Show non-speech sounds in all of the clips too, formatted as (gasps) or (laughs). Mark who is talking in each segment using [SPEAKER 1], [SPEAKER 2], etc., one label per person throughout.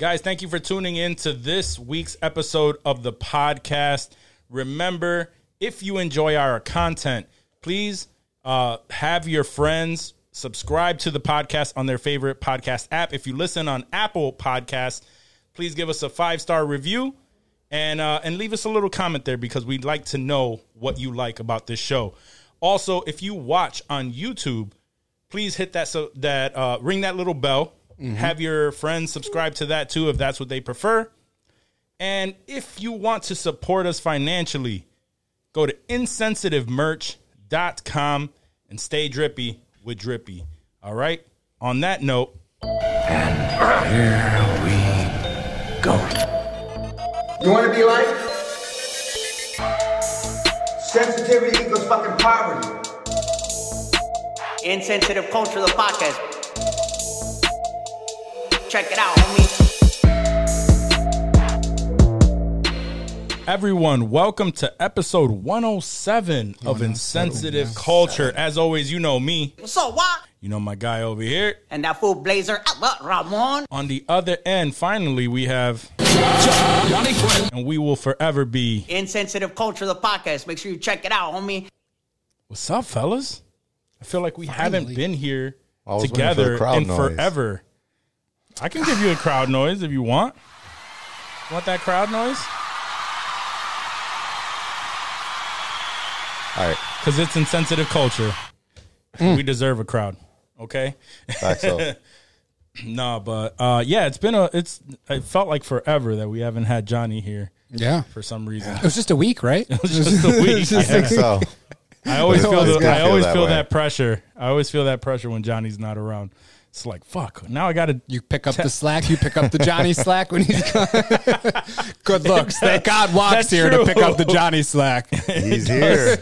[SPEAKER 1] Guys, thank you for tuning in to this week's episode of the podcast. Remember, if you enjoy our content, please uh, have your friends subscribe to the podcast on their favorite podcast app. If you listen on Apple Podcasts, please give us a five star review and uh, and leave us a little comment there because we'd like to know what you like about this show. Also, if you watch on YouTube, please hit that so that uh, ring that little bell. Mm-hmm. Have your friends subscribe to that too if that's what they prefer. And if you want to support us financially, go to insensitivemerch.com and stay drippy with Drippy. All right? On that note, and here we go.
[SPEAKER 2] You want to be like? Sensitivity equals fucking poverty.
[SPEAKER 3] Insensitive Culture, the podcast. Check it out, homie.
[SPEAKER 1] everyone, welcome to episode 107 of oh Insensitive Culture. As always, you know me.
[SPEAKER 3] So what?
[SPEAKER 1] You know my guy over here.
[SPEAKER 3] And that fool blazer, uh, Albert Ramon.
[SPEAKER 1] On the other end, finally, we have. And we will forever be.
[SPEAKER 3] Insensitive Culture, the podcast. Make sure you check it out, homie.
[SPEAKER 1] What's up, fellas? I feel like we haven't been here
[SPEAKER 4] I was waiting for
[SPEAKER 1] together in
[SPEAKER 4] noise.
[SPEAKER 1] forever. I can give you a crowd noise if you want. Want that crowd noise?
[SPEAKER 4] All right.
[SPEAKER 1] Because it's insensitive culture.
[SPEAKER 4] Mm.
[SPEAKER 1] We deserve a crowd. Okay.
[SPEAKER 4] Back so. (laughs)
[SPEAKER 1] no, but uh, yeah, it's been a. It's. It felt like forever that we haven't had Johnny here
[SPEAKER 5] Yeah.
[SPEAKER 1] for some reason.
[SPEAKER 5] It was just a week, right? (laughs)
[SPEAKER 1] It was just a (laughs) week.
[SPEAKER 5] Just
[SPEAKER 4] I think so.
[SPEAKER 1] I always feel. The,
[SPEAKER 4] gonna
[SPEAKER 1] I
[SPEAKER 4] feel
[SPEAKER 1] always
[SPEAKER 4] that
[SPEAKER 1] feel that pressure. I always feel that pressure when Johnny's not around. It's like fuck. Now I got to.
[SPEAKER 5] You pick up the slack. You pick up the Johnny (laughs) slack when he's gone. Good looks. (laughs) Thank God walks here
[SPEAKER 1] true.
[SPEAKER 5] to pick up the Johnny slack. (laughs)
[SPEAKER 4] He's here.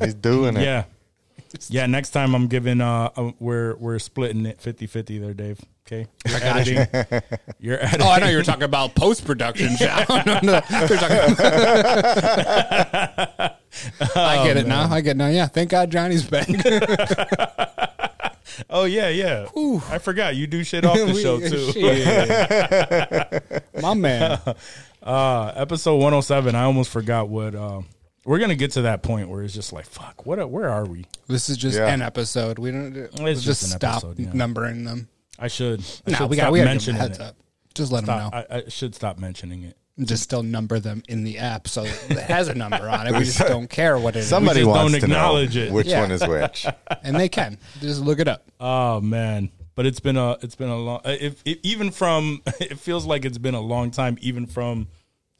[SPEAKER 4] He's doing it.
[SPEAKER 1] Yeah. Yeah, next time I'm giving uh uh, we're we're splitting it 50-50 there, Dave. Okay. You're
[SPEAKER 5] got you.
[SPEAKER 1] editing. You're editing.
[SPEAKER 5] Oh, I know you were talking about post production. no, no, no. You're I get it now. I get it now. Yeah. Thank God Johnny's back.
[SPEAKER 1] Oh yeah, yeah. I forgot you do shit off the (laughs)
[SPEAKER 5] We-
[SPEAKER 1] show too. (laughs)
[SPEAKER 5] My man. (laughs)
[SPEAKER 1] Uh episode 107, I almost forgot what uh we're going to get to that point where it's just like fuck, what where are we?
[SPEAKER 5] This is just
[SPEAKER 4] Yeah.
[SPEAKER 5] an episode. We don't. We'll
[SPEAKER 1] just
[SPEAKER 5] just
[SPEAKER 1] an
[SPEAKER 5] stop
[SPEAKER 1] episode, yeah.
[SPEAKER 5] numbering them.
[SPEAKER 1] I should I
[SPEAKER 5] No,
[SPEAKER 1] should
[SPEAKER 5] we got. We got to give
[SPEAKER 1] mentioning
[SPEAKER 5] them a heads
[SPEAKER 1] it.
[SPEAKER 5] up. Just let them know.
[SPEAKER 1] I, I should stop mentioning it.
[SPEAKER 5] Just still number them in the app so it has a number on it. We just (laughs) don't care what it is.
[SPEAKER 4] Somebody
[SPEAKER 1] just
[SPEAKER 4] wants
[SPEAKER 1] don't
[SPEAKER 4] to know
[SPEAKER 1] acknowledge it.
[SPEAKER 4] which
[SPEAKER 5] Yeah.
[SPEAKER 4] one is which. (laughs)
[SPEAKER 5] and they can. Just look it up.
[SPEAKER 1] Oh man, but it's been a it's been a long. Uh, if, if even from (laughs) it feels like it's been a long time, even from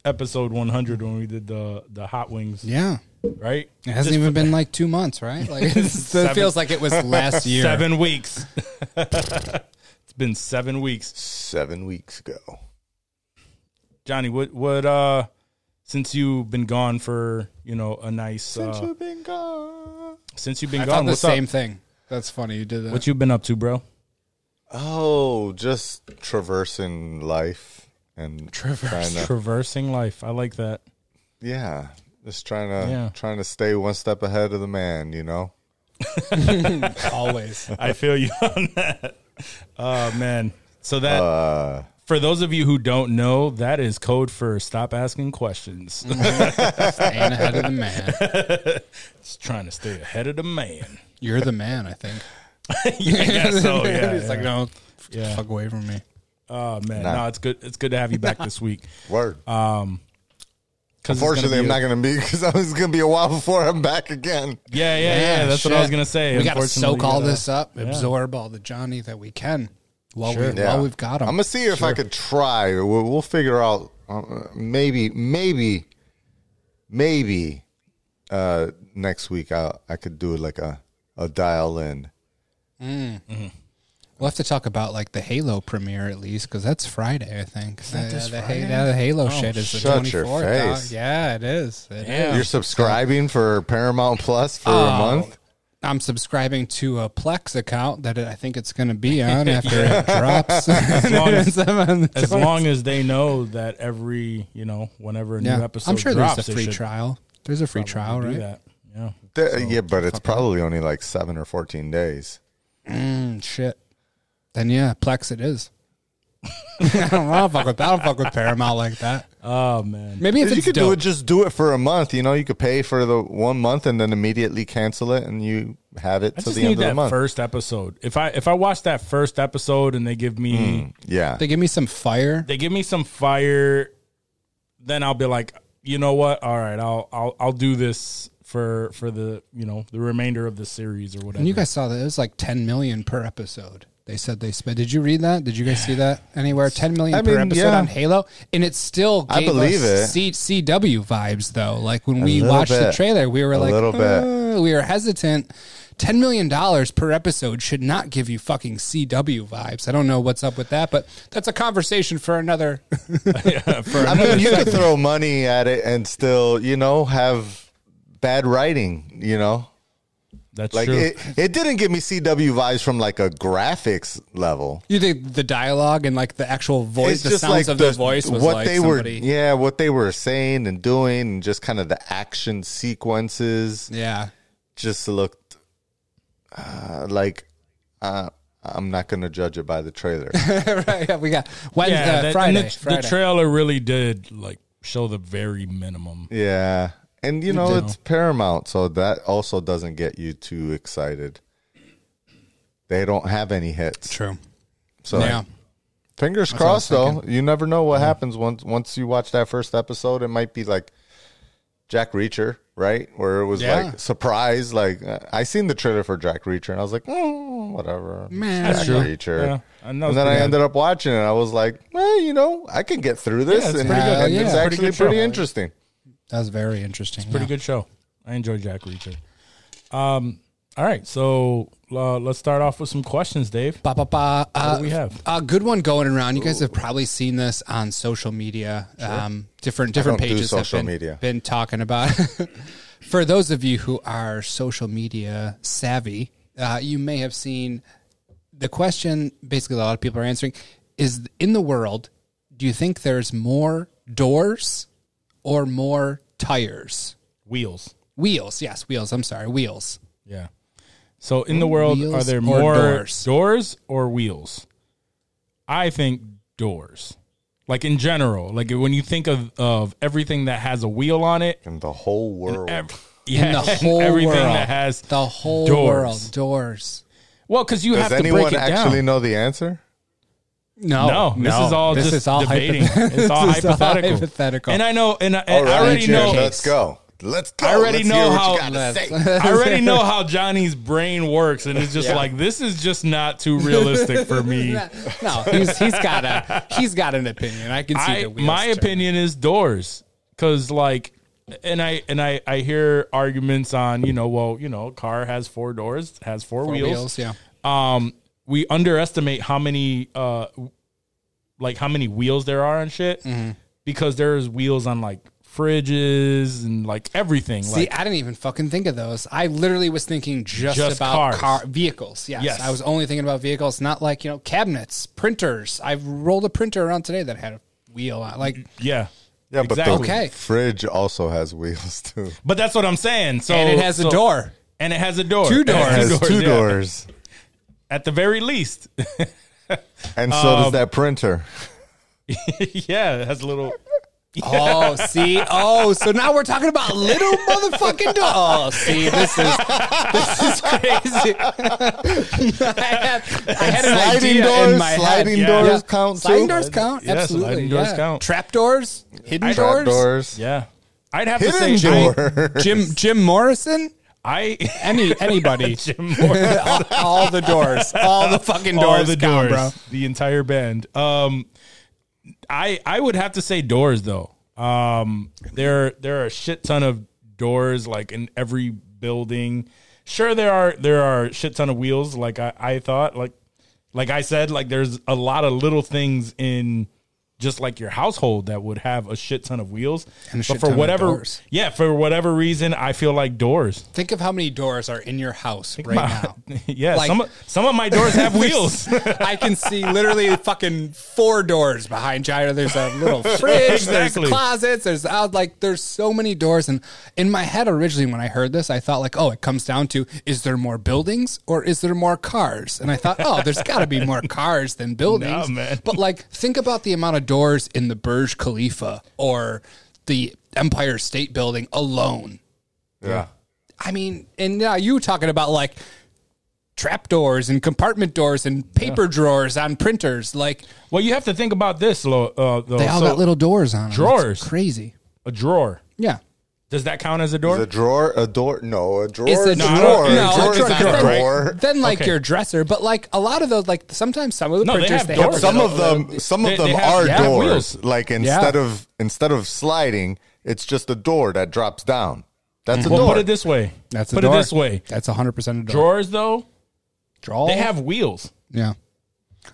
[SPEAKER 1] episode 100 when we did the the hot wings,
[SPEAKER 5] Yeah.
[SPEAKER 1] right?
[SPEAKER 5] It hasn't
[SPEAKER 1] Just
[SPEAKER 5] even
[SPEAKER 1] for
[SPEAKER 5] been like two months, right? Like it's-
[SPEAKER 1] Seven-
[SPEAKER 5] it feels like it was last year.
[SPEAKER 1] seven weeks. it's been seven weeks,
[SPEAKER 4] Seven weeks ago.
[SPEAKER 1] Johnny. What what uh since you've been gone for you know a nice uh,
[SPEAKER 4] Since you've been gone.
[SPEAKER 1] since you've been
[SPEAKER 5] I
[SPEAKER 1] gone,
[SPEAKER 5] thought the
[SPEAKER 1] what's
[SPEAKER 5] same
[SPEAKER 1] up?
[SPEAKER 5] thing. That's funny. You did that.
[SPEAKER 1] What you been up to, bro?
[SPEAKER 4] Oh, just traversing life and trying to,
[SPEAKER 1] Traversing life. I like that.
[SPEAKER 4] yeah, just trying to
[SPEAKER 1] Yeah.
[SPEAKER 4] trying to stay one step ahead of the man. You know. (laughs)
[SPEAKER 5] Always.
[SPEAKER 1] I feel you on that. Oh man. So that
[SPEAKER 4] Uh,
[SPEAKER 1] for those of you who don't know, that is code for stop asking questions. (laughs)
[SPEAKER 5] Staying ahead of the man. (laughs)
[SPEAKER 1] It's trying to stay ahead of the man.
[SPEAKER 5] You're the man, I think. (laughs)
[SPEAKER 1] yeah, I guess so. Yeah,
[SPEAKER 5] It's like,
[SPEAKER 1] yeah.
[SPEAKER 5] no,
[SPEAKER 1] Yeah.
[SPEAKER 5] fuck away from me.
[SPEAKER 1] Oh man,
[SPEAKER 4] Nah.
[SPEAKER 1] no, it's good. It's good to have you back this week.
[SPEAKER 4] word.
[SPEAKER 1] Um, 'Cause it's
[SPEAKER 4] Unfortunately, I'm
[SPEAKER 1] gonna
[SPEAKER 4] not going to be because I was going to be a while before I'm back again.
[SPEAKER 1] Yeah, yeah, yeah. That's what I was gonna say.
[SPEAKER 5] We got to soak all
[SPEAKER 1] you
[SPEAKER 5] this up,
[SPEAKER 1] yeah.
[SPEAKER 5] absorb all the Johnny that we can while,
[SPEAKER 1] Sure.
[SPEAKER 5] we,
[SPEAKER 4] Yeah.
[SPEAKER 5] while we've got him.
[SPEAKER 4] I'm gonna see if I could try. We'll, we'll figure out. Uh, maybe, maybe, maybe uh, next week I I could do like a a dial in.
[SPEAKER 5] We'll have to talk about like the Halo premiere at least because that's Friday, I think.
[SPEAKER 1] that
[SPEAKER 5] the,
[SPEAKER 1] this
[SPEAKER 5] the, Ha-
[SPEAKER 1] Friday?
[SPEAKER 5] yeah, the Halo
[SPEAKER 1] Oh,
[SPEAKER 5] shit is the
[SPEAKER 4] shut your face.
[SPEAKER 5] Yeah, it is. It
[SPEAKER 1] Damn.
[SPEAKER 5] is.
[SPEAKER 4] You're subscribing for Paramount Plus for a
[SPEAKER 5] Oh,
[SPEAKER 4] month.
[SPEAKER 5] I'm subscribing to a Plex account that I think it's going to be on (laughs) after it drops.
[SPEAKER 1] As (laughs) long as,
[SPEAKER 5] as
[SPEAKER 1] as long as they know that every you know whenever a new
[SPEAKER 5] yeah,
[SPEAKER 1] episode
[SPEAKER 5] I'm sure
[SPEAKER 1] drops,
[SPEAKER 5] there's a free trial. There's a free trial, right?
[SPEAKER 1] That. Yeah.
[SPEAKER 4] Th- yeah, but it's probably only like seven or fourteen days.
[SPEAKER 5] Mm, shit. Then yeah, Plex it is. I don't, I don't fuck with I don't fuck with Paramount like that.
[SPEAKER 1] Oh man.
[SPEAKER 5] Maybe if
[SPEAKER 4] you could
[SPEAKER 5] dope.
[SPEAKER 4] do it. Just do it for a month. You know, you could pay for the one month and then immediately cancel it, and you have it
[SPEAKER 1] I
[SPEAKER 4] to
[SPEAKER 1] just
[SPEAKER 4] the end
[SPEAKER 1] need
[SPEAKER 4] of the
[SPEAKER 1] that
[SPEAKER 4] month.
[SPEAKER 1] first episode. If I if I watch that first episode and they give me mm,
[SPEAKER 4] yeah,
[SPEAKER 5] they give me some fire.
[SPEAKER 1] they give me some fire, then I'll be like, you know what? All right, I'll I'll I'll do this for for the you know the remainder of the series or whatever.
[SPEAKER 5] And you guys saw that it was like ten million per episode. They said they spent. Did you read that? Did you guys see that anywhere? Ten million
[SPEAKER 4] I
[SPEAKER 5] per
[SPEAKER 4] mean,
[SPEAKER 5] episode
[SPEAKER 4] yeah.
[SPEAKER 5] on Halo, and it still
[SPEAKER 4] I believe
[SPEAKER 5] us
[SPEAKER 4] it.
[SPEAKER 5] C- CW vibes though. Like when we
[SPEAKER 4] little
[SPEAKER 5] watched the trailer, we were
[SPEAKER 4] A
[SPEAKER 5] like,
[SPEAKER 4] little bit.
[SPEAKER 5] "Uh," we were hesitant. Ten million dollars per episode should not give you fucking CW vibes. I don't know what's up with that, but that's a conversation for another. (laughs)
[SPEAKER 1] for
[SPEAKER 4] I mean, you could throw money at it and still, you know, have bad writing. You know,
[SPEAKER 1] that's
[SPEAKER 4] like
[SPEAKER 1] true.
[SPEAKER 4] it, it didn't give me CW vibes from like a graphics level.
[SPEAKER 5] you think the dialogue and like the actual voice,
[SPEAKER 4] It's
[SPEAKER 5] the
[SPEAKER 4] just
[SPEAKER 5] sounds
[SPEAKER 4] like
[SPEAKER 5] of
[SPEAKER 4] the,
[SPEAKER 5] the voice was
[SPEAKER 4] what
[SPEAKER 5] like
[SPEAKER 4] they
[SPEAKER 5] somebody.
[SPEAKER 4] were, yeah, what they were saying and doing, and just kind of the action sequences
[SPEAKER 5] yeah.
[SPEAKER 4] just looked uh, like. Uh, I'm not going to judge it by the trailer. (laughs)
[SPEAKER 5] right. yeah, We got Wednesday,
[SPEAKER 1] yeah,
[SPEAKER 5] uh,
[SPEAKER 1] that-
[SPEAKER 5] Friday.
[SPEAKER 1] the,
[SPEAKER 5] Friday.
[SPEAKER 1] the trailer really did like show the very minimum.
[SPEAKER 4] Yeah. And you know,
[SPEAKER 1] did.
[SPEAKER 4] it's Paramount, so that also doesn't get you too excited. They don't have any hits.
[SPEAKER 5] True.
[SPEAKER 4] So
[SPEAKER 5] yeah.
[SPEAKER 4] fingers
[SPEAKER 5] what I was
[SPEAKER 4] crossed though. You never know what happens once once you watch that first episode. It might be like Jack Reacher, right? Where it was
[SPEAKER 5] Yeah.
[SPEAKER 4] like surprise like I seen the trailer for Jack Reacher and I was like, mm, whatever.
[SPEAKER 5] Man.
[SPEAKER 4] Jack
[SPEAKER 1] true.
[SPEAKER 4] Reacher.
[SPEAKER 1] Yeah, I know
[SPEAKER 4] and then I
[SPEAKER 1] pretty
[SPEAKER 4] ended up watching it. and I was like, well, you know, I can get through this,
[SPEAKER 1] Yeah, it's
[SPEAKER 4] and,
[SPEAKER 1] pretty good.
[SPEAKER 4] and
[SPEAKER 5] Yeah,
[SPEAKER 4] it's
[SPEAKER 5] pretty
[SPEAKER 4] actually
[SPEAKER 1] good
[SPEAKER 4] pretty interesting.
[SPEAKER 5] That was very interesting.
[SPEAKER 1] It's Pretty good show. I enjoy Jack Reacher. Um, all right, so uh, let's start off with some questions, Dave.
[SPEAKER 5] Ba, ba, ba. Uh,
[SPEAKER 1] do we have?
[SPEAKER 5] A good one going around. You guys have probably seen this on social media. Um, different different pages
[SPEAKER 4] social
[SPEAKER 5] have been,
[SPEAKER 4] media.
[SPEAKER 5] been talking about. (laughs) For those of you who are social media savvy, uh, you may have seen the question. Basically, a lot of people are answering: Is in the world, do you think there's more doors or more tires?
[SPEAKER 1] Wheels.
[SPEAKER 5] Wheels, yes, wheels. I'm sorry, wheels.
[SPEAKER 1] Yeah. So in the world,
[SPEAKER 5] Wheels
[SPEAKER 1] are there
[SPEAKER 5] or
[SPEAKER 1] more
[SPEAKER 5] doors?
[SPEAKER 1] doors or wheels? I think doors. Like in general, like when you think of, of everything that has a wheel on it,
[SPEAKER 4] In the whole world.
[SPEAKER 1] ev- yeah,
[SPEAKER 5] In the (laughs) whole
[SPEAKER 1] everything
[SPEAKER 5] world,
[SPEAKER 1] that has
[SPEAKER 5] the whole
[SPEAKER 1] doors.
[SPEAKER 5] world, doors.
[SPEAKER 1] Well, because you
[SPEAKER 4] Does
[SPEAKER 1] have to
[SPEAKER 4] anyone
[SPEAKER 1] break it
[SPEAKER 4] actually know the answer?
[SPEAKER 5] No,
[SPEAKER 1] No, this is all
[SPEAKER 5] this
[SPEAKER 1] just
[SPEAKER 5] is all
[SPEAKER 1] debating.
[SPEAKER 5] hypoth- (laughs)
[SPEAKER 1] it's all
[SPEAKER 5] this is all
[SPEAKER 1] hypothetical.
[SPEAKER 5] hypothetical.
[SPEAKER 1] And I know, and I,
[SPEAKER 4] All
[SPEAKER 1] and I already
[SPEAKER 4] Jared,
[SPEAKER 1] know.
[SPEAKER 4] Let's go. Let's go.
[SPEAKER 1] I already
[SPEAKER 4] Let's
[SPEAKER 1] know how-
[SPEAKER 4] you gotta
[SPEAKER 5] Let's-
[SPEAKER 4] say. (laughs)
[SPEAKER 1] I already know how Johnny's brain works, and it's just
[SPEAKER 5] Yeah.
[SPEAKER 1] like this is just not too (laughs) realistic for me.
[SPEAKER 5] no, he's he's got a he's got an opinion. I can see
[SPEAKER 1] I,
[SPEAKER 5] the wheels
[SPEAKER 1] my
[SPEAKER 5] turning.
[SPEAKER 1] opinion is doors because like and i and i i hear arguments on you know well you know car has four doors has four,
[SPEAKER 5] Four
[SPEAKER 1] wheels.
[SPEAKER 5] wheels, yeah.
[SPEAKER 1] um we underestimate how many uh like how many wheels there are on shit
[SPEAKER 5] Mm-hmm.
[SPEAKER 1] because there's wheels on like fridges and like everything
[SPEAKER 5] See,
[SPEAKER 1] like
[SPEAKER 5] I didn't even fucking think of those. I literally was thinking just,
[SPEAKER 1] Just
[SPEAKER 5] about
[SPEAKER 1] cars.
[SPEAKER 5] car vehicles. Yes.
[SPEAKER 1] Yes.
[SPEAKER 5] I was only thinking about vehicles, not like you know cabinets, printers. I've rolled a printer around today that had a wheel on. Like,
[SPEAKER 1] yeah
[SPEAKER 4] Yeah, but the
[SPEAKER 5] Okay.
[SPEAKER 4] fridge also has wheels too.
[SPEAKER 1] but that's what i'm saying so
[SPEAKER 5] and it has a door.
[SPEAKER 1] and it has a door
[SPEAKER 5] Two
[SPEAKER 1] It has
[SPEAKER 5] doors.
[SPEAKER 4] It has two
[SPEAKER 1] yeah.
[SPEAKER 4] doors,
[SPEAKER 1] at the very least (laughs)
[SPEAKER 4] and so
[SPEAKER 1] Um,
[SPEAKER 4] does that printer. (laughs)
[SPEAKER 1] yeah it has a little (laughs)
[SPEAKER 5] Oh, see, oh, so now we're talking about little motherfucking doors. Oh, see, this is this is crazy. I had, I had an
[SPEAKER 4] sliding
[SPEAKER 5] idea
[SPEAKER 4] doors,
[SPEAKER 5] in my
[SPEAKER 4] sliding
[SPEAKER 5] head.
[SPEAKER 4] doors
[SPEAKER 5] Yeah.
[SPEAKER 4] count
[SPEAKER 5] Sliding doors count,
[SPEAKER 1] Yeah,
[SPEAKER 5] absolutely.
[SPEAKER 1] sliding doors
[SPEAKER 5] yeah.
[SPEAKER 1] count.
[SPEAKER 5] Trap doors, hidden
[SPEAKER 4] Trap
[SPEAKER 5] doors.
[SPEAKER 4] doors.
[SPEAKER 1] Yeah. I'd have
[SPEAKER 4] Hidden
[SPEAKER 1] to say
[SPEAKER 4] door.
[SPEAKER 5] Jim Jim Morrison.
[SPEAKER 1] I, (laughs)
[SPEAKER 5] Any anybody. (laughs) (laughs) All, all the doors, all the fucking doors,
[SPEAKER 1] all the doors,
[SPEAKER 5] bro.
[SPEAKER 1] the entire band. Um, I I would have to say doors though. Um, there there are a shit ton of doors like in every building. Sure, there are there are a shit ton of wheels. Like I, I thought, like like I said, like there's a lot of little things in just like your household that would have a shit ton of wheels.
[SPEAKER 5] And a
[SPEAKER 1] but for
[SPEAKER 5] ton of
[SPEAKER 1] whatever,
[SPEAKER 5] doors.
[SPEAKER 1] yeah, for whatever reason, I feel like doors.
[SPEAKER 5] Think of how many doors are in your house right now. (laughs)
[SPEAKER 1] yeah,
[SPEAKER 5] Like-
[SPEAKER 1] some of- some of my doors have (laughs) wheels. (laughs)
[SPEAKER 5] I can see literally fucking four doors behind China. There's a little fridge.
[SPEAKER 1] Exactly.
[SPEAKER 5] There's closets. There's out like there's so many doors. And in my head originally, when I heard this, I thought like, oh, it comes down to is there more buildings or is there more cars? And I thought, oh, there's got to be more cars than buildings.
[SPEAKER 1] No, man.
[SPEAKER 5] But like, think about the amount of doors in the Burj Khalifa or the Empire State Building alone.
[SPEAKER 4] Yeah.
[SPEAKER 5] I mean, and now you talking about like trap doors and compartment doors and paper drawers on printers. Like
[SPEAKER 1] well, you have to think about this, uh, though.
[SPEAKER 5] they all
[SPEAKER 1] So,
[SPEAKER 5] got little doors on them.
[SPEAKER 1] Drawers.
[SPEAKER 5] crazy.
[SPEAKER 1] a drawer.
[SPEAKER 5] Yeah.
[SPEAKER 1] Does that count as a door?
[SPEAKER 4] Is a drawer a door? No, a drawer
[SPEAKER 5] It's a
[SPEAKER 4] a
[SPEAKER 1] No,
[SPEAKER 4] drawer.
[SPEAKER 5] No,
[SPEAKER 4] a drawer is not a
[SPEAKER 5] then-
[SPEAKER 4] drawer.
[SPEAKER 5] Then like
[SPEAKER 1] Okay.
[SPEAKER 5] your dresser, but like a lot of those, like sometimes some of the
[SPEAKER 1] No, they
[SPEAKER 5] printers
[SPEAKER 1] have
[SPEAKER 5] they
[SPEAKER 1] doors.
[SPEAKER 5] have
[SPEAKER 4] Some of them, some
[SPEAKER 1] They-
[SPEAKER 4] of them
[SPEAKER 1] they have-
[SPEAKER 4] are
[SPEAKER 1] yeah,
[SPEAKER 4] doors.
[SPEAKER 1] wheels.
[SPEAKER 4] Like instead of instead of sliding, it's just a door that drops down. That's a
[SPEAKER 1] well,
[SPEAKER 4] door.
[SPEAKER 1] put it this way.
[SPEAKER 5] That's a
[SPEAKER 1] put
[SPEAKER 5] door.
[SPEAKER 1] it this way.
[SPEAKER 5] That's hundred percent a door.
[SPEAKER 1] Drawers though,
[SPEAKER 5] Draw.
[SPEAKER 1] they have wheels.
[SPEAKER 5] yeah.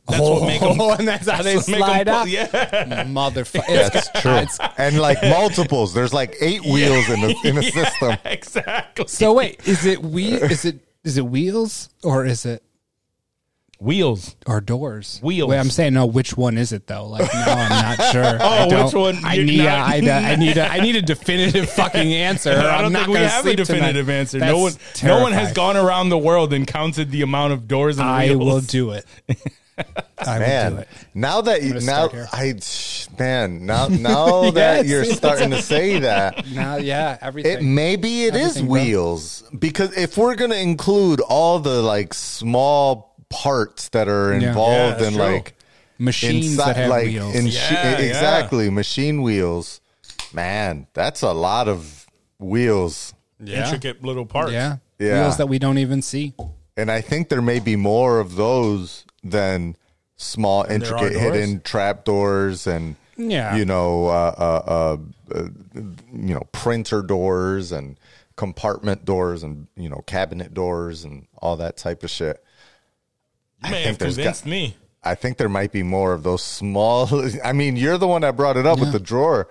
[SPEAKER 1] That's what make 'em- (laughs)
[SPEAKER 5] Oh, and that's how they
[SPEAKER 1] That's what make 'em
[SPEAKER 5] slide
[SPEAKER 1] pull-
[SPEAKER 5] out.
[SPEAKER 1] Yeah.
[SPEAKER 5] Motherfucker. (laughs)
[SPEAKER 4] That's true. and like multiples. There's like eight wheels in the in a (laughs) system.
[SPEAKER 1] exactly.
[SPEAKER 5] So wait, is it we? Is it is it wheels or is it
[SPEAKER 1] Wheels.
[SPEAKER 5] or doors?
[SPEAKER 1] Wheels.
[SPEAKER 5] Wait, I'm saying no. Which one is it though? Like, no, I'm not sure.
[SPEAKER 1] Oh,
[SPEAKER 5] I
[SPEAKER 1] which one?
[SPEAKER 5] I
[SPEAKER 1] You're
[SPEAKER 5] need.
[SPEAKER 1] not-
[SPEAKER 5] a, I, I need. A, I need a definitive fucking answer. or
[SPEAKER 1] I
[SPEAKER 5] I'm
[SPEAKER 1] don't
[SPEAKER 5] not
[SPEAKER 1] think we have a definitive
[SPEAKER 5] tonight.
[SPEAKER 1] answer.
[SPEAKER 5] That's
[SPEAKER 1] no one, no one has gone around the world and counted the amount of doors and
[SPEAKER 5] I
[SPEAKER 1] wheels.
[SPEAKER 5] will do it. (laughs) I will do
[SPEAKER 4] Man,
[SPEAKER 5] it.
[SPEAKER 4] now that you now. I man now (laughs) now that you're starting to say that. (laughs)
[SPEAKER 5] Now, yeah, everything.
[SPEAKER 4] It maybe it is
[SPEAKER 5] Everything, bro.
[SPEAKER 4] wheels because if we're gonna include all the like small parts that are involved
[SPEAKER 1] Yeah,
[SPEAKER 4] in
[SPEAKER 1] true.
[SPEAKER 4] like
[SPEAKER 5] Machines that have
[SPEAKER 4] like
[SPEAKER 5] wheels.
[SPEAKER 4] in
[SPEAKER 1] Yeah, yeah.
[SPEAKER 4] exactly machine wheels. Man, that's a lot of wheels,
[SPEAKER 5] yeah.
[SPEAKER 1] Intricate little parts.
[SPEAKER 5] Yeah.
[SPEAKER 4] Yeah.
[SPEAKER 5] Wheels that we don't even see.
[SPEAKER 4] and I think there may be more of those than small,
[SPEAKER 1] are
[SPEAKER 4] intricate, hidden trap doors and
[SPEAKER 5] Yeah.
[SPEAKER 4] you know, uh, uh, uh, uh, you know, printer doors and compartment doors and you know, cabinet doors and all that type of shit.
[SPEAKER 1] You may
[SPEAKER 4] think
[SPEAKER 1] have
[SPEAKER 4] there's
[SPEAKER 1] convinced
[SPEAKER 4] got-
[SPEAKER 1] me.
[SPEAKER 4] I think there might be more of those small. (laughs) I mean, you're the one that brought it up with the drawer.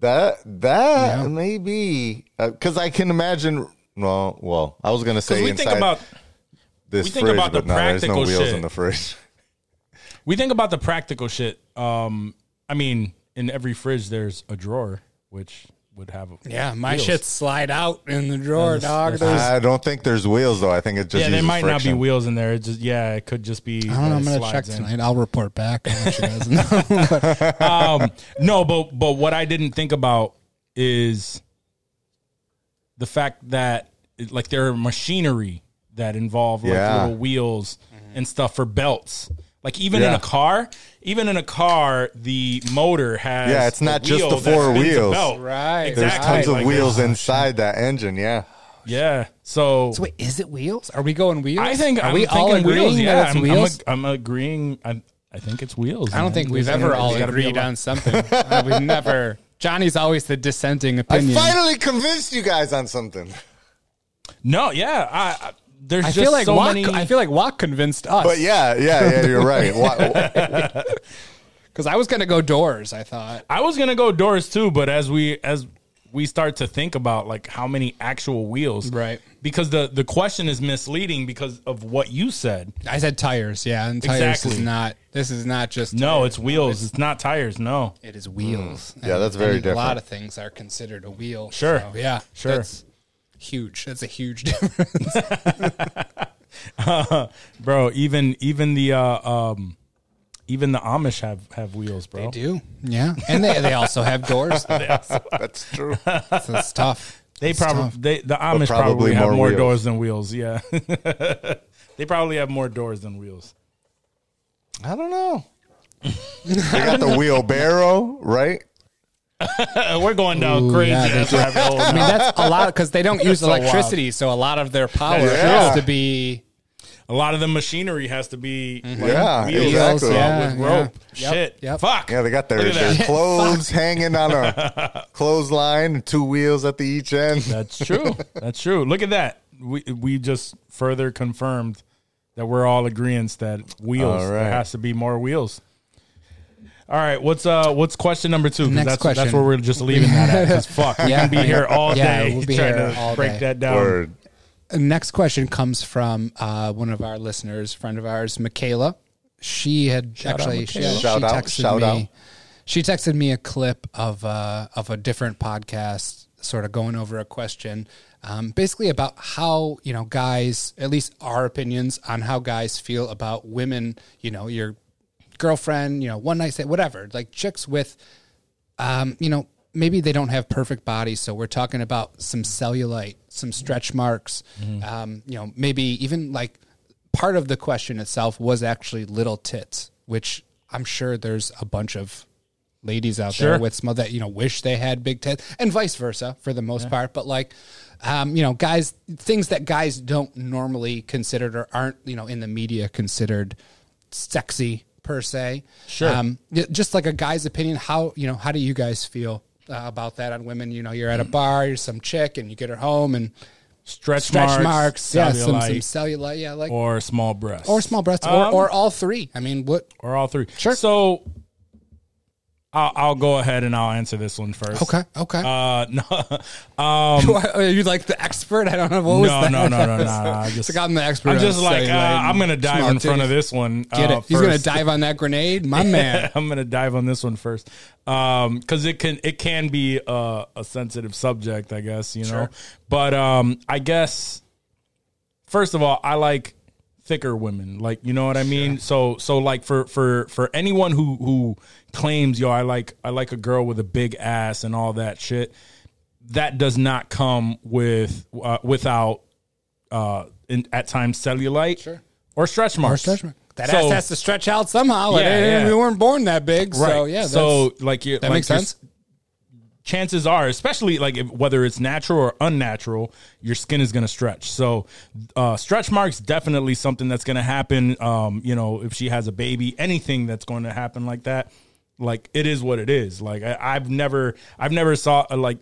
[SPEAKER 4] That that
[SPEAKER 5] Yeah.
[SPEAKER 4] may be because I can imagine. Well, well, I was gonna say
[SPEAKER 1] we
[SPEAKER 4] inside
[SPEAKER 1] think about
[SPEAKER 4] this
[SPEAKER 1] we think
[SPEAKER 4] fridge,
[SPEAKER 1] about the
[SPEAKER 4] but no, there's no
[SPEAKER 1] practical
[SPEAKER 4] wheels
[SPEAKER 1] shit.
[SPEAKER 4] in the fridge. (laughs)
[SPEAKER 1] we think about the practical shit. Um, I mean, in every fridge there's a drawer, which would have
[SPEAKER 5] Yeah, my
[SPEAKER 1] wheels.
[SPEAKER 5] shit slide out in the drawer,
[SPEAKER 1] Yeah,
[SPEAKER 5] dog.
[SPEAKER 1] this-
[SPEAKER 5] There's,
[SPEAKER 4] I don't think there's wheels though. I think it just
[SPEAKER 1] yeah, there
[SPEAKER 4] uses
[SPEAKER 1] might not be wheels in there. It just yeah, it could just be.
[SPEAKER 5] I don't know. I'm gonna check tonight. I'll report back. I'll let you guys (laughs) know. (laughs) But
[SPEAKER 1] um, no, but but what I didn't think about is the fact that like there are machinery that involve like
[SPEAKER 4] Yeah.
[SPEAKER 1] little wheels and stuff for belts. Like even in a car, even in a car, the motor has
[SPEAKER 4] Yeah, it's
[SPEAKER 1] a
[SPEAKER 4] not just the four wheels.
[SPEAKER 1] belt.
[SPEAKER 5] Right.
[SPEAKER 4] There's
[SPEAKER 1] Exactly.
[SPEAKER 4] tons of
[SPEAKER 1] Like,
[SPEAKER 4] wheels
[SPEAKER 1] there's-
[SPEAKER 4] inside that engine. Yeah,
[SPEAKER 1] Yeah, so,
[SPEAKER 5] So wait, is it wheels? Are we going wheels?
[SPEAKER 1] I think
[SPEAKER 5] are
[SPEAKER 1] I'm
[SPEAKER 5] we all
[SPEAKER 1] thinking
[SPEAKER 5] agreeing
[SPEAKER 1] wheels.
[SPEAKER 5] that
[SPEAKER 1] Yeah,
[SPEAKER 5] it's
[SPEAKER 1] I'm, I'm,
[SPEAKER 5] wheels?
[SPEAKER 1] ag- I'm agreeing. I I think it's wheels.
[SPEAKER 5] I don't
[SPEAKER 1] man.
[SPEAKER 5] think we've
[SPEAKER 1] There's
[SPEAKER 5] ever all
[SPEAKER 1] there's gotta be a
[SPEAKER 5] agreed on something. (laughs) Uh, we've never. Johnny's always the dissenting opinion.
[SPEAKER 4] I finally convinced you guys on something.
[SPEAKER 1] No, yeah, I, I there's
[SPEAKER 5] I
[SPEAKER 1] just
[SPEAKER 5] feel like
[SPEAKER 1] so
[SPEAKER 5] Walk,
[SPEAKER 1] many.
[SPEAKER 5] I feel like Walk convinced us.
[SPEAKER 4] But yeah, yeah, yeah, you're right. (laughs)
[SPEAKER 5] Because I was gonna go doors. I thought.
[SPEAKER 1] I was gonna go doors too, but as we as we start to think about like how many actual wheels,
[SPEAKER 5] Right.
[SPEAKER 1] Because the the question is misleading because of what you said.
[SPEAKER 5] I said tires. Yeah, and tires
[SPEAKER 1] Exactly.
[SPEAKER 5] is not. This is not just.
[SPEAKER 1] No, it's wheels. It's not tires. No.
[SPEAKER 5] It is wheels. Mm.
[SPEAKER 4] Yeah, that's very
[SPEAKER 5] And A lot of things are considered a wheel.
[SPEAKER 1] Sure.
[SPEAKER 5] So, yeah.
[SPEAKER 1] Sure.
[SPEAKER 5] That's huge. That's a huge (laughs) difference. (laughs)
[SPEAKER 1] bro. Even even the uh, um, even the Amish have have wheels, bro.
[SPEAKER 5] They do. Yeah, and they they also have doors. (laughs)
[SPEAKER 4] That's true.
[SPEAKER 5] So it's tough.
[SPEAKER 1] They
[SPEAKER 5] It's
[SPEAKER 1] probably they the Amish
[SPEAKER 4] probably
[SPEAKER 1] probably, have
[SPEAKER 4] more
[SPEAKER 1] more doors than wheels. Yeah, they probably have more doors than wheels.
[SPEAKER 4] I don't know. they got the wheelbarrow, right? (laughs)
[SPEAKER 1] We're going down
[SPEAKER 5] Ooh,
[SPEAKER 1] crazy.
[SPEAKER 5] yeah, they
[SPEAKER 1] ass rabbit hole
[SPEAKER 5] I mean,
[SPEAKER 1] now.
[SPEAKER 5] that's a lot because they don't (laughs) use
[SPEAKER 1] so
[SPEAKER 5] electricity, so a lot of their power
[SPEAKER 1] That's
[SPEAKER 5] has to be
[SPEAKER 1] a lot of the machinery has to be mm-hmm. like,
[SPEAKER 4] Yeah,
[SPEAKER 1] wheels
[SPEAKER 4] exactly.
[SPEAKER 1] with
[SPEAKER 5] Yeah,
[SPEAKER 1] rope.
[SPEAKER 5] yeah.
[SPEAKER 1] Shit.
[SPEAKER 5] Yep, yep.
[SPEAKER 1] Fuck.
[SPEAKER 4] Yeah, they got their,
[SPEAKER 1] Look at
[SPEAKER 4] their
[SPEAKER 1] that.
[SPEAKER 4] clothes hanging on a (laughs) clothesline two wheels at the each end.
[SPEAKER 1] That's true. That's true. Look at that. We we just further confirmed that we're all agreeing that wheels
[SPEAKER 4] All right.
[SPEAKER 1] there has to be more wheels. All right, what's uh what's question number two? 'Cause
[SPEAKER 5] Next
[SPEAKER 1] that's,
[SPEAKER 5] question.
[SPEAKER 1] That's where we're just leaving that at. Because (laughs) fuck, we can be here all
[SPEAKER 5] Yeah,
[SPEAKER 1] day
[SPEAKER 5] we'll be
[SPEAKER 1] trying
[SPEAKER 5] here
[SPEAKER 1] to
[SPEAKER 5] all
[SPEAKER 1] break
[SPEAKER 5] day.
[SPEAKER 1] that down.
[SPEAKER 4] Word.
[SPEAKER 5] Next question comes from uh, one of our listeners, friend of ours, Michaela. She had
[SPEAKER 1] Shout out,
[SPEAKER 5] actually she,
[SPEAKER 1] Michaela.
[SPEAKER 5] she
[SPEAKER 4] Shout out,
[SPEAKER 5] texted
[SPEAKER 4] shout
[SPEAKER 5] me.
[SPEAKER 4] out.
[SPEAKER 5] She texted me a clip of uh, of a different podcast, sort of going over a question, um, basically about how you know guys, at least our opinions on how guys feel about women. You know, your girlfriend, you know, one night stand, whatever, like chicks with um, you know, maybe they don't have perfect bodies. So we're talking about some cellulite, some stretch marks. Um, you know, maybe even like part of the question itself was actually little tits, which I'm sure there's a bunch of ladies out
[SPEAKER 1] Sure.
[SPEAKER 5] there with small that you know wish they had big tits, and vice versa for the most part. But like, um, you know, guys, things that guys don't normally consider or aren't you know in the media considered sexy per se.
[SPEAKER 1] Sure.
[SPEAKER 5] Um, just like a guy's opinion, how you know how do you guys feel uh, about that on women? You know, you're at a bar, you're some chick, and you get her home and
[SPEAKER 1] Stretch,
[SPEAKER 5] stretch marks,
[SPEAKER 1] marks,
[SPEAKER 5] yeah, some, some
[SPEAKER 1] cellulite,
[SPEAKER 5] yeah, like or,
[SPEAKER 1] or small breasts, or
[SPEAKER 5] small breasts, or,
[SPEAKER 1] Um,
[SPEAKER 5] or all three. I mean, what?
[SPEAKER 1] or all three.
[SPEAKER 5] Sure.
[SPEAKER 1] So I'll, I'll go ahead and I'll answer this one first.
[SPEAKER 5] Okay, okay.
[SPEAKER 1] Uh, (laughs) no, um, (laughs)
[SPEAKER 5] Are you like the expert? I don't know what was
[SPEAKER 1] no,
[SPEAKER 5] that.
[SPEAKER 1] no, no, no, no, (laughs) no. I
[SPEAKER 5] It's
[SPEAKER 1] just,
[SPEAKER 5] like I'm the expert.
[SPEAKER 1] I'm just like uh, I'm gonna dive in front of this one.
[SPEAKER 5] Get
[SPEAKER 1] uh,
[SPEAKER 5] it? He's gonna dive on that grenade, my man.
[SPEAKER 1] I'm gonna dive on this one first, um, because it can it can be a, a sensitive subject, I guess you know. But um, I guess first of all, I like thicker women, like you know what I mean. So so like for for for anyone who who claims yo, I like I like a girl with a big ass and all that shit, that does not come with uh, without uh in, at times cellulite
[SPEAKER 5] Sure.
[SPEAKER 1] or stretch marks.
[SPEAKER 5] Stretch mark. That
[SPEAKER 1] So-
[SPEAKER 5] ass has to stretch out somehow.
[SPEAKER 1] Yeah, yeah.
[SPEAKER 5] We weren't born that big,
[SPEAKER 1] Right.
[SPEAKER 5] so yeah.
[SPEAKER 1] so like you
[SPEAKER 5] that
[SPEAKER 1] like
[SPEAKER 5] makes sense.
[SPEAKER 1] Chances are, especially like if, whether it's natural or unnatural, your skin is going to stretch. So, uh, stretch marks definitely something that's going to happen. Um, you know, if she has a baby, anything that's going to happen like that, like it is what it is. Like I, I've never, I've never saw uh, like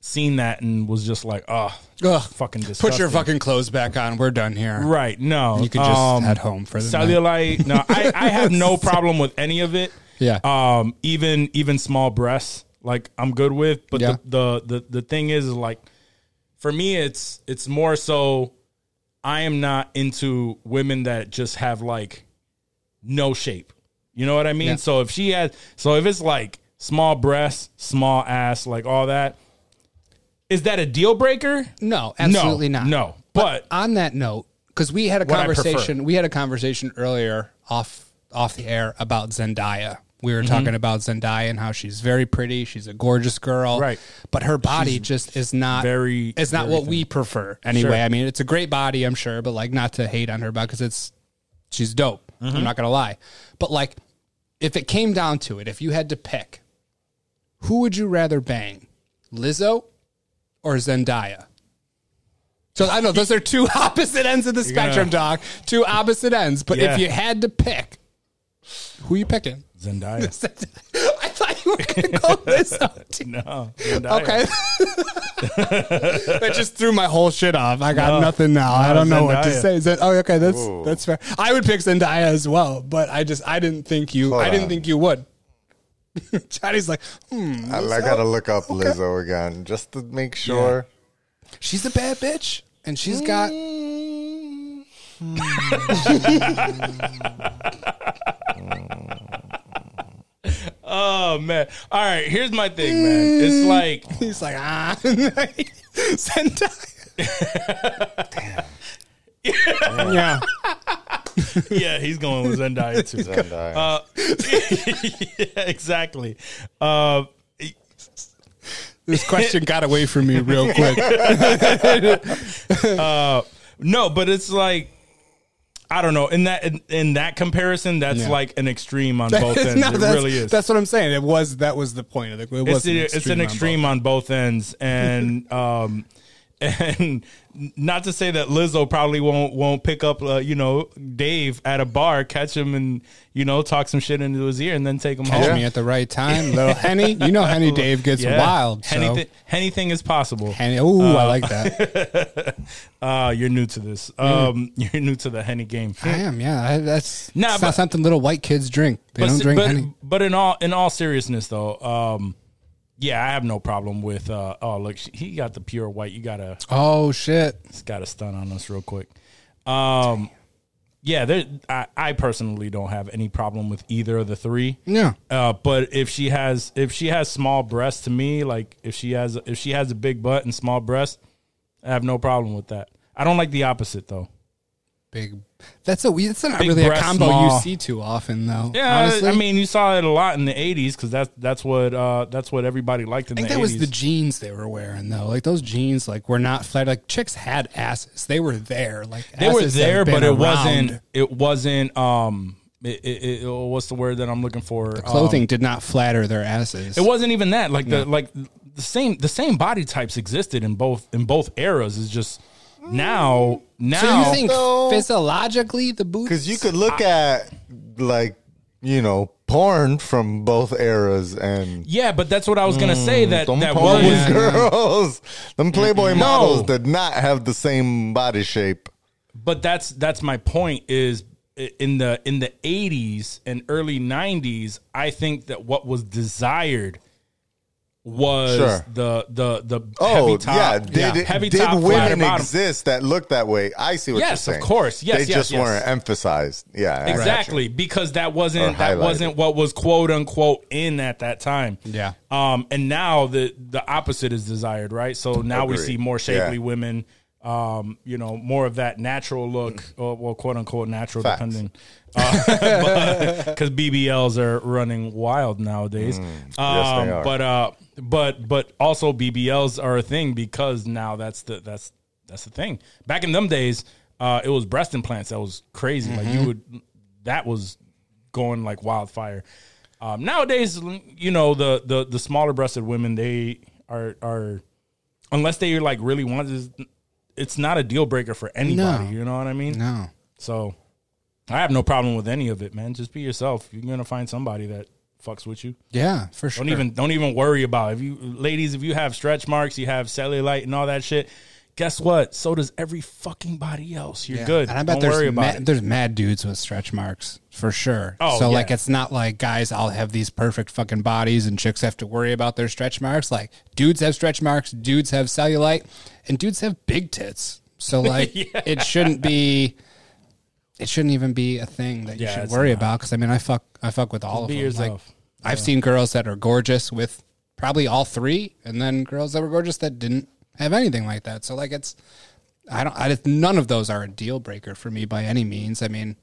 [SPEAKER 1] seen that and was just like, oh,
[SPEAKER 5] Ugh.
[SPEAKER 1] fucking disgusting.
[SPEAKER 5] Put your fucking clothes back on. We're done here.
[SPEAKER 1] Right. No.
[SPEAKER 5] You could just
[SPEAKER 1] um,
[SPEAKER 5] head home for the night.
[SPEAKER 1] cellulite. No, I, I have no (laughs) problem with any of it.
[SPEAKER 5] Yeah.
[SPEAKER 1] Um. Even even small breasts, like I'm good with. But
[SPEAKER 5] Yeah.
[SPEAKER 1] the, the the the thing is, is like, for me, it's it's more so. I am not into women that just have like no shape. You know what I mean?
[SPEAKER 5] Yeah.
[SPEAKER 1] So if she has, so if it's like small breasts, small ass, like all that, is that a deal breaker?
[SPEAKER 5] No, absolutely
[SPEAKER 1] no,
[SPEAKER 5] not.
[SPEAKER 1] No, but,
[SPEAKER 5] on that note, because we had a
[SPEAKER 1] What I prefer.
[SPEAKER 5] conversation, we had a conversation earlier off off the air about Zendaya. We
[SPEAKER 1] Mm-hmm.
[SPEAKER 5] were talking about Zendaya and how she's very pretty. She's a gorgeous girl,
[SPEAKER 1] Right.
[SPEAKER 5] But her body just is not
[SPEAKER 1] very-
[SPEAKER 5] It's not what we prefer anyway.
[SPEAKER 1] Sure.
[SPEAKER 5] I mean, it's a great body, I'm sure, but like not to hate on her body because it's she's dope.
[SPEAKER 1] Mm-hmm.
[SPEAKER 5] I'm not gonna lie, but like if it came down to it, if you had to pick, who would you rather bang, Lizzo or Zendaya? So I know those are two (laughs) opposite ends of the spectrum,
[SPEAKER 1] gonna-
[SPEAKER 5] Doc. Two opposite ends. But
[SPEAKER 1] Yeah.
[SPEAKER 5] if you had to pick, who are you picking?
[SPEAKER 1] Zendaya. (laughs)
[SPEAKER 5] I thought you were going to go (laughs) this too.
[SPEAKER 1] no. Zendaya.
[SPEAKER 5] Okay. (laughs) that just threw my whole shit off. I got
[SPEAKER 1] No.
[SPEAKER 5] nothing now. I
[SPEAKER 1] No,
[SPEAKER 5] don't know what to
[SPEAKER 1] Zendaya.
[SPEAKER 5] say. Is that, oh, okay, that's
[SPEAKER 4] Whoa.
[SPEAKER 5] that's fair. I would pick Zendaya as well, but I just I didn't think you.
[SPEAKER 4] Hold
[SPEAKER 5] I didn't
[SPEAKER 4] on.
[SPEAKER 5] think you would. Johnny's like, hmm,
[SPEAKER 4] I, I gotta look up Lizzo again just to make sure.
[SPEAKER 5] she's a bad bitch, and she's got.
[SPEAKER 1] Oh man. All right, here's my thing, man. It's like (laughs)
[SPEAKER 5] He's like, ah, (laughs) Zendaya. (laughs) yeah.
[SPEAKER 1] yeah, he's going with Zendaya too.
[SPEAKER 4] Zendaya.
[SPEAKER 1] yeah, exactly. Uh,
[SPEAKER 5] This question got away from me real quick.
[SPEAKER 1] no, but it's like I don't know. In that in, in that comparison, that's
[SPEAKER 5] Yeah.
[SPEAKER 1] like an extreme on (laughs) both ends.
[SPEAKER 5] No,
[SPEAKER 1] it really is.
[SPEAKER 5] That's what I'm saying. It was that was the point of it. It was
[SPEAKER 1] it's, a- it's an
[SPEAKER 5] on
[SPEAKER 1] extreme on both ends, and (laughs) um, and not to say that Lizzo probably won't won't pick up, uh, you know, Dave at a bar, catch him, and you know, talk some shit into his ear, and then take him
[SPEAKER 5] Catch
[SPEAKER 1] home.
[SPEAKER 5] me at the right (laughs) time, little Henny. You know, Henny (laughs) Dave gets
[SPEAKER 1] Yeah.
[SPEAKER 5] wild. So.
[SPEAKER 1] Anything, anything is possible.
[SPEAKER 5] Henny, oh, I like that.
[SPEAKER 1] Uh, (laughs) you're new to this. Um, you're new to the Henny game.
[SPEAKER 5] I am. Yeah, I, that's
[SPEAKER 1] Nah,
[SPEAKER 5] it's
[SPEAKER 1] but-
[SPEAKER 5] not something little white kids drink. They don't drink
[SPEAKER 1] but,
[SPEAKER 5] Henny.
[SPEAKER 1] but in all in all seriousness though, um, yeah, I have no problem with. Uh, oh, look, he got the pure white. You gotta
[SPEAKER 5] Oh shit!
[SPEAKER 1] It's got a stun on us real quick. Um, yeah, there. I, I personally don't have any problem with either of the three.
[SPEAKER 5] Yeah.
[SPEAKER 1] Uh, but if she has if she has small breasts, to me, like if she has if she has a big butt and small breasts, I have no problem with that. I don't like the opposite though.
[SPEAKER 5] Big. That's a. That's not
[SPEAKER 1] Big
[SPEAKER 5] really a
[SPEAKER 1] breast,
[SPEAKER 5] combo
[SPEAKER 1] small.
[SPEAKER 5] you see too often, though.
[SPEAKER 1] Yeah,
[SPEAKER 5] honestly.
[SPEAKER 1] I mean, you saw it a lot in the '80s because that's that's what uh, that's what everybody liked in
[SPEAKER 5] I think
[SPEAKER 1] the
[SPEAKER 5] that
[SPEAKER 1] 80s.
[SPEAKER 5] was the jeans they were wearing though. Like those jeans, like were not flat. Like chicks had asses. They were there. Like
[SPEAKER 1] they were
[SPEAKER 5] asses have
[SPEAKER 1] there,
[SPEAKER 5] been
[SPEAKER 1] but it
[SPEAKER 5] around.
[SPEAKER 1] wasn't. It wasn't. Um, it, it, it, what's the word that I'm looking for?
[SPEAKER 5] Clothing
[SPEAKER 1] Um,
[SPEAKER 5] did not flatter their asses.
[SPEAKER 1] It wasn't even that. Like the like the same the same body types existed in both in both eras. Is just now now.
[SPEAKER 5] So you think
[SPEAKER 4] No.
[SPEAKER 5] physiologically the boots?
[SPEAKER 4] Because you could look at like you know porn from both eras and
[SPEAKER 1] Yeah, but that's what I was gonna say. Mm, that
[SPEAKER 4] them
[SPEAKER 1] that
[SPEAKER 4] porn
[SPEAKER 1] was (laughs)
[SPEAKER 4] girls, them Playboy
[SPEAKER 1] No.
[SPEAKER 4] models did not have the same body shape.
[SPEAKER 1] but that's that's my point is in the in the 80s and early 90s i think that what was desired was
[SPEAKER 4] Sure.
[SPEAKER 1] the the the
[SPEAKER 4] Oh
[SPEAKER 1] heavy top
[SPEAKER 4] yeah, did, it-
[SPEAKER 1] heavy
[SPEAKER 4] did
[SPEAKER 1] top
[SPEAKER 4] women exist that looked that way? I see what
[SPEAKER 1] Yes,
[SPEAKER 4] you're saying.
[SPEAKER 1] Yes, of course. Yes,
[SPEAKER 4] they
[SPEAKER 1] yes,
[SPEAKER 4] just
[SPEAKER 1] yes.
[SPEAKER 4] weren't emphasized. Yeah, I got you.
[SPEAKER 1] exactly because that wasn't that wasn't what was quote unquote in at that time
[SPEAKER 5] Yeah.
[SPEAKER 1] um and now the the opposite is desired right so now we see more shapely
[SPEAKER 4] Yeah.
[SPEAKER 1] women um you know more of that natural look or well quote unquote natural
[SPEAKER 4] Facts.
[SPEAKER 1] depending (laughs) because bbls are running wild nowadays um
[SPEAKER 4] Mm. Yes, they are.
[SPEAKER 1] but uh but but also bbls are a thing because now that's the that's that's the thing back in them days uh it was breast implants that was crazy like
[SPEAKER 4] Mm-hmm.
[SPEAKER 1] you would that was going like wildfire um nowadays you know the the the smaller breasted women they are are unless they like really want this it's not a deal breaker for anybody
[SPEAKER 5] No.
[SPEAKER 1] you know what i mean
[SPEAKER 5] no.
[SPEAKER 1] so i have no problem with any of it man just be yourself you're gonna find somebody that fucks with you
[SPEAKER 5] Yeah, for sure.
[SPEAKER 1] don't even don't even worry about it. if you ladies if you have stretch marks you have cellulite and all that shit guess what so does every fucking body else you're
[SPEAKER 5] Yeah.
[SPEAKER 1] good
[SPEAKER 5] And I bet
[SPEAKER 1] don't
[SPEAKER 5] there's
[SPEAKER 1] worry about
[SPEAKER 5] mad,
[SPEAKER 1] it
[SPEAKER 5] there's mad dudes with stretch marks for sure.
[SPEAKER 1] Oh,
[SPEAKER 5] so
[SPEAKER 1] yeah.
[SPEAKER 5] like it's not like guys all have these perfect fucking bodies and chicks have to worry about their stretch marks. Like dudes have stretch marks, dudes have cellulite, and dudes have big tits. So (laughs) like it shouldn't be. It shouldn't even be a thing that you
[SPEAKER 1] Yeah,
[SPEAKER 5] should worry
[SPEAKER 1] not.
[SPEAKER 5] about because I mean I fuck I fuck with all of them. Like
[SPEAKER 1] yourself.
[SPEAKER 5] I've seen girls that are gorgeous with probably all three, and then girls that were gorgeous that didn't have anything like that. So like it's I don't. I just, none of those are a deal breaker for me by any means. I mean,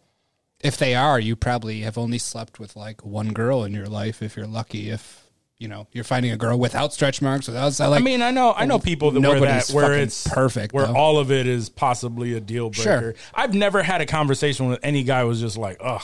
[SPEAKER 5] if they are, you probably have only slept with like one girl in your life if you're lucky. If you know you're finding a girl without stretch marks, without I like.
[SPEAKER 1] I mean, I know, I know oh, people that where that where it's
[SPEAKER 5] perfect,
[SPEAKER 1] where
[SPEAKER 5] though.
[SPEAKER 1] all of it is possibly a deal breaker.
[SPEAKER 5] Sure.
[SPEAKER 1] I've never had a conversation with any guy who was just like, ugh,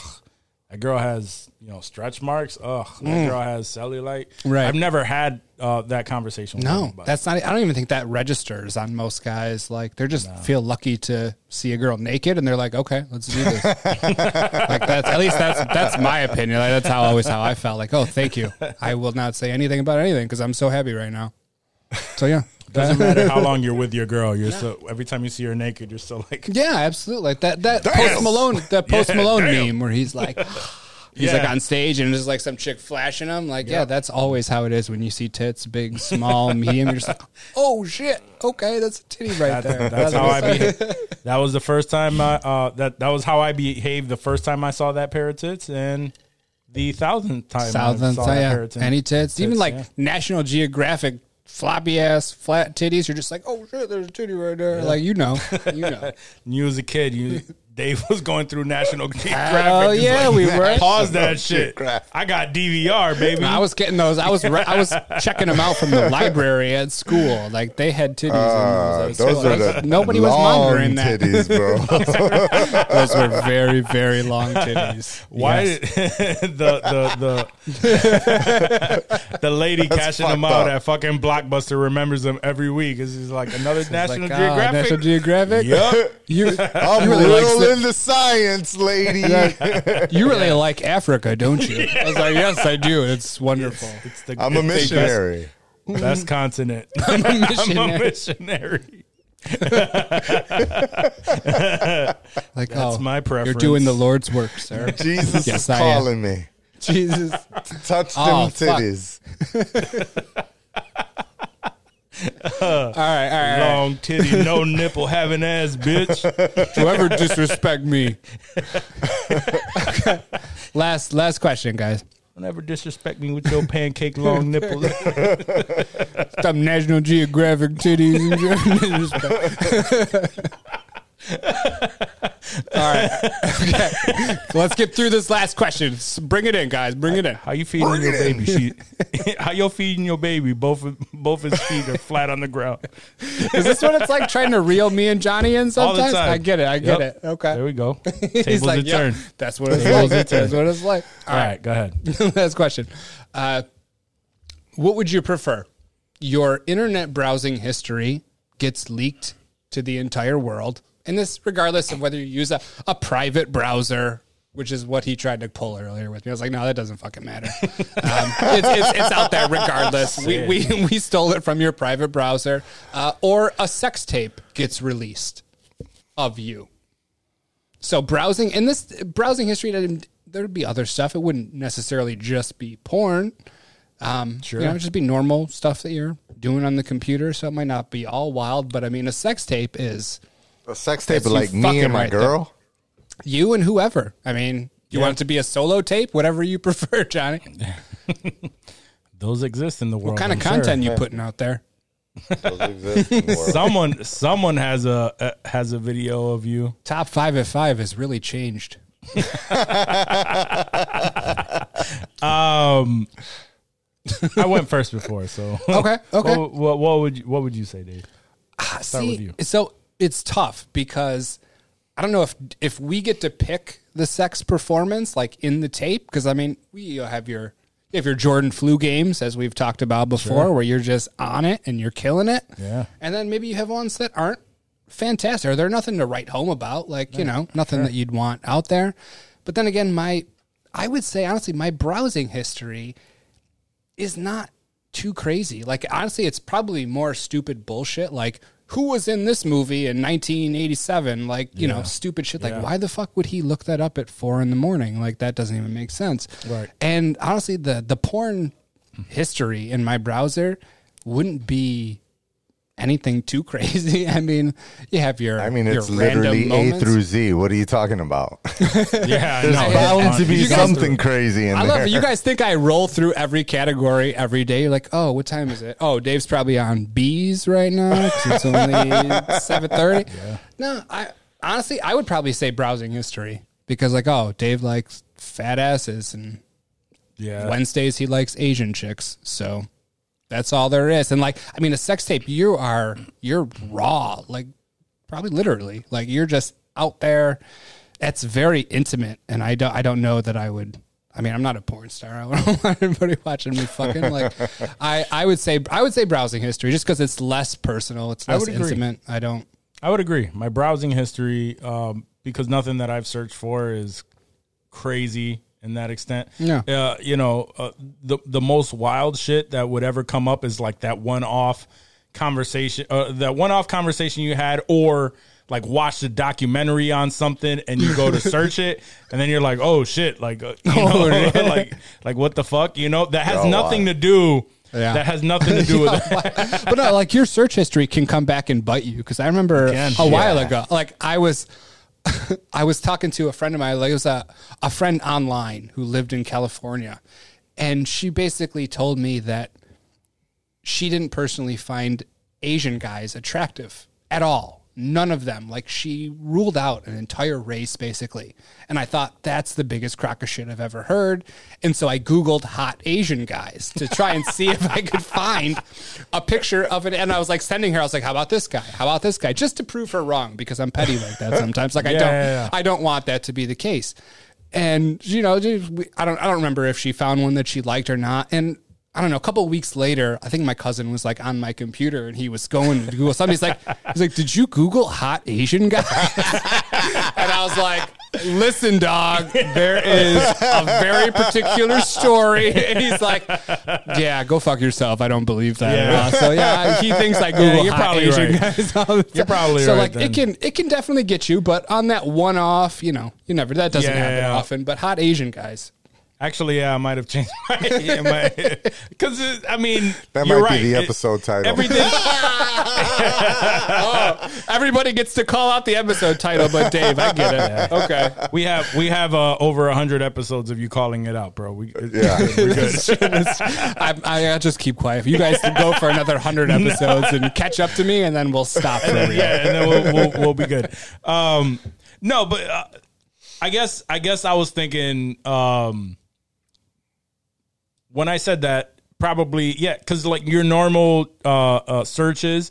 [SPEAKER 1] that girl has you know stretch marks. Ugh, that girl has cellulite.
[SPEAKER 5] Mm. Right.
[SPEAKER 1] I've never had uh, that conversation. with
[SPEAKER 5] no,
[SPEAKER 1] anybody.
[SPEAKER 5] that's not. I don't even think that registers on most guys. Like they're just feel lucky to see a girl naked, and they're like, okay, let's do this. (laughs) like that's at least that's that's my opinion. Like, that's how always how I felt. Like, oh, thank you. (laughs) I will not say anything about anything because I'm so happy right now. So yeah,
[SPEAKER 1] doesn't matter how long you're with your girl. You're so every time you see her naked, you're still like,
[SPEAKER 5] Yeah, absolutely. Like that that Post Malone that (laughs) Post
[SPEAKER 1] Yeah,
[SPEAKER 5] Malone
[SPEAKER 1] damn.
[SPEAKER 5] meme where he's like (laughs) he's like on stage and there's like some chick flashing him. Like, yeah, that's always how it is when you see tits, big, small, medium. You're just like, (laughs) oh shit, okay, that's a titty right there.
[SPEAKER 1] That's how I behave. That was the first time I, uh, that that was how I behaved the first time I saw that pair of tits, and the thousandth time
[SPEAKER 5] Thousandth,
[SPEAKER 1] saw
[SPEAKER 5] yeah.
[SPEAKER 1] of tits.
[SPEAKER 5] Any tits, even like
[SPEAKER 1] yeah.
[SPEAKER 5] National Geographic floppy ass flat titties. You're just like, oh shit, there's a titty right there. Like you know, (laughs) you know.
[SPEAKER 1] you was a kid, you Dave (laughs) was going through National Geographic.
[SPEAKER 5] Hell
[SPEAKER 1] Just
[SPEAKER 5] yeah,
[SPEAKER 1] like,
[SPEAKER 5] we were.
[SPEAKER 1] Pause that shit.
[SPEAKER 4] Geographic.
[SPEAKER 1] I got DVR, baby.
[SPEAKER 5] I was getting those. I was re- I was checking them out from the library at school. Like they had titties.
[SPEAKER 4] Uh,
[SPEAKER 5] in those.
[SPEAKER 4] those are
[SPEAKER 5] Like,
[SPEAKER 4] the
[SPEAKER 5] nobody was
[SPEAKER 4] long
[SPEAKER 5] monitoring that.
[SPEAKER 4] titties, bro. (laughs) (laughs)
[SPEAKER 5] Those were very very long titties.
[SPEAKER 1] Why
[SPEAKER 5] Yes.
[SPEAKER 1] did the the the the lady cashing them
[SPEAKER 4] fucked
[SPEAKER 1] out
[SPEAKER 4] up.
[SPEAKER 1] at fucking Blockbuster remembers them every week? Is is like another National
[SPEAKER 5] Like, ah,
[SPEAKER 1] Geographic?
[SPEAKER 5] National Geographic.
[SPEAKER 1] Yup.
[SPEAKER 5] You,
[SPEAKER 4] I'm
[SPEAKER 5] you really
[SPEAKER 4] real
[SPEAKER 5] like
[SPEAKER 4] into science, lady. (laughs) (laughs)
[SPEAKER 5] you really like Africa, don't you? (laughs) I was like, yes, I do. It's wonderful.
[SPEAKER 1] It's the
[SPEAKER 4] I'm a
[SPEAKER 1] it's the
[SPEAKER 4] missionary.
[SPEAKER 1] Best, best continent.
[SPEAKER 5] I'm a
[SPEAKER 1] I'm a
[SPEAKER 5] missionary.
[SPEAKER 1] missionary.
[SPEAKER 5] Like,
[SPEAKER 1] That's
[SPEAKER 5] oh,
[SPEAKER 1] my preference.
[SPEAKER 5] You're doing the Lord's work, sir.
[SPEAKER 4] Jesus
[SPEAKER 5] Yes,
[SPEAKER 4] is
[SPEAKER 5] I am.
[SPEAKER 4] calling me.
[SPEAKER 5] Jesus.
[SPEAKER 4] Touch them
[SPEAKER 5] Oh,
[SPEAKER 4] titties.
[SPEAKER 5] All right, all right. All right.
[SPEAKER 1] Long titty, no nipple having ass, bitch.
[SPEAKER 5] Whoever disrespect me. Last last question, guys.
[SPEAKER 1] Don't ever disrespect me with your pancake long nipples.
[SPEAKER 5] Some National Geographic titties. All right. Okay. So let's get through this last question. Bring it in, guys. Bring it in.
[SPEAKER 1] How you feeding your baby? She, (laughs) how you feeding your baby? Both of- both his feet are flat on the ground.
[SPEAKER 5] Is this what it's like trying to reel me and Johnny in
[SPEAKER 1] All the
[SPEAKER 5] sometimes?
[SPEAKER 1] time.
[SPEAKER 5] I get it. I get
[SPEAKER 1] Yep.
[SPEAKER 5] it. Okay.
[SPEAKER 1] There we go. (laughs) Tables
[SPEAKER 5] like, "Yep,
[SPEAKER 1] turn.
[SPEAKER 5] That's what it's
[SPEAKER 1] Tables
[SPEAKER 5] like. (laughs) That's what it's like.
[SPEAKER 1] All right, go ahead.
[SPEAKER 5] Last question. Uh, what would you prefer? Your internet browsing history gets leaked to the entire world, and this regardless of whether you use a, a private browser, which is what he tried to pull earlier with me. I was like, no, that doesn't fucking matter. (laughs) um, it's, it's, it's out there regardless. We, we, we stole it from your private browser, uh, or a sex tape gets released of you. So browsing and this browsing history, there'd be other stuff. It wouldn't necessarily just be porn. Um, sure, you know, just be normal stuff that you're doing on the computer. So it might not be all wild, but I mean, a sex tape is
[SPEAKER 4] A sex tape
[SPEAKER 5] That's
[SPEAKER 4] of
[SPEAKER 5] you
[SPEAKER 4] like me
[SPEAKER 5] fucking
[SPEAKER 4] and my
[SPEAKER 5] right there.
[SPEAKER 4] girl.
[SPEAKER 5] you and whoever. I mean, you
[SPEAKER 1] Yeah.
[SPEAKER 5] want it to be a solo tape, whatever you (laughs) prefer, Johnny. (laughs)
[SPEAKER 1] Those exist in the world.
[SPEAKER 5] What kind of
[SPEAKER 1] I'm sure.
[SPEAKER 5] content you putting out there?
[SPEAKER 4] Those exist in the world. (laughs)
[SPEAKER 1] Someone someone has a, a has a video of you.
[SPEAKER 5] Top five at five has really changed.
[SPEAKER 1] Um, I went first before, so
[SPEAKER 5] Okay, okay.
[SPEAKER 1] What, what, what would you, what would you say, Dave? Start
[SPEAKER 5] See,
[SPEAKER 1] with you.
[SPEAKER 5] So it's tough because I don't know if if we get to pick the sex performance like in the tape because I mean we have your you your Jordan flu games as we've talked about before where you're just on it and you're killing it.
[SPEAKER 1] Yeah.
[SPEAKER 5] And then maybe you have ones that aren't fantastic or they're nothing to write home about like, you know, nothing that you'd want out there. But then again, my I would say honestly my browsing history is not too crazy. Like honestly, it's probably more stupid bullshit. Like who was in this movie in 1987? Like you know, stupid shit. Like
[SPEAKER 1] Yeah.
[SPEAKER 5] why the fuck would he look that up at four in the morning? Like that doesn't even make sense.
[SPEAKER 1] Right.
[SPEAKER 5] And honestly, the the porn history in my browser wouldn't be anything too crazy. (laughs) I mean, you have your
[SPEAKER 4] I mean,
[SPEAKER 5] your
[SPEAKER 4] it's
[SPEAKER 5] random
[SPEAKER 4] literally A through Z. What are you talking about? (laughs)
[SPEAKER 1] Yeah, (laughs)
[SPEAKER 4] There's
[SPEAKER 1] no,
[SPEAKER 4] bound to be something crazy in
[SPEAKER 5] I
[SPEAKER 4] there.
[SPEAKER 5] love it. You guys think I roll through every category every day? You're like, oh, what time is it? Oh, Dave's probably on B's right now it's only seven thirty. No, I honestly I would probably say browsing history because like, oh, Dave likes fat asses and
[SPEAKER 1] yeah.
[SPEAKER 5] Wednesdays he likes Asian chicks. So that's all there is. And like, I mean, a sex tape, you are you're raw, like probably literally, like you're just out there. It's very intimate, and I don't I don't know that I would. I mean, I'm not a porn star. (laughs) I don't want anybody watching me fucking. Like, I I would say I would say browsing history just because it's less personal. It's
[SPEAKER 1] I
[SPEAKER 5] less
[SPEAKER 1] agree.
[SPEAKER 5] intimate. I don't.
[SPEAKER 1] I would agree. My browsing history, um, because nothing that I've searched for is crazy in that extent.
[SPEAKER 5] Yeah.
[SPEAKER 1] Uh, you know, uh, the the most wild shit that would ever come up is like that one off conversation, uh, that one off conversation you had, or like watch the documentary on something and you go to (laughs) search it and then you're like, oh shit, like uh, you know, (laughs) like like what the fuck, you know, that has
[SPEAKER 4] Oh,
[SPEAKER 1] nothing
[SPEAKER 4] wow.
[SPEAKER 1] to do.
[SPEAKER 5] Yeah.
[SPEAKER 1] That has nothing to do (laughs) with it.
[SPEAKER 5] but no, like your search history can come back and bite you because I remember
[SPEAKER 1] can.
[SPEAKER 5] a while
[SPEAKER 4] Yeah.
[SPEAKER 5] ago, like I was, (laughs) I was talking to a friend of mine, like it was a a friend online who lived in California, and she basically told me that she didn't personally find Asian guys attractive at all. None of them. Like she ruled out an entire race basically. And I thought that's the biggest crock of shit I've ever heard. And so I Googled hot Asian guys to try and see if I could find a picture of it. And I was like sending her, I was like, how about this guy? How about this guy? Just to prove her wrong because I'm petty like that sometimes. Like I (laughs) don't,
[SPEAKER 1] yeah, yeah.
[SPEAKER 5] I don't want that to be the case. And you know, I don't, I don't remember if she found one that she liked or not. And I don't know. A couple of weeks later, I think my cousin was like on my computer and he was going to Google something. He's like, he's like, "Did you Google hot Asian guy?" (laughs) and I was like, "Listen, dog, there is a very particular story." (laughs) And he's like, "Yeah, go fuck yourself. I don't believe that."
[SPEAKER 1] Yeah.
[SPEAKER 5] all." So yeah, he thinks I (laughs) Google
[SPEAKER 1] you're
[SPEAKER 5] hot
[SPEAKER 1] probably
[SPEAKER 5] Asian
[SPEAKER 1] right.
[SPEAKER 5] guys. All the
[SPEAKER 1] You're probably
[SPEAKER 5] so
[SPEAKER 1] right
[SPEAKER 5] like
[SPEAKER 1] then.
[SPEAKER 5] it can it can definitely get you, but on that one off, you know, you never that doesn't
[SPEAKER 1] Yeah,
[SPEAKER 5] happen
[SPEAKER 1] yeah, yeah.
[SPEAKER 5] often. But hot Asian guys.
[SPEAKER 1] Actually, yeah, I might have changed (laughs) my because (laughs) I mean
[SPEAKER 4] That
[SPEAKER 1] you're
[SPEAKER 4] might
[SPEAKER 1] right.
[SPEAKER 4] be the
[SPEAKER 1] It-
[SPEAKER 4] episode title.
[SPEAKER 1] everything. (laughs)
[SPEAKER 5] Everybody gets to call out the episode title, but Dave, I get it. Okay.
[SPEAKER 1] we have we have uh, over hundred episodes of you calling it out, bro. We,
[SPEAKER 4] Yeah.
[SPEAKER 1] we're good.
[SPEAKER 5] I, I I'll just keep quiet. You guys can go for another hundred episodes and catch up to me, and then we'll stop for real.
[SPEAKER 1] yeah, and then we'll, we'll, we'll be good. Um, no, but uh, I guess I guess I was thinking um, when I said that probably yeah, because like your normal uh, uh, searches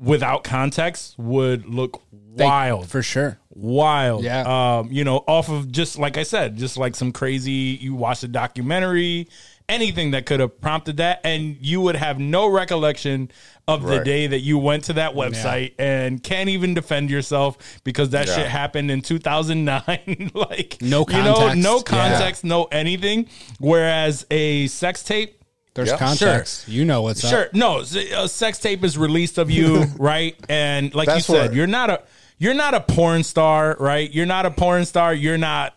[SPEAKER 1] without context would look wild
[SPEAKER 5] for sure.
[SPEAKER 1] wild.
[SPEAKER 5] Yeah.
[SPEAKER 1] Um, you know, off of just like I said, just like some crazy you watch a documentary, anything that could have prompted that, and you would have no recollection of the
[SPEAKER 4] Right.
[SPEAKER 1] day that you went to that website and can't even defend yourself because that
[SPEAKER 4] Yeah.
[SPEAKER 1] shit happened in 2009. (laughs) like
[SPEAKER 5] No
[SPEAKER 1] you know,
[SPEAKER 5] context.
[SPEAKER 1] no
[SPEAKER 5] Yeah.
[SPEAKER 1] context, no anything. Whereas a sex tape.
[SPEAKER 5] There's
[SPEAKER 4] Yeah.
[SPEAKER 5] context. You know what's
[SPEAKER 1] Sure.
[SPEAKER 5] up. Sure.
[SPEAKER 1] No, s- a sex tape is released of you, (laughs) right? And like
[SPEAKER 4] That's
[SPEAKER 1] you said, you're not a you're not a porn star, right? You're not a porn star. You're not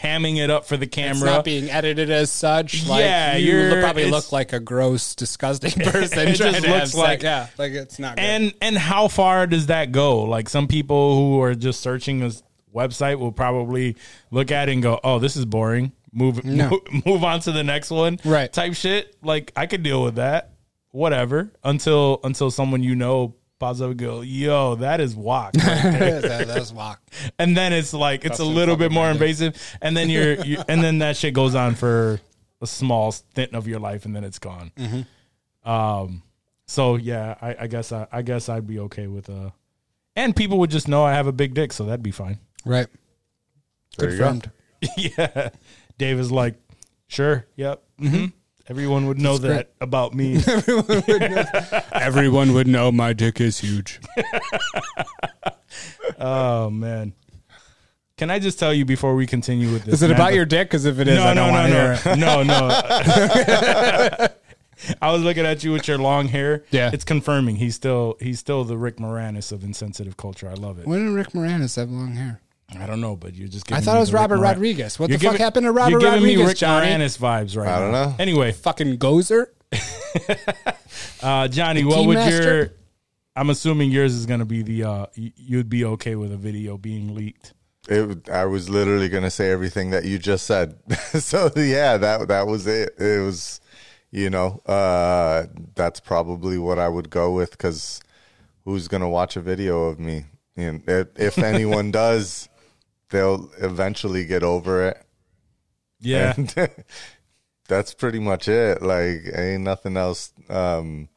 [SPEAKER 1] hamming it up for the
[SPEAKER 5] It's
[SPEAKER 1] camera.
[SPEAKER 5] not being edited as such. Like,
[SPEAKER 1] Yeah,
[SPEAKER 5] you probably look like a gross, disgusting (laughs) person.
[SPEAKER 1] It just looks
[SPEAKER 5] sex.
[SPEAKER 1] like-
[SPEAKER 5] yeah, like it's not. Good.
[SPEAKER 1] and and how far does that go? Like some people who are just searching this website will probably look at it and go, "Oh, this is boring." Move
[SPEAKER 5] No. (laughs)
[SPEAKER 1] move, move on to the next one.
[SPEAKER 5] Right.
[SPEAKER 1] Type shit. Like I could deal with that. Whatever. Until until someone you know pops up and go, "Yo, that is whack." (laughs)
[SPEAKER 5] that, that's walk.
[SPEAKER 1] and then it's like it's a little bit more
[SPEAKER 5] Randall.
[SPEAKER 1] invasive, and then you're, you and then that shit goes on for a small stint of your life, and then it's gone.
[SPEAKER 5] Mm-hmm.
[SPEAKER 1] Um, so yeah, I, I guess I, I guess I'd be okay with uh, and people would just know I have a big dick, so that'd be fine.
[SPEAKER 5] Right.
[SPEAKER 4] There you go.
[SPEAKER 5] Confirmed. (laughs)
[SPEAKER 1] yeah, Dave is like, sure, yep, hmm everyone would know
[SPEAKER 5] That's
[SPEAKER 1] that about me. (laughs) (laughs)
[SPEAKER 5] Everyone would know my dick is huge. (laughs)
[SPEAKER 1] oh man. Can I just tell you before we continue with this?
[SPEAKER 5] Is it
[SPEAKER 1] man,
[SPEAKER 5] about your dick? Because if it is,
[SPEAKER 1] no,
[SPEAKER 5] I don't
[SPEAKER 1] no,
[SPEAKER 5] want to
[SPEAKER 1] no,
[SPEAKER 5] hear it.
[SPEAKER 1] no, no, no. I was looking at you with your long hair.
[SPEAKER 5] Yeah.
[SPEAKER 1] it's confirming he's still he's still the Rick Moranis of insensitive culture. I love it.
[SPEAKER 5] When did Rick Moranis have long hair?
[SPEAKER 1] I don't know, but you're just.
[SPEAKER 5] I thought
[SPEAKER 1] me
[SPEAKER 5] it was
[SPEAKER 1] the Rick
[SPEAKER 5] Robert
[SPEAKER 1] Moran-
[SPEAKER 5] Rodriguez. What
[SPEAKER 1] You're
[SPEAKER 5] the fuck happened to Robert Rodriguez?
[SPEAKER 1] You're giving me
[SPEAKER 5] Rodriguez,
[SPEAKER 1] Rick
[SPEAKER 5] Johnny?
[SPEAKER 1] Moranis vibes right
[SPEAKER 4] I don't
[SPEAKER 1] now.
[SPEAKER 4] know.
[SPEAKER 1] Anyway, (laughs)
[SPEAKER 5] Fucking gozer. (laughs)
[SPEAKER 1] uh, Johnny, what would
[SPEAKER 5] Keymaster?
[SPEAKER 1] your? I'm assuming yours is going to be the. Uh, you'd be okay with a video being leaked.
[SPEAKER 4] It, I was literally going to say everything that you just said. (laughs) so yeah, that that was it. It was, you know, uh, that's probably what I would go with because who's going to watch a video of me? And if, if anyone does, they'll eventually get over it.
[SPEAKER 1] Yeah,
[SPEAKER 4] And (laughs) that's pretty much it. Like ain't nothing else. Um,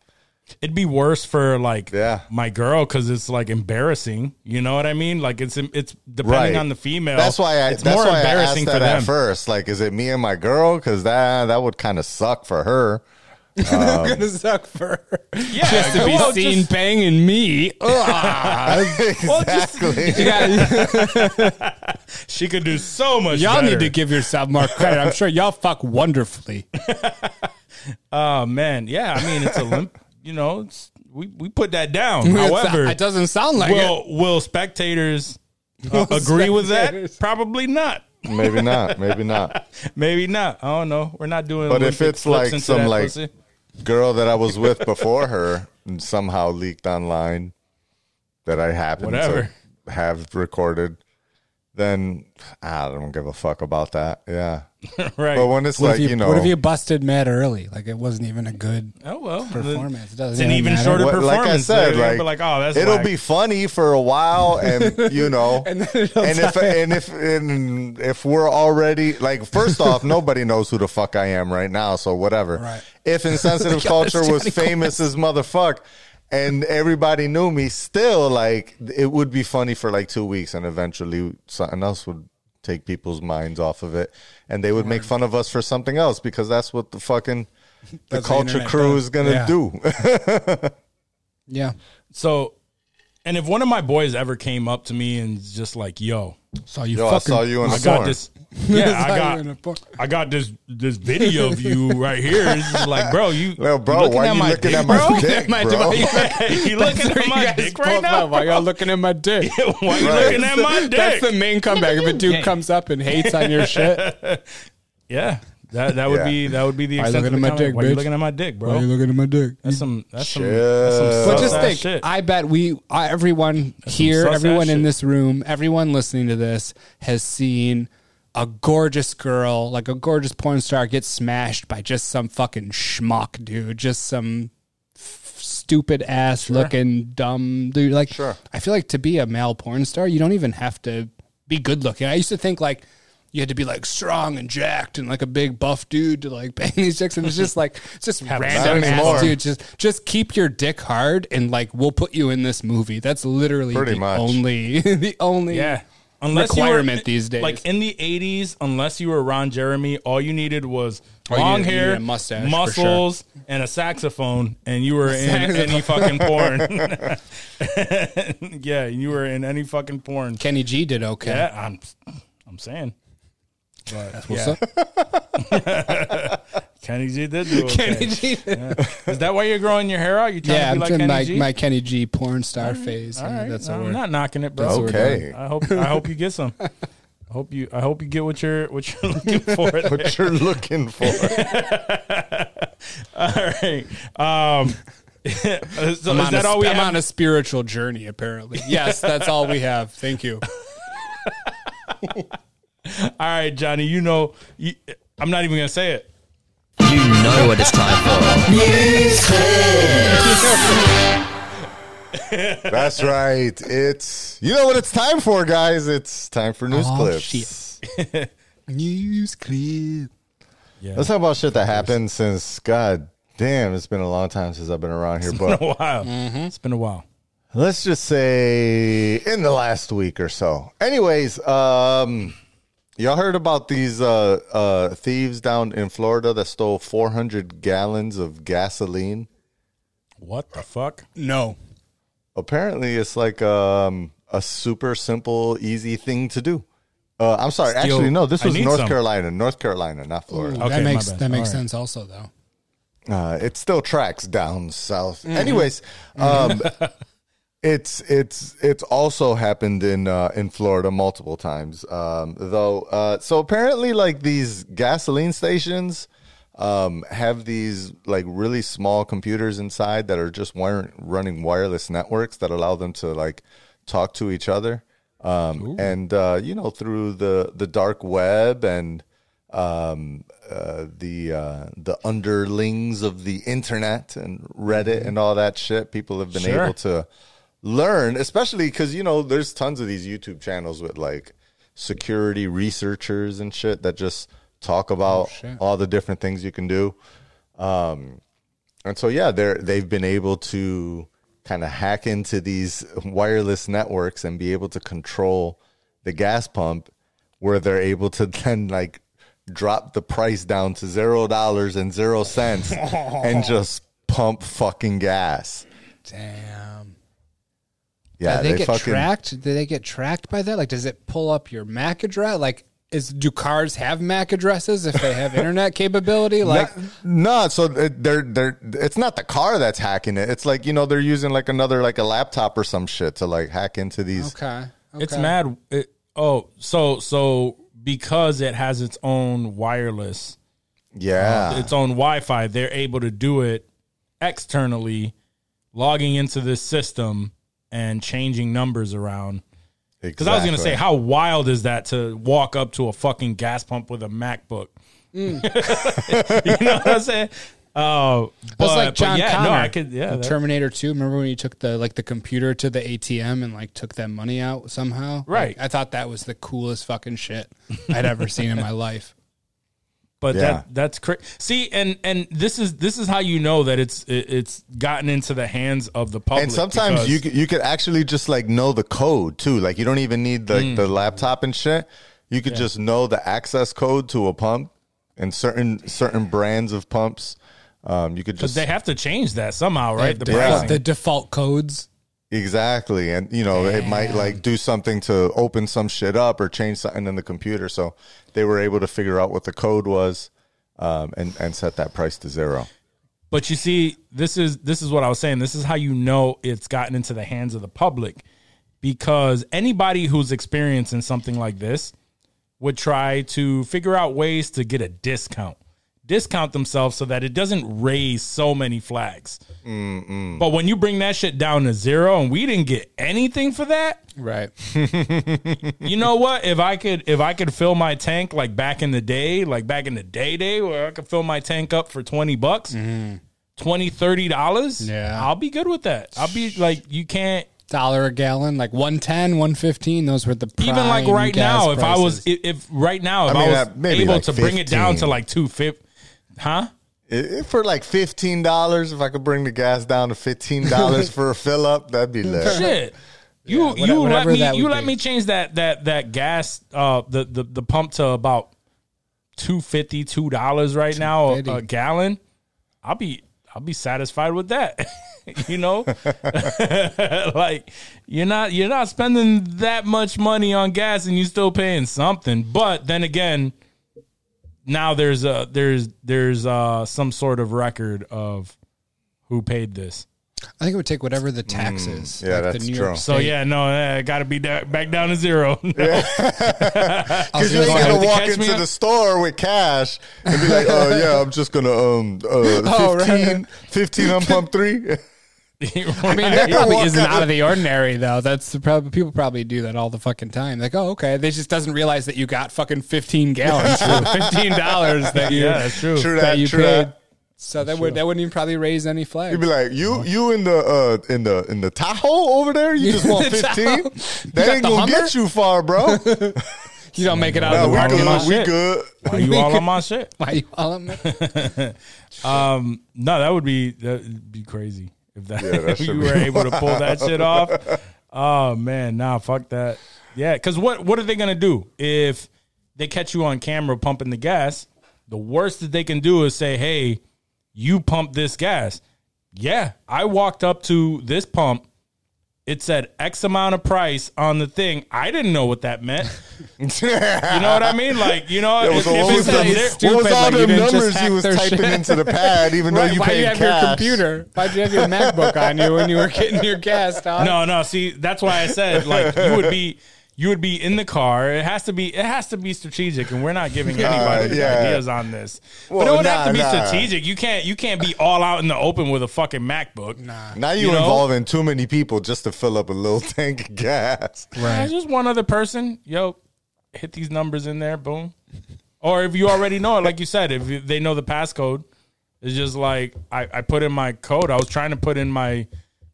[SPEAKER 1] it'd be worse for like
[SPEAKER 4] Yeah.
[SPEAKER 1] my girl because it's like embarrassing. You know what I mean? Like it's it's depending
[SPEAKER 4] Right.
[SPEAKER 1] on the female.
[SPEAKER 4] That's why I.
[SPEAKER 1] it's
[SPEAKER 4] that's
[SPEAKER 1] more
[SPEAKER 4] why I
[SPEAKER 1] embarrassing
[SPEAKER 4] asked
[SPEAKER 1] for
[SPEAKER 4] that
[SPEAKER 1] them.
[SPEAKER 4] at first. Like, is it me and my girl? Because that that would kind of suck for her. (laughs)
[SPEAKER 5] gonna suck for her.
[SPEAKER 1] Yeah,
[SPEAKER 5] just to be
[SPEAKER 1] well,
[SPEAKER 5] seen
[SPEAKER 1] just-
[SPEAKER 5] banging me. (laughs)
[SPEAKER 4] exactly.
[SPEAKER 5] You (laughs) got-
[SPEAKER 1] She could do so much.
[SPEAKER 5] y'all
[SPEAKER 1] better.
[SPEAKER 5] need to give yourself more credit. I'm sure y'all fuck wonderfully.
[SPEAKER 1] Oh man, yeah. I mean, it's a limp. You know, it's, we we put that down. However,
[SPEAKER 5] it doesn't sound like it.
[SPEAKER 1] will will spectators uh, agree with that?
[SPEAKER 5] spectators.
[SPEAKER 1] Probably not.
[SPEAKER 4] Maybe not. Maybe not.
[SPEAKER 1] Maybe not. I don't know. We're not doing.
[SPEAKER 4] But if
[SPEAKER 1] Olympic
[SPEAKER 4] it's
[SPEAKER 1] flips
[SPEAKER 4] like
[SPEAKER 1] into
[SPEAKER 4] some
[SPEAKER 1] that
[SPEAKER 4] like
[SPEAKER 1] pussy.
[SPEAKER 4] Girl that I was with before her and somehow leaked online that I happened
[SPEAKER 1] Whatever.
[SPEAKER 4] to have recorded, then I don't give a fuck about that. Yeah. (laughs)
[SPEAKER 1] right.
[SPEAKER 4] But when it's
[SPEAKER 5] What
[SPEAKER 4] like
[SPEAKER 5] if you,
[SPEAKER 4] you know,
[SPEAKER 5] what if you busted mad early? Like it wasn't even a good
[SPEAKER 1] oh well,
[SPEAKER 5] performance. It doesn't
[SPEAKER 1] It's an
[SPEAKER 5] even
[SPEAKER 1] even
[SPEAKER 5] matter.
[SPEAKER 1] shorter
[SPEAKER 4] What- like I
[SPEAKER 1] performance.
[SPEAKER 4] said,
[SPEAKER 1] They're gonna
[SPEAKER 4] like,
[SPEAKER 1] be like, oh, that's
[SPEAKER 4] it'll
[SPEAKER 1] whack.
[SPEAKER 4] be funny for a while, and (laughs) you know,
[SPEAKER 5] And
[SPEAKER 4] and,
[SPEAKER 5] then it'll
[SPEAKER 4] if and if and if we're already like, first off, (laughs) nobody knows who the fuck I am right now, so whatever.
[SPEAKER 5] Right.
[SPEAKER 4] If insensitive culture was famous as motherfuck, and everybody knew me, still like it would be funny for like two weeks, and eventually something else would take people's minds off of it, and they would make fun of us for something else because that's what the fucking the
[SPEAKER 5] That's
[SPEAKER 4] culture
[SPEAKER 5] internet
[SPEAKER 4] crew is gonna
[SPEAKER 5] Yeah.
[SPEAKER 4] do. (laughs)
[SPEAKER 5] Yeah.
[SPEAKER 1] So, and if one of my boys ever came up to me and just like, "Yo,
[SPEAKER 5] Saw you
[SPEAKER 4] Yo, I
[SPEAKER 5] fucking.
[SPEAKER 4] saw you in
[SPEAKER 1] I
[SPEAKER 4] the
[SPEAKER 1] got this, yeah, I
[SPEAKER 5] you in a
[SPEAKER 1] got. I got this this video of you right here." It's just like, bro, you,
[SPEAKER 4] Well, bro,
[SPEAKER 1] looking
[SPEAKER 4] why
[SPEAKER 1] at
[SPEAKER 4] you
[SPEAKER 1] my
[SPEAKER 4] looking
[SPEAKER 1] dick,
[SPEAKER 4] at my
[SPEAKER 1] bro?
[SPEAKER 4] dick, (laughs)
[SPEAKER 5] My-
[SPEAKER 4] bro? (laughs)
[SPEAKER 1] you looking at my dick right now?
[SPEAKER 5] Why y'all looking at my dick?
[SPEAKER 1] Why you
[SPEAKER 4] Right.
[SPEAKER 1] looking at my dick?
[SPEAKER 5] That's the main comeback. If a dude comes up and hates on your shit, (laughs)
[SPEAKER 1] yeah, that that would
[SPEAKER 4] Yeah.
[SPEAKER 1] be that would be the
[SPEAKER 5] Why you
[SPEAKER 1] extent
[SPEAKER 5] looking
[SPEAKER 1] of the
[SPEAKER 5] at my
[SPEAKER 1] comment.
[SPEAKER 5] dick,
[SPEAKER 1] Why you looking at my dick,
[SPEAKER 5] why you looking at my dick?
[SPEAKER 1] That's some that's some. That's some
[SPEAKER 5] But
[SPEAKER 4] But
[SPEAKER 5] just think,
[SPEAKER 1] shit.
[SPEAKER 5] I bet we, uh, everyone here, everyone in
[SPEAKER 1] shit.
[SPEAKER 5] this room, everyone listening to this has seen a gorgeous girl, like a gorgeous porn star, gets smashed by just some fucking schmuck dude, just some f- stupid ass looking dumb dude. Like,
[SPEAKER 4] Sure.
[SPEAKER 5] I feel like to be a male porn star, you don't even have to be good looking. I used to think like. You had to be like strong and jacked and like a big buff dude to like (laughs) bang these chicks, and it's just like it's just random ass dude. Just just keep your dick hard and like we'll put you in this movie. That's literally
[SPEAKER 4] Pretty
[SPEAKER 5] the
[SPEAKER 4] much.
[SPEAKER 5] only (laughs) the only
[SPEAKER 1] Yeah. Unless you were-
[SPEAKER 5] requirement these days.
[SPEAKER 1] Like in the '80s, unless you were Ron Jeremy, all you needed was long
[SPEAKER 5] needed-
[SPEAKER 1] hair,
[SPEAKER 5] mustache,
[SPEAKER 1] muscles, and a saxophone, and you were in any fucking porn. (laughs) (laughs) yeah, you were in any fucking porn.
[SPEAKER 5] Kenny G did okay.
[SPEAKER 1] Yeah, I'm, I'm saying. But,
[SPEAKER 5] What's
[SPEAKER 1] yeah,
[SPEAKER 5] up? (laughs)
[SPEAKER 1] Kenny G did do (laughs) okay.
[SPEAKER 5] Kenny G.
[SPEAKER 1] Is that why you're growing your hair out? You trying
[SPEAKER 5] Yeah,
[SPEAKER 1] to
[SPEAKER 5] I'm
[SPEAKER 1] like Kenny
[SPEAKER 5] my,
[SPEAKER 1] G?
[SPEAKER 5] my Kenny G porn star phase.
[SPEAKER 1] All
[SPEAKER 5] Yeah, that's what
[SPEAKER 1] I'm not knocking it, bro.
[SPEAKER 5] that's
[SPEAKER 4] Okay.
[SPEAKER 1] I hope I hope you get some. (laughs) I hope you I hope you get what you're what you're (laughs) looking for. there.
[SPEAKER 4] what you're looking for.
[SPEAKER 1] All right. Um, so
[SPEAKER 5] I'm,
[SPEAKER 1] is
[SPEAKER 5] on,
[SPEAKER 1] that
[SPEAKER 5] a,
[SPEAKER 1] all we
[SPEAKER 5] I'm
[SPEAKER 1] have?
[SPEAKER 5] on a spiritual journey, apparently. Yes, that's all we have. Thank you.
[SPEAKER 1] all right, Johnny. You know, you, I'm not even gonna say it.
[SPEAKER 6] You know what it's time for. News clips. (laughs)
[SPEAKER 4] That's right. It's you know what it's time for, guys. It's time for news
[SPEAKER 5] Oh,
[SPEAKER 4] clips.
[SPEAKER 5] shit. (laughs) News clip.
[SPEAKER 1] Yeah,
[SPEAKER 4] Let's talk about shit that happened since God damn, it's been a long time since I've been around here.
[SPEAKER 1] been
[SPEAKER 4] But
[SPEAKER 1] a while. It's been a while.
[SPEAKER 4] let's just say in the last week or so. Anyways, um y'all heard about these uh uh thieves down in Florida that stole 400 gallons of gasoline?
[SPEAKER 1] What the fuck?
[SPEAKER 5] No.
[SPEAKER 4] Apparently it's like um a super simple easy thing to do. Uh, I'm sorry.
[SPEAKER 1] Steal-
[SPEAKER 4] Actually, no. This
[SPEAKER 1] I
[SPEAKER 4] was
[SPEAKER 1] need
[SPEAKER 4] North
[SPEAKER 1] some.
[SPEAKER 4] Carolina. North Carolina, not Florida.
[SPEAKER 1] Okay,
[SPEAKER 5] that
[SPEAKER 1] my
[SPEAKER 5] makes
[SPEAKER 1] bad.
[SPEAKER 5] that makes
[SPEAKER 1] All right.
[SPEAKER 5] sense also though.
[SPEAKER 4] Uh, it still tracks down south. Anyways, um, (laughs) it's it's it's also happened in uh, in Florida multiple times. Um, though, uh, so apparently, like these gasoline stations um, have these like really small computers inside that are just wire- running wireless networks that allow them to like talk to each other. Um, and uh, you know through the the dark web and um, uh, the uh, the underlings of the internet and Reddit and all that shit. People have been
[SPEAKER 1] Sure.
[SPEAKER 4] able to learn, especially because you know there's tons of these YouTube channels with like security researchers and shit that just talk about
[SPEAKER 5] shit.
[SPEAKER 4] all the different things you can do. Um, and so yeah, they're they've been able to kind of hack into these wireless networks and be able to control the gas pump where they're able to (laughs) then like drop the price down to zero dollars and zero cents (laughs) and just pump fucking gas.
[SPEAKER 5] Damn.
[SPEAKER 4] Yeah,
[SPEAKER 5] do they,
[SPEAKER 4] they,
[SPEAKER 5] get
[SPEAKER 4] fucking
[SPEAKER 5] tracked? Do they get tracked by that? Like, does it pull up your MAC address? Like, is do cars have MAC addresses if they have (laughs) internet capability? Like,
[SPEAKER 4] no, so uh, they're they're it's not the car that's hacking it. It's like, you know, they're using like another like a laptop or some shit to like hack into these
[SPEAKER 5] okay, okay.
[SPEAKER 1] It's mad. It, oh, so so because it has its own wireless,
[SPEAKER 4] Yeah.
[SPEAKER 1] Uh, its own Wi-Fi, they're able to do it externally, logging into this system and changing numbers around. Because I was gonna say, how wild is that to walk up to a fucking gas pump with a MacBook?
[SPEAKER 5] Mm. (laughs)
[SPEAKER 1] you know what I'm saying? Uh, but,
[SPEAKER 5] That's like
[SPEAKER 1] but
[SPEAKER 5] John
[SPEAKER 1] yeah,
[SPEAKER 5] Connor.
[SPEAKER 1] no, I could. Yeah,
[SPEAKER 5] Terminator Two. Remember when he took the like the computer to the ATM and like took that money out somehow?
[SPEAKER 1] Right.
[SPEAKER 5] Like, I thought that was the coolest fucking shit I'd ever seen in my (laughs) life.
[SPEAKER 1] But
[SPEAKER 4] Yeah.
[SPEAKER 1] that that's crazy. See, and and this is this is how you know that it's it, it's gotten into the hands of the public.
[SPEAKER 4] and sometimes
[SPEAKER 1] because-
[SPEAKER 4] you could- you could actually just like know the code too. Like you don't even need the
[SPEAKER 1] Mm.
[SPEAKER 4] the laptop and shit. You could just know the access code to a pump and certain certain brands of pumps. Um, you could just
[SPEAKER 1] they have to change that somehow, right? The
[SPEAKER 5] The,
[SPEAKER 4] Yeah.
[SPEAKER 5] the default codes.
[SPEAKER 4] Exactly, and you know it might like do something to open some shit up or change something in the computer. So they were able to figure out what the code was um, and and set that price to zero.
[SPEAKER 1] But you see, this is this is what I was saying. This is how you know it's gotten into the hands of the public, because anybody who's experiencing something like this would try to figure out ways to get a discount, discount themselves so that it doesn't raise so many flags. But when you bring that shit down to zero, and we didn't get anything for that,
[SPEAKER 5] Right. (laughs)
[SPEAKER 1] you know what? If I could, if I could fill my tank like back in the day, like back in the day, day where I could fill my tank up for twenty bucks, twenty, thirty dollars,
[SPEAKER 5] Yeah.
[SPEAKER 1] I'll be good with that. I'll be like, you can't
[SPEAKER 5] Dollar a gallon, like 110, 115. Those were the
[SPEAKER 1] even like right
[SPEAKER 5] gas
[SPEAKER 1] now. If I was, if, if right now, if
[SPEAKER 4] I
[SPEAKER 1] I, was
[SPEAKER 4] uh, maybe
[SPEAKER 1] able
[SPEAKER 4] like
[SPEAKER 1] to bring it down to like two fifty, huh?
[SPEAKER 4] I- I- for like fifteen dollars, if I could bring the gas down to fifteen dollars (laughs) for a fill up, that'd be lit.
[SPEAKER 1] Shit. You
[SPEAKER 5] whate-
[SPEAKER 1] you let me you let
[SPEAKER 5] be.
[SPEAKER 1] me change that that that gas uh the the, the pump to about two fifty two dollars right now a, a gallon. I'll be I'll be satisfied with that. (laughs) you know, (laughs) like you're not you're not spending that much money on gas and you're still paying something. But then again, now there's a there's there's uh some sort of record of who paid this.
[SPEAKER 5] I think it would take whatever the tax is.
[SPEAKER 4] yeah,
[SPEAKER 5] like
[SPEAKER 4] that's
[SPEAKER 5] the New
[SPEAKER 4] true.
[SPEAKER 5] York
[SPEAKER 1] So yeah, no, uh, got to be da- back down to zero. (laughs) (laughs)
[SPEAKER 4] Because you ain't gonna
[SPEAKER 1] to
[SPEAKER 4] walk into
[SPEAKER 1] up.
[SPEAKER 4] the store with cash and be like, "Oh yeah, I'm just gonna um uh, (laughs)
[SPEAKER 5] Oh, right.
[SPEAKER 4] 15, 15 on pump three. (laughs)
[SPEAKER 5] I mean, that probably isn't
[SPEAKER 4] out
[SPEAKER 5] out
[SPEAKER 4] of-
[SPEAKER 5] of the ordinary, though. That's the probably people probably do that all the fucking time. Like, oh, okay, they just doesn't realize that you got fucking fifteen gallons for (laughs) fifteen dollars that you
[SPEAKER 1] yeah, that's true.
[SPEAKER 4] True
[SPEAKER 5] that
[SPEAKER 4] that.
[SPEAKER 5] you
[SPEAKER 4] True
[SPEAKER 5] paid.
[SPEAKER 4] that.
[SPEAKER 5] So that would that wouldn't even probably raise any flag.
[SPEAKER 4] You'd be like, "You you in the uh in the in the Tahoe over there? You just want (laughs) fifteen?
[SPEAKER 5] Tahoe?
[SPEAKER 4] That ain't gonna
[SPEAKER 5] Hummer?
[SPEAKER 4] get you far, bro.
[SPEAKER 5] you don't make it out
[SPEAKER 4] no,
[SPEAKER 5] of the
[SPEAKER 1] all
[SPEAKER 4] good.
[SPEAKER 1] on my
[SPEAKER 5] parking lot.
[SPEAKER 4] We good.
[SPEAKER 1] Why you all on my shit?
[SPEAKER 5] Why you all on that?
[SPEAKER 1] No, that would be that would be crazy if that,
[SPEAKER 4] Yeah, (laughs)
[SPEAKER 1] if you were able to pull that shit off. (laughs) Oh man, nah, fuck that. Yeah, because what what are they gonna do if they catch you on camera pumping the gas? The worst that they can do is say, "Hey, you pump this gas." Yeah, I walked up to this pump. It said X amount of price on the thing. I didn't know what that meant. You know what I mean? Like, you know, (laughs)
[SPEAKER 4] Yeah,
[SPEAKER 1] if,
[SPEAKER 4] so
[SPEAKER 1] if
[SPEAKER 4] what
[SPEAKER 1] it
[SPEAKER 4] was
[SPEAKER 1] said
[SPEAKER 4] the-
[SPEAKER 5] stupid,
[SPEAKER 4] what was all
[SPEAKER 5] like you
[SPEAKER 4] them
[SPEAKER 5] didn't just
[SPEAKER 4] numbers he was typing
[SPEAKER 5] shit?
[SPEAKER 4] into the pad, even though
[SPEAKER 5] Why,
[SPEAKER 4] you
[SPEAKER 5] why do
[SPEAKER 4] paid
[SPEAKER 5] you have
[SPEAKER 4] cash?
[SPEAKER 5] your computer? Why'd you have your MacBook on you when you were getting your gas, (laughs) dog?
[SPEAKER 1] No, no. See, that's why I said like you would be you would be in the car. It has to be it has to be strategic, and we're not giving (laughs) anybody
[SPEAKER 4] yeah.
[SPEAKER 1] ideas on this. but it would have to be
[SPEAKER 4] nah.
[SPEAKER 1] strategic. You can't you can't be all out in the open with a fucking MacBook. Nah,
[SPEAKER 4] Now you,
[SPEAKER 1] You know?
[SPEAKER 4] involving too many people just to fill up a little (laughs) tank of gas.
[SPEAKER 1] Right. just one other person. Yo, hit these numbers in there. Boom. Or if you already know it, like you said, if they know the passcode, it's just like I, I put in my code. I was trying to put in my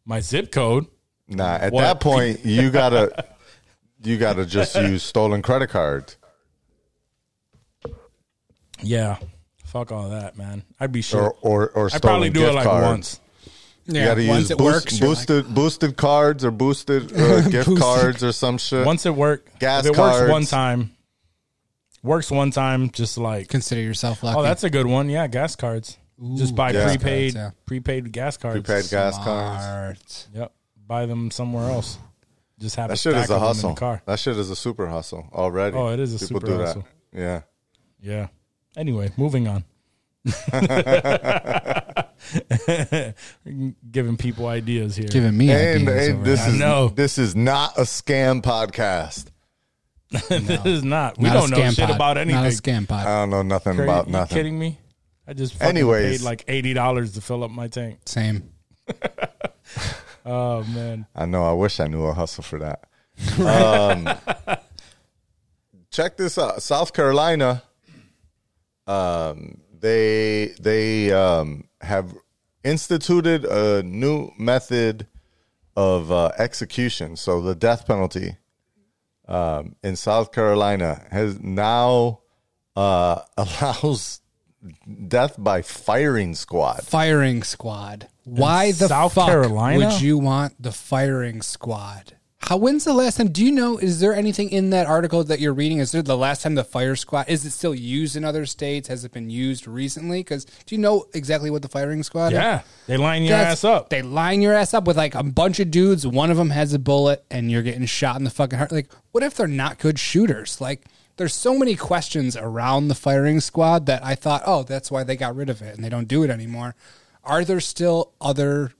[SPEAKER 1] my zip code.
[SPEAKER 4] Nah, at
[SPEAKER 1] What?
[SPEAKER 4] that point you gotta (laughs) you gotta just (laughs) use stolen credit cards.
[SPEAKER 1] Yeah. Fuck all that, man. I'd be sure.
[SPEAKER 4] Or or, or
[SPEAKER 1] I
[SPEAKER 4] stolen
[SPEAKER 1] probably do it
[SPEAKER 4] gift
[SPEAKER 1] like
[SPEAKER 4] cards.
[SPEAKER 1] once.
[SPEAKER 4] You gotta
[SPEAKER 5] once
[SPEAKER 4] use
[SPEAKER 5] it
[SPEAKER 4] boost-
[SPEAKER 5] works, you're like,
[SPEAKER 4] boosted boosted cards or boosted uh, (laughs) gift
[SPEAKER 5] Boosted.
[SPEAKER 4] cards or some (laughs) shit.
[SPEAKER 1] Once it work,
[SPEAKER 4] Gas
[SPEAKER 1] if it works
[SPEAKER 4] cards.
[SPEAKER 1] one time, works one time, just like
[SPEAKER 5] consider yourself lucky.
[SPEAKER 1] oh, that's a good one. Yeah, gas cards. just buy prepaid,
[SPEAKER 5] cards, yeah.
[SPEAKER 1] prepaid gas cards.
[SPEAKER 4] prepaid gas cards.
[SPEAKER 1] Yep, buy them somewhere else. Just have
[SPEAKER 4] That
[SPEAKER 1] a
[SPEAKER 4] shit
[SPEAKER 1] stack
[SPEAKER 4] is a
[SPEAKER 1] of them in
[SPEAKER 4] hustle.
[SPEAKER 1] car.
[SPEAKER 4] That shit is a super hustle already.
[SPEAKER 1] Oh, it is a super hustle.
[SPEAKER 4] that. Yeah.
[SPEAKER 1] Yeah. Anyway, moving on. (laughs) (laughs) Giving people ideas here.
[SPEAKER 5] Giving me
[SPEAKER 4] And,
[SPEAKER 5] ideas
[SPEAKER 4] and this
[SPEAKER 1] I
[SPEAKER 4] is
[SPEAKER 1] know.
[SPEAKER 4] this is not a scam podcast. (laughs)
[SPEAKER 1] this is not. We
[SPEAKER 5] Not
[SPEAKER 1] don't know shit
[SPEAKER 5] pod.
[SPEAKER 1] about anything.
[SPEAKER 5] Not a scam pod.
[SPEAKER 4] I don't know nothing
[SPEAKER 1] Crazy.
[SPEAKER 4] about
[SPEAKER 1] you
[SPEAKER 4] nothing.
[SPEAKER 1] kidding me? I just fucking
[SPEAKER 4] Anyways.
[SPEAKER 1] paid like eighty dollars to fill up my tank.
[SPEAKER 5] Same.
[SPEAKER 1] Oh man.
[SPEAKER 4] I know. I wish I knew a hustle for that. (laughs) Um, check this out. South Carolina, um, they they um, have instituted a new method of uh, execution. So the death penalty um, in South Carolina has now uh, (laughs) allows death by firing squad.
[SPEAKER 5] Firing squad. Why the
[SPEAKER 1] South
[SPEAKER 5] fuck
[SPEAKER 1] Carolina?
[SPEAKER 5] would you want the firing squad? How? When's the last time? Do you know? Is there anything in that article that you're reading? Is there the last time the fire squad? Is it still used in other states? Has it been used recently? Because do you know exactly what the firing squad? is?
[SPEAKER 1] Yeah, they line your
[SPEAKER 5] That's-
[SPEAKER 1] ass up.
[SPEAKER 5] They line your ass up with like a bunch of dudes. One of them has a bullet, and you're getting shot in the fucking heart. Like, what if they're not good shooters? Like, there's so many questions around the firing squad that I thought, oh, that's why they got rid of it and they don't do it anymore. Are there still other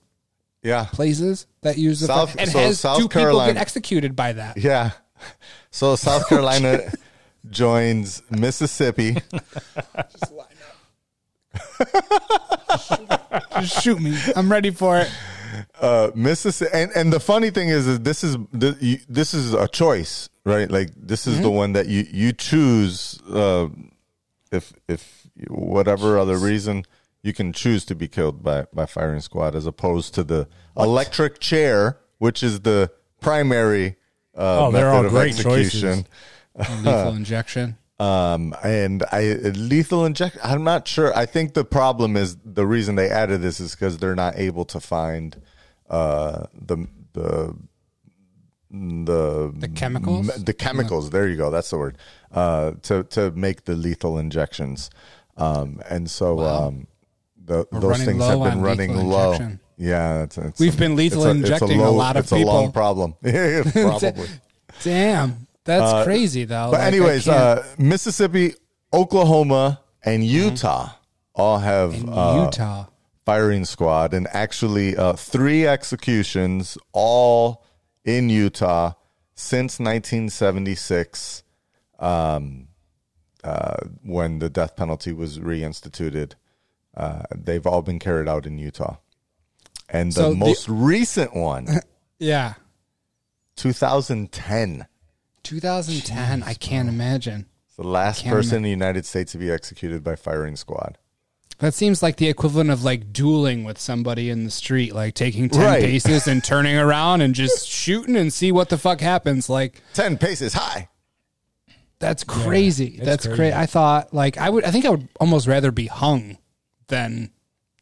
[SPEAKER 4] Yeah,
[SPEAKER 5] places that use the
[SPEAKER 4] South-
[SPEAKER 5] and
[SPEAKER 4] so
[SPEAKER 5] has
[SPEAKER 4] South
[SPEAKER 5] do people get executed by that?
[SPEAKER 4] yeah. (laughs) So South Carolina (laughs) joins Mississippi.
[SPEAKER 5] Just line up. Just shoot me. I'm ready for it.
[SPEAKER 4] uh, Mississippi, and, and the funny thing is, is this is this is a choice, right? Like this is the one that you you choose. Uh, if if whatever other reason you can choose to be killed by by firing squad, as opposed to the electric chair, which is the primary uh,
[SPEAKER 1] Oh, they're
[SPEAKER 4] method
[SPEAKER 1] all
[SPEAKER 4] of
[SPEAKER 1] great
[SPEAKER 4] execution.
[SPEAKER 5] Lethal (laughs) injection.
[SPEAKER 4] Um, and I lethal inject. I'm not sure. I think the problem is the reason they added this is because they're not able to find uh, the the the
[SPEAKER 5] The chemicals?
[SPEAKER 4] the chemicals. There you go. That's the word. Uh, to to make the lethal injections. Um, and so um, the, those things have been running low.
[SPEAKER 5] injection.
[SPEAKER 4] Yeah, it's, it's
[SPEAKER 5] We've been lethal
[SPEAKER 4] it's it's
[SPEAKER 5] injecting a lot of
[SPEAKER 4] it's a long problem. (laughs) (laughs) Probably.
[SPEAKER 5] Damn, that's crazy though.
[SPEAKER 4] But
[SPEAKER 5] Like,
[SPEAKER 4] anyways, uh, Mississippi, Oklahoma, and Utah all have uh,
[SPEAKER 5] Utah.
[SPEAKER 4] firing squad, and actually uh, three executions, all in Utah since 1976, um, uh, when the death penalty was reinstituted. Uh, they've all been carried out in Utah, and the
[SPEAKER 5] So the-
[SPEAKER 4] most recent one, (laughs)
[SPEAKER 5] Yeah.
[SPEAKER 4] 2010.
[SPEAKER 5] 2010. I can't imagine.
[SPEAKER 4] The last
[SPEAKER 5] Can't
[SPEAKER 4] person in the United States to be executed by firing squad.
[SPEAKER 5] That seems like the equivalent of like dueling with somebody in the street, like taking 10
[SPEAKER 4] Right.
[SPEAKER 5] paces and (laughs) turning around and just shooting and see what the fuck happens. Like,
[SPEAKER 4] 10 paces high.
[SPEAKER 5] that's crazy.
[SPEAKER 1] it's
[SPEAKER 5] that's
[SPEAKER 1] crazy.
[SPEAKER 5] crazy. I thought, like, I would, I think I would almost rather be hung than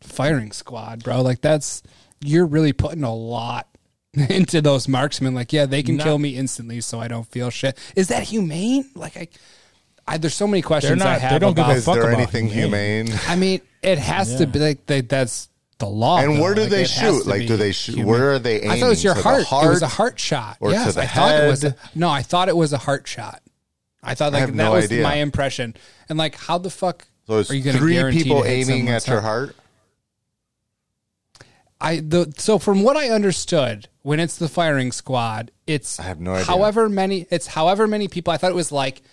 [SPEAKER 5] firing squad, bro. Like, that's, you're really putting a lot (laughs) into those marksmen. Like, yeah, they can
[SPEAKER 1] Not-
[SPEAKER 5] kill me instantly so I don't feel shit. Is that humane? Like, I, I there's so many questions
[SPEAKER 1] not-
[SPEAKER 5] I
[SPEAKER 1] they
[SPEAKER 5] have
[SPEAKER 1] don't give
[SPEAKER 5] about
[SPEAKER 1] a
[SPEAKER 4] Is
[SPEAKER 1] fuck
[SPEAKER 4] there
[SPEAKER 1] about
[SPEAKER 4] anything
[SPEAKER 1] humane.
[SPEAKER 4] humane? (laughs)
[SPEAKER 5] I mean, it has to be like they, that's the law.
[SPEAKER 4] And
[SPEAKER 5] though.
[SPEAKER 4] where do
[SPEAKER 5] Like,
[SPEAKER 4] they shoot? Like, do they shoot-
[SPEAKER 5] human.
[SPEAKER 4] where are they
[SPEAKER 5] I thought it was your
[SPEAKER 4] To the
[SPEAKER 5] heart. It was a
[SPEAKER 4] heart?
[SPEAKER 5] heart shot.
[SPEAKER 4] Or to
[SPEAKER 5] yes,
[SPEAKER 4] the
[SPEAKER 5] I thought it was. A,
[SPEAKER 4] head?
[SPEAKER 5] no, I thought it was a heart shot. I thought like
[SPEAKER 4] have
[SPEAKER 5] that
[SPEAKER 4] no
[SPEAKER 5] was
[SPEAKER 4] idea.
[SPEAKER 5] my impression. And like, how the fuck
[SPEAKER 4] So it's
[SPEAKER 5] are you going to
[SPEAKER 4] three
[SPEAKER 5] guarantee
[SPEAKER 4] people
[SPEAKER 5] to hit
[SPEAKER 4] aiming
[SPEAKER 5] someone's
[SPEAKER 4] at your heart?
[SPEAKER 5] I the so from what I understood, when it's the firing squad, it's
[SPEAKER 4] I have no idea.
[SPEAKER 5] however many it's however many people. I thought it was like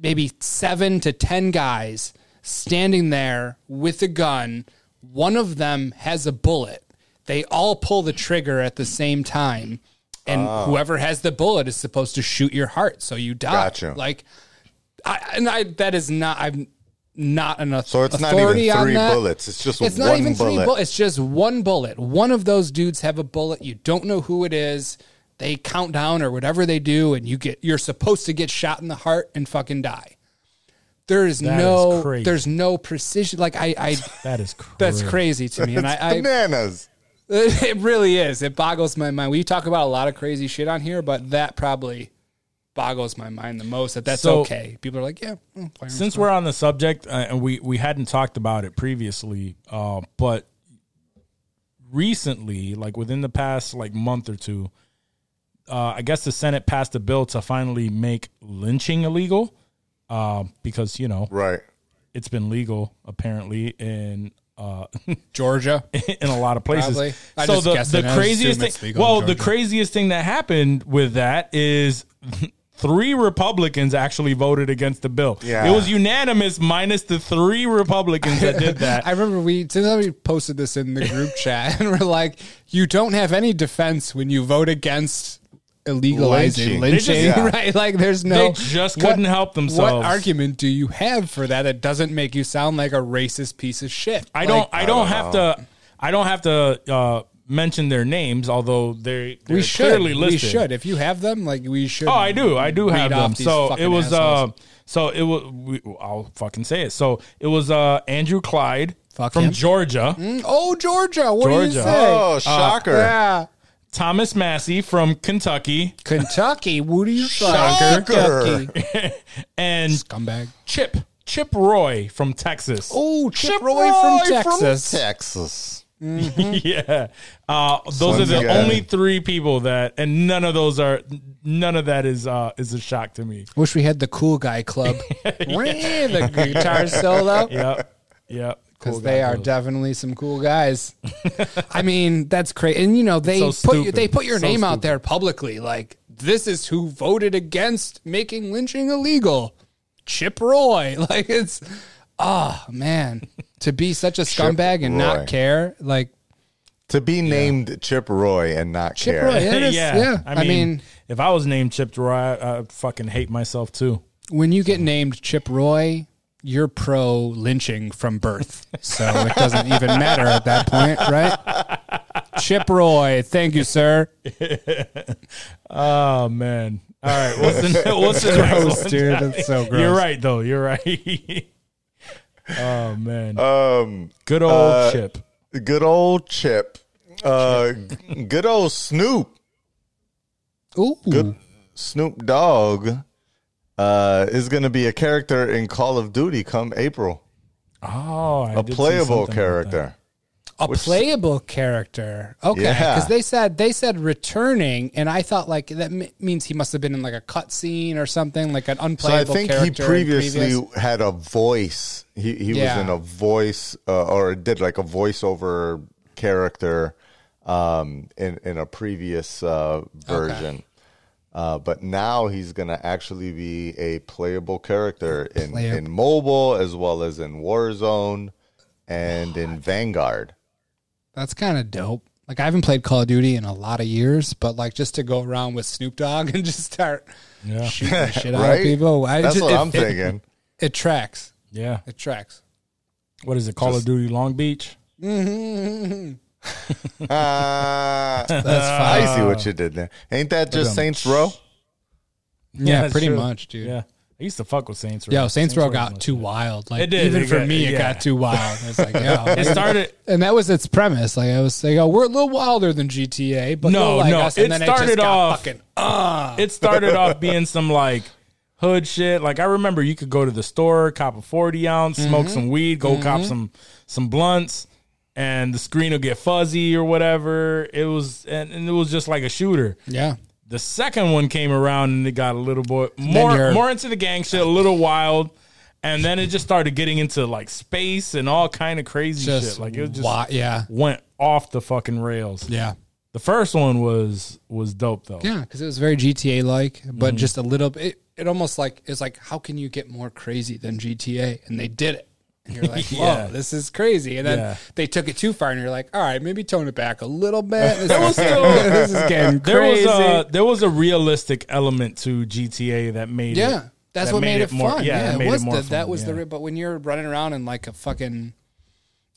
[SPEAKER 5] maybe seven to ten guys standing there with a gun. One of them has a bullet. They all pull the trigger at the same time, and
[SPEAKER 4] Ah.
[SPEAKER 5] whoever has the bullet is supposed to shoot your heart, so you die.
[SPEAKER 4] Gotcha.
[SPEAKER 5] Like, I, and I that is not. I'm not enough.
[SPEAKER 4] So it's not even three bullets. It's just
[SPEAKER 5] It's
[SPEAKER 4] one
[SPEAKER 5] not even three
[SPEAKER 4] bullet.
[SPEAKER 5] bullets. It's just one bullet. One of those dudes have a bullet. You don't know who it is. They count down or whatever they do, and you get you're supposed to get shot in the heart and fucking die. There is
[SPEAKER 1] That is
[SPEAKER 5] no
[SPEAKER 1] crazy.
[SPEAKER 5] there's no precision. Like I, I (laughs)
[SPEAKER 1] That is (laughs) crazy.
[SPEAKER 5] that's crazy to me, and I, I
[SPEAKER 4] Bananas. (laughs)
[SPEAKER 5] it really is. It boggles my mind. We talk about a lot of crazy shit on here, but that probably boggles my mind the most. That that's
[SPEAKER 1] So-
[SPEAKER 5] okay. People are like, yeah. mm,
[SPEAKER 1] Since
[SPEAKER 5] squad.
[SPEAKER 1] we're on the subject, uh, and we we hadn't talked about it previously, uh, but recently, like within the past like month or two, uh, I guess the Senate passed a bill to finally make lynching illegal, uh, because you know
[SPEAKER 4] Right.
[SPEAKER 1] it's been legal apparently in uh, (laughs)
[SPEAKER 5] Georgia.
[SPEAKER 1] in a lot of places. So the, the
[SPEAKER 5] it. I just
[SPEAKER 1] craziest thing,
[SPEAKER 5] legal in
[SPEAKER 1] well, the craziest thing that happened with that is (laughs) three Republicans actually voted against the bill.
[SPEAKER 4] Yeah.
[SPEAKER 1] It was unanimous minus the three Republicans that did that. (laughs)
[SPEAKER 5] I remember we somebody posted this in the group chat, (laughs) and we're like, "You don't have any defense when you vote against illegalizing
[SPEAKER 4] Lynching.
[SPEAKER 5] lynching,
[SPEAKER 4] just- (laughs) yeah.
[SPEAKER 5] right? Like, there's no.
[SPEAKER 1] They just couldn't help themselves.
[SPEAKER 5] What argument do you have for that? It doesn't make you sound like a racist piece of shit.
[SPEAKER 1] I
[SPEAKER 5] Like,
[SPEAKER 1] don't. I don't have to. I don't have to uh, mention their names, although they
[SPEAKER 5] We should.
[SPEAKER 1] clearly
[SPEAKER 5] We should. If you have them, like we should.
[SPEAKER 1] Oh, I do. I do have them. So it was. Uh, so it was. We, I'll fucking say it. So it was uh, Andrew Clyde
[SPEAKER 5] Fuck
[SPEAKER 1] from
[SPEAKER 5] him.
[SPEAKER 1] Georgia,
[SPEAKER 5] Oh, Georgia. What do you
[SPEAKER 1] Georgia.
[SPEAKER 5] say?
[SPEAKER 4] Oh, shocker.
[SPEAKER 5] yeah.
[SPEAKER 1] Thomas Massie from Kentucky,
[SPEAKER 5] Kentucky. What do you say?
[SPEAKER 4] Shocker.
[SPEAKER 5] Kentucky. (laughs)
[SPEAKER 1] and
[SPEAKER 5] Scumbag.
[SPEAKER 1] Chip Chip Roy from Texas.
[SPEAKER 5] Oh, Chip,
[SPEAKER 4] Chip
[SPEAKER 5] Roy,
[SPEAKER 4] Roy
[SPEAKER 5] from
[SPEAKER 4] from
[SPEAKER 5] Texas.
[SPEAKER 4] Texas. (laughs)
[SPEAKER 1] yeah, uh, those are the
[SPEAKER 4] Slimsy guy.
[SPEAKER 1] only three people that, and none of those are. None of that is uh, is a shock to me.
[SPEAKER 5] Wish we had the cool guy club. (laughs) (laughs) Ring the guitar solo.
[SPEAKER 1] Yep. Yep.
[SPEAKER 5] Because
[SPEAKER 1] Cool
[SPEAKER 5] they are
[SPEAKER 1] goes.
[SPEAKER 5] definitely some cool guys. I mean, that's crazy. And you know, they
[SPEAKER 1] So
[SPEAKER 5] put you,
[SPEAKER 1] stupid.
[SPEAKER 5] they put your
[SPEAKER 1] So
[SPEAKER 5] name out there publicly. Like this is who voted against making lynching illegal. Chip Roy. Like it's oh man. To be such a scumbag and
[SPEAKER 4] Roy.
[SPEAKER 5] not care. Like
[SPEAKER 4] To be named Chip Roy and not
[SPEAKER 5] Chip
[SPEAKER 4] care.
[SPEAKER 5] Roy, yeah. It is- (laughs) yeah.
[SPEAKER 1] I mean,
[SPEAKER 5] I mean-
[SPEAKER 1] if I was named Chip Roy, I, I'd fucking hate myself too.
[SPEAKER 5] when you get named Chip Roy, you're pro lynching from birth. So it doesn't even matter at that point, right? Chip Roy, thank you, sir. (laughs)
[SPEAKER 1] Oh man. All right. What's the (laughs) what's the
[SPEAKER 5] Gross,
[SPEAKER 1] next one?
[SPEAKER 5] dude. That's so gross.
[SPEAKER 1] You're right though. You're right. Oh man.
[SPEAKER 4] Um,
[SPEAKER 1] Good old
[SPEAKER 4] uh,
[SPEAKER 1] Chip.
[SPEAKER 4] good old Chip. Uh, good old Snoop.
[SPEAKER 5] Ooh.
[SPEAKER 4] Good Snoop Dogg uh, is going to be a character in Call of Duty come April.
[SPEAKER 1] Oh, I
[SPEAKER 4] A playable character.
[SPEAKER 5] A playable character. Okay,
[SPEAKER 4] Yeah.
[SPEAKER 5] because they said they said returning, and I thought like that m- means he must have been in like a cutscene or something, like an unplayable.
[SPEAKER 4] So I think he previously
[SPEAKER 5] previous-
[SPEAKER 4] had a voice. He he
[SPEAKER 5] Yeah.
[SPEAKER 4] was in a voice uh, or did like a voiceover character um, in in a previous uh, version. Uh, but now he's going to actually be a playable character in,
[SPEAKER 5] Player-
[SPEAKER 4] in mobile as well as in Warzone and in Vanguard.
[SPEAKER 5] That's kind of dope. Like I haven't played Call of Duty in a lot of years, but like just to go around with Snoop Dogg (laughs) and just start
[SPEAKER 1] Yeah.
[SPEAKER 5] shooting the shit (laughs) out of
[SPEAKER 4] Right?
[SPEAKER 5] people. I
[SPEAKER 4] That's
[SPEAKER 5] just,
[SPEAKER 4] what
[SPEAKER 5] it-
[SPEAKER 4] I'm
[SPEAKER 5] it-
[SPEAKER 4] thinking.
[SPEAKER 5] It tracks.
[SPEAKER 1] Yeah.
[SPEAKER 5] It tracks.
[SPEAKER 1] What is it? Call of Duty Long Beach. (laughs)
[SPEAKER 4] Ah,
[SPEAKER 5] That's
[SPEAKER 4] I
[SPEAKER 5] fine.
[SPEAKER 4] see what you did there. Ain't that just Saints Row?
[SPEAKER 5] Yeah,
[SPEAKER 1] that's
[SPEAKER 5] pretty
[SPEAKER 1] true.
[SPEAKER 5] much, dude.
[SPEAKER 1] Yeah. I used to fuck with Saints Row.
[SPEAKER 5] Yo, Saints Row got too
[SPEAKER 1] shit.
[SPEAKER 5] wild. Like
[SPEAKER 1] It did.
[SPEAKER 5] even
[SPEAKER 1] It
[SPEAKER 5] for
[SPEAKER 1] got-
[SPEAKER 5] me, it
[SPEAKER 1] yeah.
[SPEAKER 5] got too wild. It's like, (laughs) yo,
[SPEAKER 1] It started.
[SPEAKER 5] and that was its premise. Like I was like, oh, we're a little wilder than GTA, but
[SPEAKER 1] No,
[SPEAKER 5] no, like
[SPEAKER 1] no,
[SPEAKER 5] us. And
[SPEAKER 1] it
[SPEAKER 5] then
[SPEAKER 1] started
[SPEAKER 5] it just
[SPEAKER 1] off-
[SPEAKER 5] fucking. Uh,
[SPEAKER 1] It started off being some like hood shit. Like I remember, you could go to the store, cop a forty ounce, smoke
[SPEAKER 5] Mm-hmm.
[SPEAKER 1] some weed, go cop some some blunts, and the screen will get fuzzy or whatever. It was, and, and it was just like a shooter.
[SPEAKER 5] yeah,
[SPEAKER 1] The second one came around and it got a little bit more more into the gang shit, a little wild, and then it just started getting into like space and all kind of crazy
[SPEAKER 5] just
[SPEAKER 1] shit. Like it just
[SPEAKER 5] wa- yeah,
[SPEAKER 1] went off the fucking rails.
[SPEAKER 5] yeah.
[SPEAKER 1] The first one was was dope though.
[SPEAKER 5] Yeah, because it was very GTA like,
[SPEAKER 1] Mm-hmm.
[SPEAKER 5] but just a little bit. It, it almost like it's like, how can you get more crazy than GTA? And they did it. And you're like, (laughs) whoa,
[SPEAKER 1] Yeah.
[SPEAKER 5] this is crazy. And then
[SPEAKER 1] Yeah.
[SPEAKER 5] they took it too far, and you're like, all right, maybe tone it back a little bit. (laughs) This,
[SPEAKER 1] was
[SPEAKER 5] is, (laughs)
[SPEAKER 1] still-
[SPEAKER 5] this is getting
[SPEAKER 1] There uh,
[SPEAKER 5] crazy.
[SPEAKER 1] was a there was a realistic element to GTA that made
[SPEAKER 5] yeah,
[SPEAKER 1] it,
[SPEAKER 5] that's
[SPEAKER 1] that
[SPEAKER 5] what made, it,
[SPEAKER 1] more-
[SPEAKER 5] fun. Yeah,
[SPEAKER 1] that
[SPEAKER 5] it
[SPEAKER 1] made
[SPEAKER 5] was
[SPEAKER 1] more
[SPEAKER 5] the, that was the.
[SPEAKER 1] yeah.
[SPEAKER 5] But when you're running around in like a fucking.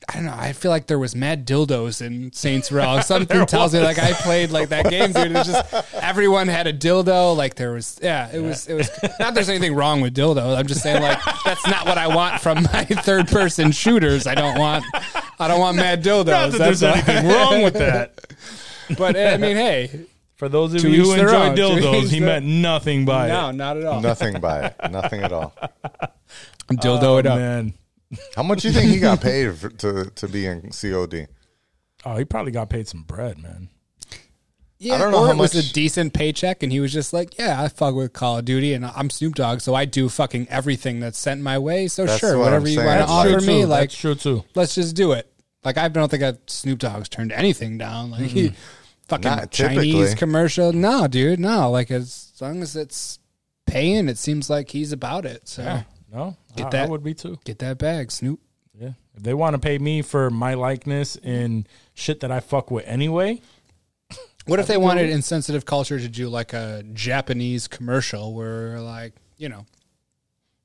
[SPEAKER 5] I don't know. I feel like there was mad dildos in Saints Row. (laughs) Something tells me like I played like that game, dude. It was just everyone had a dildo. Like there was, yeah. It was, it was. Not there's anything wrong with dildos. I'm just saying like that's not what I want from my (laughs) third person shooters. I don't want, I don't want mad dildos.
[SPEAKER 1] Not that
[SPEAKER 5] That's
[SPEAKER 1] there's anything
[SPEAKER 5] all.
[SPEAKER 1] wrong with that. (laughs)
[SPEAKER 5] But eh, I mean, hey,
[SPEAKER 1] For those of
[SPEAKER 5] To
[SPEAKER 1] you who
[SPEAKER 5] their
[SPEAKER 1] enjoy
[SPEAKER 5] own.
[SPEAKER 1] Dildos, he
[SPEAKER 5] their-
[SPEAKER 1] meant nothing by
[SPEAKER 5] no,
[SPEAKER 1] it.
[SPEAKER 5] No, not at all.
[SPEAKER 4] Nothing by it. Nothing at all.
[SPEAKER 5] Dildo
[SPEAKER 1] Oh,
[SPEAKER 5] it up.
[SPEAKER 1] man.
[SPEAKER 4] How much do you think he got paid for, to to be in COD?
[SPEAKER 1] Oh, he probably got paid some bread, man.
[SPEAKER 5] Yeah,
[SPEAKER 4] I don't know
[SPEAKER 5] or
[SPEAKER 4] how
[SPEAKER 5] it was a decent paycheck, and he was just like, "Yeah, I fuck with Call of Duty, and I'm Snoop Dogg, so I do fucking everything that's sent my way. So
[SPEAKER 4] That's
[SPEAKER 5] sure,
[SPEAKER 4] what
[SPEAKER 5] whatever
[SPEAKER 4] I'm
[SPEAKER 5] you want to
[SPEAKER 4] That's
[SPEAKER 5] offer
[SPEAKER 1] true,
[SPEAKER 5] me,
[SPEAKER 1] too.
[SPEAKER 5] like,
[SPEAKER 1] That's true too.
[SPEAKER 5] let's just do it. Like I don't think I've, Snoop Dogg's turned anything down. Like he, mm-hmm. fucking
[SPEAKER 4] Not
[SPEAKER 5] Chinese
[SPEAKER 4] typically.
[SPEAKER 5] commercial, no, dude, no. Like as long as it's paying, it seems like he's about it. So
[SPEAKER 1] Yeah. No,
[SPEAKER 5] Get
[SPEAKER 1] I,
[SPEAKER 5] that-
[SPEAKER 1] I would be too.
[SPEAKER 5] get that bag, Snoop.
[SPEAKER 1] Yeah. If they want to pay me for my likeness in shit that I fuck with anyway, (coughs)
[SPEAKER 5] What if they wanted insensitive culture to do like a Japanese commercial where like, you know,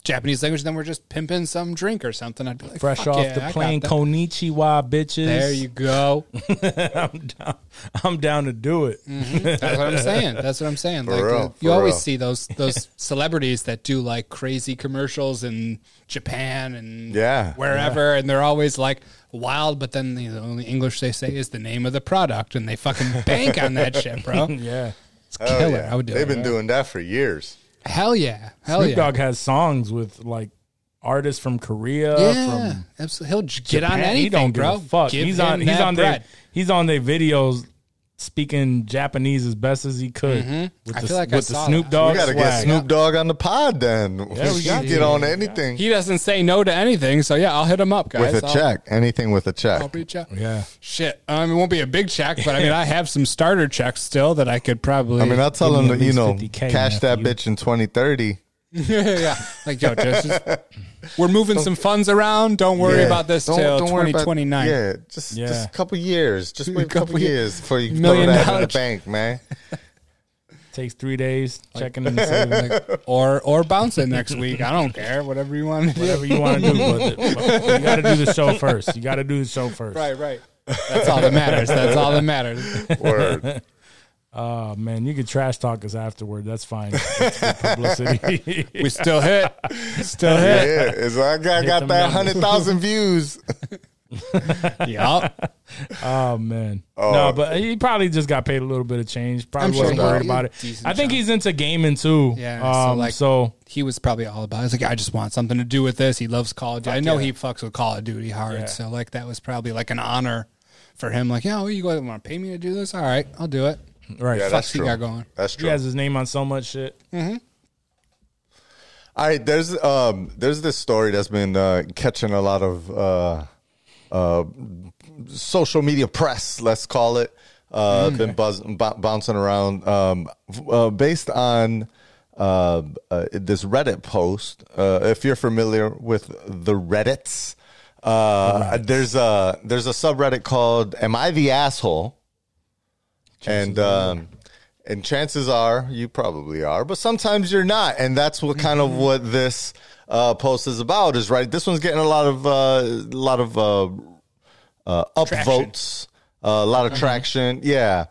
[SPEAKER 5] Japanese language, then we're just pimping some drink or something. I'd be like,
[SPEAKER 1] Fresh
[SPEAKER 5] "Fuck
[SPEAKER 1] off
[SPEAKER 5] yeah,
[SPEAKER 1] the
[SPEAKER 5] I
[SPEAKER 1] plane. Konichiwa, bitches.
[SPEAKER 5] There you go. (laughs)
[SPEAKER 1] I'm down. I'm down to do it. Mm-hmm.
[SPEAKER 5] That's what I'm saying. That's what I'm saying. like
[SPEAKER 4] real,
[SPEAKER 5] you
[SPEAKER 4] for
[SPEAKER 5] always
[SPEAKER 4] real.
[SPEAKER 5] see those those celebrities that do like crazy commercials in Japan and
[SPEAKER 4] Yeah.
[SPEAKER 5] wherever, and they're always like wild. But then the only English they say is the name of the product, and they fucking bank on that shit, bro. (laughs)
[SPEAKER 1] Yeah.
[SPEAKER 5] It's
[SPEAKER 4] Hell
[SPEAKER 5] killer.
[SPEAKER 4] Oh, yeah.
[SPEAKER 5] I would do
[SPEAKER 4] They've
[SPEAKER 5] it.
[SPEAKER 4] been doing that for years.
[SPEAKER 5] Hell yeah. Hell
[SPEAKER 1] Snoop
[SPEAKER 5] yeah.
[SPEAKER 1] Dogg has songs with like artists from Korea,
[SPEAKER 5] yeah,
[SPEAKER 1] from
[SPEAKER 5] absolutely. He'll j- get on anything,
[SPEAKER 1] He don't
[SPEAKER 5] bro.
[SPEAKER 1] give a fuck.
[SPEAKER 5] Give
[SPEAKER 1] he's on. He's on their. He's on their videos speaking Japanese as best as he could with
[SPEAKER 5] I
[SPEAKER 1] the,
[SPEAKER 5] feel like I
[SPEAKER 1] the
[SPEAKER 5] saw
[SPEAKER 1] Snoop. Dogg
[SPEAKER 4] we got to get. Snoop Dogg on the pod then.
[SPEAKER 1] Yeah, we
[SPEAKER 4] He
[SPEAKER 1] gotta
[SPEAKER 4] get on anything
[SPEAKER 5] He doesn't say no to anything, so yeah, I'll hit him up, guys.
[SPEAKER 4] with a
[SPEAKER 5] I'll-
[SPEAKER 4] check. Anything with a check.
[SPEAKER 5] I'll reach out.
[SPEAKER 1] Yeah.
[SPEAKER 5] Shit, um, it won't be a big check, but I mean, I have some starter checks still that I could probably.
[SPEAKER 4] I mean, I'll tell him
[SPEAKER 1] me
[SPEAKER 4] that, you know, cash that
[SPEAKER 1] nephew.
[SPEAKER 4] bitch in 2030. (laughs)
[SPEAKER 5] yeah, like yo, just, just- (laughs) we're moving some funds around. Don't worry
[SPEAKER 4] Yeah.
[SPEAKER 5] about this
[SPEAKER 4] Don't-
[SPEAKER 5] till
[SPEAKER 4] don't worry
[SPEAKER 5] twenty
[SPEAKER 4] about-
[SPEAKER 5] twenty nine.
[SPEAKER 4] Yeah, just,
[SPEAKER 1] Yeah.
[SPEAKER 4] just a couple years. Just (laughs) wait a
[SPEAKER 5] couple
[SPEAKER 4] couple years before you
[SPEAKER 5] Million
[SPEAKER 4] throw that in the bank, man.
[SPEAKER 1] Takes three days checking in the savings.
[SPEAKER 5] or or bounce it next week. I don't care. Whatever you want to do.
[SPEAKER 1] Whatever you want to do, but, but you got to do the show first. You got to do the show first.
[SPEAKER 5] Right, right. That's all that matters. That's all that matters.
[SPEAKER 4] Word.
[SPEAKER 1] Oh man, you can trash talk us afterward. That's fine. That's good publicity. (laughs)
[SPEAKER 5] We still hit. Still hit.
[SPEAKER 4] Yeah, it's like I got
[SPEAKER 1] them
[SPEAKER 4] that 100,000 (laughs) views.
[SPEAKER 5] Yup.
[SPEAKER 1] oh man,
[SPEAKER 4] Oh.
[SPEAKER 1] no, but he probably just got paid a little bit of change. Probably
[SPEAKER 5] I'm
[SPEAKER 1] wasn't
[SPEAKER 5] he-
[SPEAKER 1] worried about it. I think
[SPEAKER 5] job.
[SPEAKER 1] he's into gaming too.
[SPEAKER 5] Yeah, so,
[SPEAKER 1] Um,
[SPEAKER 5] like-
[SPEAKER 1] so
[SPEAKER 5] He was probably all about. it. He's like, I just want something to do with this. He loves Call of Duty. I know he fucks with Call of Duty hard.
[SPEAKER 1] Yeah.
[SPEAKER 5] So like that was probably like an honor for him. Like, yeah, well, you guys want to pay me to do this? All right, I'll do it.
[SPEAKER 1] Right.
[SPEAKER 4] Yeah,
[SPEAKER 1] fuck,
[SPEAKER 4] that's
[SPEAKER 5] he
[SPEAKER 4] true.
[SPEAKER 5] got going.
[SPEAKER 4] That's true.
[SPEAKER 1] he
[SPEAKER 4] true.
[SPEAKER 1] has his name on so much shit.
[SPEAKER 4] All right, there's um there's this story that's been uh, catching a lot of uh, uh, social media press, let's call it. Uh, Been buzz, b- bouncing around, um, f- uh, based on uh, uh, this Reddit post. Uh, if you're familiar with the Reddits, uh, there's a there's a subreddit called "Am I the asshole?" And um, and chances are you probably are, but sometimes you're not, and that's what kind of what this uh, post is about. Is right. This one's getting a lot of uh, a lot of uh, uh, upvotes, uh, a lot of traction. Yeah.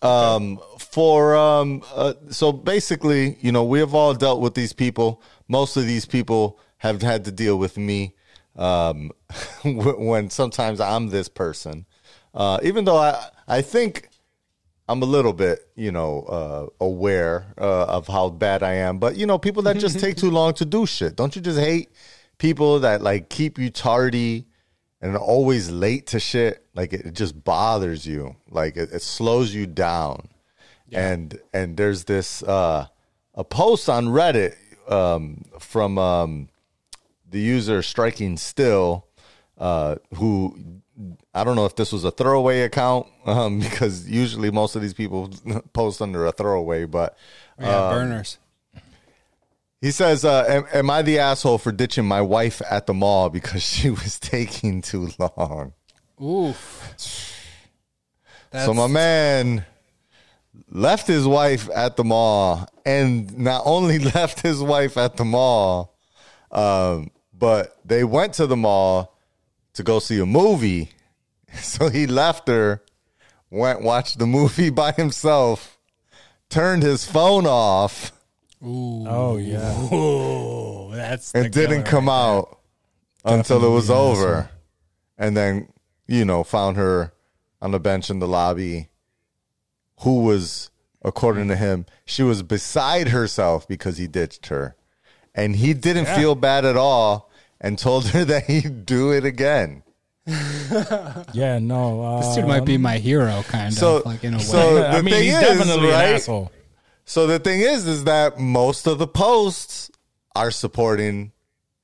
[SPEAKER 4] Um, for um, uh, so basically, you know, we have all dealt with these people. Most of these people have had to deal with me um, (laughs) when sometimes I'm this person. Uh, even though I, I think I'm a little bit, you know, uh, aware uh, of how bad I am. But you know, people that just take (laughs) too long to do shit. Don't you just hate people that like keep you tardy and always late to shit? Like it, it just bothers you. Like it, it slows you down. And and there's this uh, a post on Reddit um, from um, the user striking still uh, who I don't know if this was a throwaway account um, (laughs) because usually most of these people (laughs) post under a throwaway, but
[SPEAKER 5] Yeah, burners.
[SPEAKER 4] he says, uh, am, "Am I the asshole for ditching my wife at the mall because (laughs) she was taking too long?"
[SPEAKER 5] Oof. That's,
[SPEAKER 4] so my man left his wife at the mall, and not only left his wife at the mall, um, but they went to the mall to go see a movie. (laughs) So he left her, went watched the movie (laughs) by himself, turned his phone off,
[SPEAKER 1] Oh yeah.
[SPEAKER 5] Ooh, that's the
[SPEAKER 4] and didn't come
[SPEAKER 5] right
[SPEAKER 4] out until it was over. And then, you know, found her on the bench in the lobby, who was, according to him, she was beside herself because he ditched her. And he didn't feel bad at all and told her (laughs) that he'd do it again. (laughs)
[SPEAKER 1] Yeah. No. Uh,
[SPEAKER 5] This dude might be my hero, kind
[SPEAKER 4] So-
[SPEAKER 5] of like in a way.
[SPEAKER 4] so-
[SPEAKER 1] I
[SPEAKER 4] the
[SPEAKER 1] mean,
[SPEAKER 4] thing
[SPEAKER 1] he's
[SPEAKER 4] is,
[SPEAKER 1] definitely
[SPEAKER 4] right?
[SPEAKER 1] an asshole.
[SPEAKER 4] So the thing is, is that most of the posts are supporting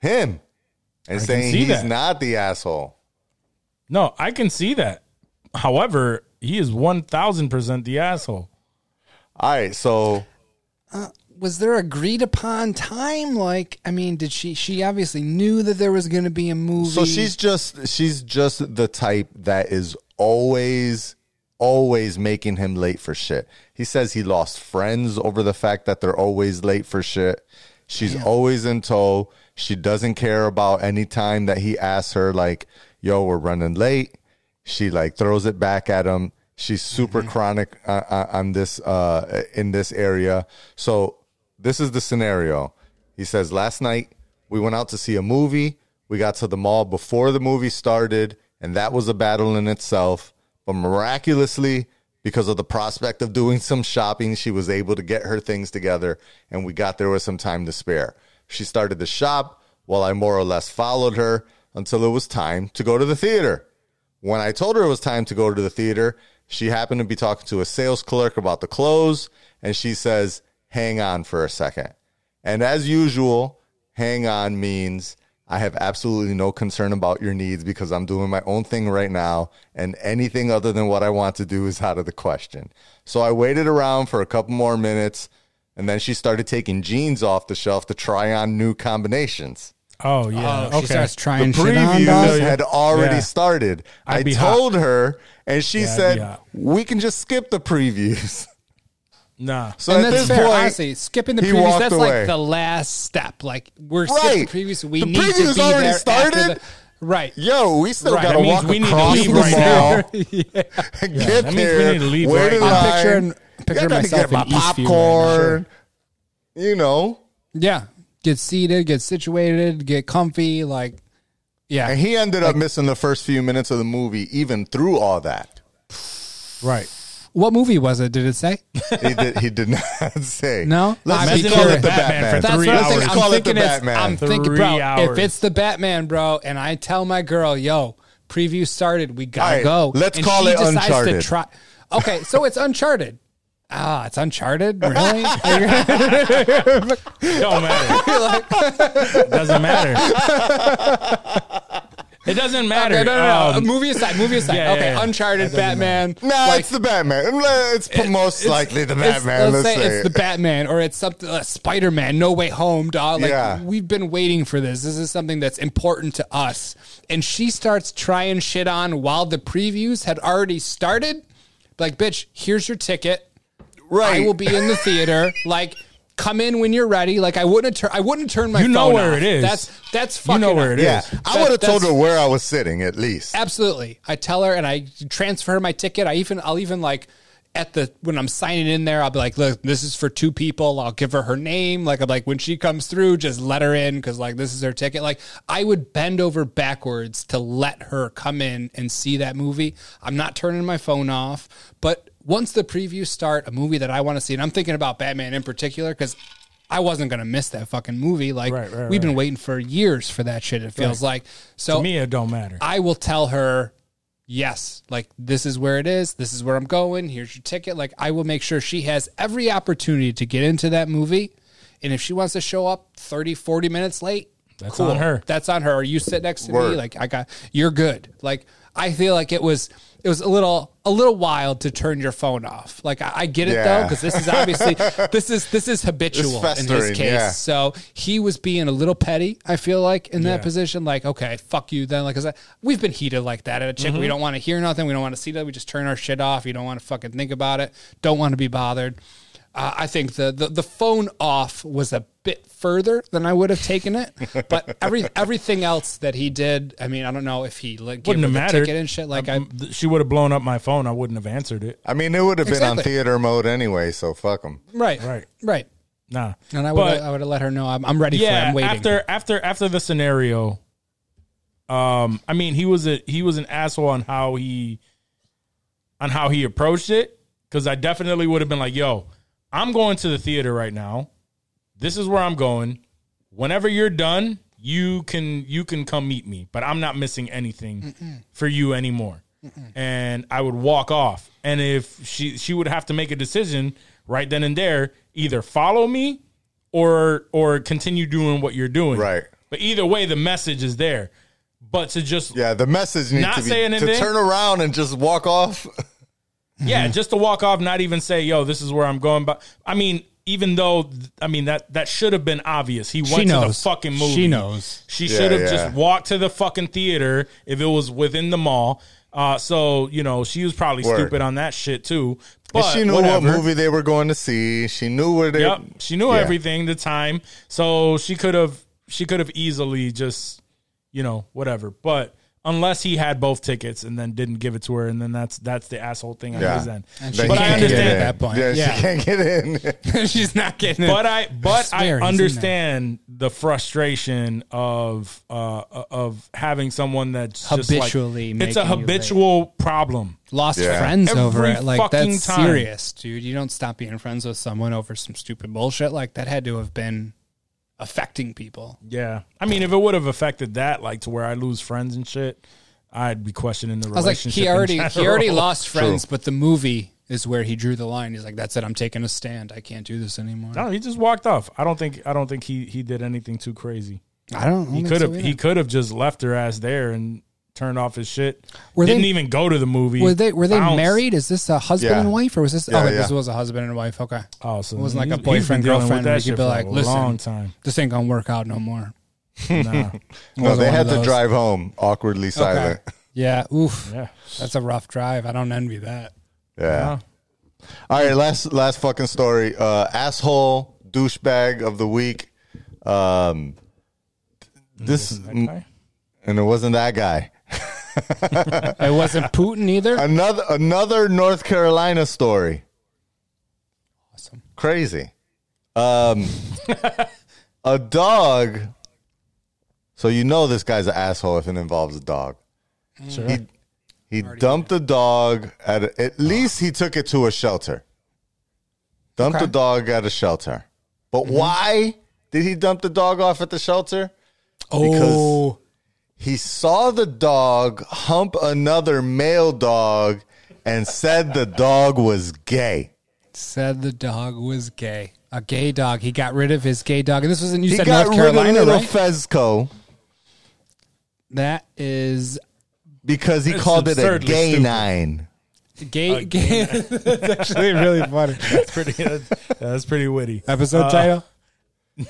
[SPEAKER 4] him and
[SPEAKER 1] can
[SPEAKER 4] saying he's
[SPEAKER 1] that.
[SPEAKER 4] not the asshole.
[SPEAKER 1] No, I can see that. However, he is one thousand percent the asshole.
[SPEAKER 4] All right, so
[SPEAKER 5] was there agreed upon time? Like, I mean, did she? She obviously knew that there was going to be a movie.
[SPEAKER 4] So she's just she's just the type that is always always making him late for shit. He says he lost friends over the fact that they're always late for shit. She's always in tow. She doesn't care about any time that he asks her, like, yo, we're running late. She like throws it back at him. She's super chronic uh, uh, on this uh, in this area. So this is the scenario. He says last night we went out to see a movie. We got to the mall before the movie started, and that was a battle in itself. But miraculously, because of the prospect of doing some shopping, she was able to get her things together, and we got there with some time to spare. She started to shop while I more or less followed her until it was time to go to the theater. When I told her it was time to go to the theater, she happened to be talking to a sales clerk about the clothes, and she says, Hang on for a second. And as usual, hang on means I have absolutely no concern about your needs because I'm doing my own thing right now, and anything other than what I want to do is out of the question. So I waited around for a couple more minutes, and then she started taking jeans off the shelf to try on new combinations.
[SPEAKER 1] Oh yeah.
[SPEAKER 5] Oh, she
[SPEAKER 1] okay.
[SPEAKER 5] starts trying
[SPEAKER 4] The previews had already
[SPEAKER 1] Yeah.
[SPEAKER 4] started.
[SPEAKER 1] I'd
[SPEAKER 4] I
[SPEAKER 1] be hot.
[SPEAKER 4] told her, and she
[SPEAKER 1] Yeah,
[SPEAKER 4] said, "We can just skip the previews."
[SPEAKER 1] Nah.
[SPEAKER 4] So
[SPEAKER 5] and
[SPEAKER 4] at
[SPEAKER 5] that's
[SPEAKER 4] this
[SPEAKER 5] fair,
[SPEAKER 4] point,
[SPEAKER 5] honestly. Skipping the
[SPEAKER 4] he
[SPEAKER 5] previews,
[SPEAKER 4] walked
[SPEAKER 5] that's
[SPEAKER 4] away.
[SPEAKER 5] like the last step. Like we're
[SPEAKER 4] Right.
[SPEAKER 5] skipping previews. We
[SPEAKER 4] The
[SPEAKER 5] need to
[SPEAKER 4] previews
[SPEAKER 5] be
[SPEAKER 4] already
[SPEAKER 5] there
[SPEAKER 4] started?
[SPEAKER 5] The, right.
[SPEAKER 4] Yo, we still
[SPEAKER 5] Right.
[SPEAKER 4] gotta
[SPEAKER 1] That means
[SPEAKER 4] walk
[SPEAKER 1] we need to
[SPEAKER 4] across
[SPEAKER 1] leave
[SPEAKER 4] the
[SPEAKER 1] right
[SPEAKER 4] mall,
[SPEAKER 1] now. (laughs) (laughs)
[SPEAKER 4] get
[SPEAKER 1] that means we
[SPEAKER 4] there,
[SPEAKER 1] need to leave
[SPEAKER 4] wait
[SPEAKER 1] right
[SPEAKER 4] in
[SPEAKER 1] now.
[SPEAKER 5] I'm
[SPEAKER 4] line.
[SPEAKER 5] picturing, picturing
[SPEAKER 4] I gotta
[SPEAKER 5] myself
[SPEAKER 4] get my
[SPEAKER 5] in Eastview right now.
[SPEAKER 4] popcorn. You know,
[SPEAKER 5] Yeah, get seated, get situated, get comfy. Like, yeah,
[SPEAKER 4] and he ended up missing the first few minutes of the movie, even through all that.
[SPEAKER 1] Right.
[SPEAKER 5] What movie was it? Did it say?
[SPEAKER 4] He did. He did not (laughs) say.
[SPEAKER 5] No?
[SPEAKER 4] let's
[SPEAKER 5] I'd
[SPEAKER 4] just
[SPEAKER 5] be
[SPEAKER 4] call it the
[SPEAKER 1] Batman
[SPEAKER 4] Batman.
[SPEAKER 1] for
[SPEAKER 5] That's
[SPEAKER 1] three
[SPEAKER 5] what I'm
[SPEAKER 1] hours.
[SPEAKER 5] thinking.
[SPEAKER 4] Let's
[SPEAKER 5] I'm
[SPEAKER 4] call it the
[SPEAKER 5] thinking it's,
[SPEAKER 4] Batman.
[SPEAKER 5] I'm thinking,
[SPEAKER 1] Three
[SPEAKER 5] bro,
[SPEAKER 1] hours.
[SPEAKER 5] if it's the Batman, bro, and I tell my girl, yo, preview started, we gotta
[SPEAKER 4] All right,
[SPEAKER 5] go.
[SPEAKER 4] let's
[SPEAKER 5] and
[SPEAKER 4] call
[SPEAKER 5] she
[SPEAKER 4] it Uncharted.
[SPEAKER 5] To try, okay, so it's Uncharted. Ah, it's Uncharted, (laughs) really?
[SPEAKER 1] Don't matter. (laughs) Doesn't matter. It doesn't matter.
[SPEAKER 5] Okay, no, no, no.
[SPEAKER 1] Um,
[SPEAKER 5] movie aside, movie aside.
[SPEAKER 1] yeah,
[SPEAKER 5] okay,
[SPEAKER 1] yeah, yeah.
[SPEAKER 5] Uncharted, Batman.
[SPEAKER 4] Nah,
[SPEAKER 5] like,
[SPEAKER 4] it's the Batman. It's most likely the Batman.
[SPEAKER 5] let's
[SPEAKER 4] Let's,
[SPEAKER 5] say,
[SPEAKER 4] say,
[SPEAKER 5] it's the Batman, or it's something uh, Spider Man, No Way Home, dog. Like
[SPEAKER 4] Yeah.
[SPEAKER 5] we've been waiting for this. This is something that's important to us. And she starts trying shit on while the previews had already started. Like, bitch, here's your ticket.
[SPEAKER 4] right.
[SPEAKER 5] I will be in the theater. (laughs) Like, come in when you're ready. Like, I wouldn't turn. I wouldn't turn my.
[SPEAKER 1] You know
[SPEAKER 5] phone
[SPEAKER 1] where
[SPEAKER 5] off.
[SPEAKER 1] it is.
[SPEAKER 5] That's that's fucking.
[SPEAKER 1] You know where it
[SPEAKER 4] yeah,
[SPEAKER 1] is.
[SPEAKER 4] I would have told her where I was sitting at least.
[SPEAKER 5] Absolutely. I tell her and I transfer her my ticket. I even I'll even like at the when I'm signing in there, I'll be like, look, this is for two people. I'll give her her name. Like I'm like when she comes through, just let her in because like this is her ticket. Like I would bend over backwards to let her come in and see that movie. I'm not turning my phone off, but once the previews start, a movie that I want to see, and I'm thinking about Batman in particular because I wasn't gonna miss that fucking movie. Like
[SPEAKER 1] Right, right,
[SPEAKER 5] we've been
[SPEAKER 1] right.
[SPEAKER 5] waiting for years for that shit. It feels like so.
[SPEAKER 1] to me, it don't matter.
[SPEAKER 5] I will tell her, yes, like this is where it is. This is where I'm going. Here's your ticket. Like I will make sure she has every opportunity to get into that movie. And if she wants to show up 30, 40 minutes late,
[SPEAKER 1] That's
[SPEAKER 5] cool.
[SPEAKER 1] on her.
[SPEAKER 5] That's on her. Or you sit next to me. Like I got, you're good. Like I feel like it was, it was a little, a little wild to turn your phone off. Like I, I get it though, because this is obviously, (laughs) this is, this is habitual in his case.
[SPEAKER 4] yeah.
[SPEAKER 5] So he was being a little petty, I feel like, in that
[SPEAKER 1] Yeah.
[SPEAKER 5] position. Like, okay, fuck you then. Like, 'cause I, we've been heated like that at a chick.
[SPEAKER 1] Mm-hmm.
[SPEAKER 5] We don't want to hear nothing. We don't want to see that. We just turn our shit off. You don't want to fucking think about it. Don't want to be bothered. Uh, I think the, the the phone off was a bit further than I would have taken it, (laughs) but every everything else that he did, I mean, I don't know if he like gave
[SPEAKER 1] Wouldn't have
[SPEAKER 5] the
[SPEAKER 1] mattered.
[SPEAKER 5] ticket and shit. Like I,
[SPEAKER 1] Um, th- she would have blown up my phone. I wouldn't have answered it.
[SPEAKER 4] I mean, it would have been on
[SPEAKER 5] Exactly.
[SPEAKER 4] theater mode anyway, so fuck them.
[SPEAKER 5] right,
[SPEAKER 1] Right.
[SPEAKER 5] right.
[SPEAKER 1] Nah.
[SPEAKER 5] And I would
[SPEAKER 1] But-
[SPEAKER 5] I would have let her know I'm, I'm ready for it.
[SPEAKER 1] yeah
[SPEAKER 5] I'm waiting.
[SPEAKER 1] after after after the scenario um i mean he was a he was an asshole on how he on how he approached it because i definitely would have been like yo i'm going to the theater right now. This is where i'm going. Whenever you're done you can you can come meet me but i'm not missing anything for you anymore. And i would walk off. And if she she would have to make a decision right then and there either follow me or or continue doing what you're doing.
[SPEAKER 4] Right.
[SPEAKER 1] but either way the message is there. But to just
[SPEAKER 4] Yeah, the message needs
[SPEAKER 1] Not
[SPEAKER 4] to be
[SPEAKER 1] saying
[SPEAKER 4] to turn around and just walk off. (laughs)
[SPEAKER 1] Yeah, just to walk off, not even say, "Yo, this is where I'm going." But I mean, even though I mean that that should have been obvious. He went to the fucking movie.
[SPEAKER 5] She knows.
[SPEAKER 1] She
[SPEAKER 4] Yeah,
[SPEAKER 1] should have
[SPEAKER 4] yeah.
[SPEAKER 1] just walked to the fucking theater if it was within the mall. Uh, so you know she was probably
[SPEAKER 4] Word.
[SPEAKER 1] stupid on that shit too. But
[SPEAKER 4] And she knew
[SPEAKER 1] whatever.
[SPEAKER 4] what movie they were going to see. She knew where they.
[SPEAKER 1] Yep, she knew
[SPEAKER 4] Yeah.
[SPEAKER 1] everything the time, so she could have she could have easily just you know whatever. But unless he had both tickets and then didn't give it to her, and then that's that's the asshole thing on
[SPEAKER 4] Yeah.
[SPEAKER 1] his end.
[SPEAKER 5] She
[SPEAKER 1] But I
[SPEAKER 5] can't
[SPEAKER 4] can't
[SPEAKER 5] get
[SPEAKER 4] get
[SPEAKER 5] in
[SPEAKER 1] understand
[SPEAKER 5] at that point.
[SPEAKER 4] Yeah,
[SPEAKER 5] Yeah.
[SPEAKER 4] she can't get in. (laughs)
[SPEAKER 5] She's not getting it.
[SPEAKER 1] but I but
[SPEAKER 5] swear
[SPEAKER 1] I
[SPEAKER 5] he's in there.
[SPEAKER 1] understand the frustration of uh of having someone that's just like-
[SPEAKER 5] Habitually
[SPEAKER 1] it's a
[SPEAKER 5] making you
[SPEAKER 1] habitual problem.
[SPEAKER 5] lost
[SPEAKER 4] Yeah.
[SPEAKER 5] friends
[SPEAKER 1] Every
[SPEAKER 5] over it. Like
[SPEAKER 1] fucking
[SPEAKER 5] that's
[SPEAKER 1] time.
[SPEAKER 5] serious, dude. You don't stop being friends with someone over some stupid bullshit. Like that had to have been affecting people.
[SPEAKER 1] Yeah, I mean, if it would have affected that, like to where I lose friends and shit, I'd be questioning the
[SPEAKER 5] I was like,
[SPEAKER 1] relationship.
[SPEAKER 5] he
[SPEAKER 1] in
[SPEAKER 5] already he already lost (laughs) friends, but the movie is where he drew the line. He's like, "That's it. I'm taking a stand. I can't do this anymore."
[SPEAKER 1] No, he just walked off. I don't think I don't think he he did anything too crazy.
[SPEAKER 5] I don't. I
[SPEAKER 1] He
[SPEAKER 5] don't
[SPEAKER 1] could
[SPEAKER 5] think
[SPEAKER 1] have
[SPEAKER 5] so
[SPEAKER 1] he
[SPEAKER 5] either.
[SPEAKER 1] could have just left her ass there and turned off his shit.
[SPEAKER 5] Were
[SPEAKER 1] Didn't
[SPEAKER 5] they-
[SPEAKER 1] even go to the movie.
[SPEAKER 5] Were they were they
[SPEAKER 1] Bounced.
[SPEAKER 5] married? Is this a husband
[SPEAKER 4] Yeah.
[SPEAKER 5] and wife, or was this?
[SPEAKER 4] Yeah,
[SPEAKER 5] oh,
[SPEAKER 4] yeah.
[SPEAKER 5] this was a husband and wife. Okay,
[SPEAKER 1] Oh, so
[SPEAKER 5] it wasn't like
[SPEAKER 1] he's-
[SPEAKER 5] a
[SPEAKER 1] he's been
[SPEAKER 5] boyfriend
[SPEAKER 1] dealing with
[SPEAKER 5] girlfriend.
[SPEAKER 1] that
[SPEAKER 5] Where you
[SPEAKER 1] shit
[SPEAKER 5] could be
[SPEAKER 1] for
[SPEAKER 5] like,
[SPEAKER 1] a
[SPEAKER 5] "Listen,
[SPEAKER 1] long time.
[SPEAKER 5] this ain't gonna work out no more." (laughs)
[SPEAKER 1] Nah. (laughs)
[SPEAKER 4] No, they had to drive home awkwardly silent.
[SPEAKER 5] Okay. Yeah. Oof.
[SPEAKER 1] Yeah.
[SPEAKER 5] That's a rough drive. I don't envy that.
[SPEAKER 4] Yeah. All right, last last fucking story. Uh, asshole douchebag of the week. Um, this
[SPEAKER 1] That
[SPEAKER 4] and it wasn't that guy. (laughs)
[SPEAKER 5] It wasn't Putin either.
[SPEAKER 4] Another another North Carolina story.
[SPEAKER 5] Awesome.
[SPEAKER 4] Crazy. Um, a dog. So you know this guy's an asshole if it involves a dog.
[SPEAKER 1] Sure.
[SPEAKER 4] He he dumped the dog at a, at least he took it to a shelter. Dumped
[SPEAKER 5] Okay.
[SPEAKER 4] the dog at a shelter. But why did he dump the dog off at the shelter?
[SPEAKER 5] Oh,
[SPEAKER 4] He saw the dog hump another male dog and said the dog was gay.
[SPEAKER 5] said the dog was gay. A gay dog. He got rid of his gay dog. And this was in you
[SPEAKER 4] He
[SPEAKER 5] said
[SPEAKER 4] got
[SPEAKER 5] North
[SPEAKER 4] rid of
[SPEAKER 5] Carolina,
[SPEAKER 4] little
[SPEAKER 5] right?
[SPEAKER 4] Fezco
[SPEAKER 5] that is
[SPEAKER 4] because he
[SPEAKER 1] It's
[SPEAKER 4] called it a
[SPEAKER 1] absurdly
[SPEAKER 4] gay
[SPEAKER 1] stupid.
[SPEAKER 4] nine.
[SPEAKER 5] gay. gay. (laughs) That's actually really funny.
[SPEAKER 1] That's pretty. That's, that's pretty witty.
[SPEAKER 5] Episode
[SPEAKER 1] Uh,
[SPEAKER 5] title.
[SPEAKER 1] All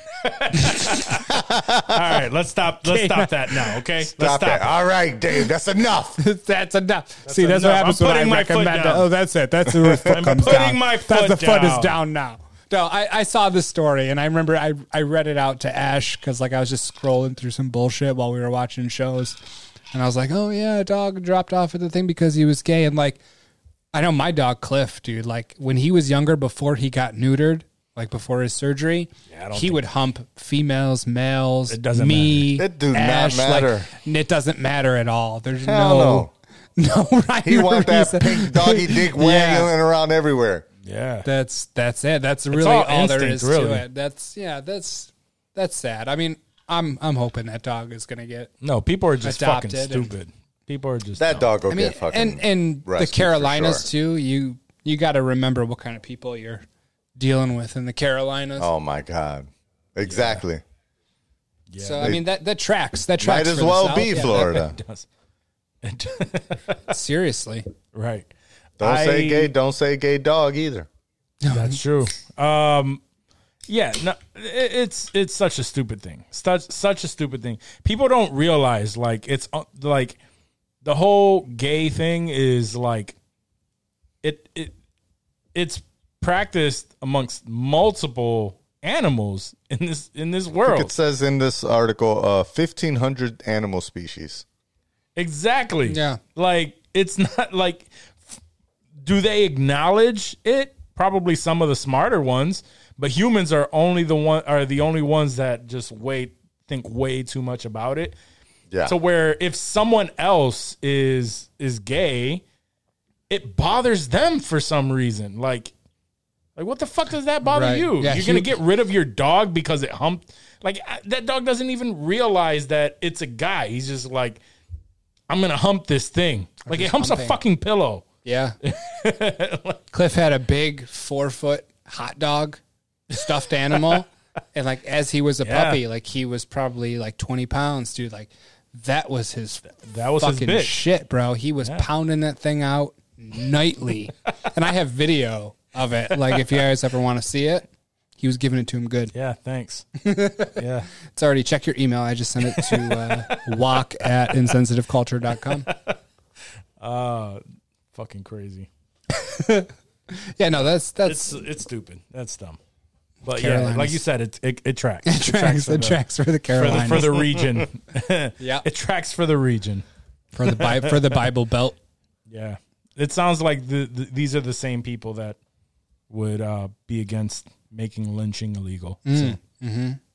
[SPEAKER 1] right, let's stop. Let's stop that now. Okay, let's
[SPEAKER 4] Stop
[SPEAKER 1] stop.
[SPEAKER 4] it. All right, Dave, that's enough. (laughs)
[SPEAKER 5] that's enough. See, that's what
[SPEAKER 1] enough.
[SPEAKER 5] happens
[SPEAKER 1] I'm
[SPEAKER 5] when I
[SPEAKER 1] putting my foot
[SPEAKER 5] recommend it.
[SPEAKER 1] down.
[SPEAKER 5] Oh, that's it. That's where the foot
[SPEAKER 1] I'm
[SPEAKER 5] comes
[SPEAKER 1] putting
[SPEAKER 5] down.
[SPEAKER 1] my
[SPEAKER 5] That's
[SPEAKER 1] foot
[SPEAKER 5] the foot is
[SPEAKER 1] down.
[SPEAKER 5] down now. No, I, I saw this story and I remember I, I read it out to Ash because like I was just scrolling through some bullshit while we were watching shows, and I was like, oh yeah, a dog dropped off at the thing because he was gay, and like I know my dog Cliff, dude. Like when he was younger, before he got neutered, like before his surgery,
[SPEAKER 1] I don't
[SPEAKER 5] he would hump females, males.
[SPEAKER 1] It doesn't
[SPEAKER 5] me.
[SPEAKER 4] matter. It do not
[SPEAKER 5] Ash, like, it doesn't matter at all. There's
[SPEAKER 4] Hell
[SPEAKER 5] no, no (laughs) right.
[SPEAKER 4] He want that
[SPEAKER 5] reason.
[SPEAKER 4] pink doggy dick (laughs)
[SPEAKER 5] Yeah.
[SPEAKER 4] waggling around everywhere.
[SPEAKER 1] Yeah,
[SPEAKER 5] That's that's it. That's really
[SPEAKER 1] all
[SPEAKER 5] all,
[SPEAKER 1] instinct,
[SPEAKER 5] is
[SPEAKER 1] really.
[SPEAKER 5] to it. That's yeah. That's that's sad. I mean, I'm I'm hoping that dog is gonna get.
[SPEAKER 1] no, people are just fucking
[SPEAKER 5] Adopted and-
[SPEAKER 1] stupid. People are just
[SPEAKER 4] That
[SPEAKER 1] dumb.
[SPEAKER 4] dog will
[SPEAKER 5] I mean,
[SPEAKER 4] get fucking
[SPEAKER 5] and and the Carolinas
[SPEAKER 4] sure.
[SPEAKER 5] too. You you got to remember what kind of people you're dealing with in the Carolinas.
[SPEAKER 4] Oh my god! Exactly. Yeah.
[SPEAKER 5] so I mean that that tracks. That tracks.
[SPEAKER 4] Might
[SPEAKER 5] tracks.
[SPEAKER 4] as well
[SPEAKER 5] South.
[SPEAKER 4] be
[SPEAKER 5] Yeah,
[SPEAKER 4] Florida. (laughs)
[SPEAKER 1] It does. (laughs)
[SPEAKER 5] seriously,
[SPEAKER 1] right.
[SPEAKER 4] Don't say gay. Don't say gay dog either.
[SPEAKER 1] That's true. Um, yeah, no, it, it's it's such a stupid thing. Such such a stupid thing. People don't realize like it's uh, like the whole gay thing is like it it it's practiced amongst multiple animals in this in this world.
[SPEAKER 4] It says in this article, uh, fifteen hundred animal species.
[SPEAKER 1] Exactly.
[SPEAKER 5] Yeah.
[SPEAKER 1] Like it's (laughs) not like f- do they acknowledge it? Probably some of the smarter ones, but humans are only the one are the only ones that just wait think way too much about it.
[SPEAKER 4] Yeah.
[SPEAKER 1] To where if someone else is is gay, it bothers them for some reason. Like like what the fuck does that bother
[SPEAKER 5] Right.
[SPEAKER 1] you?
[SPEAKER 5] Yeah,
[SPEAKER 1] You're gonna get rid of your dog because it humped. Like I- that dog doesn't even realize that it's a guy. He's just like, I'm gonna hump this thing. Like it humps a fucking pillow.
[SPEAKER 5] yeah. (laughs) Cliff had a big four foot hot dog stuffed animal, (laughs) and like as he was a
[SPEAKER 1] Yeah.
[SPEAKER 5] puppy, like he was probably like twenty pounds, dude. Like that was his
[SPEAKER 1] That was his
[SPEAKER 5] fucking
[SPEAKER 1] bitch.
[SPEAKER 5] shit, bro. He was pounding that thing out nightly, (laughs) and I have video of it. Like if you guys ever want to see it, he was giving it to him good.
[SPEAKER 1] Yeah, thanks. (laughs) yeah.
[SPEAKER 5] It's already check your email. I just sent it to uh, walk at insensitiveculture.com.
[SPEAKER 1] Uh, (laughs) fucking crazy. (laughs)
[SPEAKER 5] Yeah, no, that's that's
[SPEAKER 1] it's stupid. That's dumb. But yeah, like you said, it it, it tracks.
[SPEAKER 5] it tracks.
[SPEAKER 1] for
[SPEAKER 5] It
[SPEAKER 1] the-
[SPEAKER 5] tracks for the
[SPEAKER 1] for the for the region.
[SPEAKER 5] Yeah.
[SPEAKER 1] it tracks for the region.
[SPEAKER 5] for the Bi- for the Bible Belt.
[SPEAKER 1] Yeah, it sounds like the, the these are the same people that would uh, be against making lynching illegal.
[SPEAKER 5] Mm.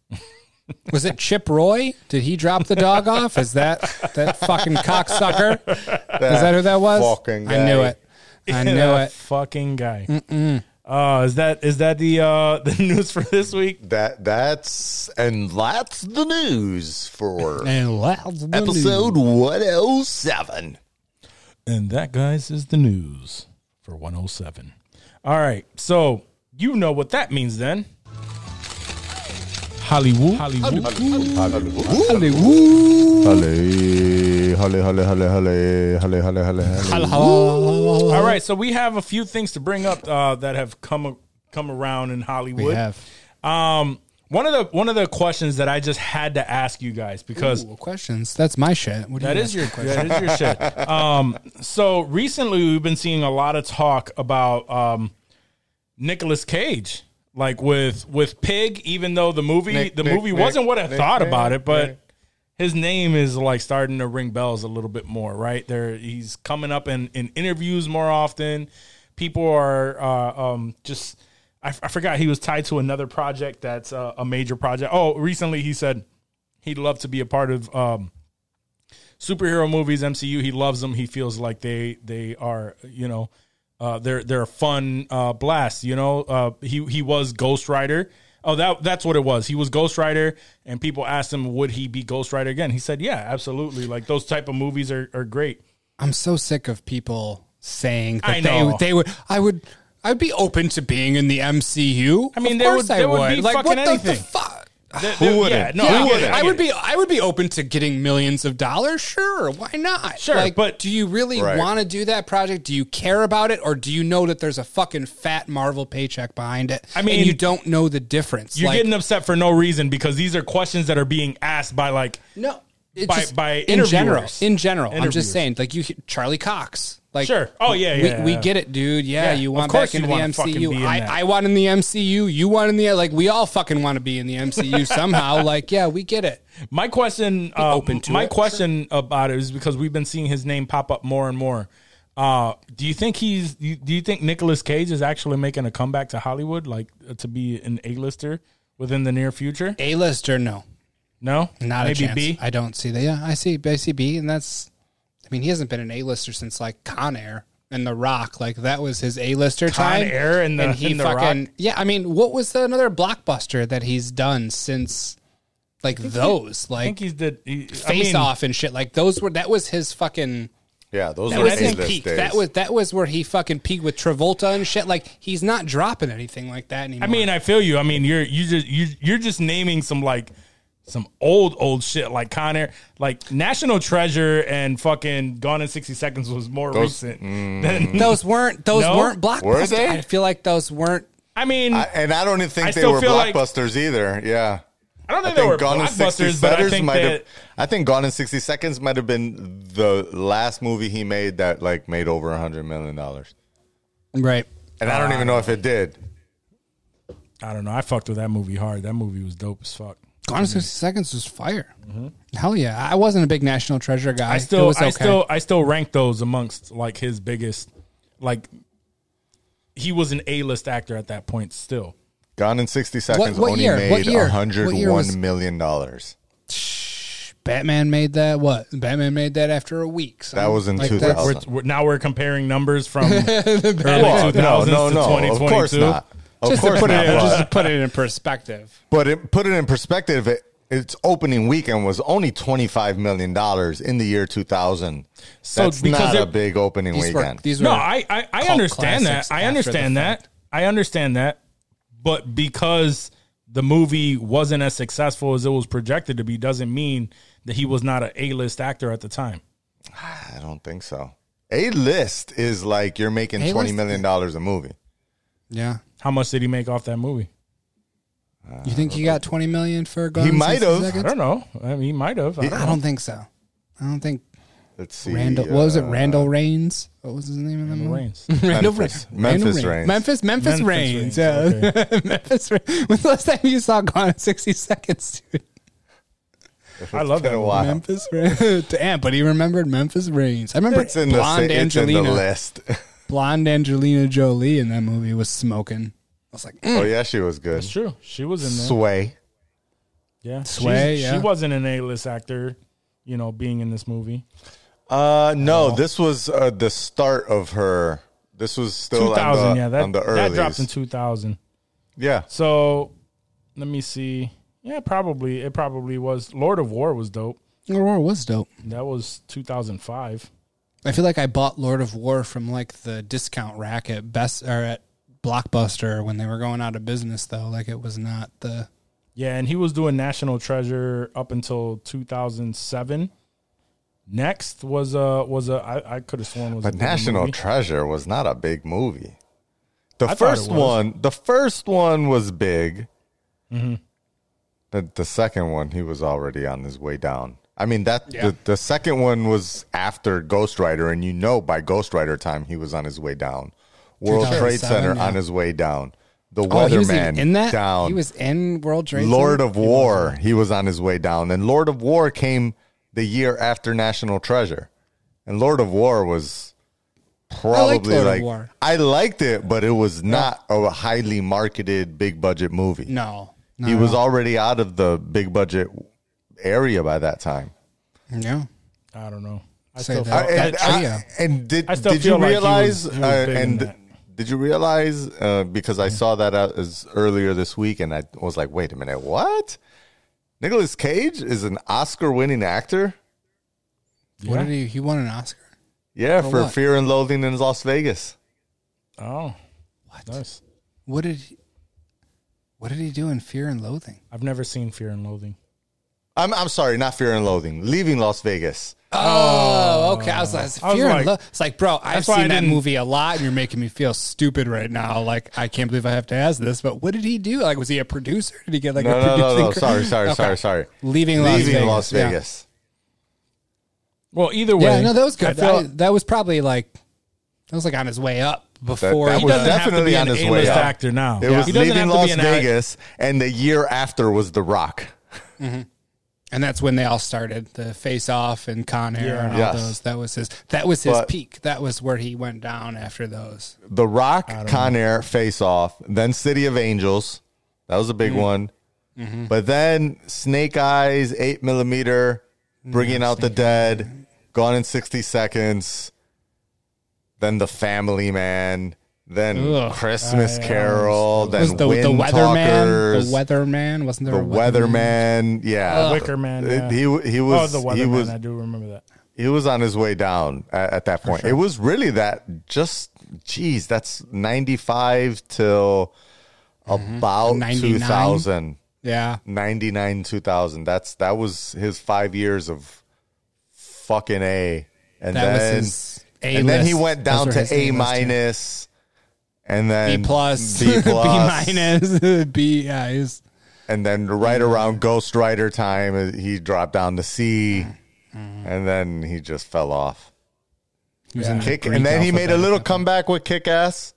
[SPEAKER 1] So, (laughs)
[SPEAKER 5] Was it Chip Roy? Did he drop the dog off? Is that that fucking cocksucker? Is that who that was?
[SPEAKER 4] fucking
[SPEAKER 5] I knew it. I (laughs) knew
[SPEAKER 1] that
[SPEAKER 5] it.
[SPEAKER 1] fucking guy. Uh, is that is that the uh, (laughs) the news for this week?
[SPEAKER 4] That that's and that's the news for
[SPEAKER 5] And loud
[SPEAKER 4] episode one oh seven.
[SPEAKER 1] And that, guys, is the news for 107. All right. So you know what that means then. Hollywood. Hollywood.
[SPEAKER 4] Hollywood. Hollywood. Hollywood. Hollywood. Hollywood.
[SPEAKER 1] All right, so we have a few things to bring up uh, that have come come around in Hollywood.
[SPEAKER 5] We have.
[SPEAKER 1] Um, one of the one of the questions that I just had to ask you guys because
[SPEAKER 5] Ooh, questions. That's my shit. What do
[SPEAKER 1] That
[SPEAKER 5] you
[SPEAKER 1] is
[SPEAKER 5] ask
[SPEAKER 1] your
[SPEAKER 5] question?
[SPEAKER 1] that is your shit. (laughs) Um, so recently we've been seeing a lot of talk about um, Nicolas Cage, like with with Pig. Even though the movie
[SPEAKER 4] Nick,
[SPEAKER 1] the
[SPEAKER 4] Nick,
[SPEAKER 1] movie
[SPEAKER 4] Nick,
[SPEAKER 1] wasn't what I
[SPEAKER 4] Nick,
[SPEAKER 1] thought
[SPEAKER 4] Nick,
[SPEAKER 1] about it, but
[SPEAKER 4] Nick.
[SPEAKER 1] his name is like starting to ring bells a little bit more. Right there, he's coming up in in interviews more often. People are uh, um, just. I, I forgot he was tied to another project that's uh, a major project. Oh, recently he said he'd love to be a part of um, superhero movies, MCU. He loves them. He feels like they they are you know uh, they're they're a fun uh, blast. You know, uh, he he was Ghost Rider. Oh, that that's what it was. He was Ghost Rider, and people asked him would he be Ghost Rider again. He said, "Yeah, absolutely. Like those type of movies are are great."
[SPEAKER 5] I'm so sick of people saying that
[SPEAKER 1] I know.
[SPEAKER 5] they they would I would I'd be open to being in the MCU.
[SPEAKER 1] I mean,
[SPEAKER 5] of
[SPEAKER 1] they
[SPEAKER 5] course
[SPEAKER 1] would-
[SPEAKER 5] I
[SPEAKER 1] they would
[SPEAKER 5] would.
[SPEAKER 1] be
[SPEAKER 5] like
[SPEAKER 1] fucking
[SPEAKER 5] what the, the
[SPEAKER 1] anything.
[SPEAKER 5] fuck? (sighs)
[SPEAKER 1] They-
[SPEAKER 4] Who wouldn't?
[SPEAKER 1] Yeah, no,
[SPEAKER 4] Who
[SPEAKER 1] I,
[SPEAKER 4] wouldn't?
[SPEAKER 1] it,
[SPEAKER 5] I, would be I would be open to getting millions of dollars. Sure, why not?
[SPEAKER 1] Sure,
[SPEAKER 5] like,
[SPEAKER 1] but-
[SPEAKER 5] do you really
[SPEAKER 4] Right.
[SPEAKER 5] want to do that project? Do you care about it, or do you know that there's a fucking fat Marvel paycheck behind it?
[SPEAKER 1] I mean,
[SPEAKER 5] and you don't know the difference.
[SPEAKER 1] You're
[SPEAKER 5] Like,
[SPEAKER 1] getting upset for no reason because these are questions that are being asked by like
[SPEAKER 5] no.
[SPEAKER 1] By-
[SPEAKER 5] just-
[SPEAKER 1] by
[SPEAKER 5] in general, in general, I'm just saying, like you, Charlie Cox, like
[SPEAKER 1] Sure. Oh, yeah,
[SPEAKER 5] we,
[SPEAKER 1] yeah,
[SPEAKER 5] we get it, dude. Yeah,
[SPEAKER 1] Yeah,
[SPEAKER 5] you want back into the MCU. I. I want in the MCU. You want in the like we all fucking want to be in the MCU (laughs) somehow. like, yeah, we get it.
[SPEAKER 1] My question, uh,
[SPEAKER 5] open to
[SPEAKER 1] my
[SPEAKER 5] it,
[SPEAKER 1] question about it is because we've been seeing his name pop up more and more. Uh, do you think he's? Do you, do you think Nicolas Cage is actually making a comeback to Hollywood, like uh, to be an A-lister within the near future?
[SPEAKER 5] A lister, no,
[SPEAKER 1] No,
[SPEAKER 5] not
[SPEAKER 1] maybe
[SPEAKER 5] a chance.
[SPEAKER 1] B.
[SPEAKER 5] I don't see that. Yeah, I see. I see B, and that's. I mean, he hasn't been an A lister since like Con Air and The Rock. Like that was his A lister
[SPEAKER 1] Con
[SPEAKER 5] time.
[SPEAKER 1] Air and the-
[SPEAKER 5] he
[SPEAKER 1] and The
[SPEAKER 5] fucking
[SPEAKER 1] Rock?
[SPEAKER 5] yeah. I mean, what was the, another blockbuster that he's done since? Like those,
[SPEAKER 1] I
[SPEAKER 5] like
[SPEAKER 1] think he's did he, I
[SPEAKER 5] face
[SPEAKER 1] mean,
[SPEAKER 5] off and shit. Like those were that was his fucking
[SPEAKER 4] Yeah, those
[SPEAKER 5] that
[SPEAKER 4] are
[SPEAKER 5] was his
[SPEAKER 4] A-list
[SPEAKER 5] peak.
[SPEAKER 4] days.
[SPEAKER 5] That was that was where he fucking peaked with Travolta and shit. Like he's not dropping anything like that anymore.
[SPEAKER 1] I mean, I feel you. I mean, you're you just you you're just naming some like some old old shit like Con Air, like National Treasure and fucking Gone in sixty seconds was more
[SPEAKER 4] Those-
[SPEAKER 1] recent
[SPEAKER 4] mm. (laughs)
[SPEAKER 1] than
[SPEAKER 5] those weren't those
[SPEAKER 1] No?
[SPEAKER 5] weren't blockbusters.
[SPEAKER 4] Were they?
[SPEAKER 5] I feel like those weren't.
[SPEAKER 1] I mean,
[SPEAKER 4] I,
[SPEAKER 1] I,
[SPEAKER 4] and I don't even think
[SPEAKER 1] I
[SPEAKER 4] they
[SPEAKER 1] still
[SPEAKER 4] were
[SPEAKER 1] feel like-
[SPEAKER 4] blockbusters either. Yeah.
[SPEAKER 1] I don't think
[SPEAKER 4] I
[SPEAKER 1] they were
[SPEAKER 4] think Gone in 60
[SPEAKER 1] blockbusters, but I
[SPEAKER 4] Seconds
[SPEAKER 1] think
[SPEAKER 4] might
[SPEAKER 1] that
[SPEAKER 4] have. I think Gone in sixty seconds might have been the last movie he made that like made over a hundred million dollars,
[SPEAKER 5] Right.
[SPEAKER 4] and I don't even know if it did.
[SPEAKER 1] I don't know. I fucked with that movie hard. That movie was dope as fuck.
[SPEAKER 5] Gone in sixty seconds was fire. Hell yeah! I wasn't a big National Treasure guy.
[SPEAKER 1] Mm-hmm. I
[SPEAKER 5] it
[SPEAKER 1] still,
[SPEAKER 5] was okay.
[SPEAKER 1] I still, I still rank those amongst like his biggest. Like, he was an A list actor at that point. Still,
[SPEAKER 4] Gone in sixty seconds
[SPEAKER 5] what
[SPEAKER 4] only
[SPEAKER 5] year? What
[SPEAKER 4] made
[SPEAKER 5] year?
[SPEAKER 4] a hundred
[SPEAKER 5] What year was-
[SPEAKER 4] one million dollars.
[SPEAKER 5] Batman made that. What? Batman made that after a week. son.
[SPEAKER 4] That was in
[SPEAKER 5] Like,
[SPEAKER 4] 2000.
[SPEAKER 5] that's-
[SPEAKER 1] we're, we're, now we're comparing numbers from (laughs) early
[SPEAKER 4] Well,
[SPEAKER 1] 2000s
[SPEAKER 4] no, no,
[SPEAKER 1] to
[SPEAKER 4] no. Of
[SPEAKER 1] 2022.
[SPEAKER 4] course not. Of
[SPEAKER 5] Just to put
[SPEAKER 4] not.
[SPEAKER 5] it,
[SPEAKER 4] but-
[SPEAKER 5] just to put it in perspective.
[SPEAKER 4] But it, put it in perspective, it, its opening weekend was only twenty five million dollars in the year two thousand.
[SPEAKER 1] So
[SPEAKER 4] That's
[SPEAKER 1] because
[SPEAKER 4] not a big opening
[SPEAKER 5] These were
[SPEAKER 4] weekend.
[SPEAKER 5] these were
[SPEAKER 1] No, I I, I understand that. I understand that.
[SPEAKER 5] fact.
[SPEAKER 1] I understand that. But because the movie wasn't as successful as it was projected to be, doesn't mean that he was not an A list actor at the time. (sighs)
[SPEAKER 4] I don't think so. A list is like you're making
[SPEAKER 5] A-list?
[SPEAKER 4] twenty million dollars a movie.
[SPEAKER 5] Yeah.
[SPEAKER 1] How much did he make off that movie?
[SPEAKER 5] You think he got twenty million for? Gone
[SPEAKER 4] He
[SPEAKER 5] in
[SPEAKER 4] might
[SPEAKER 5] 60
[SPEAKER 4] have.
[SPEAKER 1] I
[SPEAKER 5] Seconds?
[SPEAKER 1] don't know. I mean, he might have. I don't
[SPEAKER 5] I
[SPEAKER 1] know.
[SPEAKER 5] don't think so. I don't think.
[SPEAKER 4] let's see.
[SPEAKER 5] Randall. What was it?
[SPEAKER 4] uh,
[SPEAKER 5] Randall Raines. What was his name in the movie? (laughs)
[SPEAKER 1] Raines.
[SPEAKER 5] Randall
[SPEAKER 4] Memphis.
[SPEAKER 5] Ra-
[SPEAKER 4] Memphis
[SPEAKER 5] Randall
[SPEAKER 4] Raines.
[SPEAKER 5] Memphis. Memphis,
[SPEAKER 1] Memphis
[SPEAKER 5] Raines.
[SPEAKER 1] Raines,
[SPEAKER 5] Yeah. (laughs) Memphis. Raines. When's the last time you saw Gone in sixty seconds? Dude?
[SPEAKER 1] I love
[SPEAKER 4] been
[SPEAKER 1] that.
[SPEAKER 4] a
[SPEAKER 1] movie.
[SPEAKER 4] while.
[SPEAKER 5] Memphis Raines. (laughs) Damn, but he remembered Memphis Raines. I remember
[SPEAKER 4] It's in the
[SPEAKER 5] blonde
[SPEAKER 4] sa- it's in the
[SPEAKER 5] Angelina.
[SPEAKER 4] list.
[SPEAKER 5] Blonde Angelina Jolie in that movie was smoking. I was like, mm,
[SPEAKER 4] oh yeah, she was good.
[SPEAKER 1] It's true. She was in there.
[SPEAKER 4] Sway.
[SPEAKER 1] Yeah,
[SPEAKER 5] Sway,
[SPEAKER 1] She's-
[SPEAKER 5] yeah.
[SPEAKER 1] She wasn't an A-list actor, you know, being in this movie.
[SPEAKER 4] Uh, no, this was uh, the start of her. This was still
[SPEAKER 1] Two thousand,
[SPEAKER 4] on the,
[SPEAKER 1] yeah. That
[SPEAKER 4] on the
[SPEAKER 1] that dropped in two thousand.
[SPEAKER 4] yeah,
[SPEAKER 1] So let me see. Yeah, probably it probably was. Lord of War was dope.
[SPEAKER 5] Lord of War was dope.
[SPEAKER 1] That was two thousand five.
[SPEAKER 5] I feel like I bought Lord of War from like the discount rack at Best or at Blockbuster when they were going out of business though. Like it was not the
[SPEAKER 1] Yeah, and he was doing National Treasure up until two thousand seven. Next was a was a I, I could have sworn was a
[SPEAKER 4] but
[SPEAKER 1] bigger
[SPEAKER 4] National
[SPEAKER 1] movie.
[SPEAKER 4] Treasure was not a big movie. The
[SPEAKER 1] I
[SPEAKER 4] first one, the first one was big.
[SPEAKER 1] Mm-hmm.
[SPEAKER 4] The the second one, he was already on his way down. I mean that
[SPEAKER 5] Yeah.
[SPEAKER 4] the, the second one was after Ghost Rider, and you know by Ghost Rider time he was on his way down. World Trade Center
[SPEAKER 5] yeah.
[SPEAKER 4] on his way down. The
[SPEAKER 5] Oh,
[SPEAKER 4] Weatherman
[SPEAKER 5] even in that.
[SPEAKER 4] down.
[SPEAKER 5] He was in World Trade.
[SPEAKER 4] Lord
[SPEAKER 5] Center?
[SPEAKER 4] of War, he was on his way down. And Lord of War came the year after National Treasure. And Lord of War was probably
[SPEAKER 5] Lord of
[SPEAKER 4] like
[SPEAKER 5] War.
[SPEAKER 4] I liked it, but it was not a highly marketed big budget movie.
[SPEAKER 5] No, no
[SPEAKER 4] he was already out of the big budget area by that time.
[SPEAKER 5] Yeah,
[SPEAKER 1] I don't know. I
[SPEAKER 5] Say
[SPEAKER 1] still
[SPEAKER 5] that.
[SPEAKER 1] felt,
[SPEAKER 4] and,
[SPEAKER 5] that.
[SPEAKER 4] I- and did
[SPEAKER 1] I still
[SPEAKER 4] did you
[SPEAKER 1] feel like he
[SPEAKER 4] realize
[SPEAKER 1] was- he was
[SPEAKER 4] uh,
[SPEAKER 1] big in
[SPEAKER 4] and
[SPEAKER 1] that.
[SPEAKER 4] did you realize uh, because I saw that as earlier this week and I was like, wait a minute, what? Nicolas Cage is an Oscar-winning actor.
[SPEAKER 5] What did he? He won an Oscar.
[SPEAKER 4] Yeah,
[SPEAKER 5] For
[SPEAKER 4] for. Fear and Loathing in Las Vegas.
[SPEAKER 1] oh, what? Nice.
[SPEAKER 5] What did? He, what did he do in Fear and Loathing?
[SPEAKER 1] I've never seen Fear and Loathing.
[SPEAKER 4] I'm I'm sorry, not Fear and Loathing. Leaving Las Vegas.
[SPEAKER 5] Oh, okay. I was like,
[SPEAKER 1] I was
[SPEAKER 5] Fear and
[SPEAKER 1] like-
[SPEAKER 5] Lo- It's like, bro, I've
[SPEAKER 1] That's why I
[SPEAKER 5] seen that
[SPEAKER 1] didn't-
[SPEAKER 5] movie a lot, and you're making me feel stupid right now. Like, I can't believe I have to ask this, but what did he do? Like, was he a producer? Did he get like
[SPEAKER 4] No,
[SPEAKER 5] a
[SPEAKER 4] no, no,
[SPEAKER 5] producing?
[SPEAKER 4] no.
[SPEAKER 5] cre-
[SPEAKER 4] Sorry, sorry,
[SPEAKER 5] Okay.
[SPEAKER 4] sorry, sorry.
[SPEAKER 5] Leaving Las
[SPEAKER 4] Leaving
[SPEAKER 5] Vegas.
[SPEAKER 4] Las
[SPEAKER 5] yeah.
[SPEAKER 4] Vegas.
[SPEAKER 1] Well, either way,
[SPEAKER 5] Yeah, no, that was
[SPEAKER 1] I
[SPEAKER 5] good.
[SPEAKER 1] feel-
[SPEAKER 5] I- that was probably like that was like on his way up before.
[SPEAKER 4] that
[SPEAKER 5] he
[SPEAKER 4] was
[SPEAKER 5] got-
[SPEAKER 1] doesn't have to
[SPEAKER 4] definitely
[SPEAKER 1] be
[SPEAKER 4] on
[SPEAKER 1] an
[SPEAKER 4] his way
[SPEAKER 1] A-list
[SPEAKER 4] up.
[SPEAKER 1] actor now.
[SPEAKER 4] It
[SPEAKER 1] Yeah.
[SPEAKER 4] was
[SPEAKER 1] He doesn't
[SPEAKER 4] leaving
[SPEAKER 1] have to
[SPEAKER 4] Las
[SPEAKER 1] be an act-
[SPEAKER 4] Vegas, and the year after was The Rock. Mm-hmm.
[SPEAKER 5] And that's when they all started the Face Off and Con Air
[SPEAKER 1] Yeah.
[SPEAKER 5] and all
[SPEAKER 4] Yes.
[SPEAKER 5] those. That was his. That was his
[SPEAKER 4] But-
[SPEAKER 5] peak. That was where he went down after those.
[SPEAKER 4] The Rock, Con Air, Face Off, then City of Angels. That was a
[SPEAKER 5] Mm-hmm.
[SPEAKER 4] big one. But then Snake Eyes, 8 millimeter, Bringing Out the Dead, Gone in 60 Seconds, then The Family Man, then
[SPEAKER 5] Ugh.
[SPEAKER 4] Christmas Carol, then
[SPEAKER 5] the
[SPEAKER 4] Wind
[SPEAKER 5] the Weatherman?
[SPEAKER 4] Talkers,
[SPEAKER 5] The Weatherman wasn't there? The Weatherman?
[SPEAKER 4] Weatherman. Yeah.
[SPEAKER 1] Wicker Man. Yeah.
[SPEAKER 4] He, he
[SPEAKER 1] oh,
[SPEAKER 4] was,
[SPEAKER 1] the
[SPEAKER 4] he
[SPEAKER 1] Weatherman.
[SPEAKER 4] was,
[SPEAKER 1] I do remember that.
[SPEAKER 4] he was on his way down at, at that point. It was really that just, geez, that's 95 till mm-hmm.
[SPEAKER 5] about
[SPEAKER 4] 2000.
[SPEAKER 5] Yeah.
[SPEAKER 4] 99 2000 that's that was his five years of fucking a and
[SPEAKER 5] That was
[SPEAKER 4] then
[SPEAKER 5] his A
[SPEAKER 4] and then he went down to a
[SPEAKER 5] A-list,
[SPEAKER 4] minus and then
[SPEAKER 5] B plus,
[SPEAKER 4] b (laughs)
[SPEAKER 5] B
[SPEAKER 4] plus
[SPEAKER 5] minus, (laughs) B. Yeah,
[SPEAKER 4] and then right around ghost rider time uh, he dropped down to c
[SPEAKER 5] Mm-hmm.
[SPEAKER 4] and then he just fell off
[SPEAKER 5] he was in
[SPEAKER 4] Kick, and then he made a
[SPEAKER 5] alphabet.
[SPEAKER 4] little comeback with kick ass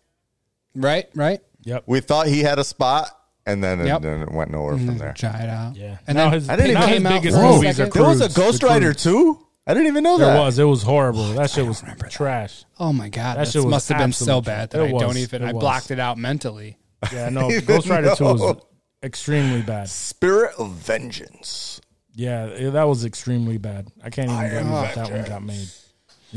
[SPEAKER 5] right, right.
[SPEAKER 1] Yep.
[SPEAKER 4] we thought he had a spot and then,
[SPEAKER 5] Yep.
[SPEAKER 4] it, then it went nowhere from there
[SPEAKER 5] Tried out.
[SPEAKER 1] Yeah.
[SPEAKER 5] and
[SPEAKER 1] now
[SPEAKER 5] then
[SPEAKER 1] his,
[SPEAKER 4] I didn't
[SPEAKER 1] now
[SPEAKER 4] even-
[SPEAKER 1] his
[SPEAKER 5] came out
[SPEAKER 1] biggest
[SPEAKER 5] for a
[SPEAKER 1] movies are
[SPEAKER 4] there was a ghost
[SPEAKER 1] the
[SPEAKER 4] rider
[SPEAKER 1] Cruise.
[SPEAKER 4] too i didn't even know
[SPEAKER 1] There
[SPEAKER 4] that
[SPEAKER 1] was. It was horrible. (sighs) That shit was
[SPEAKER 5] remember that.
[SPEAKER 1] trash.
[SPEAKER 5] Oh my god,
[SPEAKER 1] That
[SPEAKER 5] that
[SPEAKER 1] shit was
[SPEAKER 5] must have been so
[SPEAKER 1] absolute-
[SPEAKER 5] bad that
[SPEAKER 1] it
[SPEAKER 5] I
[SPEAKER 1] was.
[SPEAKER 5] don't even.
[SPEAKER 1] It
[SPEAKER 5] I
[SPEAKER 1] was.
[SPEAKER 5] blocked it out mentally.
[SPEAKER 1] Yeah, no. (laughs) Ghost Rider 2 was extremely bad.
[SPEAKER 4] spirit of vengeance
[SPEAKER 1] Yeah, it- that was extremely bad. I can't even believe that, that one got made. (laughs)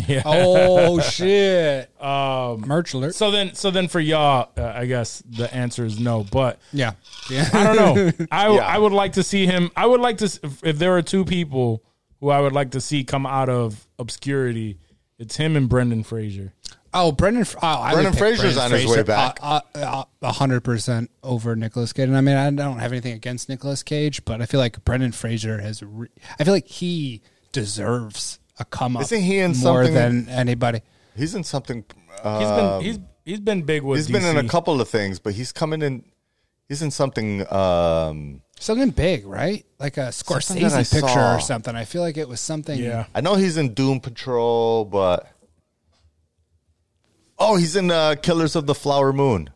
[SPEAKER 1] Yeah.
[SPEAKER 5] Oh shit! (laughs) Um, Merch alert.
[SPEAKER 1] So then, so then for y'all, uh, I guess the answer is no. But
[SPEAKER 5] yeah, yeah.
[SPEAKER 1] I don't know. I
[SPEAKER 4] Yeah.
[SPEAKER 1] I would like to see him. I would like to s- if, if there are two people who I would like to see come out of obscurity. It's him and Brendan Fraser.
[SPEAKER 5] Oh, Brendan. Oh, I
[SPEAKER 4] Brendan
[SPEAKER 5] would pick
[SPEAKER 4] Fraser's
[SPEAKER 5] Brendan
[SPEAKER 4] on his way back.
[SPEAKER 5] uh, uh, A hundred percent over Nicolas Cage, and I mean, I don't have anything against Nicolas Cage, but I feel like Brendan Fraser has. Re- I feel like he deserves a come up.
[SPEAKER 4] Isn't he in
[SPEAKER 5] more
[SPEAKER 4] something-
[SPEAKER 5] than anybody?
[SPEAKER 4] He's in something.
[SPEAKER 1] He's
[SPEAKER 4] Uh,
[SPEAKER 1] been he's he's been big with.
[SPEAKER 4] he's been in a couple of things, but he's coming in. He's in something. Um,
[SPEAKER 5] Something big, right? Like a
[SPEAKER 4] Something that I
[SPEAKER 5] Scorsese picture
[SPEAKER 4] saw.
[SPEAKER 5] or something. I feel like it was something.
[SPEAKER 1] Yeah.
[SPEAKER 4] I know he's in Doom Patrol, but oh, he's in uh, Killers of the Flower Moon.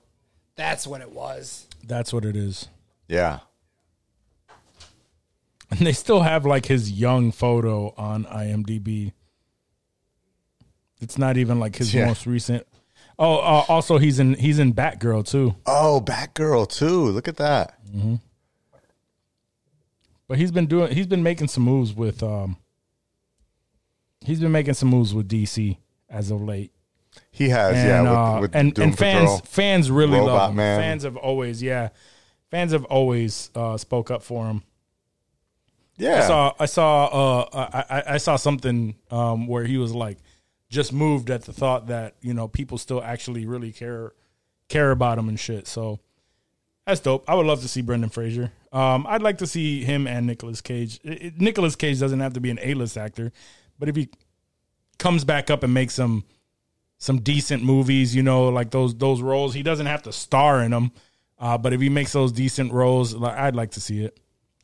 [SPEAKER 5] That's what it was.
[SPEAKER 1] That's what it is.
[SPEAKER 4] Yeah,
[SPEAKER 1] And they still have like his young photo on IMDb. It's not even like his
[SPEAKER 4] Yeah.
[SPEAKER 1] most recent. Oh, uh, also he's in he's in Batgirl too.
[SPEAKER 4] Oh, Batgirl too. Look at that.
[SPEAKER 1] But he's been doing he's been making some moves with um he's been making some moves with DC as of late.
[SPEAKER 4] He has,
[SPEAKER 1] And
[SPEAKER 4] yeah, with,
[SPEAKER 1] uh,
[SPEAKER 4] with
[SPEAKER 1] and,
[SPEAKER 4] Doom
[SPEAKER 1] and fans
[SPEAKER 4] Patrol.
[SPEAKER 1] fans really
[SPEAKER 4] Robot
[SPEAKER 1] love him.
[SPEAKER 4] Man.
[SPEAKER 1] Fans have always yeah. Fans have always uh spoke up for him.
[SPEAKER 4] Yeah,
[SPEAKER 1] I saw I saw uh I, I- I saw something um where he was like just moved at the thought that you know people still actually really care care about him and shit. So that's dope. I would love to see Brendan Fraser. Um, I'd like to see him and Nicolas Cage. It, it- Nicolas Cage doesn't have to be an A list actor, but if he comes back up and makes some some decent movies, you know, like those those roles, he doesn't have to star in them. Uh, but if he makes those decent roles, like, I'd like to see it.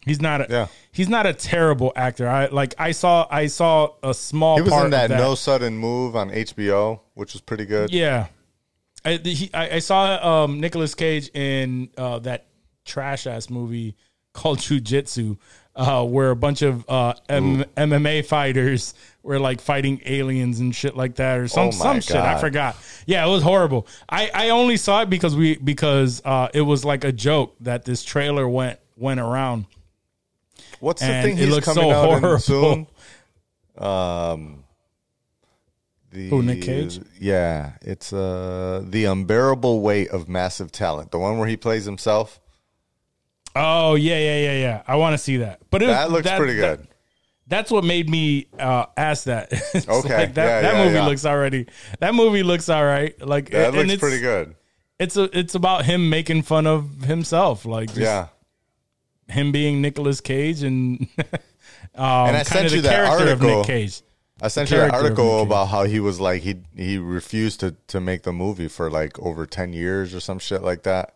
[SPEAKER 1] He's not a
[SPEAKER 4] Yeah.
[SPEAKER 1] he's not a terrible actor. I like I saw I saw a small
[SPEAKER 4] he was
[SPEAKER 1] part
[SPEAKER 4] in that,
[SPEAKER 1] of that.
[SPEAKER 4] No Sudden Move on HBO, which was pretty good.
[SPEAKER 1] Yeah, I, he, I, I saw um, Nicolas Cage in uh, that trash ass movie called (laughs) Jiu Jitsu, uh, where a bunch of uh, M- MMA fighters were like fighting aliens and shit like that, or some
[SPEAKER 4] Oh
[SPEAKER 1] some shit. I forgot. Yeah, it was horrible. I, I only saw it because we because uh, it was like a joke that this trailer went went around.
[SPEAKER 4] What's the
[SPEAKER 1] And
[SPEAKER 4] thing
[SPEAKER 1] it
[SPEAKER 4] he's
[SPEAKER 1] looks
[SPEAKER 4] coming
[SPEAKER 1] so
[SPEAKER 4] out
[SPEAKER 1] horrible.
[SPEAKER 4] soon? (laughs) Um, the
[SPEAKER 1] Who, Nick Cage?
[SPEAKER 4] Yeah, it's uh the unbearable weight of massive talent. The one where he plays himself.
[SPEAKER 1] Oh yeah, yeah, yeah, yeah. I want to see that. But it,
[SPEAKER 4] That looks pretty
[SPEAKER 1] that-
[SPEAKER 4] good.
[SPEAKER 1] that's what made me uh, ask that. (laughs)
[SPEAKER 4] Okay.
[SPEAKER 1] like that,
[SPEAKER 4] Yeah,
[SPEAKER 1] that
[SPEAKER 4] yeah,
[SPEAKER 1] movie
[SPEAKER 4] yeah.
[SPEAKER 1] looks already. That movie looks all right. Like
[SPEAKER 4] That looks
[SPEAKER 1] it's,
[SPEAKER 4] pretty good.
[SPEAKER 1] It's a, it's about him making fun of himself, like just
[SPEAKER 4] Yeah.
[SPEAKER 1] him being Nicolas Cage and (laughs) um,
[SPEAKER 4] And I
[SPEAKER 1] kind
[SPEAKER 4] sent
[SPEAKER 1] of
[SPEAKER 4] you
[SPEAKER 1] the
[SPEAKER 4] that
[SPEAKER 1] character of
[SPEAKER 4] article.
[SPEAKER 1] Nick Cage.
[SPEAKER 4] I sent you that
[SPEAKER 1] character of Nick
[SPEAKER 4] article about how he was like he he refused to to make the movie for like over 10 years or some shit like that.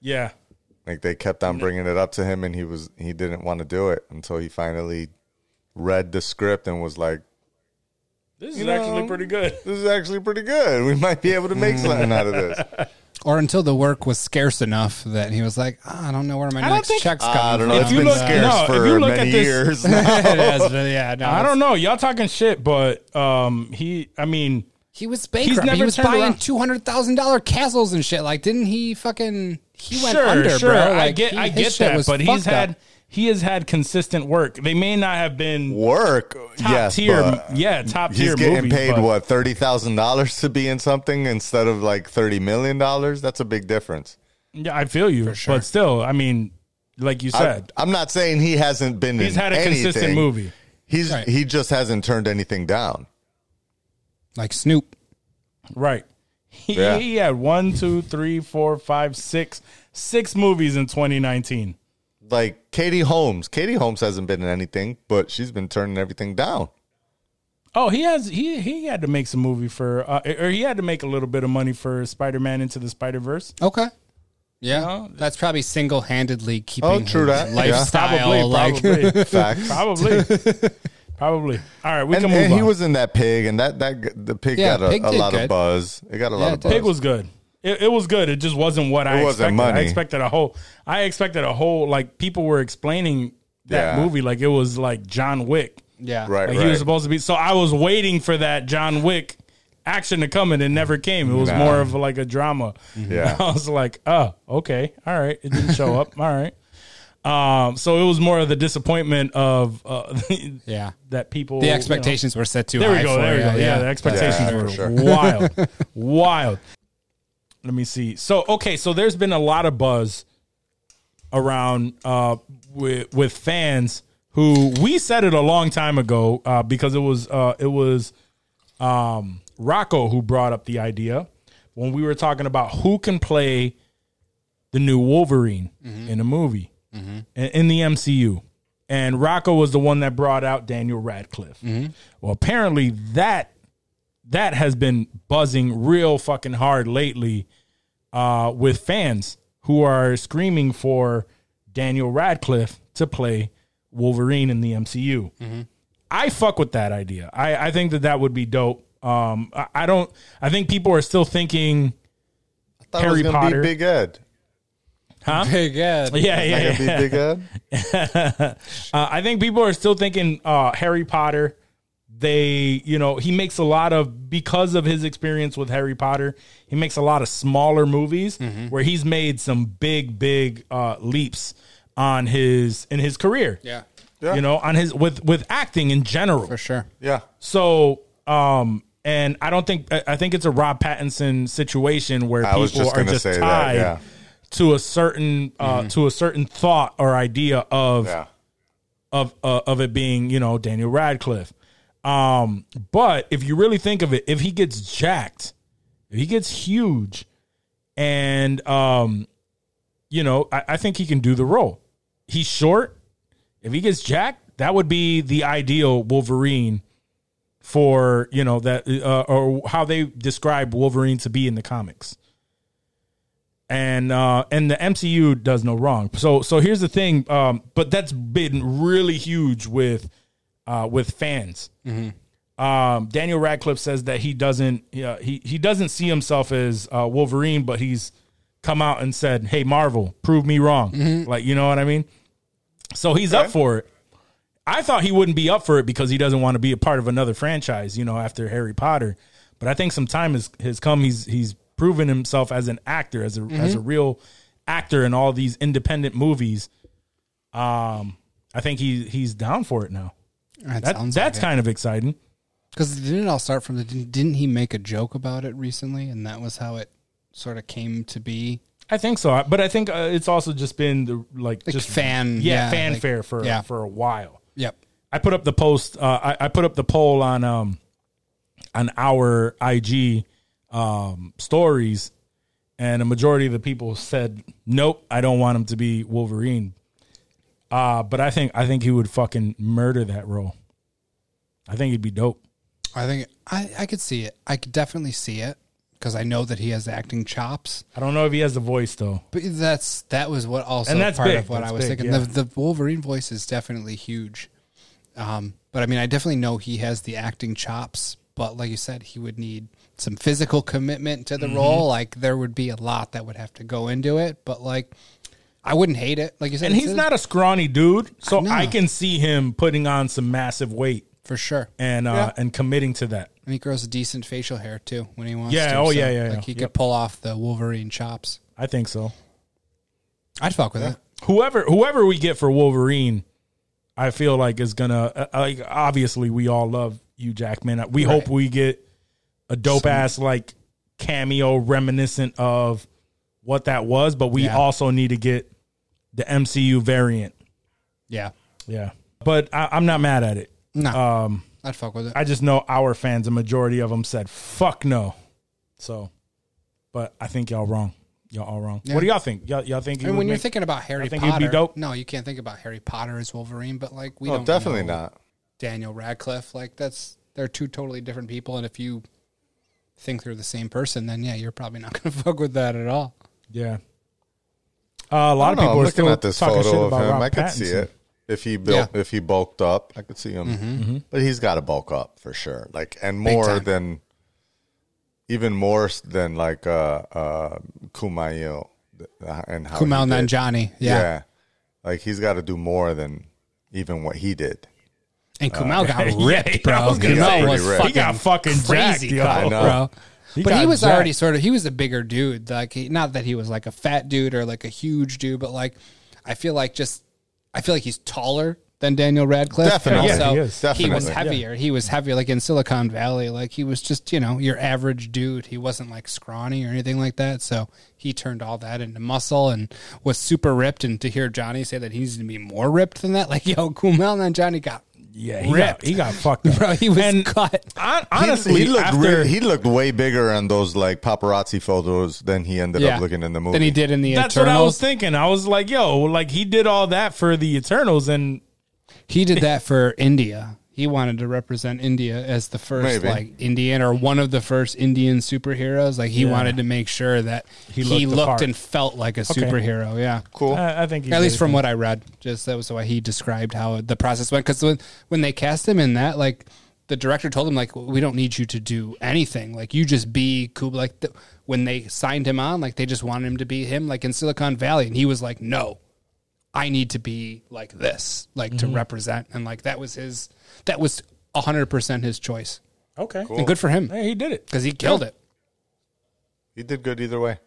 [SPEAKER 1] Yeah,
[SPEAKER 4] Like they kept on bringing it up to him and he was he didn't want to do it until he finally read the script and was like
[SPEAKER 1] this
[SPEAKER 4] You
[SPEAKER 1] is
[SPEAKER 4] know,
[SPEAKER 1] actually pretty good.
[SPEAKER 4] this is actually pretty good. (laughs) We might be able to make something out of this. (laughs)
[SPEAKER 5] Or until the work was scarce enough that he was like, "Ah, I don't know where my
[SPEAKER 1] don't
[SPEAKER 5] next
[SPEAKER 1] think-
[SPEAKER 5] check's
[SPEAKER 4] I
[SPEAKER 5] coming
[SPEAKER 4] don't know.
[SPEAKER 5] from.
[SPEAKER 4] It's
[SPEAKER 1] you
[SPEAKER 4] been
[SPEAKER 1] look-
[SPEAKER 4] scarce
[SPEAKER 1] no, if
[SPEAKER 4] for
[SPEAKER 1] you look at
[SPEAKER 4] many
[SPEAKER 1] this-
[SPEAKER 4] years. (laughs) (laughs)
[SPEAKER 5] it is, but yeah, no,
[SPEAKER 1] I don't know. Y'all talking shit, but um, he. I mean,
[SPEAKER 5] He was bankrupt.
[SPEAKER 1] never
[SPEAKER 5] He was
[SPEAKER 1] turned
[SPEAKER 5] buying
[SPEAKER 1] around.
[SPEAKER 5] two hundred thousand dollar castles and shit. Like, didn't he fucking? He went
[SPEAKER 1] sure,
[SPEAKER 5] under,
[SPEAKER 1] sure.
[SPEAKER 5] bro.
[SPEAKER 1] I get,
[SPEAKER 5] he-
[SPEAKER 1] I
[SPEAKER 5] his
[SPEAKER 1] get
[SPEAKER 5] shit
[SPEAKER 1] that,
[SPEAKER 5] was
[SPEAKER 1] but he's
[SPEAKER 5] fucked
[SPEAKER 1] had
[SPEAKER 5] up.
[SPEAKER 1] He has had consistent work. They may not have been
[SPEAKER 4] Work,
[SPEAKER 1] top
[SPEAKER 4] yes,
[SPEAKER 1] tier, yeah, top
[SPEAKER 4] he's
[SPEAKER 1] tier
[SPEAKER 4] getting
[SPEAKER 1] movies.
[SPEAKER 4] paid
[SPEAKER 1] but-
[SPEAKER 4] what thirty thousand dollars to be in something instead of like thirty million dollars. That's a big difference.
[SPEAKER 1] Yeah, I feel you,
[SPEAKER 5] sure.
[SPEAKER 1] but still, I mean, like you said,
[SPEAKER 4] I'm not saying he hasn't been.
[SPEAKER 1] he's
[SPEAKER 4] in
[SPEAKER 1] had a consistent movie.
[SPEAKER 4] He's
[SPEAKER 5] Right.
[SPEAKER 4] he just hasn't turned anything down.
[SPEAKER 5] like Snoop.
[SPEAKER 1] Right. (laughs) He,
[SPEAKER 4] Yeah.
[SPEAKER 1] he had one, two, three, four, five, six, six movies in 2019.
[SPEAKER 4] Like Katie Holmes. Katie Holmes hasn't been in anything, but she's been turning everything down.
[SPEAKER 1] Oh, he has he he had to make some movie for, uh, or he had to make a little bit of money for Spider Man into the Spider Verse.
[SPEAKER 5] Okay. Yeah,
[SPEAKER 1] know,
[SPEAKER 5] that's probably single handedly keeping
[SPEAKER 4] Oh, true
[SPEAKER 5] his
[SPEAKER 4] that. Yeah.
[SPEAKER 5] lifestyle. like,
[SPEAKER 1] probably, (laughs) (laughs)
[SPEAKER 4] Facts.
[SPEAKER 1] probably, (laughs) probably. All right, we
[SPEAKER 4] and,
[SPEAKER 1] can move
[SPEAKER 4] and he was in that pig, and that that the pig
[SPEAKER 5] Yeah,
[SPEAKER 4] got a,
[SPEAKER 5] Pig
[SPEAKER 4] a lot
[SPEAKER 5] good.
[SPEAKER 4] of buzz. It got a
[SPEAKER 5] Yeah,
[SPEAKER 4] lot of buzz.
[SPEAKER 1] Pig was good. It, it was good. It just wasn't what I
[SPEAKER 4] wasn't
[SPEAKER 1] expected. I expected a whole. I expected a whole like people were explaining that
[SPEAKER 4] Yeah.
[SPEAKER 1] movie like it was like John Wick.
[SPEAKER 5] yeah,
[SPEAKER 4] Right,
[SPEAKER 1] Like
[SPEAKER 4] right.
[SPEAKER 1] he was supposed to be. So I was waiting for that John Wick action to come, and it never came. It was
[SPEAKER 4] Nah.
[SPEAKER 1] more of like a drama.
[SPEAKER 4] Yeah. (laughs)
[SPEAKER 1] I was like, oh, okay, all right. It didn't show up. All right. Um, so it was more of the disappointment of uh, (laughs)
[SPEAKER 5] Yeah.
[SPEAKER 1] that people
[SPEAKER 5] The
[SPEAKER 1] you know-
[SPEAKER 5] expectations were set too
[SPEAKER 1] there
[SPEAKER 5] high.
[SPEAKER 1] we go.
[SPEAKER 5] for
[SPEAKER 1] There we
[SPEAKER 5] you,
[SPEAKER 1] go. Yeah, the expectations
[SPEAKER 4] Yeah,
[SPEAKER 1] were
[SPEAKER 4] sure.
[SPEAKER 1] wild, wild. Let me see. So okay, so there's been a lot of buzz around uh, with with fans who we said it a long time ago uh, because it was uh, it was um, Rocco who brought up the idea when we were talking about who can play the new Wolverine in a movie in, in the MCU. And Rocco was the one that brought out Daniel Radcliffe. Well, apparently that that has been buzzing real fucking hard lately uh, with fans who are screaming for Daniel Radcliffe to play Wolverine in the MCU. I fuck with that idea. I, I think that that would be dope. Um, I, I don't. I think people are still thinking,
[SPEAKER 4] Thought
[SPEAKER 1] Harry
[SPEAKER 4] it was
[SPEAKER 1] Potter.
[SPEAKER 4] be Big Ed.
[SPEAKER 1] huh? (laughs)
[SPEAKER 5] Big Ed.
[SPEAKER 1] Yeah, yeah, yeah.
[SPEAKER 4] be Big Ed. (laughs)
[SPEAKER 1] Uh, I think people are still thinking uh, Harry Potter. They, you know, he makes a lot of because of his experience with Harry Potter. He makes a lot of smaller movies where he's made some big, big uh, leaps on his in his career.
[SPEAKER 5] Yeah,
[SPEAKER 4] Yeah.
[SPEAKER 1] you know, on his with with acting in general.
[SPEAKER 5] for sure.
[SPEAKER 4] Yeah.
[SPEAKER 1] So, um, and I don't think I I think it's a Rob Pattinson situation where
[SPEAKER 4] I
[SPEAKER 1] people
[SPEAKER 4] just
[SPEAKER 1] are just
[SPEAKER 4] say that,
[SPEAKER 1] tied
[SPEAKER 4] yeah.
[SPEAKER 1] to a certain uh, to a certain thought or idea of
[SPEAKER 4] Yeah.
[SPEAKER 1] of uh, of it being you know Daniel Radcliffe. Um, but if you really think of it, if he gets jacked, if he gets huge, and um, you know, I, I think he can do the role. He's short. If he gets jacked, that would be the ideal Wolverine for you know that uh, or how they describe Wolverine to be in the comics. And uh, and the MCU does no wrong. So so here's the thing. Um, but that's been really huge with uh, with fans. Um, Daniel Radcliffe says that he doesn't he he doesn't see himself as uh, Wolverine, but he's come out and said, "Hey, Marvel, prove me wrong." Like you know what I mean. So he's up for it. I thought he wouldn't be up for it because he doesn't want to be a part of another franchise, you know, after Harry Potter. But I think some time has, has come. He's he's proven himself as an actor, as a as a real actor in all these independent movies. Um, I think he he's down for it now.
[SPEAKER 5] That,
[SPEAKER 1] That,
[SPEAKER 5] sounds
[SPEAKER 1] that's
[SPEAKER 5] like
[SPEAKER 1] kind of exciting.
[SPEAKER 5] because didn't it all start from the didn't he make a joke about it recently, and that was how it sort of came to be.
[SPEAKER 1] I think so, but I think uh, it's also just been the like,
[SPEAKER 5] Like
[SPEAKER 1] just
[SPEAKER 5] fan-
[SPEAKER 1] yeah,
[SPEAKER 5] yeah, like-
[SPEAKER 1] fanfare for
[SPEAKER 5] yeah.
[SPEAKER 1] for a while.
[SPEAKER 5] Yep.
[SPEAKER 1] I put up the post. Uh, I, I put up the poll on um on our IG um stories, and a majority of the people said nope. I don't want him to be Wolverine. Uh, but I think I think he would fucking murder that role. I think he'd be dope.
[SPEAKER 5] I think I I could see it. I could definitely see it because I know that he has acting chops.
[SPEAKER 1] I don't know if he has the voice though.
[SPEAKER 5] But that's that was what also
[SPEAKER 1] And that's
[SPEAKER 5] part
[SPEAKER 1] big.
[SPEAKER 5] of what
[SPEAKER 1] That's
[SPEAKER 5] I was
[SPEAKER 1] big,
[SPEAKER 5] thinking.
[SPEAKER 1] yeah.
[SPEAKER 5] The, the Wolverine voice is definitely huge. Um, but I mean, I definitely know he has the acting chops. But like you said, he would need some physical commitment to the
[SPEAKER 1] Mm-hmm.
[SPEAKER 5] role. Like there would be a lot that would have to go into it. But like, I wouldn't hate it. Like you said,
[SPEAKER 1] And he's not a scrawny dude, so
[SPEAKER 5] I.
[SPEAKER 1] I can see him putting on some massive weight
[SPEAKER 5] for sure.
[SPEAKER 1] and uh, and committing to that.
[SPEAKER 5] And he grows a decent facial hair too when he wants.
[SPEAKER 1] Yeah,
[SPEAKER 5] to.
[SPEAKER 1] oh, yeah, yeah,
[SPEAKER 5] Like
[SPEAKER 1] yeah.
[SPEAKER 5] he
[SPEAKER 1] Yep.
[SPEAKER 5] could pull off the Wolverine chops.
[SPEAKER 1] I think so.
[SPEAKER 5] I'd fuck with it.
[SPEAKER 1] whoever whoever we get for Wolverine, I feel like is gonna uh, like. Obviously, we all love Hugh Jackman. We hope we get a dope ass like cameo reminiscent of what that was, but we
[SPEAKER 5] Yeah.
[SPEAKER 1] also need to get the MCU variant.
[SPEAKER 5] Yeah.
[SPEAKER 1] Yeah, but I, I'm not mad at it.
[SPEAKER 5] No,
[SPEAKER 1] Um,
[SPEAKER 5] I'd fuck with it.
[SPEAKER 1] I just know our fans, a majority of them said fuck no. So, but I think y'all wrong. Y'all all wrong.
[SPEAKER 5] Yeah.
[SPEAKER 1] What do y'all think? Y'all, y'all think? he
[SPEAKER 5] And
[SPEAKER 1] would
[SPEAKER 5] when you're
[SPEAKER 1] make-
[SPEAKER 5] thinking about Harry
[SPEAKER 1] think he'd
[SPEAKER 5] Potter,
[SPEAKER 1] be dope?
[SPEAKER 5] no, you can't think about Harry Potter as Wolverine, but like we
[SPEAKER 4] Oh,
[SPEAKER 5] don't
[SPEAKER 4] definitely
[SPEAKER 5] know
[SPEAKER 4] not.
[SPEAKER 5] Daniel Radcliffe. Like that's they're two totally different people, and if you think they're the same person, then yeah, you're probably not (laughs) going to fuck with that at all.
[SPEAKER 1] Yeah. Uh, a lot of
[SPEAKER 4] don't know,
[SPEAKER 1] people
[SPEAKER 4] I'm
[SPEAKER 1] are
[SPEAKER 4] looking
[SPEAKER 1] still
[SPEAKER 4] at this
[SPEAKER 1] talking shit
[SPEAKER 4] photo of
[SPEAKER 1] about
[SPEAKER 4] him.
[SPEAKER 1] Rob
[SPEAKER 4] I could see it if he built
[SPEAKER 5] Yeah.
[SPEAKER 4] if he bulked up. I could see him,
[SPEAKER 1] Mm-hmm.
[SPEAKER 4] but he's got to bulk up for sure. Like and more than even more than like uh uh Kumail uh, and how
[SPEAKER 5] Kumail
[SPEAKER 4] he did.
[SPEAKER 5] Nanjiani, yeah.
[SPEAKER 4] like he's got to do more than even what he did.
[SPEAKER 5] And Kumail got
[SPEAKER 1] Uh, (laughs) Yeah,
[SPEAKER 5] ripped, bro.
[SPEAKER 1] was
[SPEAKER 5] Kumail was
[SPEAKER 4] pretty ripped.
[SPEAKER 5] fucking
[SPEAKER 1] He got fucking
[SPEAKER 5] crazy,
[SPEAKER 1] jacked, yo.
[SPEAKER 5] cut,
[SPEAKER 4] I know.
[SPEAKER 5] bro.
[SPEAKER 1] He
[SPEAKER 5] but he was
[SPEAKER 1] jacked.
[SPEAKER 5] already sort of he was a bigger dude. Like he, not that he was like a fat dude or like a huge dude, but like I feel like just I feel like he's taller than Daniel Radcliffe.
[SPEAKER 4] Definitely.
[SPEAKER 1] Yeah,
[SPEAKER 5] also
[SPEAKER 1] he is.
[SPEAKER 5] he was
[SPEAKER 4] Definitely.
[SPEAKER 5] heavier. He was heavier like in Silicon Valley. Like he was just, you know, your average dude. He wasn't like scrawny or anything like that. So he turned all that into muscle and was super ripped. And to hear Johnny say that he needs to be more ripped than that, like (laughs) yo, Kumail and Johnny got
[SPEAKER 1] Yeah, he got, he got fucked up. (laughs)
[SPEAKER 5] Bro, he was
[SPEAKER 1] And
[SPEAKER 5] cut.
[SPEAKER 1] hon-
[SPEAKER 4] He-
[SPEAKER 1] honestly,
[SPEAKER 4] he, looked
[SPEAKER 1] after,
[SPEAKER 4] re- he looked way bigger on those like paparazzi photos than he ended
[SPEAKER 5] Yeah.
[SPEAKER 4] up looking in the movie.
[SPEAKER 5] Than he did in the
[SPEAKER 1] that's
[SPEAKER 5] Eternals.
[SPEAKER 1] what I was thinking. I was like, yo, like he did all that for the Eternals, and
[SPEAKER 5] He did that for India. He wanted to represent India as the first
[SPEAKER 4] Maybe.
[SPEAKER 5] like Indian or one of the first Indian superheroes. Like he
[SPEAKER 1] Yeah.
[SPEAKER 5] wanted to make sure that
[SPEAKER 1] He
[SPEAKER 5] he,
[SPEAKER 1] looked the
[SPEAKER 5] looked
[SPEAKER 1] part.
[SPEAKER 5] and felt like a
[SPEAKER 1] Okay.
[SPEAKER 5] superhero. Yeah.
[SPEAKER 4] Cool.
[SPEAKER 1] I, I think he
[SPEAKER 5] At least from
[SPEAKER 1] it.
[SPEAKER 5] what I read, just that was why he described how the process went. Because when when they cast him in that, like the director told him, like we don't need you to do anything. Like you just be cool. Like the, when they signed him on, like they just wanted him to be him, like in Silicon Valley, and he was like, no, I need to be like this, like
[SPEAKER 1] Mm-hmm.
[SPEAKER 5] to represent, and like that was his. That was hundred percent his choice,
[SPEAKER 1] Okay.
[SPEAKER 5] and good for him
[SPEAKER 1] Hey, he did it.
[SPEAKER 5] because he killed it.
[SPEAKER 4] He did good either way.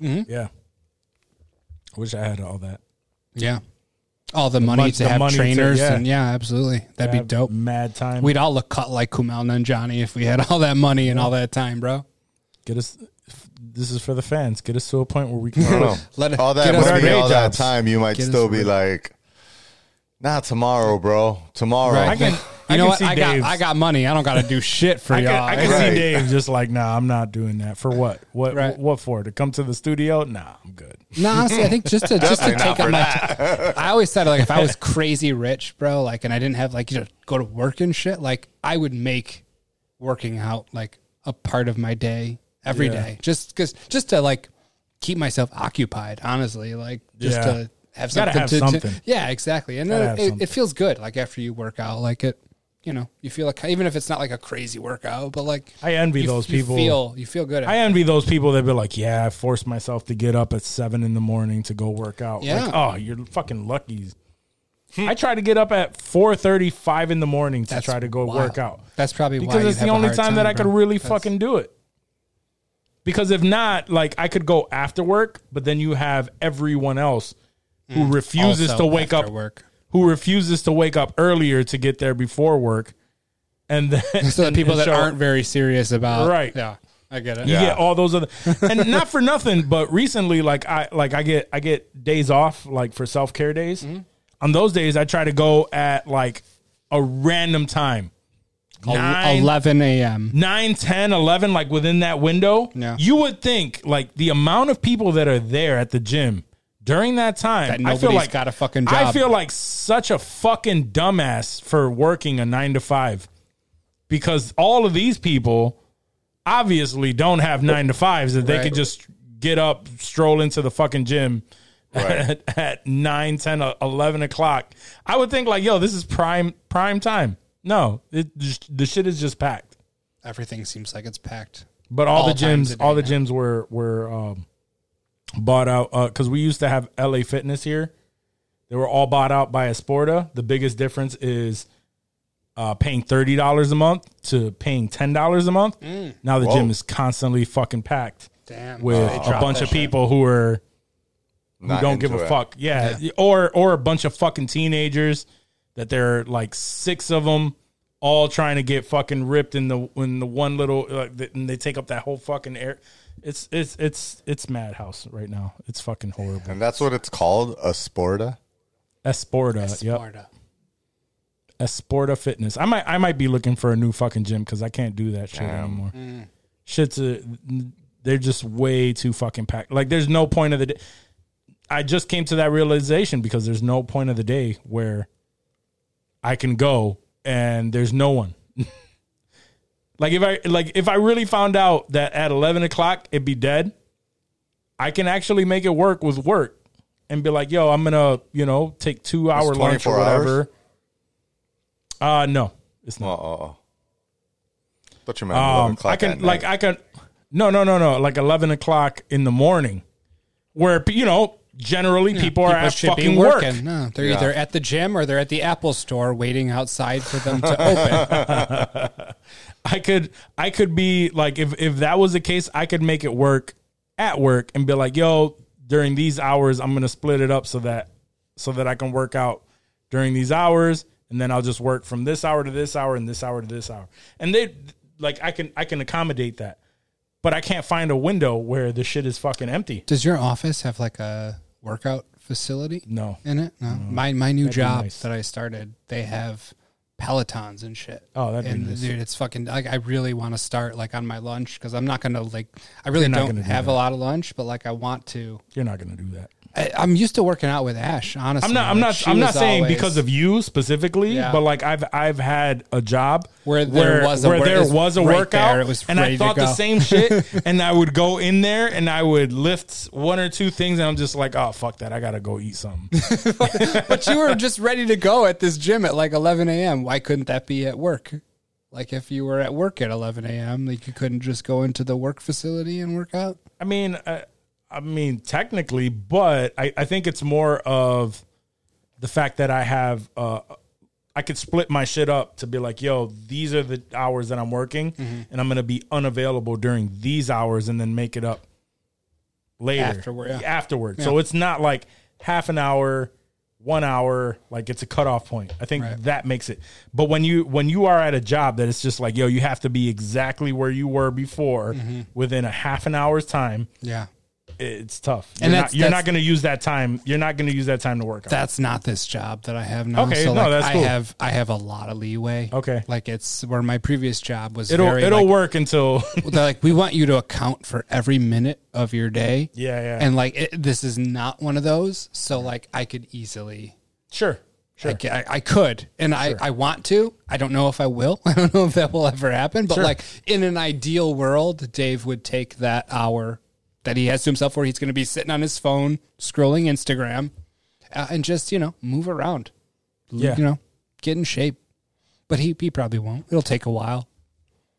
[SPEAKER 4] Mm-hmm.
[SPEAKER 1] Yeah. I wish I had all that.
[SPEAKER 5] Yeah, all the money
[SPEAKER 1] mon-
[SPEAKER 5] to
[SPEAKER 1] the
[SPEAKER 5] have
[SPEAKER 1] money to-
[SPEAKER 5] trainers,
[SPEAKER 1] yeah.
[SPEAKER 5] and yeah, absolutely, that'd be dope.
[SPEAKER 1] Mad time.
[SPEAKER 5] We'd all look cut like Kumail Nanjiani if we had (laughs) all that money and all that time, bro.
[SPEAKER 1] Get us. This is for the fans. Get us to a point where we can. (laughs)
[SPEAKER 5] Let it-
[SPEAKER 4] all that money, all
[SPEAKER 1] day
[SPEAKER 4] that time, you might
[SPEAKER 5] Get
[SPEAKER 4] still be
[SPEAKER 5] real-
[SPEAKER 4] like, "Not tomorrow, bro. Tomorrow."
[SPEAKER 5] Right.
[SPEAKER 1] I can. (laughs)
[SPEAKER 5] You
[SPEAKER 1] I
[SPEAKER 5] know
[SPEAKER 1] can
[SPEAKER 5] what?
[SPEAKER 1] see
[SPEAKER 5] I got I got money. I don't got to do shit for (laughs)
[SPEAKER 1] I
[SPEAKER 5] y'all.
[SPEAKER 1] I can
[SPEAKER 4] Right.
[SPEAKER 1] see Dave just like, nah, I'm not doing that. For what? What?
[SPEAKER 5] Right.
[SPEAKER 1] What for? To come to the studio? Nah, I'm good.
[SPEAKER 5] No, honestly, I think just to just to take up my. I always said like if I was (laughs) crazy rich, bro, like, and I didn't have like you know go to work and shit, like I would make working out like a part of my day every day,
[SPEAKER 1] Yeah.
[SPEAKER 5] just because just to like keep myself occupied. Honestly, like just
[SPEAKER 1] Yeah.
[SPEAKER 5] to have something
[SPEAKER 1] have
[SPEAKER 5] to, to-
[SPEAKER 1] something.
[SPEAKER 5] yeah, exactly, and then it, it feels good. Like after you work out, like it. You know, you feel like even if it's not like a crazy workout, but like
[SPEAKER 1] I envy
[SPEAKER 5] you-
[SPEAKER 1] those
[SPEAKER 5] you
[SPEAKER 1] people.
[SPEAKER 5] Feel you feel good.
[SPEAKER 1] I envy those people that be like, yeah, I forced myself to get up at seven in the morning to go work out.
[SPEAKER 5] Yeah.
[SPEAKER 1] Like, oh, you're fucking lucky. I try to get up at four thirty five in the morning to
[SPEAKER 5] That's
[SPEAKER 1] try to go
[SPEAKER 5] wild.
[SPEAKER 1] work out.
[SPEAKER 5] That's probably
[SPEAKER 1] because it's the only
[SPEAKER 5] hard
[SPEAKER 1] time, that I could really fucking do it. Because if not, like I could go after work, but then you have everyone else who refuses
[SPEAKER 5] Mm. Also
[SPEAKER 1] to wake up
[SPEAKER 5] work.
[SPEAKER 1] who refuses to wake up earlier to get there before work. And then (laughs)
[SPEAKER 5] So the (laughs)
[SPEAKER 1] and-
[SPEAKER 5] people
[SPEAKER 1] and
[SPEAKER 5] that
[SPEAKER 1] show-
[SPEAKER 5] aren't very serious about
[SPEAKER 1] Right.
[SPEAKER 5] Yeah, I get it.
[SPEAKER 1] you
[SPEAKER 4] Yeah.
[SPEAKER 1] get all those other (laughs) and not for nothing but recently like i like i get i get days off like for self-care days
[SPEAKER 5] Mm-hmm.
[SPEAKER 1] on those days i try to go at like a random time Nine-
[SPEAKER 5] 11 a.m.
[SPEAKER 1] 9 10 11 like within that window
[SPEAKER 5] Yeah.
[SPEAKER 1] you would think like the amount of people that are there at the gym during that time
[SPEAKER 5] That
[SPEAKER 1] i feel like
[SPEAKER 5] got a fucking job.
[SPEAKER 1] i feel like such a fucking dumbass for working a 9 to 5 because all of these people obviously don't have 9 to 5s that they
[SPEAKER 5] Right.
[SPEAKER 1] could just get up stroll into the fucking gym
[SPEAKER 4] Right. (laughs)
[SPEAKER 1] at, at 9 10 uh, 11 o'clock i would think like yo this is prime prime time no it the shit is just packed
[SPEAKER 5] Everything seems like it's packed.
[SPEAKER 1] but all,
[SPEAKER 5] All
[SPEAKER 1] the gyms, all the
[SPEAKER 5] now.
[SPEAKER 1] gyms were were um, bought out because we used to have LA Fitness here. They were all bought out by Esporta. The biggest difference is uh, paying thirty dollars a month to paying ten dollars a month. Now the
[SPEAKER 4] Whoa.
[SPEAKER 1] gym is constantly fucking packed
[SPEAKER 5] Damn.
[SPEAKER 1] with
[SPEAKER 5] They
[SPEAKER 1] a bunch
[SPEAKER 5] that
[SPEAKER 1] of
[SPEAKER 5] shit.
[SPEAKER 1] people who are who
[SPEAKER 4] Not
[SPEAKER 1] don't give a
[SPEAKER 4] it.
[SPEAKER 1] fuck. Yeah. Or or a bunch of fucking teenagers that they're like six of them all trying to get fucking ripped in the in the one little like and they take up that whole fucking air. It's it's it's it's madhouse right now. It's fucking horrible.
[SPEAKER 4] And that's what it's called, a sporta.
[SPEAKER 1] Esporta, yep.
[SPEAKER 5] Sparta.
[SPEAKER 1] Esporta Fitness. I might I might be looking for a new fucking gym because I can't do that shit
[SPEAKER 4] Damn.
[SPEAKER 1] anymore. Mm. Shit's a, they're just way too fucking packed. Like there's no point of the day. I just came to that realization because there's no point of the day where I can go and there's no one. (laughs) like if I like if I really found out that at eleven o'clock it'd be dead, I can actually make it work with work and be like, yo, I'm gonna, you know, take two hour lunch or
[SPEAKER 4] 24 hours?
[SPEAKER 1] whatever. Uh no, it's not.
[SPEAKER 4] oh, oh. Thought you meant 11
[SPEAKER 1] Um,
[SPEAKER 4] o'clock
[SPEAKER 1] I can
[SPEAKER 4] at
[SPEAKER 1] like
[SPEAKER 4] night.
[SPEAKER 1] I can, no, no, no, no, like eleven o'clock in the morning, where you know generally people are at
[SPEAKER 5] should be
[SPEAKER 1] fucking work.
[SPEAKER 5] working. No, they're
[SPEAKER 4] Yeah.
[SPEAKER 5] either at the gym or they're at the Apple store waiting outside for them to (laughs) open. (laughs)
[SPEAKER 1] I could, I could be like, if if that was the case, I could make it work at work and be like, yo, during these hours, I'm gonna split it up so that so that I can work out during these hours, and then I'll just work from this hour to this hour and this hour to this hour, and they like I can I can accommodate that, but I can't find a window where the shit is fucking empty.
[SPEAKER 5] Does your office have like a workout facility
[SPEAKER 1] No.
[SPEAKER 5] in it? No. My my new
[SPEAKER 1] That'd
[SPEAKER 5] job
[SPEAKER 1] nice.
[SPEAKER 5] that I started, they have Pelotons and shit.
[SPEAKER 1] Oh, that'd be
[SPEAKER 5] and dude, it's fucking like I really want to start like on my lunch because I'm not gonna like I really
[SPEAKER 1] You're not
[SPEAKER 5] don't
[SPEAKER 1] gonna do
[SPEAKER 5] have
[SPEAKER 1] that.
[SPEAKER 5] a lot of lunch, but like I want to.
[SPEAKER 1] You're not gonna do that.
[SPEAKER 5] I, I'm used to working out with Ash. Honestly,
[SPEAKER 1] I'm not. I'm
[SPEAKER 5] Like,
[SPEAKER 1] not. I'm not saying
[SPEAKER 5] always-
[SPEAKER 1] because of you specifically,
[SPEAKER 5] Yeah.
[SPEAKER 1] but like I've I've had a job
[SPEAKER 5] Where there was a
[SPEAKER 1] where there
[SPEAKER 5] was
[SPEAKER 1] a
[SPEAKER 5] right
[SPEAKER 1] workout,
[SPEAKER 5] there,
[SPEAKER 1] and I thought the same shit, (laughs) and I would go in there and I would lift one or two things, and I'm just like, oh fuck that, I gotta go eat something. (laughs)
[SPEAKER 5] but you were just ready to go at this gym at like 11 a.m. Why couldn't that be at work? Like if you were at work at 11 a.m., like you couldn't just go into the work facility and work out.
[SPEAKER 1] I mean, I, I mean, technically, but I, I think it's more of the fact that I have, uh, I could split my shit up to be like, yo, these are the hours that I'm working,
[SPEAKER 5] Mm-hmm.
[SPEAKER 1] and I'm gonna be unavailable during these hours, and then make it up later
[SPEAKER 5] Afterward, yeah.
[SPEAKER 1] Afterward, so it's not like half an hour, one hour, like it's a cutoff point. I think
[SPEAKER 5] Right.
[SPEAKER 1] that makes it. But when you when you are at a job that it's just like, yo, you have to be exactly where you were before
[SPEAKER 5] Mm-hmm.
[SPEAKER 1] within a half an hour's time
[SPEAKER 5] Yeah.
[SPEAKER 1] It's tough.
[SPEAKER 5] And
[SPEAKER 1] you're
[SPEAKER 5] that's-
[SPEAKER 1] not, you're
[SPEAKER 5] that's-
[SPEAKER 1] not going to use that time. You're not going to use that time to work out.
[SPEAKER 5] That's not this job that I have now.
[SPEAKER 1] Okay,
[SPEAKER 5] so
[SPEAKER 1] no,
[SPEAKER 5] like,
[SPEAKER 1] that's
[SPEAKER 5] I have I have a lot of leeway.
[SPEAKER 1] Okay.
[SPEAKER 5] like it's where my previous job was.
[SPEAKER 1] it'll
[SPEAKER 5] very,
[SPEAKER 1] it'll
[SPEAKER 5] like,
[SPEAKER 1] work until (laughs) (laughs)
[SPEAKER 5] They're like, we want you to account for every minute of your day.
[SPEAKER 1] yeah yeah
[SPEAKER 5] And like, it, this is not one of those. So like, I could easily
[SPEAKER 1] sure sure
[SPEAKER 5] I, I, I could, and I, I want to. I don't know if I will. (laughs) I don't know if that will ever happen. But like in an ideal world, Dave would take that hour that he has to himself, where he's going to be sitting on his phone scrolling Instagram, uh, and just you know move around.
[SPEAKER 1] Yeah.
[SPEAKER 5] you know, get in shape. But he he probably won't. It'll take a while.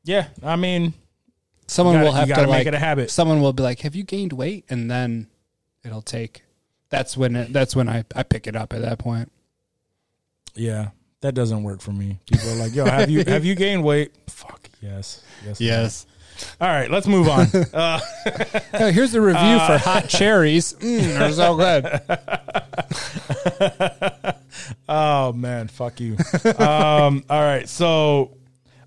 [SPEAKER 1] yeah. I mean,
[SPEAKER 5] Someone
[SPEAKER 1] gotta-
[SPEAKER 5] will have to
[SPEAKER 1] gotta make
[SPEAKER 5] like
[SPEAKER 1] it a habit.
[SPEAKER 5] Someone will be like, "Have you gained weight?" And then it'll take. That's when it, that's when I, I pick it up at that point.
[SPEAKER 1] yeah, that doesn't work for me. People are like, yo, have you (laughs) have you gained weight? Fuck yes, yes, yes. All right, let's move on. (laughs) Uh,
[SPEAKER 5] here's a review for hot cherries. (laughs) Mm, they're so good. (laughs)
[SPEAKER 1] oh man, fuck you. um, all right, so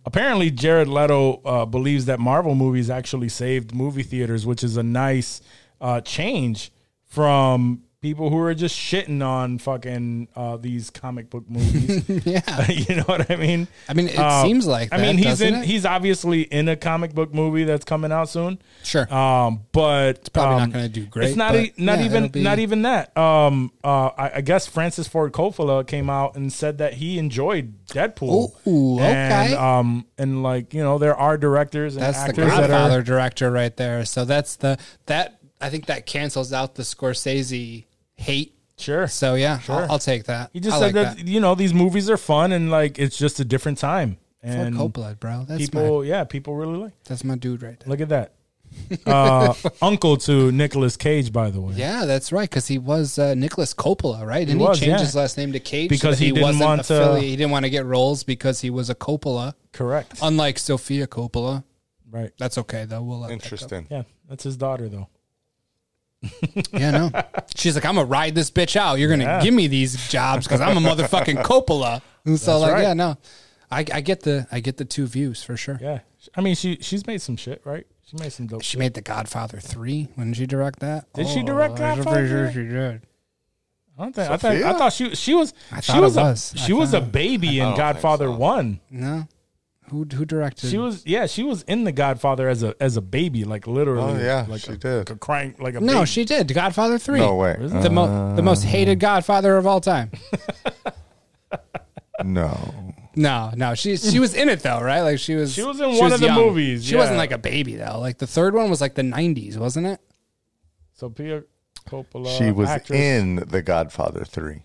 [SPEAKER 1] apparently Jared Leto uh, believes that Marvel movies actually saved movie theaters, which is a nice uh, change from people who are just shitting on fucking uh, these comic book movies. (laughs)
[SPEAKER 5] Yeah. (laughs)
[SPEAKER 1] you know what I mean?
[SPEAKER 5] I mean, it
[SPEAKER 1] Um,
[SPEAKER 5] seems like
[SPEAKER 1] I
[SPEAKER 5] that,
[SPEAKER 1] mean, he's in.
[SPEAKER 5] it?
[SPEAKER 1] He's obviously in a comic book movie that's coming out soon.
[SPEAKER 5] Sure.
[SPEAKER 1] Um, but it's
[SPEAKER 5] probably not gonna do great,
[SPEAKER 1] It's not.
[SPEAKER 5] but
[SPEAKER 1] e- not
[SPEAKER 5] yeah,
[SPEAKER 1] even.
[SPEAKER 5] be-
[SPEAKER 1] Not even that. Um. Uh. I, I guess Francis Ford Coppola came out and said that he enjoyed Deadpool.
[SPEAKER 5] Ooh,
[SPEAKER 1] And,
[SPEAKER 5] okay.
[SPEAKER 1] um. And like you know, there are directors and
[SPEAKER 5] That's the
[SPEAKER 1] actors that
[SPEAKER 5] Godfather
[SPEAKER 1] are.
[SPEAKER 5] director right there. So that's the that I think that cancels out the Scorsese hate.
[SPEAKER 1] Sure.
[SPEAKER 5] So yeah,
[SPEAKER 1] Sure.
[SPEAKER 5] I'll, I'll take that.
[SPEAKER 1] He just
[SPEAKER 5] I
[SPEAKER 1] said
[SPEAKER 5] like
[SPEAKER 1] that, you know these movies are fun and like it's just a different time.
[SPEAKER 5] Ford
[SPEAKER 1] And
[SPEAKER 5] Coppola, bro. That's
[SPEAKER 1] people,
[SPEAKER 5] my
[SPEAKER 1] yeah, people really like.
[SPEAKER 5] that's my dude right there.
[SPEAKER 1] Look at that. uh, (laughs) uncle to Nicolas Cage, by the way.
[SPEAKER 5] Yeah, that's right. Because he was uh, Nicholas Coppola, right? Didn't he,
[SPEAKER 1] was,
[SPEAKER 5] change
[SPEAKER 1] yeah.
[SPEAKER 5] his last name to Cage
[SPEAKER 1] Because
[SPEAKER 5] that
[SPEAKER 1] he didn't
[SPEAKER 5] wasn't
[SPEAKER 1] want to-
[SPEAKER 5] affiliate- He didn't want to get roles because he was a Coppola.
[SPEAKER 1] Correct.
[SPEAKER 5] Unlike Sofia Coppola,
[SPEAKER 1] right.
[SPEAKER 5] that's okay though. We'll let that go.
[SPEAKER 4] Interesting.
[SPEAKER 1] Yeah, that's his daughter though.
[SPEAKER 5] Yeah, no. (laughs) She's like, I'm gonna ride this bitch out. You're gonna
[SPEAKER 1] Yeah.
[SPEAKER 5] give me these jobs because I'm a motherfucking (laughs) Coppola. And so,
[SPEAKER 1] That's
[SPEAKER 5] like,
[SPEAKER 1] right.
[SPEAKER 5] yeah, no, I, I get the I get the two views for sure.
[SPEAKER 1] Yeah, I mean she she's made some shit, right? She made some dope.
[SPEAKER 5] She
[SPEAKER 1] shit.
[SPEAKER 5] made The Godfather three. When did she direct that?
[SPEAKER 1] Did she oh, direct
[SPEAKER 5] I'm
[SPEAKER 1] Godfather?
[SPEAKER 5] pretty sure she did.
[SPEAKER 1] I don't think. I thought. I thought she she was
[SPEAKER 5] I
[SPEAKER 1] she
[SPEAKER 5] thought it
[SPEAKER 1] was,
[SPEAKER 5] was.
[SPEAKER 1] a
[SPEAKER 5] I
[SPEAKER 1] she was a baby in Godfather
[SPEAKER 4] so.
[SPEAKER 1] one.
[SPEAKER 5] No, who who directed?
[SPEAKER 1] She was yeah she was in the Godfather as a as a baby like literally.
[SPEAKER 4] Oh, yeah,
[SPEAKER 1] like
[SPEAKER 4] she
[SPEAKER 1] a,
[SPEAKER 4] did.
[SPEAKER 1] a crying like a
[SPEAKER 5] no,
[SPEAKER 1] baby.
[SPEAKER 5] she did. Godfather three.
[SPEAKER 4] No way.
[SPEAKER 5] The mo- the most uh. hated Godfather of all time. (laughs)
[SPEAKER 4] No.
[SPEAKER 5] No, no, she she was in it though, right? Like she was.
[SPEAKER 1] She was in one of the movies,
[SPEAKER 5] She wasn't like a baby though. Like the third one was like the '90s, wasn't it?
[SPEAKER 1] So Sofia Coppola.
[SPEAKER 4] she was
[SPEAKER 1] actress.
[SPEAKER 4] in The Godfather 3.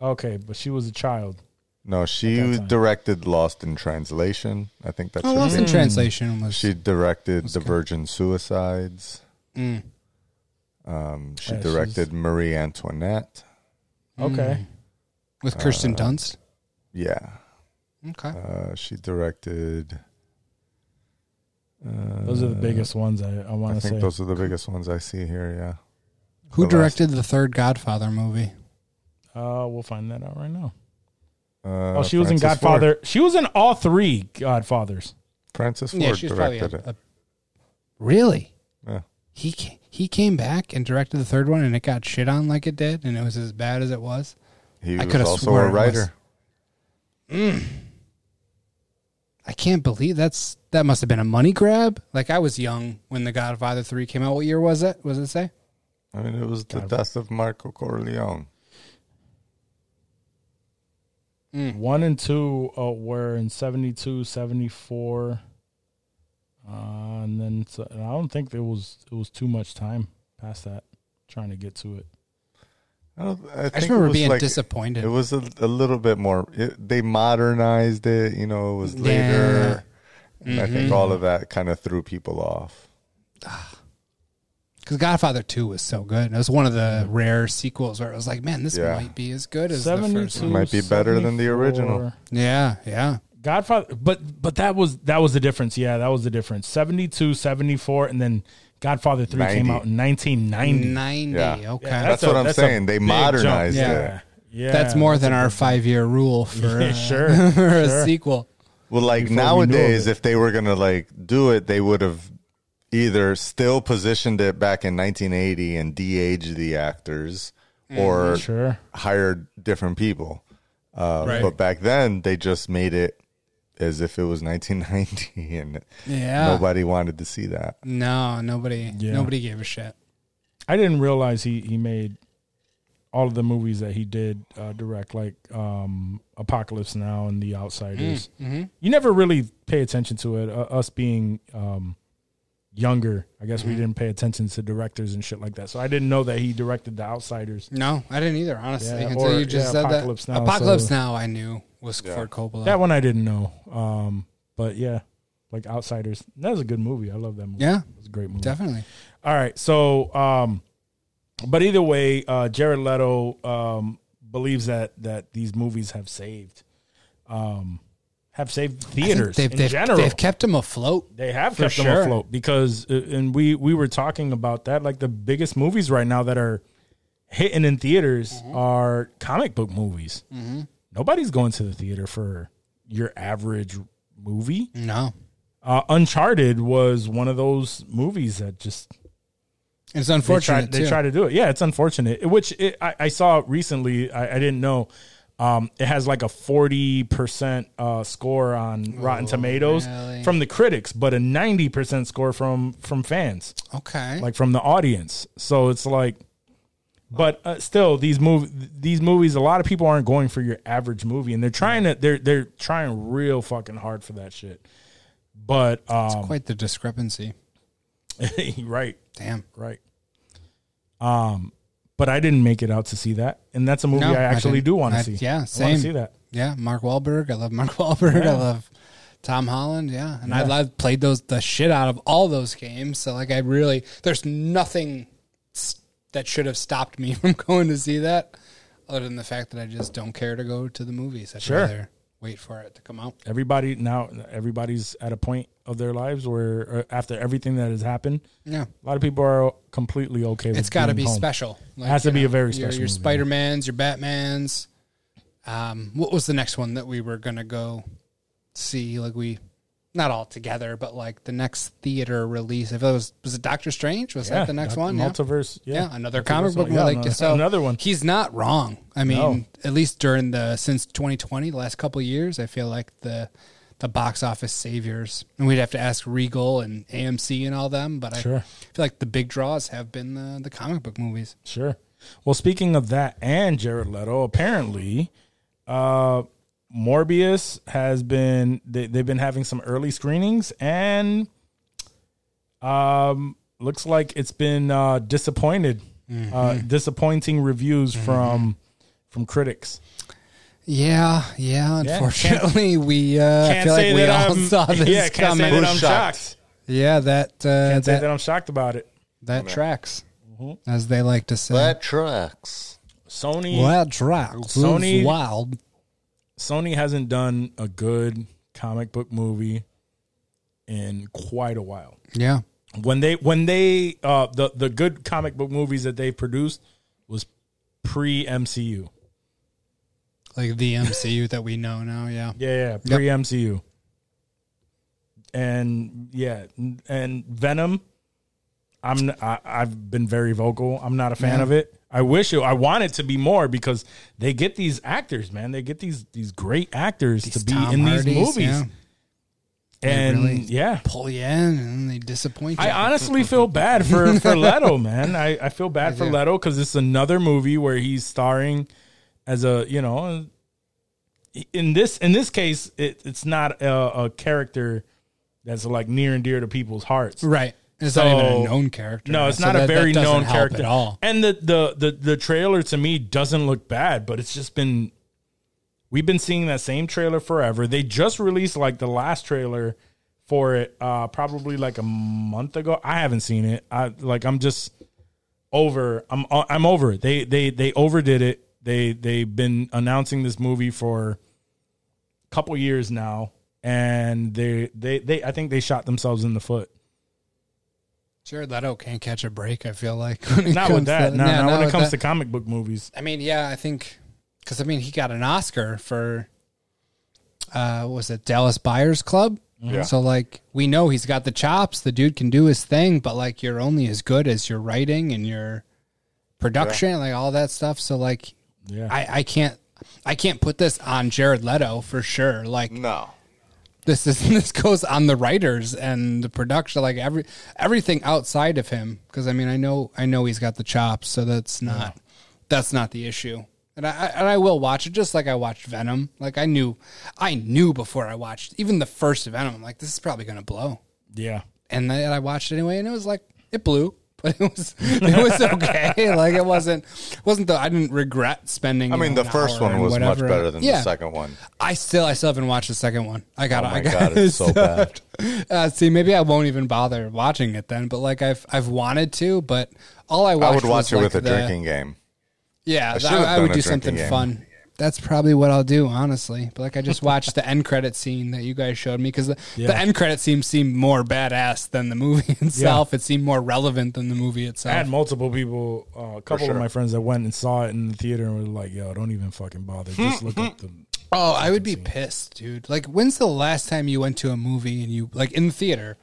[SPEAKER 1] Okay, but she was a child.
[SPEAKER 4] No, she directed Lost in Translation. I think that's
[SPEAKER 5] Oh,
[SPEAKER 4] her
[SPEAKER 5] Lost in. Translation was.
[SPEAKER 4] She directed The Virgin Suicides.
[SPEAKER 5] Mm.
[SPEAKER 4] Um, she
[SPEAKER 1] Yeah, she's-
[SPEAKER 4] directed Marie Antoinette.
[SPEAKER 1] Okay,
[SPEAKER 5] with Kirsten
[SPEAKER 4] uh,
[SPEAKER 5] Dunst.
[SPEAKER 4] Yeah.
[SPEAKER 5] Okay.
[SPEAKER 4] Uh, she directed. Uh,
[SPEAKER 1] those are the biggest ones I, I
[SPEAKER 4] I
[SPEAKER 1] want to
[SPEAKER 4] think
[SPEAKER 1] say.
[SPEAKER 4] those are the biggest ones I see here. Yeah.
[SPEAKER 5] Who
[SPEAKER 4] the last-
[SPEAKER 5] directed the third Godfather movie?
[SPEAKER 1] Uh, we'll find that out right now.
[SPEAKER 4] Uh,
[SPEAKER 1] Oh, she was in Godfather.
[SPEAKER 4] Ford.
[SPEAKER 1] She was in all three Godfathers.
[SPEAKER 4] Francis Ford
[SPEAKER 5] Yeah, she was probably a,
[SPEAKER 4] directed it.
[SPEAKER 5] a- Really?
[SPEAKER 4] Yeah.
[SPEAKER 5] He ca- he came back and directed the third one, and it got shit on like it did, and it was as bad as it was.
[SPEAKER 4] He
[SPEAKER 5] I
[SPEAKER 4] was
[SPEAKER 5] coulda
[SPEAKER 4] also
[SPEAKER 5] swore
[SPEAKER 4] a
[SPEAKER 5] it was.
[SPEAKER 4] writer.
[SPEAKER 5] I can't believe that's that must have been a money grab. Like I was young when the Godfather three came out. What year was it? Was it say?
[SPEAKER 4] I mean, it was the death of Marco Corleone.
[SPEAKER 1] One and two uh, were in 72, 74. Uh, and then so, and I don't think there was it was too much time past that trying to get to it.
[SPEAKER 4] I, don't, I,
[SPEAKER 5] I
[SPEAKER 4] think
[SPEAKER 5] just
[SPEAKER 4] it
[SPEAKER 5] remember
[SPEAKER 4] was
[SPEAKER 5] being
[SPEAKER 4] like-
[SPEAKER 5] disappointed.
[SPEAKER 4] It was a, a little bit more. It, they modernized it. You know, it was
[SPEAKER 5] Yeah.
[SPEAKER 4] later. And I
[SPEAKER 5] Mm-hmm.
[SPEAKER 4] think all of that kind of threw people off.
[SPEAKER 5] Because Godfather 2 was so good. and It was one of the rare sequels where it was like, man, this
[SPEAKER 4] Yeah.
[SPEAKER 5] might be as good as the first
[SPEAKER 1] 72
[SPEAKER 5] one.
[SPEAKER 4] Might be better than the
[SPEAKER 1] 74.
[SPEAKER 4] original.
[SPEAKER 5] Yeah, yeah.
[SPEAKER 1] Godfather but but that was that was the difference. Yeah, that was the difference. 72, 74 and then Godfather 3 came out in 1990.
[SPEAKER 5] 90.
[SPEAKER 4] Yeah.
[SPEAKER 5] Okay.
[SPEAKER 1] Yeah,
[SPEAKER 4] That's
[SPEAKER 1] a-
[SPEAKER 4] what I'm
[SPEAKER 1] a
[SPEAKER 4] saying. They
[SPEAKER 1] big jump.
[SPEAKER 4] modernized
[SPEAKER 5] Yeah.
[SPEAKER 4] it.
[SPEAKER 1] Yeah.
[SPEAKER 5] That's more
[SPEAKER 1] that's
[SPEAKER 5] than our five year rule (laughs) for,
[SPEAKER 1] Yeah,
[SPEAKER 5] uh,
[SPEAKER 1] sure, (laughs)
[SPEAKER 5] for a
[SPEAKER 1] sure.
[SPEAKER 5] sequel.
[SPEAKER 4] Well, like
[SPEAKER 1] Before we knew of
[SPEAKER 4] nowadays,
[SPEAKER 1] it.
[SPEAKER 4] if they were gonna like do it, they would have either still positioned it back in 1980 and de-aged the actors, or
[SPEAKER 1] Sure.
[SPEAKER 4] hired different people. Uh,
[SPEAKER 5] Right.
[SPEAKER 4] But back then, they just made it as if it was 1990, (laughs) and
[SPEAKER 5] Yeah.
[SPEAKER 4] nobody wanted to see that.
[SPEAKER 5] No, nobody
[SPEAKER 1] Yeah.
[SPEAKER 5] nobody gave a shit.
[SPEAKER 1] I didn't realize he he made all of the movies that he did uh, direct, like um, Apocalypse Now and The Outsiders. You never really pay attention to it. Uh, us being um, younger, I guess we didn't pay attention to directors and shit like that. So I didn't know that he directed The Outsiders.
[SPEAKER 5] No, I didn't either, honestly.
[SPEAKER 1] Yeah,
[SPEAKER 5] until
[SPEAKER 1] or-
[SPEAKER 5] you just
[SPEAKER 1] yeah,
[SPEAKER 5] said
[SPEAKER 1] Apocalypse
[SPEAKER 5] that.
[SPEAKER 1] Now,
[SPEAKER 5] Apocalypse
[SPEAKER 1] so-
[SPEAKER 5] Now I knew was for Coppola.
[SPEAKER 1] That one I didn't know. Um, but yeah, like Outsiders. That was a good movie. I love that movie.
[SPEAKER 5] Yeah.
[SPEAKER 1] it was a great movie.
[SPEAKER 5] Definitely.
[SPEAKER 1] All right. So, um, but either way, uh, Jared Leto um, believes that that these movies have saved, um, have saved theaters
[SPEAKER 5] they've,
[SPEAKER 1] in
[SPEAKER 5] they've,
[SPEAKER 1] general.
[SPEAKER 5] they've kept them afloat.
[SPEAKER 1] they have kept them afloat because, uh, and we we were talking about that. Like the biggest movies right now that are hitting in theaters
[SPEAKER 5] Mm-hmm.
[SPEAKER 1] are comic book movies. Nobody's going to the theater for your average movie.
[SPEAKER 5] No.
[SPEAKER 1] Uh, Uncharted was one of those movies that just
[SPEAKER 5] It's
[SPEAKER 1] they
[SPEAKER 5] unfortunate.
[SPEAKER 1] try, they try to do it. Yeah, it's unfortunate. Which it, I, I saw recently. I, I didn't know. Um, it has like a forty percent uh, score on Rotten Tomatoes
[SPEAKER 5] Oh, really?
[SPEAKER 1] from the critics, but a ninety percent score from from fans,
[SPEAKER 5] Okay.
[SPEAKER 1] like from the audience. So it's like, but uh, still, these mov these movies, a lot of people aren't going for your average movie, and they're trying to they're they're trying real fucking hard for that shit. But um, It's
[SPEAKER 5] Quite the discrepancy. (laughs)
[SPEAKER 1] right,
[SPEAKER 5] Damn.
[SPEAKER 1] right. Um, but I didn't make it out to see that, and that's a movie
[SPEAKER 5] No,
[SPEAKER 1] I
[SPEAKER 5] I
[SPEAKER 1] actually
[SPEAKER 5] didn't.
[SPEAKER 1] do want to see.
[SPEAKER 5] yeah,
[SPEAKER 1] I want to see that.
[SPEAKER 5] Yeah, Mark Wahlberg. I love Mark (laughs) Wahlberg.
[SPEAKER 1] Yeah.
[SPEAKER 5] I love Tom Holland. Yeah, and I
[SPEAKER 1] Yeah.
[SPEAKER 5] love played those the shit out of all those games. So like, I really there's nothing that should have stopped me (laughs) from going to see that, other than the fact that I just don't care to go to the movies. I'd
[SPEAKER 1] Sure.
[SPEAKER 5] rather wait for it to come out.
[SPEAKER 1] Everybody now, everybody's at a point of their lives where uh, after everything that has happened,
[SPEAKER 5] Yeah,
[SPEAKER 1] a lot of people are completely okay.
[SPEAKER 5] it's got to be
[SPEAKER 1] home.
[SPEAKER 5] special. Like,
[SPEAKER 1] Has to
[SPEAKER 5] you
[SPEAKER 1] be a very special
[SPEAKER 5] Your
[SPEAKER 1] movie,
[SPEAKER 5] Spider Mans, your Batmans. Um, what was the next one that we were gonna go see? Like we, not all together, but like the next theater release. If it was was it Doctor Strange? Was
[SPEAKER 1] Yeah,
[SPEAKER 5] that the next
[SPEAKER 1] Doc-
[SPEAKER 5] one? Yeah.
[SPEAKER 1] Multiverse. Yeah,
[SPEAKER 5] Yeah, another
[SPEAKER 1] Multiverse
[SPEAKER 5] comic book.
[SPEAKER 1] Yeah,
[SPEAKER 5] like
[SPEAKER 1] another,
[SPEAKER 5] so
[SPEAKER 1] another one.
[SPEAKER 5] He's not wrong. I mean,
[SPEAKER 1] No.
[SPEAKER 5] at least during the since 2020, the last couple of years, I feel like the the box office saviors, and we'd have to ask Regal and AMC and all them, but I
[SPEAKER 1] Sure.
[SPEAKER 5] feel like the big draws have been the the comic book movies.
[SPEAKER 1] Sure. Well, speaking of that and Jared Leto, apparently, uh, Morbius has been they, they've been having some early screenings and um looks like it's been uh disappointed uh disappointing reviews from from critics
[SPEAKER 5] Yeah, yeah. Unfortunately, we uh, I
[SPEAKER 1] can't
[SPEAKER 5] feel
[SPEAKER 1] say
[SPEAKER 5] like we
[SPEAKER 1] that
[SPEAKER 5] all
[SPEAKER 1] I'm
[SPEAKER 5] saw (laughs) this
[SPEAKER 1] yeah can't
[SPEAKER 5] coming.
[SPEAKER 1] say that I'm
[SPEAKER 4] shocked?
[SPEAKER 1] shocked
[SPEAKER 5] Yeah, that uh,
[SPEAKER 1] can't say
[SPEAKER 5] that,
[SPEAKER 1] that I'm shocked about it
[SPEAKER 5] that tracks,
[SPEAKER 1] Mm-hmm.
[SPEAKER 5] as they like to say.
[SPEAKER 4] That tracks.
[SPEAKER 1] Sony
[SPEAKER 5] That tracks.
[SPEAKER 1] Sony-
[SPEAKER 5] Sony wild.
[SPEAKER 1] Sony hasn't done a good comic book movie in quite a while
[SPEAKER 5] Yeah,
[SPEAKER 1] when they when they uh the the good comic book movies that they produced was pre MCU.
[SPEAKER 5] like the MCU that we know now. Yeah,
[SPEAKER 1] Yeah, yeah, pre MCU. And yeah, and Venom. I'm I, I've been very vocal. I'm not a fan
[SPEAKER 5] Yeah.
[SPEAKER 1] of it. I wish it, I want it to be more because they get these actors, man. They get these these great actors to be
[SPEAKER 5] Tom
[SPEAKER 1] in these movies.
[SPEAKER 5] yeah.
[SPEAKER 1] and
[SPEAKER 5] really
[SPEAKER 1] yeah,
[SPEAKER 5] pull you in and they disappoint you.
[SPEAKER 1] I honestly (laughs) feel bad for for (laughs) Leto, man. I, I feel bad for
[SPEAKER 5] do.
[SPEAKER 1] Leto because it's another movie where he's starring as a you know in this in this case it, it's not a, a character that's like near and dear to people's hearts.
[SPEAKER 5] right. It's not even a known character.
[SPEAKER 1] No, it's
[SPEAKER 5] so
[SPEAKER 1] not
[SPEAKER 5] that-
[SPEAKER 1] a very known character
[SPEAKER 5] at all.
[SPEAKER 1] And the, the the the trailer to me doesn't look bad, but it's just been we've been seeing that same trailer forever. They just released like the last trailer for it uh probably like a month ago. I haven't seen it. I like I'm just over I'm I'm over it. They they they overdid it. They they've been announcing this movie for a couple years now and they they they I think they shot themselves in the foot.
[SPEAKER 5] Jared Leto can't catch a break. I feel like (laughs)
[SPEAKER 1] Not with that.
[SPEAKER 5] To,
[SPEAKER 1] no,
[SPEAKER 5] yeah,
[SPEAKER 1] not when it comes
[SPEAKER 5] that.
[SPEAKER 1] to comic book movies.
[SPEAKER 5] I mean, yeah, I think because I mean he got an Oscar for uh was it Dallas Buyers Club.
[SPEAKER 4] Yeah.
[SPEAKER 5] So like we know he's got the chops. The dude can do his thing, but like you're only as good as your writing and your production, like all that stuff. So like
[SPEAKER 1] Yeah.
[SPEAKER 5] I I can't I can't put this on Jared Leto for sure. Like
[SPEAKER 4] No.
[SPEAKER 5] This is (laughs) this goes on the writers and the production like every everything outside of him. Because i mean i know i know he's got the chops so that's not that's not the issue. And I, and i will watch it just like i watched venom. Like i knew i knew before i watched even the first venom. I'm like this is probably gonna blow.
[SPEAKER 1] Yeah.
[SPEAKER 5] and then i watched it anyway and it was like it blew but (laughs) it was it was okay (laughs) like it wasn't wasn't the i didn't regret spending
[SPEAKER 4] I
[SPEAKER 5] you
[SPEAKER 4] mean,
[SPEAKER 5] know,
[SPEAKER 4] the first one was much better than
[SPEAKER 5] Yeah.
[SPEAKER 4] the second one.
[SPEAKER 5] I still, I still haven't watched the second one. I got,
[SPEAKER 4] Oh
[SPEAKER 5] I
[SPEAKER 4] my
[SPEAKER 5] got
[SPEAKER 4] god, it's so (laughs) bad.
[SPEAKER 5] Uh, see, maybe I won't even bother watching it then. But like, I've, I've wanted to, but all I
[SPEAKER 4] I would watch
[SPEAKER 5] was,
[SPEAKER 4] it
[SPEAKER 5] like,
[SPEAKER 4] with a
[SPEAKER 5] the-
[SPEAKER 4] drinking game.
[SPEAKER 5] Yeah,
[SPEAKER 4] I
[SPEAKER 5] I, I, would do something
[SPEAKER 4] game.
[SPEAKER 5] fun. That's probably what I'll do, honestly. But like, I just watched the end credit scene that you guys showed me because the,
[SPEAKER 1] Yeah.
[SPEAKER 5] the end credit scene seemed more badass than the movie (laughs) itself. It seemed more relevant than the movie itself.
[SPEAKER 1] I had multiple people, uh, a couple
[SPEAKER 4] sure.
[SPEAKER 1] of my friends that went and saw it in the theater and were like, "Yo, don't even fucking bother. Just look up the." (laughs)
[SPEAKER 5] Oh, I would be pissed, dude. Like, when's the last time you went to a movie and you, like, in the theater,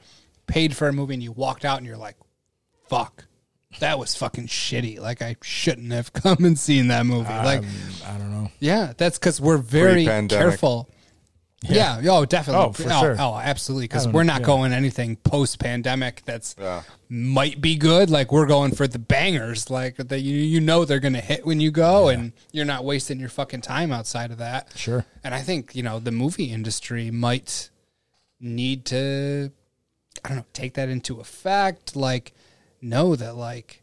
[SPEAKER 5] paid for a movie and you walked out and you're like, fuck, that was fucking shitty. Like, I shouldn't have (laughs) come and seen that movie. like,
[SPEAKER 1] Um, I don't know.
[SPEAKER 5] yeah, that's because we're very
[SPEAKER 4] Pre-pandemic.
[SPEAKER 5] careful. Yeah. oh, definitely.
[SPEAKER 1] Oh, for sure.
[SPEAKER 5] Oh, absolutely. Because we're not
[SPEAKER 1] yeah.
[SPEAKER 5] going anything post pandemic that's
[SPEAKER 4] Yeah.
[SPEAKER 5] might be good. Like we're going for the bangers, like that you you know they're gonna hit when you go, and you're not wasting your fucking time outside of that.
[SPEAKER 1] Sure.
[SPEAKER 5] And I think you know the movie industry might need to, I don't know, take that into effect. Like, know that like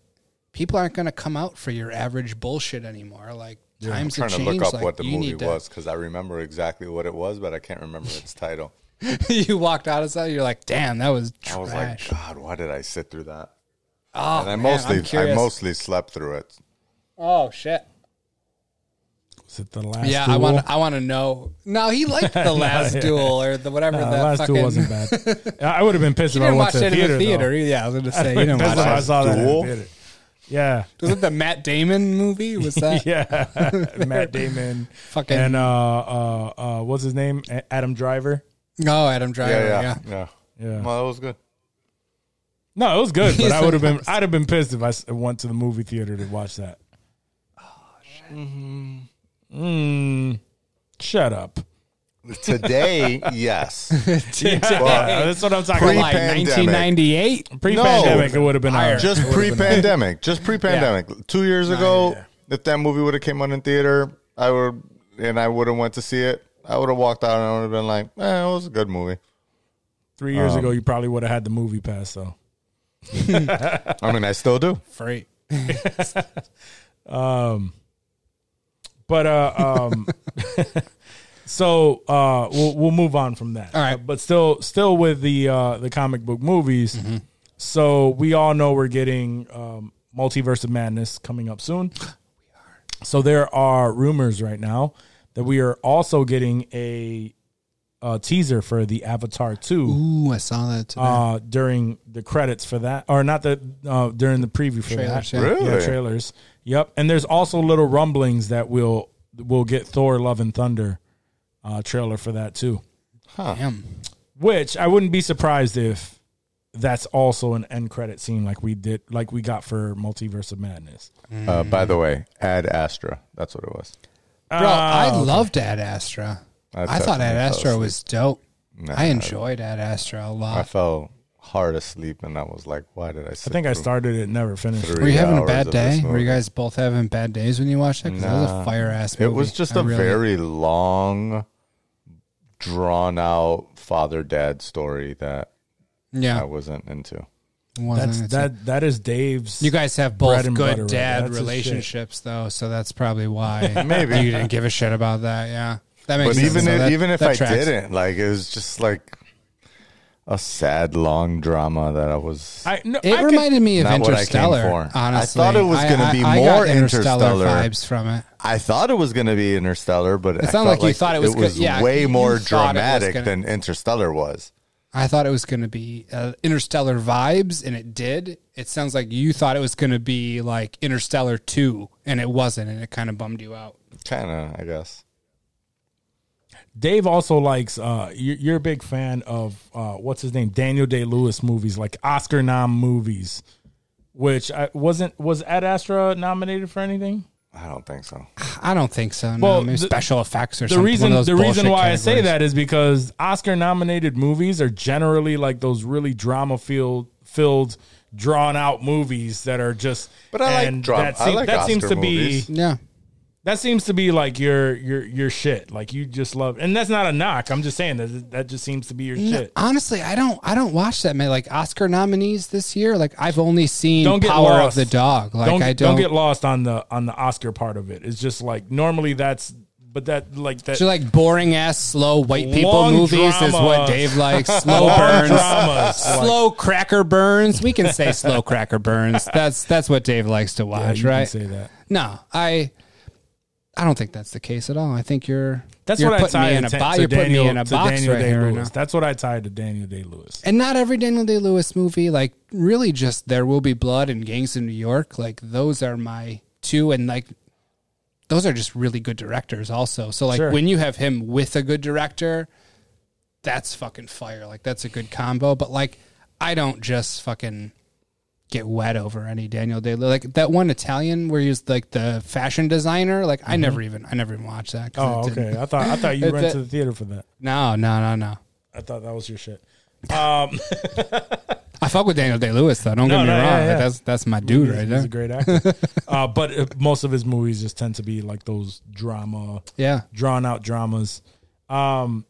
[SPEAKER 5] people aren't gonna come out for your average bullshit anymore. Like
[SPEAKER 4] I'm
[SPEAKER 5] times
[SPEAKER 4] trying
[SPEAKER 5] have
[SPEAKER 4] to
[SPEAKER 5] changed.
[SPEAKER 4] look up
[SPEAKER 5] like,
[SPEAKER 4] what the movie
[SPEAKER 5] to-
[SPEAKER 4] was because I remember exactly what it was, but I can't remember its title. (laughs)
[SPEAKER 5] you walked out of that, you're like, damn, that was
[SPEAKER 4] I was like, God, why did I sit through that?
[SPEAKER 5] oh,
[SPEAKER 4] And I
[SPEAKER 5] man,
[SPEAKER 4] mostly,
[SPEAKER 5] I'm
[SPEAKER 4] I mostly slept through it.
[SPEAKER 5] oh shit.
[SPEAKER 1] Was it the last?
[SPEAKER 5] Yeah,
[SPEAKER 1] duel?
[SPEAKER 5] I want. I want to know. No, he liked the (laughs) last
[SPEAKER 1] yeah.
[SPEAKER 5] duel or the whatever.
[SPEAKER 1] Nah,
[SPEAKER 5] that
[SPEAKER 1] the last
[SPEAKER 5] fucking,
[SPEAKER 1] duel wasn't bad. (laughs) I would have been pissed
[SPEAKER 5] You
[SPEAKER 1] if I
[SPEAKER 5] didn't
[SPEAKER 1] went
[SPEAKER 5] watch
[SPEAKER 1] to the
[SPEAKER 5] it in
[SPEAKER 1] theater.
[SPEAKER 5] the theater.
[SPEAKER 1] though.
[SPEAKER 5] Yeah, I was going to say (laughs) you didn't watch
[SPEAKER 1] if I
[SPEAKER 5] it.
[SPEAKER 1] saw that in the theater. Yeah,
[SPEAKER 5] Was it the Matt Damon movie? Was that?
[SPEAKER 1] yeah. Matt Damon
[SPEAKER 5] Fucking-
[SPEAKER 1] and uh, uh, uh, what's his name? A- Adam Driver.
[SPEAKER 5] Oh, Adam Driver.
[SPEAKER 4] Yeah,
[SPEAKER 5] Yeah,
[SPEAKER 4] yeah, yeah.
[SPEAKER 1] Yeah.
[SPEAKER 4] Well, that was good.
[SPEAKER 1] No, it was good, but I would have been. I'd have been pissed if I went to the movie theater to watch that. Mm, shut up.
[SPEAKER 4] Today, (laughs) yes.
[SPEAKER 1] Yeah, (laughs) that's what I'm talking
[SPEAKER 4] Pre-
[SPEAKER 1] about.
[SPEAKER 5] like
[SPEAKER 4] Pre-pandemic.
[SPEAKER 5] 1998.
[SPEAKER 1] Pre-pandemic, it would have been
[SPEAKER 5] Higher.
[SPEAKER 1] higher.
[SPEAKER 4] Just pre-pandemic. Just pre-pandemic. Two years ago,
[SPEAKER 1] yeah.
[SPEAKER 4] if that movie would have came on in theater, I would, and I would have went to see it. I would have walked out and I would have been like, eh, it was a good movie.
[SPEAKER 1] Three years
[SPEAKER 4] Um,
[SPEAKER 1] ago, you probably would have had the movie pass though. (laughs)
[SPEAKER 4] I mean, I still do.
[SPEAKER 5] Free.
[SPEAKER 1] But uh, um, (laughs) so uh, we'll we'll move on from that.
[SPEAKER 5] All right.
[SPEAKER 1] Uh, but still, still with the uh, the comic book movies.
[SPEAKER 5] Mm-hmm.
[SPEAKER 1] So we all know we're getting um, Multiverse of Madness coming up soon. (gasps) We are. So there are rumors right now that we are also getting a, uh teaser for the Avatar two.
[SPEAKER 5] Ooh, I saw that today.
[SPEAKER 1] uh, during the credits for that, or not the uh, during the preview for
[SPEAKER 5] Trailers,
[SPEAKER 1] that.
[SPEAKER 5] yeah.
[SPEAKER 4] Really?
[SPEAKER 1] Yeah, trailers. Yep. And there's also little rumblings that we'll we'll get Thor: Love and Thunder uh, trailer for that too.
[SPEAKER 5] Damn.
[SPEAKER 1] Which I wouldn't be surprised if that's also an end credit scene like we did, like we got for Multiverse of Madness.
[SPEAKER 4] Uh, by the way, Ad Astra. That's what it was.
[SPEAKER 5] Bro, I
[SPEAKER 1] Oh, okay.
[SPEAKER 5] loved Ad Astra.
[SPEAKER 4] That's
[SPEAKER 5] I thought Ad Astra was dope.
[SPEAKER 4] Nah,
[SPEAKER 5] I enjoyed Ad Astra a lot.
[SPEAKER 4] I fell hard asleep, and I was like, "Why did I?"
[SPEAKER 1] I think I started it, never finished.
[SPEAKER 5] Were you having a bad day? Were you guys both having bad days when you watched it? Because that was a fire ass
[SPEAKER 4] It was just
[SPEAKER 5] a
[SPEAKER 4] a very long, drawn out father dad story that
[SPEAKER 5] yeah I
[SPEAKER 4] wasn't into.
[SPEAKER 5] wasn't
[SPEAKER 1] That's
[SPEAKER 5] it?
[SPEAKER 1] that. That is Dave's.
[SPEAKER 5] You guys have
[SPEAKER 1] bread
[SPEAKER 5] both
[SPEAKER 1] and butter,
[SPEAKER 5] good
[SPEAKER 1] right?
[SPEAKER 5] dad
[SPEAKER 1] That's shit.
[SPEAKER 5] relationships, though, so that's probably why (laughs)
[SPEAKER 4] Maybe.
[SPEAKER 5] you didn't give a shit about that. Yeah, that makes
[SPEAKER 4] But
[SPEAKER 5] sense.
[SPEAKER 4] even
[SPEAKER 5] So
[SPEAKER 4] if,
[SPEAKER 5] that-
[SPEAKER 4] even if I
[SPEAKER 5] tracks.
[SPEAKER 4] didn't, like it was just like a sad long drama that I was.
[SPEAKER 1] I, no,
[SPEAKER 5] It
[SPEAKER 1] I can-
[SPEAKER 5] reminded me of
[SPEAKER 4] Not what I came
[SPEAKER 5] Interstellar.
[SPEAKER 4] for. I thought it was gonna be
[SPEAKER 5] I
[SPEAKER 4] more
[SPEAKER 5] got Interstellar
[SPEAKER 4] Interstellar.
[SPEAKER 5] vibes from it.
[SPEAKER 4] I thought it was going to be Interstellar, but it
[SPEAKER 5] It sounded like you thought it was good- yeah,
[SPEAKER 4] way more
[SPEAKER 5] thought it was
[SPEAKER 4] dramatic
[SPEAKER 5] gonna-
[SPEAKER 4] than Interstellar was.
[SPEAKER 5] I thought it was going to be uh, Interstellar vibes, and it did. It sounds like you thought it was going to be like Interstellar two, and it wasn't, and it kind of bummed you out.
[SPEAKER 4] Kind of, I guess.
[SPEAKER 1] Dave also likes. Uh, you're, you're a big fan of uh, what's his name, Daniel Day Lewis movies, like Oscar nom movies. Which I wasn't was Ad Astra nominated for anything?
[SPEAKER 4] I don't think so.
[SPEAKER 5] I don't think so. No,
[SPEAKER 1] Well,
[SPEAKER 5] maybe
[SPEAKER 1] the-
[SPEAKER 5] special effects or
[SPEAKER 1] the
[SPEAKER 5] something.
[SPEAKER 1] reason the reason
[SPEAKER 5] bullshit
[SPEAKER 1] why I say that is because Oscar nominated movies are generally like those really drama filled filled drawn out movies that are just
[SPEAKER 4] But I like drama-
[SPEAKER 1] that,
[SPEAKER 4] I like
[SPEAKER 1] that seems
[SPEAKER 4] Oscar
[SPEAKER 1] to be
[SPEAKER 5] yeah,
[SPEAKER 1] that seems to be like your your your shit like you just love and that's not a knock I'm just saying that that just seems to be your
[SPEAKER 5] No,
[SPEAKER 1] shit
[SPEAKER 5] honestly, I don't. I don't watch that many like Oscar nominees this year. Like I've only seen
[SPEAKER 1] don't get
[SPEAKER 5] Power
[SPEAKER 1] lost
[SPEAKER 5] of the Dog. Like
[SPEAKER 1] don't,
[SPEAKER 5] I
[SPEAKER 1] don't
[SPEAKER 5] don't.
[SPEAKER 1] get lost on the on the Oscar part of it it's just like normally that's but that like that
[SPEAKER 5] so like boring ass slow white people movies is what Dave likes. (laughs) Slow burns.
[SPEAKER 1] dramas (laughs)
[SPEAKER 5] Slow cracker burns. We can say slow cracker burns. That's that's what Dave likes to
[SPEAKER 1] yeah,
[SPEAKER 5] watch,
[SPEAKER 1] can
[SPEAKER 5] right?
[SPEAKER 1] say that
[SPEAKER 5] No, I I don't think that's the case at all. I think you're
[SPEAKER 1] That's
[SPEAKER 5] you're
[SPEAKER 1] what I
[SPEAKER 5] putting me
[SPEAKER 1] tied
[SPEAKER 5] in a
[SPEAKER 1] to,
[SPEAKER 5] bo-
[SPEAKER 1] to
[SPEAKER 5] you're putting
[SPEAKER 1] Daniel,
[SPEAKER 5] me in a
[SPEAKER 1] to
[SPEAKER 5] box
[SPEAKER 1] Daniel
[SPEAKER 5] right
[SPEAKER 1] Day
[SPEAKER 5] here. right
[SPEAKER 1] Lewis.
[SPEAKER 5] now.
[SPEAKER 1] That's what I tied to Daniel Day Lewis.
[SPEAKER 5] And not every Daniel Day Lewis movie, like really just There Will Be Blood and Gangs in New York, like those are my two and like those are just really good directors also. So like
[SPEAKER 1] Sure.
[SPEAKER 5] when you have him with a good director, that's fucking fire. Like that's a good combo. But like I don't just fucking get wet over any Daniel Day like that one Italian where he was like the fashion designer. Like I never even I never even watched that.
[SPEAKER 1] Oh, okay. I thought I thought you (laughs) went
[SPEAKER 5] that-
[SPEAKER 1] to the theater for that.
[SPEAKER 5] No, no, no, no.
[SPEAKER 1] I thought that was your shit. Um, (laughs)
[SPEAKER 5] I fuck with Daniel Day Lewis though. Don't
[SPEAKER 1] No,
[SPEAKER 5] get me
[SPEAKER 1] no,
[SPEAKER 5] wrong.
[SPEAKER 1] yeah, yeah.
[SPEAKER 5] That's that's my dude
[SPEAKER 1] he's,
[SPEAKER 5] right
[SPEAKER 1] he's
[SPEAKER 5] there.
[SPEAKER 1] He's a great actor. (laughs) uh, but uh, most of his movies just tend to be like those drama,
[SPEAKER 5] Yeah.
[SPEAKER 1] drawn out dramas. Um,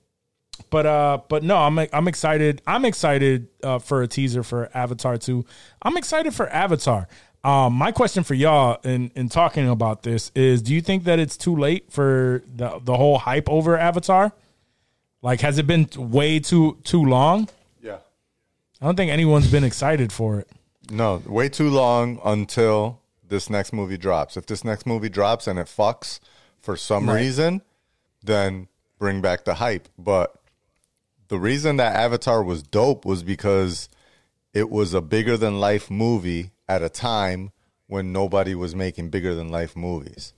[SPEAKER 1] but uh, but no, I'm I'm excited. I'm excited uh, for a teaser for Avatar two. I'm excited for Avatar. Um, my question for y'all in in talking about this is: Do you think that it's too late for the the whole hype over Avatar? Like, has it been way too too long?
[SPEAKER 4] Yeah.
[SPEAKER 1] I don't think anyone's been excited for it.
[SPEAKER 4] No, way too long until this next movie drops. If this next movie drops and it fucks for some reason, then bring back the hype. But the reason that Avatar was dope was because it was a bigger than life movie at a time when nobody was making bigger than life movies.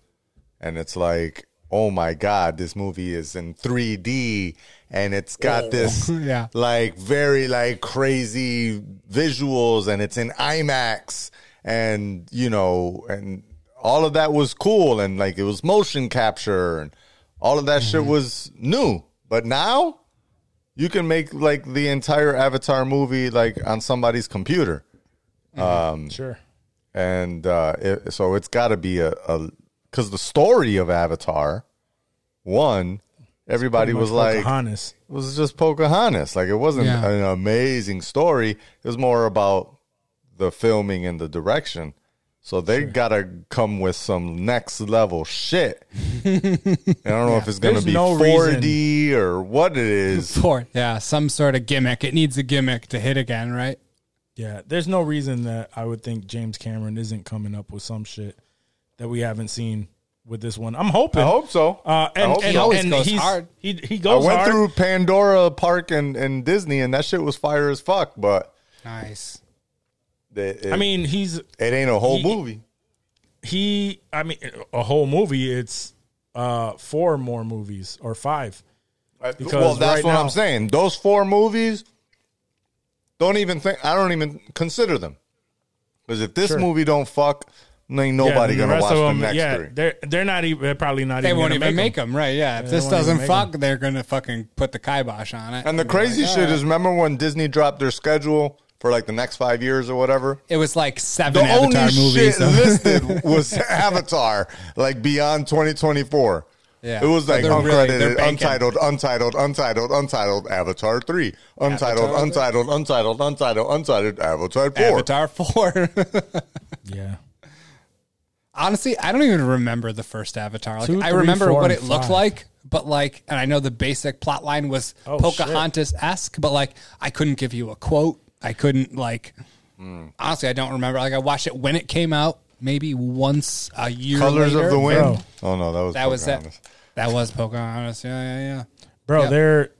[SPEAKER 4] And it's like, oh my God, this movie is in 3D and it's got this (laughs)
[SPEAKER 5] Yeah.
[SPEAKER 4] like very like crazy visuals and it's in IMAX and you know and all of that was cool and like it was motion capture and all of that shit mm-hmm. was new. But now you can make like the entire Avatar movie like on somebody's computer.
[SPEAKER 1] um Sure.
[SPEAKER 4] And uh it, so it's got to be a cuz the story of Avatar one everybody was like
[SPEAKER 1] Pocahontas.
[SPEAKER 4] it was just Pocahontas. Like it wasn't
[SPEAKER 5] Yeah.
[SPEAKER 4] an amazing story. It was more about the filming and the direction. So they gotta come with some next level shit. (laughs) I don't know if it's gonna be
[SPEAKER 1] no
[SPEAKER 4] 4D or what it is. (laughs)
[SPEAKER 5] For yeah, some sort of gimmick. It needs a gimmick to hit again, right?
[SPEAKER 1] Yeah, there's no reason that I would think James Cameron isn't coming up with some shit that we haven't seen with this one. I'm hoping.
[SPEAKER 4] I hope so.
[SPEAKER 1] Uh, and
[SPEAKER 4] hope
[SPEAKER 1] and,
[SPEAKER 4] so.
[SPEAKER 5] always
[SPEAKER 1] and
[SPEAKER 5] goes
[SPEAKER 1] he's,
[SPEAKER 5] hard.
[SPEAKER 1] He he
[SPEAKER 4] I went
[SPEAKER 1] hard.
[SPEAKER 4] through Pandora Park and, and Disney, and that shit was fire as fuck. But
[SPEAKER 5] Nice.
[SPEAKER 4] It, it-
[SPEAKER 1] I mean, he's
[SPEAKER 4] it ain't a whole
[SPEAKER 1] he-
[SPEAKER 4] movie.
[SPEAKER 1] he. I mean, a whole movie. It's uh four more movies or five. Because
[SPEAKER 4] well, that's
[SPEAKER 1] right
[SPEAKER 4] what
[SPEAKER 1] now-
[SPEAKER 4] I'm saying. Those four movies, don't even think. I don't even consider them because if this
[SPEAKER 1] Sure.
[SPEAKER 4] movie don't fuck, Ain't nobody
[SPEAKER 1] the
[SPEAKER 4] gonna
[SPEAKER 1] rest
[SPEAKER 4] watch
[SPEAKER 1] of
[SPEAKER 4] the
[SPEAKER 1] them,
[SPEAKER 4] next
[SPEAKER 1] yeah,
[SPEAKER 4] three.
[SPEAKER 1] they're they're not even. They're probably not.
[SPEAKER 5] They
[SPEAKER 1] even
[SPEAKER 5] won't
[SPEAKER 1] gonna
[SPEAKER 5] even
[SPEAKER 1] make
[SPEAKER 5] make them, right? Yeah. If
[SPEAKER 1] they
[SPEAKER 5] this doesn't
[SPEAKER 1] make
[SPEAKER 5] fuck, they're gonna fucking put the kibosh on it.
[SPEAKER 4] And the crazy shit is, remember when Disney dropped their schedule for like the next five years or whatever?
[SPEAKER 5] it was like seven
[SPEAKER 4] The
[SPEAKER 5] Avatar
[SPEAKER 4] only
[SPEAKER 5] movies.
[SPEAKER 4] shit listed (laughs) was Avatar, like beyond 2024.
[SPEAKER 5] Yeah.
[SPEAKER 4] It was like
[SPEAKER 5] they're really-
[SPEAKER 4] uncredited, untitled, untitled, untitled, untitled, Avatar 3. Untitled,
[SPEAKER 5] Avatar
[SPEAKER 4] untitled, untitled, untitled, untitled, Avatar 4.
[SPEAKER 5] Avatar four. (laughs)
[SPEAKER 1] Yeah.
[SPEAKER 5] Honestly, I don't even remember the first Avatar. Like,
[SPEAKER 1] Two,
[SPEAKER 5] I remember
[SPEAKER 1] four,
[SPEAKER 5] what
[SPEAKER 1] and
[SPEAKER 5] it looked
[SPEAKER 1] five.
[SPEAKER 5] like, but like, and I know the basic plot line was
[SPEAKER 1] Oh,
[SPEAKER 5] Pocahontas esque, but like, I couldn't give you a quote. I couldn't like.
[SPEAKER 1] Hmm.
[SPEAKER 5] Honestly, I don't remember. Like, I watched it when it came out, maybe once a year.
[SPEAKER 4] Colors
[SPEAKER 5] later.
[SPEAKER 4] of the Wind.
[SPEAKER 1] Bro.
[SPEAKER 4] Oh, no, that was
[SPEAKER 5] That was that. That was Pocahontas. Yeah, yeah, yeah.
[SPEAKER 1] Bro,
[SPEAKER 5] Yeah.
[SPEAKER 1] they're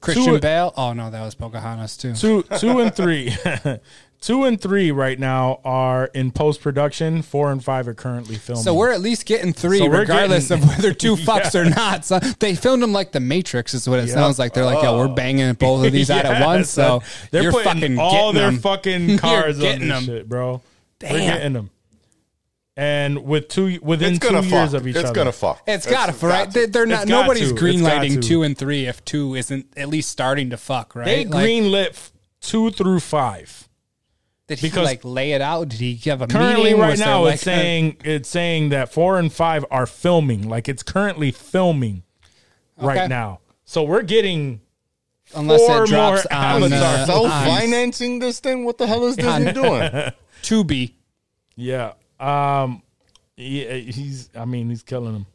[SPEAKER 5] Christian
[SPEAKER 1] Two-
[SPEAKER 5] Bale. Oh no, that was Pocahontas too.
[SPEAKER 1] two two and three. (laughs) two and three right now are in post production. Four and five are currently filming.
[SPEAKER 5] So we're at least getting three,
[SPEAKER 1] So
[SPEAKER 5] regardless
[SPEAKER 1] getting-
[SPEAKER 5] of whether two (laughs) fucks
[SPEAKER 1] Yeah.
[SPEAKER 5] or not. So they filmed them like the Matrix, is what it
[SPEAKER 1] Yep.
[SPEAKER 5] sounds like. They're like, yo, we're banging both of these out at (laughs) once. So
[SPEAKER 1] they're
[SPEAKER 5] you're
[SPEAKER 1] putting
[SPEAKER 5] fucking
[SPEAKER 1] all
[SPEAKER 5] getting
[SPEAKER 1] their
[SPEAKER 5] them.
[SPEAKER 1] fucking (laughs)
[SPEAKER 5] You're
[SPEAKER 1] cards on
[SPEAKER 5] getting
[SPEAKER 1] this
[SPEAKER 5] them.
[SPEAKER 1] shit, bro. We're getting them. And with two within
[SPEAKER 4] It's
[SPEAKER 1] two
[SPEAKER 4] gonna
[SPEAKER 1] years
[SPEAKER 4] fuck.
[SPEAKER 1] of each
[SPEAKER 4] It's
[SPEAKER 1] other, it's
[SPEAKER 4] gonna fuck.
[SPEAKER 5] It's gotta, right?
[SPEAKER 4] got
[SPEAKER 5] They, they're not. Nobody's
[SPEAKER 1] to. It's
[SPEAKER 5] greenlighting two and three if two isn't at least starting to fuck, right?
[SPEAKER 1] they
[SPEAKER 5] Like,
[SPEAKER 1] greenlit f- two through five.
[SPEAKER 5] Did he
[SPEAKER 1] because-
[SPEAKER 5] like lay it out? Did he have a
[SPEAKER 1] Currently,
[SPEAKER 5] meeting?
[SPEAKER 1] right
[SPEAKER 5] Was there,
[SPEAKER 1] now,
[SPEAKER 5] like,
[SPEAKER 1] it's saying it's saying that four and five are filming. Like it's currently filming
[SPEAKER 5] Okay.
[SPEAKER 1] right now. So we're getting
[SPEAKER 5] unless
[SPEAKER 1] four
[SPEAKER 5] it drops
[SPEAKER 1] more
[SPEAKER 5] on,
[SPEAKER 1] Avatars.
[SPEAKER 5] uh,
[SPEAKER 4] Self
[SPEAKER 5] on
[SPEAKER 4] financing this thing? What the hell is (laughs) Disney doing? (laughs)
[SPEAKER 5] Tubi.
[SPEAKER 1] yeah. Um, yeah, he's. I mean, he's killing them.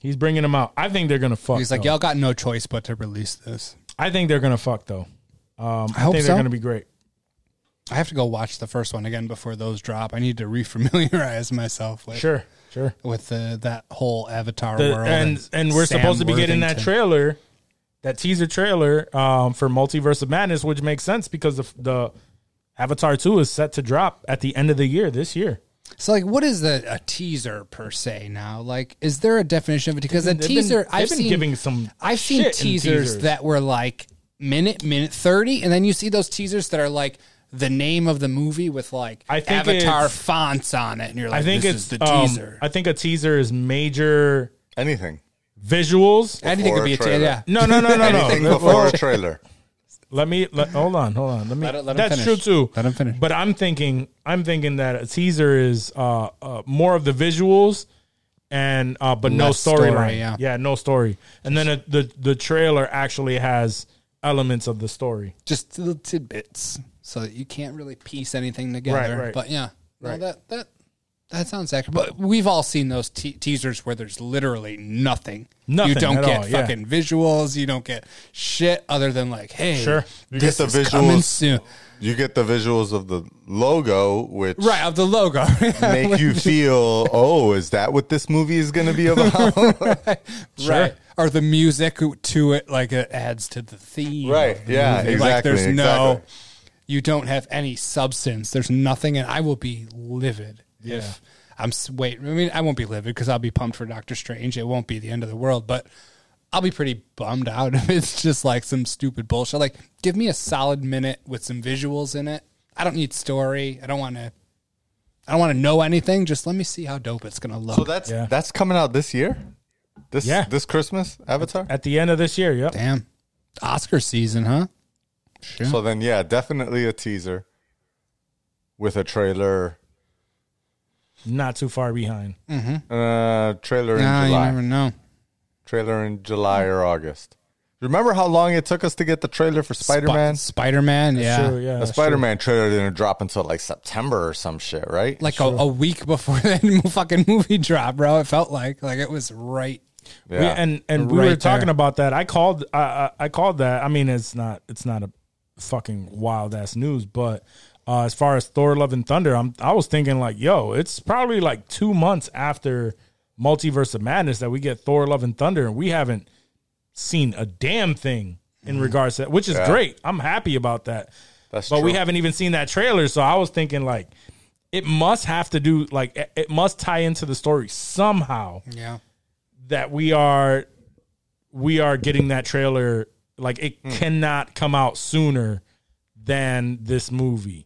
[SPEAKER 1] He's bringing them out. I think they're gonna fuck.
[SPEAKER 5] He's like,
[SPEAKER 1] though.
[SPEAKER 5] y'all got no choice but to release this.
[SPEAKER 1] I think they're gonna fuck though. Um, I,
[SPEAKER 5] hope
[SPEAKER 1] think
[SPEAKER 5] so.
[SPEAKER 1] they're gonna be great.
[SPEAKER 5] I have to go watch the first one again before those drop. I need to refamiliarize (laughs) myself with
[SPEAKER 1] Sure, sure.
[SPEAKER 5] with the, that whole Avatar
[SPEAKER 1] The-
[SPEAKER 5] world.
[SPEAKER 1] and and we're
[SPEAKER 5] Sam
[SPEAKER 1] supposed to be getting that trailer, that teaser trailer um, for Multiverse of Madness, which makes sense because the the Avatar two is set to drop at the end of the year this year.
[SPEAKER 5] So, like, what is a, a teaser per se now? Like, is there a definition of it? Because a
[SPEAKER 1] They've been-
[SPEAKER 5] teaser, I've
[SPEAKER 1] been
[SPEAKER 5] seen
[SPEAKER 1] giving some
[SPEAKER 5] I've seen teasers,
[SPEAKER 1] teasers.
[SPEAKER 5] that were like minute, minute thirty, and then you see those teasers that are like the name of the movie with like
[SPEAKER 1] I think
[SPEAKER 5] Avatar fonts on it, and you're like,
[SPEAKER 1] I think
[SPEAKER 5] this
[SPEAKER 1] it's
[SPEAKER 5] is the
[SPEAKER 1] um,
[SPEAKER 5] teaser.
[SPEAKER 1] I think a teaser is major
[SPEAKER 4] Anything.
[SPEAKER 1] visuals.
[SPEAKER 5] Anything could be
[SPEAKER 4] a
[SPEAKER 5] a teaser. Yeah,
[SPEAKER 1] No, no, no, no,
[SPEAKER 4] Anything
[SPEAKER 1] no.
[SPEAKER 4] before a trailer. (laughs)
[SPEAKER 1] Let me let, hold on, hold on. Let me.
[SPEAKER 5] Let it- let
[SPEAKER 1] that's true too.
[SPEAKER 5] Let him finish.
[SPEAKER 1] But I'm thinking, I'm thinking that a teaser is uh, uh more of the visuals, and uh, but no
[SPEAKER 5] Less story,
[SPEAKER 1] storyline.
[SPEAKER 5] yeah.
[SPEAKER 1] no story. And then it, the the trailer actually has elements of the story.
[SPEAKER 5] just little tidbits, so that you can't really piece anything together.
[SPEAKER 1] right.
[SPEAKER 5] But yeah, no, that that that sounds accurate. But we've all seen those te- teasers where there's literally nothing.
[SPEAKER 1] Nothing
[SPEAKER 5] You don't
[SPEAKER 1] at
[SPEAKER 5] get
[SPEAKER 1] all, yeah.
[SPEAKER 5] fucking visuals. You don't get shit other than like, hey,
[SPEAKER 1] Sure.
[SPEAKER 4] You
[SPEAKER 5] this
[SPEAKER 4] get the
[SPEAKER 5] is coming
[SPEAKER 4] visuals.
[SPEAKER 5] soon.
[SPEAKER 4] You get the visuals of the logo, which
[SPEAKER 5] Right of the logo. (laughs)
[SPEAKER 4] make you (laughs) feel, oh, is that what this movie is going to be (laughs) about?
[SPEAKER 5] right. Or the music to it, like it adds to the theme.
[SPEAKER 4] Right.
[SPEAKER 5] the
[SPEAKER 4] Yeah,
[SPEAKER 5] movie. Like
[SPEAKER 4] exactly,
[SPEAKER 5] there's no,
[SPEAKER 4] exactly.
[SPEAKER 5] You don't have any substance. There's nothing, and I will be livid if I'm. s- Wait, I mean, I won't be livid because I'll be pumped for Doctor Strange. It won't be the end of the world, but I'll be pretty bummed out (laughs) if it's just like some stupid bullshit. Like, give me a solid minute with some visuals in it. I don't need story. I don't want to. I don't want to know anything. Just let me see how dope it's gonna look.
[SPEAKER 4] so that's
[SPEAKER 1] Yeah.
[SPEAKER 4] that's coming out this year. This
[SPEAKER 1] Yeah.
[SPEAKER 4] this Christmas, Avatar.
[SPEAKER 1] At the end of this year, yep.
[SPEAKER 5] Damn, Oscar season, huh? Sure.
[SPEAKER 4] So then, yeah, definitely a teaser with a trailer.
[SPEAKER 1] Not too far behind.
[SPEAKER 4] Uh, trailer in
[SPEAKER 5] Nah, you
[SPEAKER 4] July.
[SPEAKER 5] never know.
[SPEAKER 4] Trailer in July or August. Remember how long it took us to get the trailer for Spider Man?
[SPEAKER 5] Spider Man, yeah.
[SPEAKER 1] True, yeah.
[SPEAKER 4] the Spider Man trailer didn't drop until like September or some shit, right?
[SPEAKER 5] Like a, a week before (laughs) that fucking movie dropped, bro. It felt like like it was right.
[SPEAKER 4] yeah.
[SPEAKER 1] We, and and we were talking
[SPEAKER 5] there.
[SPEAKER 1] about that. I called. I, I I called that. I mean, it's not. It's not a fucking wild ass news, but uh, as far as Thor: Love and Thunder, I'm. I was thinking like, yo, it's probably like two months after Multiverse of Madness that we get Thor: Love and Thunder, and we haven't seen a damn thing in regards to that, which is
[SPEAKER 4] Yeah.
[SPEAKER 1] great. I'm happy about that.
[SPEAKER 4] That's
[SPEAKER 1] but we haven't even seen that trailer, so I was thinking like. It must have to do like it- it must tie into the story somehow
[SPEAKER 5] Yeah.
[SPEAKER 1] that we are we are getting that trailer like it
[SPEAKER 4] Hmm.
[SPEAKER 1] cannot come out sooner than this movie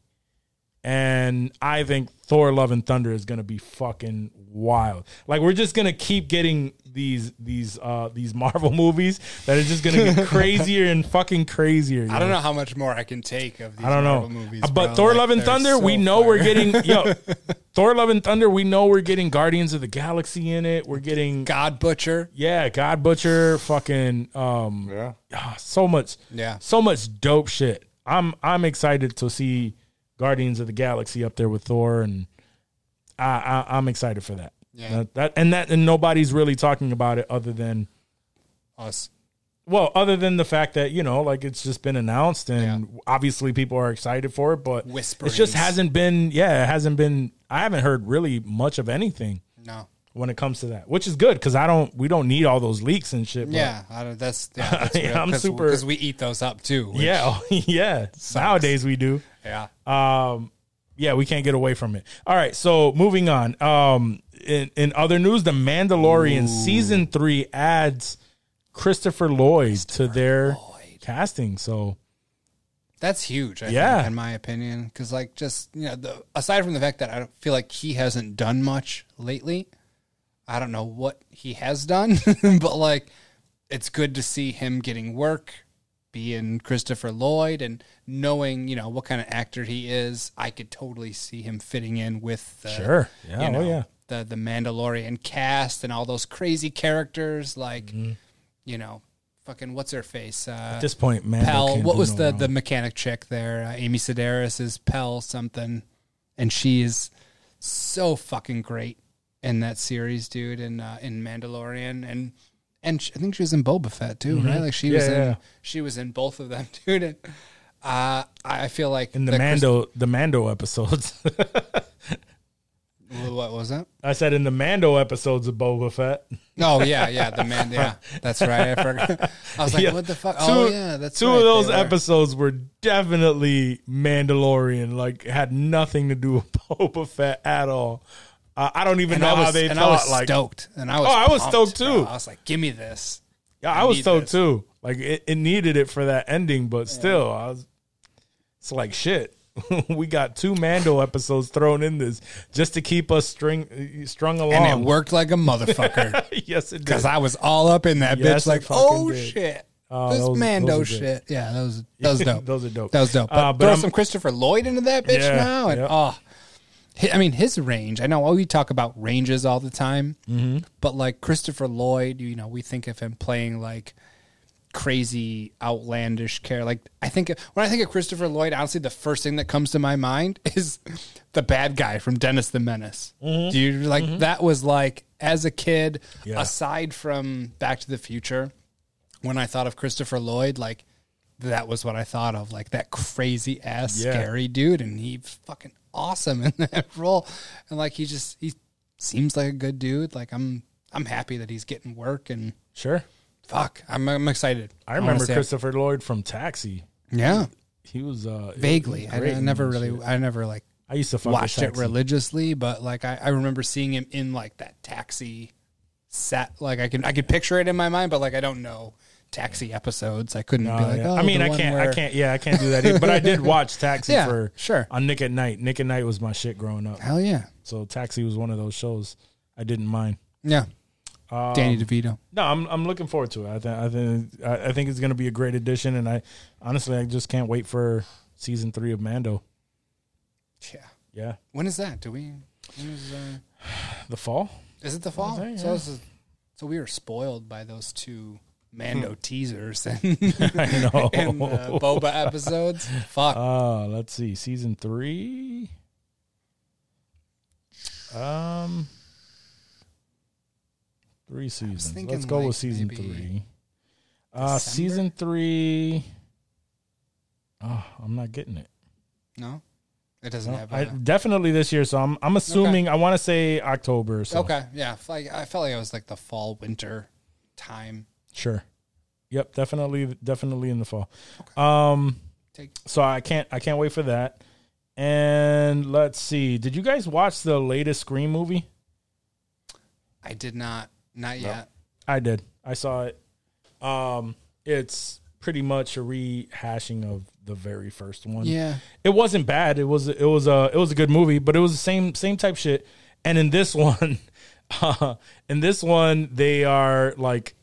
[SPEAKER 1] and I think Thor: Love and Thunder is gonna be fucking wild. Like we're just gonna keep getting these these uh these (laughs) Marvel movies that are just gonna get (laughs) crazier and fucking crazier.
[SPEAKER 5] I don't know how much more I can take of these
[SPEAKER 1] I don't know.
[SPEAKER 5] Marvel movies.
[SPEAKER 1] Uh, but
[SPEAKER 5] bro.
[SPEAKER 1] Thor:
[SPEAKER 5] Like,
[SPEAKER 1] Love and
[SPEAKER 5] they're
[SPEAKER 1] Thunder, we
[SPEAKER 5] so
[SPEAKER 1] know we're getting yo. (laughs) Thor: Love and Thunder, we know we're getting Guardians of the Galaxy in it. We're getting
[SPEAKER 5] God Butcher.
[SPEAKER 1] yeah, God Butcher, fucking um,
[SPEAKER 4] Yeah.
[SPEAKER 1] ah, so much,
[SPEAKER 5] Yeah.
[SPEAKER 1] so much dope shit. I'm I'm excited to see Guardians of the Galaxy up there with Thor, and I, I I'm excited for that.
[SPEAKER 5] Yeah.
[SPEAKER 1] That, that and that and nobody's really talking about it other than
[SPEAKER 5] Us.
[SPEAKER 1] well, other than the fact that you know, like it's just been announced, and obviously people are excited for it, but it just hasn't been. Yeah, it hasn't been. I haven't heard really much of anything
[SPEAKER 5] No.
[SPEAKER 1] when it comes to that, which is good because I don't. We don't need all those leaks and shit.
[SPEAKER 5] Yeah, I don't, that's yeah. That's (laughs)
[SPEAKER 1] Yeah, I'm
[SPEAKER 5] cause,
[SPEAKER 1] super-
[SPEAKER 5] because we eat those up too.
[SPEAKER 1] yeah, (laughs) yeah. Nowadays we do.
[SPEAKER 5] Yeah.
[SPEAKER 1] Um, yeah, we can't get away from it. All right, so moving on. Um, in in other news, The Mandalorian season three adds Christopher Lloyd to their casting. So
[SPEAKER 5] That's huge. I
[SPEAKER 1] Yeah.
[SPEAKER 5] think, in my opinion, because like just you know, the, aside from the fact that I don't feel like he hasn't done much lately. I don't know what he has done, (laughs) but like it's good to see him getting work, being Christopher Lloyd, and knowing you know what kind of actor he is. I could totally see him fitting in with the,
[SPEAKER 1] Sure. Yeah,
[SPEAKER 5] you
[SPEAKER 1] oh, yeah.
[SPEAKER 5] the the Mandalorian cast and all those crazy characters like
[SPEAKER 1] Mm-hmm.
[SPEAKER 5] you know fucking what's her face uh,
[SPEAKER 1] at this point, man,
[SPEAKER 5] Pell. What was the the mechanic chick there? Uh, Amy Sedaris is Pell something, and she is so fucking great in that series, dude. In uh, in Mandalorian, and and sh I think she was in Boba Fett too, right? Like she
[SPEAKER 1] Mm-hmm. Yeah,
[SPEAKER 5] was in
[SPEAKER 1] yeah.
[SPEAKER 5] she was in both of them, (laughs) dude. And uh, I feel like
[SPEAKER 1] in the
[SPEAKER 5] that Chris-
[SPEAKER 1] Mando the Mando episodes? (laughs)
[SPEAKER 5] what was that?
[SPEAKER 1] I said in the Mando episodes of Boba Fett.
[SPEAKER 5] Oh yeah, yeah, the man. (laughs) Yeah, that's right. I forgot. I was like, what the fuck?
[SPEAKER 1] Two,
[SPEAKER 5] oh yeah, that's
[SPEAKER 1] two
[SPEAKER 5] right,
[SPEAKER 1] of those
[SPEAKER 5] they were.
[SPEAKER 1] episodes were definitely Mandalorian. Like had nothing to do with Boba Fett at all. Uh, I don't even
[SPEAKER 5] And
[SPEAKER 1] know
[SPEAKER 5] was,
[SPEAKER 1] how they
[SPEAKER 5] and
[SPEAKER 1] thought.
[SPEAKER 5] I was
[SPEAKER 1] like,
[SPEAKER 5] stoked, and I was.
[SPEAKER 1] Oh, I was
[SPEAKER 5] pumped,
[SPEAKER 1] stoked,
[SPEAKER 5] bro.
[SPEAKER 1] too.
[SPEAKER 5] I was like, give me this.
[SPEAKER 1] yeah,
[SPEAKER 5] I
[SPEAKER 1] I was stoked
[SPEAKER 5] this.
[SPEAKER 1] too. Like it, it needed it for that ending, but still, I was. It's like shit. (laughs) we got two Mando episodes thrown in this just to keep us string strung along.
[SPEAKER 5] and it worked like a motherfucker (laughs)
[SPEAKER 1] yes, it did.
[SPEAKER 5] because I was all up in that
[SPEAKER 1] Yes,
[SPEAKER 5] bitch. Like, oh
[SPEAKER 1] did.
[SPEAKER 5] shit,
[SPEAKER 1] Oh,
[SPEAKER 5] this
[SPEAKER 1] those-
[SPEAKER 5] Mando
[SPEAKER 1] those are good.
[SPEAKER 5] shit. Yeah, that was that was dope.
[SPEAKER 1] Those are dope.
[SPEAKER 5] That was dope. But,
[SPEAKER 1] Uh, but
[SPEAKER 5] throw
[SPEAKER 1] I'm-
[SPEAKER 5] some Christopher Lloyd into that bitch
[SPEAKER 1] Yeah,
[SPEAKER 5] now, and
[SPEAKER 1] yep.
[SPEAKER 5] oh, I mean his range. I know we talk about ranges all the time,
[SPEAKER 1] Mm-hmm.
[SPEAKER 5] but like Christopher Lloyd, you know, we think of him playing like crazy outlandish care like i think when i think of christopher lloyd honestly the first thing that comes to my mind (laughs) is the bad guy from dennis the menace do you like that was like as a kid
[SPEAKER 1] Yeah.
[SPEAKER 5] aside from back to the future when i thought of christopher lloyd like that was what i thought of like that crazy ass
[SPEAKER 1] Yeah.
[SPEAKER 5] scary dude and he fucking awesome in that (laughs) role and like he just he seems like a good dude like i'm i'm happy that he's getting work and
[SPEAKER 1] sure.
[SPEAKER 5] Fuck, I'm, I'm excited.
[SPEAKER 1] I remember. Christopher Lloyd from Taxi.
[SPEAKER 5] Yeah,
[SPEAKER 1] He was uh,
[SPEAKER 5] vaguely. I, I never really,
[SPEAKER 1] shit.
[SPEAKER 5] I never like
[SPEAKER 1] I used to
[SPEAKER 5] watch it religiously, but like I, I remember seeing him in like that taxi set. Like I can, I could picture it in my mind, but like I don't know taxi episodes. I couldn't be like,
[SPEAKER 1] yeah.
[SPEAKER 5] oh,
[SPEAKER 1] I mean, I can't,
[SPEAKER 5] where-
[SPEAKER 1] I can't, yeah, I can't do that. Either. But I did (laughs) watch Taxi
[SPEAKER 5] Yeah,
[SPEAKER 1] for
[SPEAKER 5] sure.
[SPEAKER 1] on Nick at Night. Nick at Night was my shit growing up.
[SPEAKER 5] Hell yeah,
[SPEAKER 1] So Taxi was one of those shows I didn't mind.
[SPEAKER 5] yeah.
[SPEAKER 1] Um,
[SPEAKER 5] Danny DeVito.
[SPEAKER 1] No, I'm I'm looking forward to it. I think I think I think it's going to be a great addition, and I honestly I just can't wait for season three of Mando.
[SPEAKER 5] Yeah.
[SPEAKER 1] Yeah,
[SPEAKER 5] When is that? Do we? When is, uh,
[SPEAKER 1] the fall.
[SPEAKER 5] is it the fall?
[SPEAKER 1] think,
[SPEAKER 5] So
[SPEAKER 1] yeah.
[SPEAKER 5] this is, so we were spoiled by those two Mando
[SPEAKER 1] Hmm.
[SPEAKER 5] teasers and, (laughs)
[SPEAKER 1] I know. (laughs)
[SPEAKER 5] and uh, Boba episodes. Fuck.
[SPEAKER 1] Uh, let's see, season three. Um, three seasons.
[SPEAKER 5] thinking
[SPEAKER 1] Let's go
[SPEAKER 5] like
[SPEAKER 1] with season
[SPEAKER 5] maybe
[SPEAKER 1] three. Uh,
[SPEAKER 5] December?
[SPEAKER 1] season three. Oh, I'm not getting it.
[SPEAKER 5] no, it doesn't
[SPEAKER 1] No,
[SPEAKER 5] have.
[SPEAKER 1] I,
[SPEAKER 5] a-
[SPEAKER 1] definitely this year, so I'm I'm assuming I want to say October. So.
[SPEAKER 5] Okay, yeah. Like I felt like it was like the fall winter time.
[SPEAKER 1] Sure. Yep, definitely, definitely in the fall. Um,
[SPEAKER 5] Take
[SPEAKER 1] so I can't I can't wait for that. And let's see, did you guys watch the latest Scream movie?
[SPEAKER 5] I did not, not yet.
[SPEAKER 1] I did. I saw it. Um, it's pretty much a rehashing of the very first one.
[SPEAKER 5] Yeah.
[SPEAKER 1] it wasn't bad. It was it was a it was a good movie, but it was the same same type shit. And in this (laughs) one, uh, in this one, they are like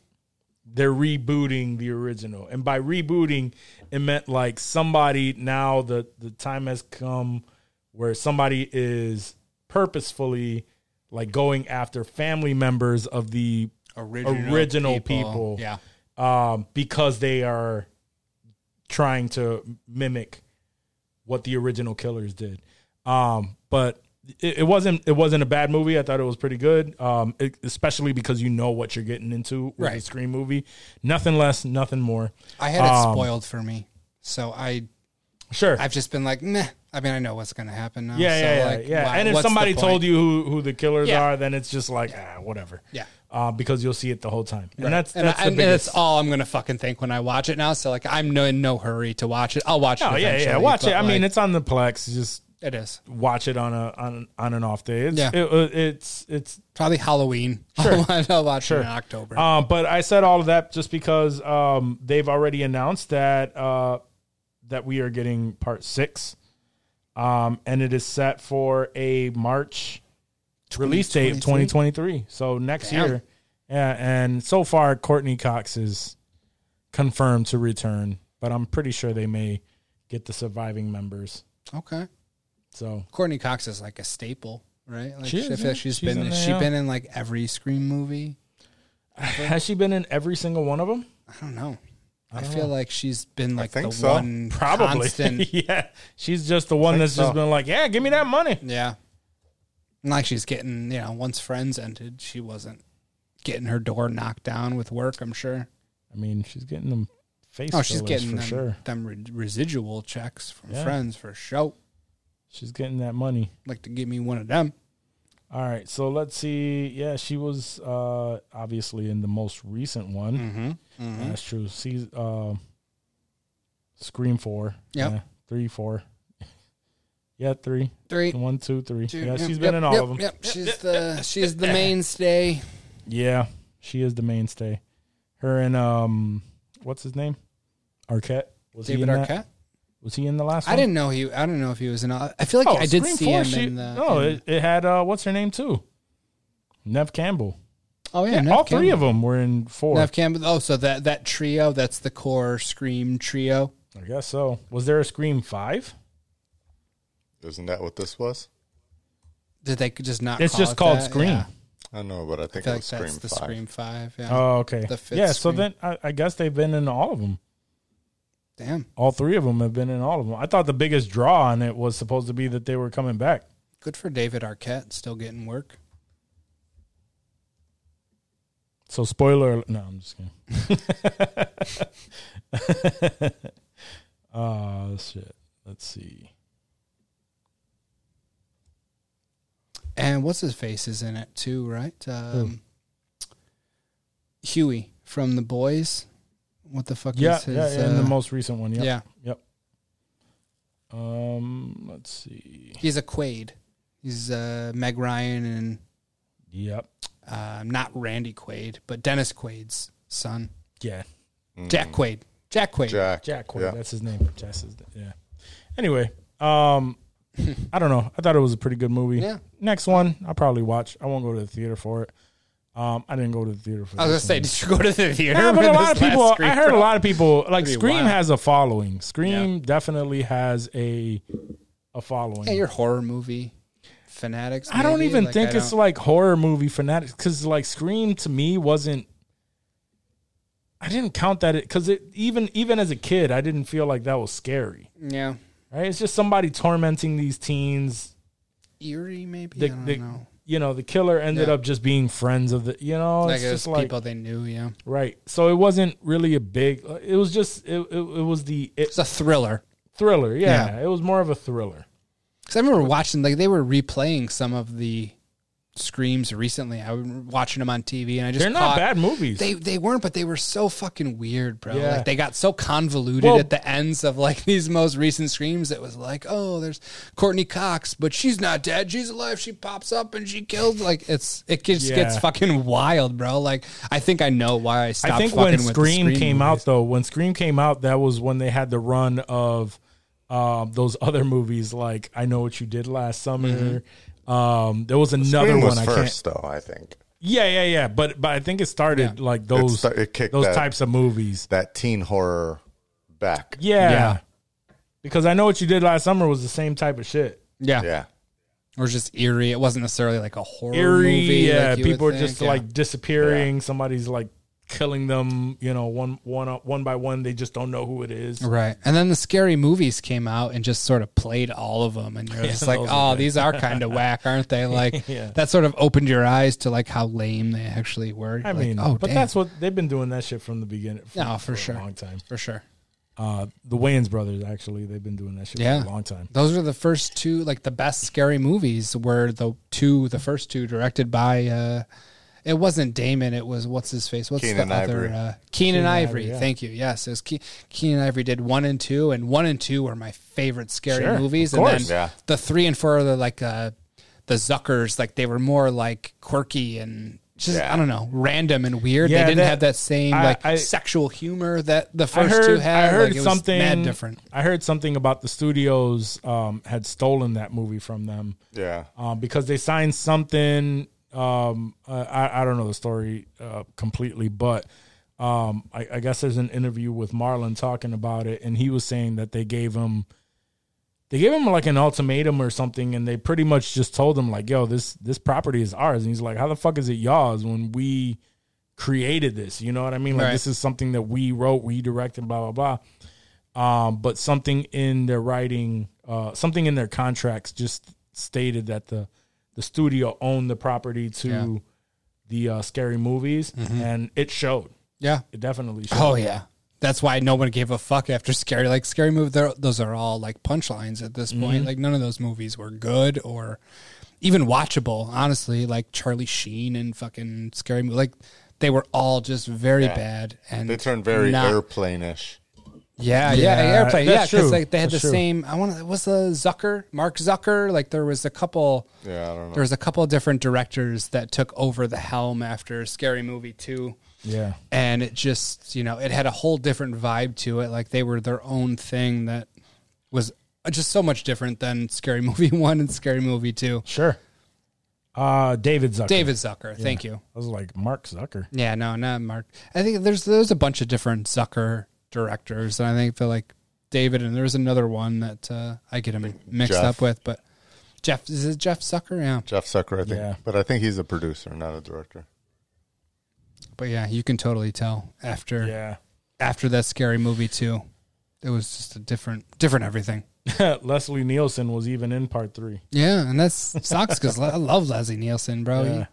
[SPEAKER 1] they're rebooting the original, and by rebooting, it meant like somebody now the the time has come where somebody is purposefully like going after family members of the
[SPEAKER 5] Original,
[SPEAKER 1] original people,
[SPEAKER 5] Yeah.
[SPEAKER 1] um, because they are trying to mimic what the original killers did. Um, but it, it wasn't it wasn't a bad movie. I thought it was pretty good, um, it- especially because you know what you're getting into with a
[SPEAKER 5] Right.
[SPEAKER 1] Scream movie. Nothing less, nothing more.
[SPEAKER 5] I had it
[SPEAKER 1] Um,
[SPEAKER 5] spoiled for me. So I
[SPEAKER 1] Sure.
[SPEAKER 5] I've just been like, meh. I mean, I know what's going to happen now.
[SPEAKER 1] yeah,
[SPEAKER 5] so
[SPEAKER 1] yeah, yeah,
[SPEAKER 5] like,
[SPEAKER 1] yeah.
[SPEAKER 5] why-
[SPEAKER 1] and if somebody told you who, who the killers
[SPEAKER 5] Yeah.
[SPEAKER 1] are, then it's just like ah, whatever.
[SPEAKER 5] Yeah.
[SPEAKER 1] Uh, because you'll see it the whole time, and
[SPEAKER 5] Right.
[SPEAKER 1] that's
[SPEAKER 5] and,
[SPEAKER 1] that's
[SPEAKER 5] I,
[SPEAKER 1] the
[SPEAKER 5] and that's all I'm going to fucking think when I watch it now. So like, I'm no in no hurry to watch it. I'll watch it.
[SPEAKER 1] Oh yeah, yeah. Watch
[SPEAKER 5] but,
[SPEAKER 1] it. I mean, it's on the Plex. Just
[SPEAKER 5] it is
[SPEAKER 1] watch it on a on on an off day. It's,
[SPEAKER 5] Yeah.
[SPEAKER 1] it, uh, it's it's
[SPEAKER 5] probably Halloween. (laughs)
[SPEAKER 1] Sure.
[SPEAKER 5] I'll watch
[SPEAKER 1] Sure.
[SPEAKER 5] it in October.
[SPEAKER 1] Um, but I said all of that just because um, they've already announced that uh, that we are getting part six, um, and it is set for a March release date of 2023. So next
[SPEAKER 5] Damn.
[SPEAKER 1] year, yeah. And so far, Courteney Cox is confirmed to return, but I'm pretty sure they may get the surviving members.
[SPEAKER 5] okay.
[SPEAKER 1] So
[SPEAKER 5] Courteney Cox is like a staple, right? Like,
[SPEAKER 1] she is,
[SPEAKER 5] I feel
[SPEAKER 1] yeah.
[SPEAKER 5] she's,
[SPEAKER 1] she's
[SPEAKER 5] been
[SPEAKER 1] in
[SPEAKER 5] has she been in like every Scream movie. (laughs)
[SPEAKER 1] has she been in every single one of them?
[SPEAKER 5] I don't know. I, feel like she's been like the
[SPEAKER 4] so.
[SPEAKER 5] one (laughs)
[SPEAKER 1] Probably.
[SPEAKER 5] constant. (laughs)
[SPEAKER 1] yeah. She's just the one
[SPEAKER 4] think
[SPEAKER 1] that's just been like, yeah, give me that money.
[SPEAKER 5] yeah. And like she's getting, you know, once Friends ended, she wasn't getting her door knocked down with work. I'm sure.
[SPEAKER 1] I mean, she's getting them face
[SPEAKER 5] Oh, she's getting
[SPEAKER 1] for
[SPEAKER 5] them,
[SPEAKER 1] sure.
[SPEAKER 5] them re- residual checks from
[SPEAKER 1] Yeah.
[SPEAKER 5] Friends for sure.
[SPEAKER 1] She's getting that money.
[SPEAKER 5] Like to give me one of them.
[SPEAKER 1] All right, so let's see. Yeah, she was uh obviously in the most recent one.
[SPEAKER 5] Mm-hmm.
[SPEAKER 1] That's true. See, uh, Scream four.
[SPEAKER 5] Yep.
[SPEAKER 1] Yeah, three, four. (laughs) Yeah, three.
[SPEAKER 5] Three.
[SPEAKER 1] One, two, three.
[SPEAKER 5] Two,
[SPEAKER 1] yeah,
[SPEAKER 5] yep,
[SPEAKER 1] she's
[SPEAKER 5] yep,
[SPEAKER 1] been in all
[SPEAKER 5] yep,
[SPEAKER 1] of them.
[SPEAKER 5] Yep, she's the she's the mainstay.
[SPEAKER 1] Yeah, she is the mainstay. Her and um, what's his name? Arquette. Was
[SPEAKER 5] David
[SPEAKER 1] he in that?
[SPEAKER 5] Arquette.
[SPEAKER 1] Was he in the last
[SPEAKER 5] I
[SPEAKER 1] one?
[SPEAKER 5] didn't know he. I don't know if he was in. I feel like
[SPEAKER 1] Oh,
[SPEAKER 5] I did
[SPEAKER 1] Scream
[SPEAKER 5] see
[SPEAKER 1] 4,
[SPEAKER 5] him
[SPEAKER 1] she-
[SPEAKER 5] in the.
[SPEAKER 1] No,
[SPEAKER 5] in-
[SPEAKER 1] it, it had uh, what's her name too? Neve Campbell.
[SPEAKER 5] oh yeah,
[SPEAKER 1] Yeah,
[SPEAKER 5] Neve
[SPEAKER 1] all three of them were in four.
[SPEAKER 5] Neve Campbell. Oh, so that that trio. That's the core Scream trio.
[SPEAKER 1] I guess so. Was there a Scream five?
[SPEAKER 4] Isn't that what this was?
[SPEAKER 5] Did they just not?
[SPEAKER 1] It's
[SPEAKER 5] call
[SPEAKER 1] just
[SPEAKER 5] it
[SPEAKER 1] called
[SPEAKER 5] that?
[SPEAKER 1] Scream.
[SPEAKER 5] Yeah.
[SPEAKER 4] I know, but I
[SPEAKER 5] I
[SPEAKER 4] think
[SPEAKER 5] feel
[SPEAKER 4] it
[SPEAKER 5] like
[SPEAKER 4] Scream
[SPEAKER 5] that's the Scream Five. Yeah.
[SPEAKER 1] Oh, okay.
[SPEAKER 5] The fifth
[SPEAKER 1] yeah, so
[SPEAKER 5] Scream.
[SPEAKER 1] then I, I guess they've been in all of them.
[SPEAKER 5] Damn.
[SPEAKER 1] All three of them have been in all of them. I thought the biggest draw on it was supposed to be that they were coming back.
[SPEAKER 5] Good for David Arquette, still getting work.
[SPEAKER 1] So spoiler. No, I'm just kidding. Oh (laughs) shit. Let's see.
[SPEAKER 5] And what's his face is in it too, right? Um, Hughie from The Boys. What the fuck
[SPEAKER 1] Yeah,
[SPEAKER 5] is his?
[SPEAKER 1] yeah, yeah, in the
[SPEAKER 5] uh,
[SPEAKER 1] most recent one. Yep.
[SPEAKER 5] Yeah,
[SPEAKER 1] Yep. Um. Let's see.
[SPEAKER 5] he's a Quaid. He's uh, Meg Ryan and
[SPEAKER 1] Yep.
[SPEAKER 5] uh, not Randy Quaid, but Dennis Quaid's son,
[SPEAKER 1] Yeah.
[SPEAKER 5] Jack Quaid. Jack Quaid.
[SPEAKER 4] Jack.
[SPEAKER 1] Jack Quaid.
[SPEAKER 4] Yeah.
[SPEAKER 1] That's his name. Jess is. Yeah. Anyway, um, (laughs) I don't know. I thought it was a pretty good movie.
[SPEAKER 5] Yeah.
[SPEAKER 1] Next one, I'll probably watch. I won't go to the theater for it. Um, I didn't go to the theater for.
[SPEAKER 5] I was gonna say, did you go to the theater?
[SPEAKER 1] Yeah, but a lot of people. I heard a lot of people like Scream
[SPEAKER 5] wild.
[SPEAKER 1] has a following. Scream definitely has a a following.
[SPEAKER 5] Yeah, you're horror movie fanatics.
[SPEAKER 1] I don't even
[SPEAKER 5] Like,
[SPEAKER 1] think it's
[SPEAKER 5] don't-
[SPEAKER 1] like horror movie fanatics because like Scream to me wasn't. I didn't count that it because it even even as a kid I didn't feel like that was scary.
[SPEAKER 5] yeah
[SPEAKER 1] Right? It's just somebody tormenting these teens.
[SPEAKER 5] eerie. Maybe
[SPEAKER 1] The,
[SPEAKER 5] I don't
[SPEAKER 1] the
[SPEAKER 5] know.
[SPEAKER 1] You know the killer ended
[SPEAKER 5] Yeah.
[SPEAKER 1] up just being friends of the you know
[SPEAKER 5] Like
[SPEAKER 1] it's
[SPEAKER 5] it
[SPEAKER 1] just like
[SPEAKER 5] people they knew. Yeah,
[SPEAKER 1] right. So it wasn't really a big. It was just it it, it was the it,
[SPEAKER 5] it's a thriller.
[SPEAKER 1] thriller. Yeah,
[SPEAKER 5] Yeah.
[SPEAKER 1] it was more of a thriller.
[SPEAKER 5] Because I remember watching like they were replaying some of the screams recently. I was watching them on TV, and I just
[SPEAKER 1] They're not
[SPEAKER 5] caught-
[SPEAKER 1] bad movies.
[SPEAKER 5] They they weren't, but they were so fucking weird, bro.
[SPEAKER 1] Yeah.
[SPEAKER 5] Like they got so convoluted
[SPEAKER 1] Well-
[SPEAKER 5] at the ends of like (laughs) these most recent screams. It was like, oh, there's Courteney Cox, but she's not dead. She's alive. She pops up and she killed. Like it's it just
[SPEAKER 1] Yeah.
[SPEAKER 5] gets fucking wild, bro. Like I think I know why I stopped.
[SPEAKER 1] I think
[SPEAKER 5] fucking
[SPEAKER 1] when
[SPEAKER 5] with the
[SPEAKER 1] Scream, came out though, when Scream came out, that was when they had the run of um, those other movies like I Know What You Did Last Summer. Um, there was another
[SPEAKER 4] Scream
[SPEAKER 1] one
[SPEAKER 4] was
[SPEAKER 1] I
[SPEAKER 4] first,
[SPEAKER 1] can't.
[SPEAKER 4] though. I think
[SPEAKER 1] Yeah, yeah, yeah. But but I think it started like those
[SPEAKER 4] sta- it
[SPEAKER 1] those
[SPEAKER 4] that-
[SPEAKER 1] types of movies.
[SPEAKER 4] that teen horror back.
[SPEAKER 1] Yeah.
[SPEAKER 5] Yeah.
[SPEAKER 1] Because I know what you did last summer was the same type of shit.
[SPEAKER 5] yeah,
[SPEAKER 4] Yeah,
[SPEAKER 5] or just eerie. It wasn't necessarily like a horror
[SPEAKER 1] Eerie,
[SPEAKER 5] movie.
[SPEAKER 1] yeah.
[SPEAKER 5] like
[SPEAKER 1] people are
[SPEAKER 5] think.
[SPEAKER 1] just
[SPEAKER 5] Yeah.
[SPEAKER 1] like disappearing. Somebody's like killing them. You know, one one one by one. They just don't know who it is.
[SPEAKER 5] Right. And then the scary movies came out and just sort of played all of them. And you're just like,
[SPEAKER 1] those are
[SPEAKER 5] oh, these are kind of (laughs) whack, aren't they? Like, (laughs)
[SPEAKER 1] Yeah.
[SPEAKER 5] that sort of opened your eyes to like how lame they actually were.
[SPEAKER 1] I
[SPEAKER 5] Like,
[SPEAKER 1] mean,
[SPEAKER 5] oh,
[SPEAKER 1] but
[SPEAKER 5] damn.
[SPEAKER 1] that's what they've been doing that shit from the beginning.
[SPEAKER 5] No, for
[SPEAKER 1] a
[SPEAKER 5] sure.
[SPEAKER 1] long time.
[SPEAKER 5] for sure.
[SPEAKER 1] Uh, the Wayans brothers actually, they've been doing that shit
[SPEAKER 5] Yeah.
[SPEAKER 1] for a long time.
[SPEAKER 5] Those are the first two, like the best scary movies were the two, the first two directed by, uh, it wasn't Damon. It was what's his face? What's
[SPEAKER 4] Keenen
[SPEAKER 5] the other?
[SPEAKER 4] Ivory.
[SPEAKER 5] Uh, Keenen Ivory.
[SPEAKER 1] Ivory, yeah.
[SPEAKER 5] Thank you. Yes, it was Ke- Keenen Ivory did one and two, and one and two were my favorite scary
[SPEAKER 1] Sure,
[SPEAKER 5] movies.
[SPEAKER 1] of
[SPEAKER 5] and then
[SPEAKER 4] Yeah.
[SPEAKER 5] the three and four are the, like uh, the Zuckers. Like they were more like quirky and just
[SPEAKER 4] Yeah.
[SPEAKER 5] I don't know, random and weird.
[SPEAKER 1] Yeah,
[SPEAKER 5] they didn't
[SPEAKER 1] that-
[SPEAKER 5] have that same
[SPEAKER 1] I-
[SPEAKER 5] like
[SPEAKER 1] I-
[SPEAKER 5] sexual humor that the first
[SPEAKER 1] heard,
[SPEAKER 5] two had.
[SPEAKER 1] I heard
[SPEAKER 5] like, it was
[SPEAKER 1] something
[SPEAKER 5] mad different.
[SPEAKER 1] I heard something about the studios um, had stolen that movie from them
[SPEAKER 4] yeah.
[SPEAKER 1] um, because they signed something. Um, I I don't know the story uh, completely, but um, I, I guess there's an interview with Marlon talking about it, and he was saying that they gave him they gave him like an ultimatum or something, and they pretty much just told him like, "Yo, this this property is ours," and he's like, "How the fuck is it yours when we created this?" You know what I mean? Like
[SPEAKER 5] Right.
[SPEAKER 1] this is something that we wrote, we directed, blah blah blah. Um, but something in their writing, uh, something in their contracts just stated that the the studio owned the property to
[SPEAKER 5] Yeah.
[SPEAKER 1] the uh, scary movies, and it showed.
[SPEAKER 5] Yeah.
[SPEAKER 1] It definitely showed.
[SPEAKER 5] Oh yeah. That's why no one gave a fuck after Scary. Like Scary Movie, those are all like punchlines at this
[SPEAKER 1] Mm-hmm.
[SPEAKER 5] point. Like none of those movies were good or even watchable. Honestly, like Charlie Sheen and fucking Scary Movie, like they were all just very
[SPEAKER 4] Yeah.
[SPEAKER 5] bad. And
[SPEAKER 4] They turned very
[SPEAKER 5] not-
[SPEAKER 4] airplane-ish.
[SPEAKER 5] Yeah,
[SPEAKER 1] Yeah,
[SPEAKER 5] yeah, airplane. Yeah, because like they had
[SPEAKER 1] That's
[SPEAKER 5] the
[SPEAKER 1] true.
[SPEAKER 5] same. I want to. Was the Zucker Mark Zucker? Like there was a couple.
[SPEAKER 4] Yeah, I don't know.
[SPEAKER 5] There was a couple of different directors that took over the helm after Scary Movie two
[SPEAKER 1] Yeah.
[SPEAKER 5] and it just you know it had a whole different vibe to it like they were their own thing that was just so much different than scary (laughs) movie 1 and scary movie 2
[SPEAKER 1] Sure. Uh, David Zucker.
[SPEAKER 5] david zucker thank you
[SPEAKER 1] I was like Mark Zucker.
[SPEAKER 5] yeah no not mark i think there's there's a bunch of different zucker directors and i think feel like david and there's another one that uh, i get him mixed
[SPEAKER 4] Jeff.
[SPEAKER 5] up with but jeff is it jeff zucker yeah
[SPEAKER 4] Jeff Zucker, I think.
[SPEAKER 1] Yeah.
[SPEAKER 4] But I think he's a producer, not a director.
[SPEAKER 5] but yeah you can totally tell after
[SPEAKER 1] Yeah.
[SPEAKER 5] after that scary movie too. it was just a different different everything (laughs)
[SPEAKER 1] Leslie Nielsen was even in part three.
[SPEAKER 5] Yeah, and that's sucks because I love Leslie Nielsen, bro. He-
[SPEAKER 1] Yeah.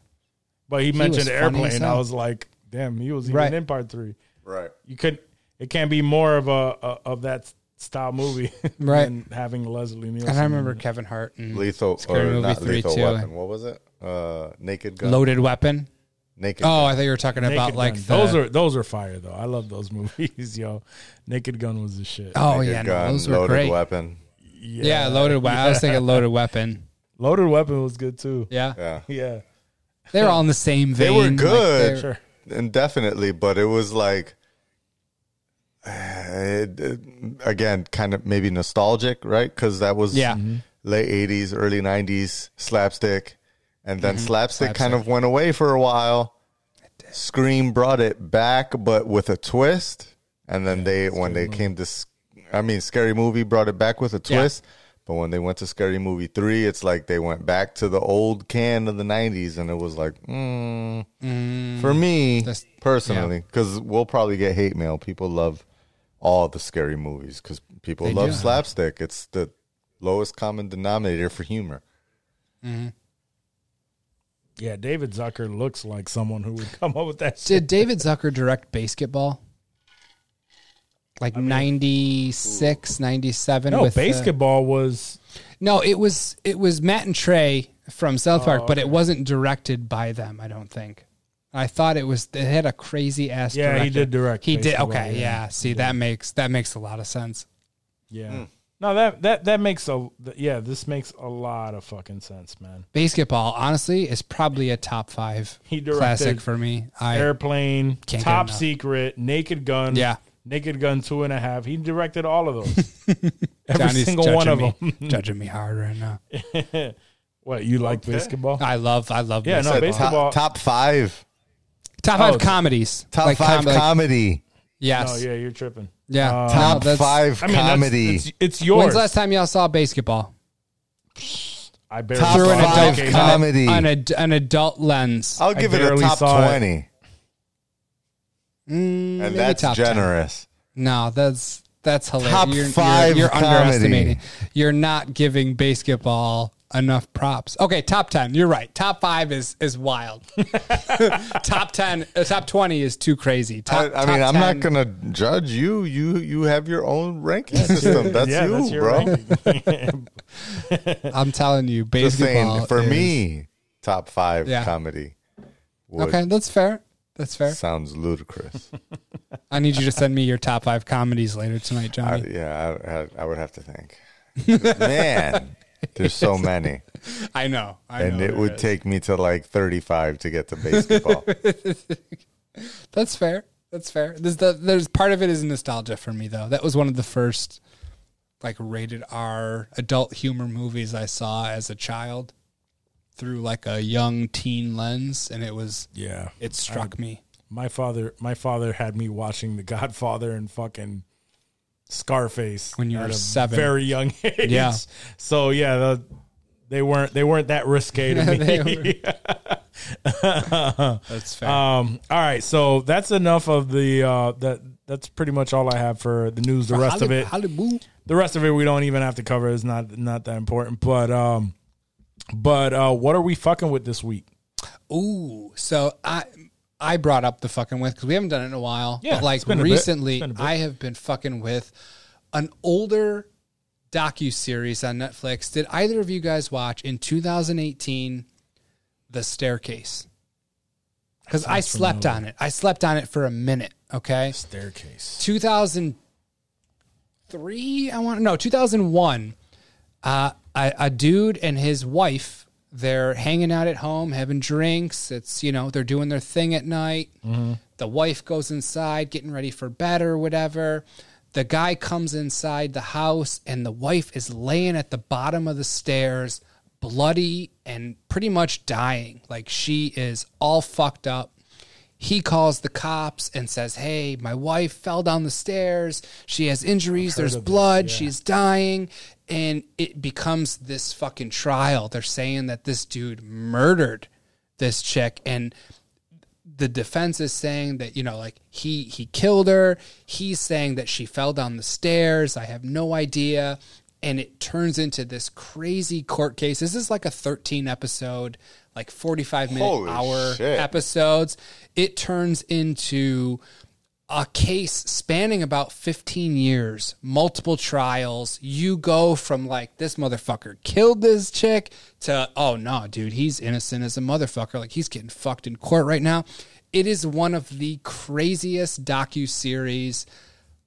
[SPEAKER 1] But he
[SPEAKER 5] was
[SPEAKER 1] mentioned airplane. I was like, damn, he was even
[SPEAKER 5] Right.
[SPEAKER 1] in part three.
[SPEAKER 4] Right.
[SPEAKER 1] You could. It can't be more of a, a of that style movie, (laughs)
[SPEAKER 5] Right.
[SPEAKER 1] than having Leslie Nielsen.
[SPEAKER 5] and I remember
[SPEAKER 1] in it.
[SPEAKER 5] Kevin Hart and
[SPEAKER 4] Lethal,
[SPEAKER 5] Scary
[SPEAKER 4] or
[SPEAKER 5] Movie
[SPEAKER 4] not
[SPEAKER 5] 3
[SPEAKER 4] Lethal
[SPEAKER 5] too.
[SPEAKER 4] Weapon. What was it? Uh, Naked Gun.
[SPEAKER 5] Loaded Weapon.
[SPEAKER 4] Naked
[SPEAKER 5] Oh,
[SPEAKER 4] Gun.
[SPEAKER 5] I thought you were talking
[SPEAKER 1] Naked
[SPEAKER 5] about like the,
[SPEAKER 1] those are those are fire though. I love those (laughs) movies, yo. Naked Gun was the shit.
[SPEAKER 5] Oh
[SPEAKER 4] Naked
[SPEAKER 5] yeah, no,
[SPEAKER 4] Gun,
[SPEAKER 5] those were
[SPEAKER 4] Loaded
[SPEAKER 5] great.
[SPEAKER 4] Weapon.
[SPEAKER 5] Yeah, Loaded Weapon. I was thinking (laughs) Loaded Weapon.
[SPEAKER 1] Loaded Weapon was good too.
[SPEAKER 5] Yeah,
[SPEAKER 4] Yeah.
[SPEAKER 1] Yeah,
[SPEAKER 5] they were all in the same vein.
[SPEAKER 4] They
[SPEAKER 5] vein.
[SPEAKER 4] were
[SPEAKER 5] like,
[SPEAKER 4] good.
[SPEAKER 5] they're-
[SPEAKER 4] Indefinitely, but it was like, it, it- again, kind of maybe nostalgic, right? Because that was
[SPEAKER 5] Yeah.
[SPEAKER 1] Mm-hmm.
[SPEAKER 5] Mhm.
[SPEAKER 4] late 80s, early 90s slapstick. And then
[SPEAKER 5] Mm-hmm.
[SPEAKER 4] slapstick, kind of went away for a while. Scream brought it back, but with a twist. And then they, when they came to, I mean, Scary Movie brought it back with a
[SPEAKER 5] Yeah.
[SPEAKER 4] twist. But when they went to Scary Movie 3, it's like they went back to the old can of the 90s. And it was like, mm, for me
[SPEAKER 5] That's-
[SPEAKER 4] personally, because we'll probably get hate mail. People love all the scary movies because people
[SPEAKER 5] They
[SPEAKER 4] love
[SPEAKER 5] do.
[SPEAKER 4] slapstick. It's the lowest common denominator for humor.
[SPEAKER 1] Yeah, David Zucker looks like someone who would (laughs) come up with that.
[SPEAKER 5] Did David Zucker direct BASEketball? like 96, 97
[SPEAKER 1] No,
[SPEAKER 5] with uh,
[SPEAKER 1] BASEketball was.
[SPEAKER 5] no, it was it was Matt and Trey from South Park,
[SPEAKER 1] Oh,
[SPEAKER 5] but it wasn't directed by them, I don't think. I thought it was it had a crazy ass
[SPEAKER 1] Yeah, he did direct
[SPEAKER 5] He did okay,
[SPEAKER 1] yeah.
[SPEAKER 5] yeah. See, that makes that makes a lot of sense.
[SPEAKER 1] Yeah. Hmm. No, that that that makes a yeah. This makes a lot of fucking sense, man.
[SPEAKER 5] BASEketball, honestly, is probably a top five (laughs)
[SPEAKER 1] He directed
[SPEAKER 5] classic for me. I
[SPEAKER 1] Airplane,
[SPEAKER 5] Can't
[SPEAKER 1] Top. Secret, Naked Gun,
[SPEAKER 5] Yeah.
[SPEAKER 1] Naked Gun two and a half. He directed all of those. (laughs) Every
[SPEAKER 5] Johnny's
[SPEAKER 1] single one of
[SPEAKER 5] judging
[SPEAKER 1] them. (laughs)
[SPEAKER 5] judging me hard right now.
[SPEAKER 1] what you like BASEketball?
[SPEAKER 5] I love I love
[SPEAKER 1] Yeah,
[SPEAKER 5] this.
[SPEAKER 1] no, BASEketball-
[SPEAKER 4] top, top five,
[SPEAKER 5] top
[SPEAKER 1] Oh,
[SPEAKER 5] five comedies.
[SPEAKER 4] top
[SPEAKER 5] Like
[SPEAKER 4] five
[SPEAKER 5] com- like-
[SPEAKER 4] comedy,
[SPEAKER 5] yes.
[SPEAKER 1] Oh yeah, you're tripping.
[SPEAKER 5] Yeah.
[SPEAKER 1] Uh,
[SPEAKER 5] No,
[SPEAKER 4] top
[SPEAKER 5] that's-
[SPEAKER 4] five
[SPEAKER 1] I mean, that's-
[SPEAKER 4] comedy,
[SPEAKER 1] it's, it's yours.
[SPEAKER 5] When's the last time y'all saw BASEketball?
[SPEAKER 1] I barely
[SPEAKER 4] top
[SPEAKER 5] Through an
[SPEAKER 1] saw it.
[SPEAKER 5] adult
[SPEAKER 4] five
[SPEAKER 1] Okay,
[SPEAKER 4] comedy.
[SPEAKER 5] On ad- an adult lens.
[SPEAKER 4] I'll give it a
[SPEAKER 1] barely
[SPEAKER 4] top
[SPEAKER 1] saw it.
[SPEAKER 4] twenty,
[SPEAKER 5] Mm,
[SPEAKER 4] and
[SPEAKER 5] maybe
[SPEAKER 4] that's
[SPEAKER 5] top 10.
[SPEAKER 4] generous.
[SPEAKER 5] No, that's that's hilarious.
[SPEAKER 4] Top
[SPEAKER 5] you're, you're-
[SPEAKER 4] five
[SPEAKER 5] you're,
[SPEAKER 4] comedy.
[SPEAKER 5] underestimating. You're not giving BASEketball enough props. Okay, top ten. You're right. Top five is is wild. (laughs) top ten, uh, top twenty is too crazy.
[SPEAKER 4] I,
[SPEAKER 5] Top,
[SPEAKER 4] I mean,
[SPEAKER 5] top
[SPEAKER 4] I'm
[SPEAKER 5] 10
[SPEAKER 4] not gonna judge you. You you have your own ranking system. That's
[SPEAKER 1] yeah,
[SPEAKER 4] you,
[SPEAKER 1] that's
[SPEAKER 4] bro. (laughs)
[SPEAKER 5] I'm telling you,
[SPEAKER 4] Just
[SPEAKER 5] BASEketball.
[SPEAKER 4] saying, for
[SPEAKER 5] is-
[SPEAKER 4] me, top five
[SPEAKER 5] Yeah.
[SPEAKER 4] comedy.
[SPEAKER 5] Okay, that's fair. That's fair.
[SPEAKER 4] sounds ludicrous.
[SPEAKER 5] I need you to send me your top five comedies later tonight,
[SPEAKER 4] I,
[SPEAKER 5] Johnny.
[SPEAKER 4] yeah, I, I, I would have to think. (laughs) Man, there's so many, (laughs)
[SPEAKER 5] I, know. I
[SPEAKER 4] and
[SPEAKER 5] know
[SPEAKER 4] it would
[SPEAKER 5] is.
[SPEAKER 4] take me to like 35 to get to BASEketball. (laughs)
[SPEAKER 5] That's fair. That's fair. There's the there's part of it is nostalgia for me though. That was one of the first like rated R adult humor movies I saw as a child through like a young teen lens and it was
[SPEAKER 1] yeah,
[SPEAKER 5] it struck me.
[SPEAKER 1] my father. My father had me watching The Godfather and fucking Scarface
[SPEAKER 5] When you were seven.
[SPEAKER 1] very young (laughs) age.
[SPEAKER 5] Yeah.
[SPEAKER 1] So yeah, the, they weren't they weren't that risque to (laughs) me. (laughs)
[SPEAKER 5] That's fair.
[SPEAKER 1] Um, all right, so that's enough of the uh, that. That's pretty much all I have for the news. The rest of it, the rest of it, we don't even have to cover. It's not not that important. But um, but uh, what are we fucking with this week?
[SPEAKER 5] Ooh, so I I brought up the fucking with because we haven't done it in a while.
[SPEAKER 1] Yeah,
[SPEAKER 5] but like
[SPEAKER 1] it's been a bit.
[SPEAKER 5] recently,
[SPEAKER 1] It's been a bit.
[SPEAKER 5] I have been fucking with an older docu series on Netflix. Did either of you guys watch in 2018 The Staircase? Because I slept on it. I slept on it for a minute. Okay,
[SPEAKER 1] Staircase.
[SPEAKER 5] 2003 i want to no 2001 uh, a, a dude and his wife they're hanging out at home having drinks it's you know they're doing their thing at night mm-hmm. the wife goes inside getting ready for bed or whatever the guy comes inside the house and the wife is laying at the bottom of the stairs bloody and pretty much dying like she is all fucked up he calls the cops and says, Hey, my wife fell down the stairs. She has injuries. There's
[SPEAKER 1] of this,
[SPEAKER 5] blood.
[SPEAKER 1] yeah.
[SPEAKER 5] She's dying. And it becomes this fucking trial. They're saying that this dude murdered this chick. And the defense is saying that, you know, like he he killed her. He's saying that she fell down the stairs. I have no idea. And it turns into this crazy court case. This is like a 13 episode, like 45 minute
[SPEAKER 4] Holy
[SPEAKER 5] hour
[SPEAKER 4] shit.
[SPEAKER 5] episodes. It turns into a case spanning about 15 years, multiple trials. You go from like this motherfucker killed this chick to oh no, dude, he's innocent as a motherfucker. Like he's getting fucked in court right now. It is one of the craziest docu series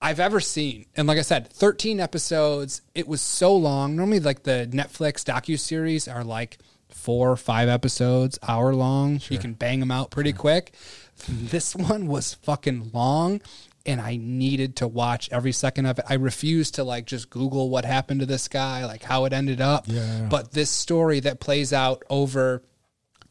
[SPEAKER 5] I've ever seen. And like I said, 13 episodes. It was so long. Normally like the Netflix docu series are like four or five episodes, hour long. You can bang them out pretty quick. This one was fucking long and I needed to watch every second of it. I refused to like just Google what happened to this guy, like how it ended up.
[SPEAKER 1] Yeah.
[SPEAKER 5] But this story that plays out over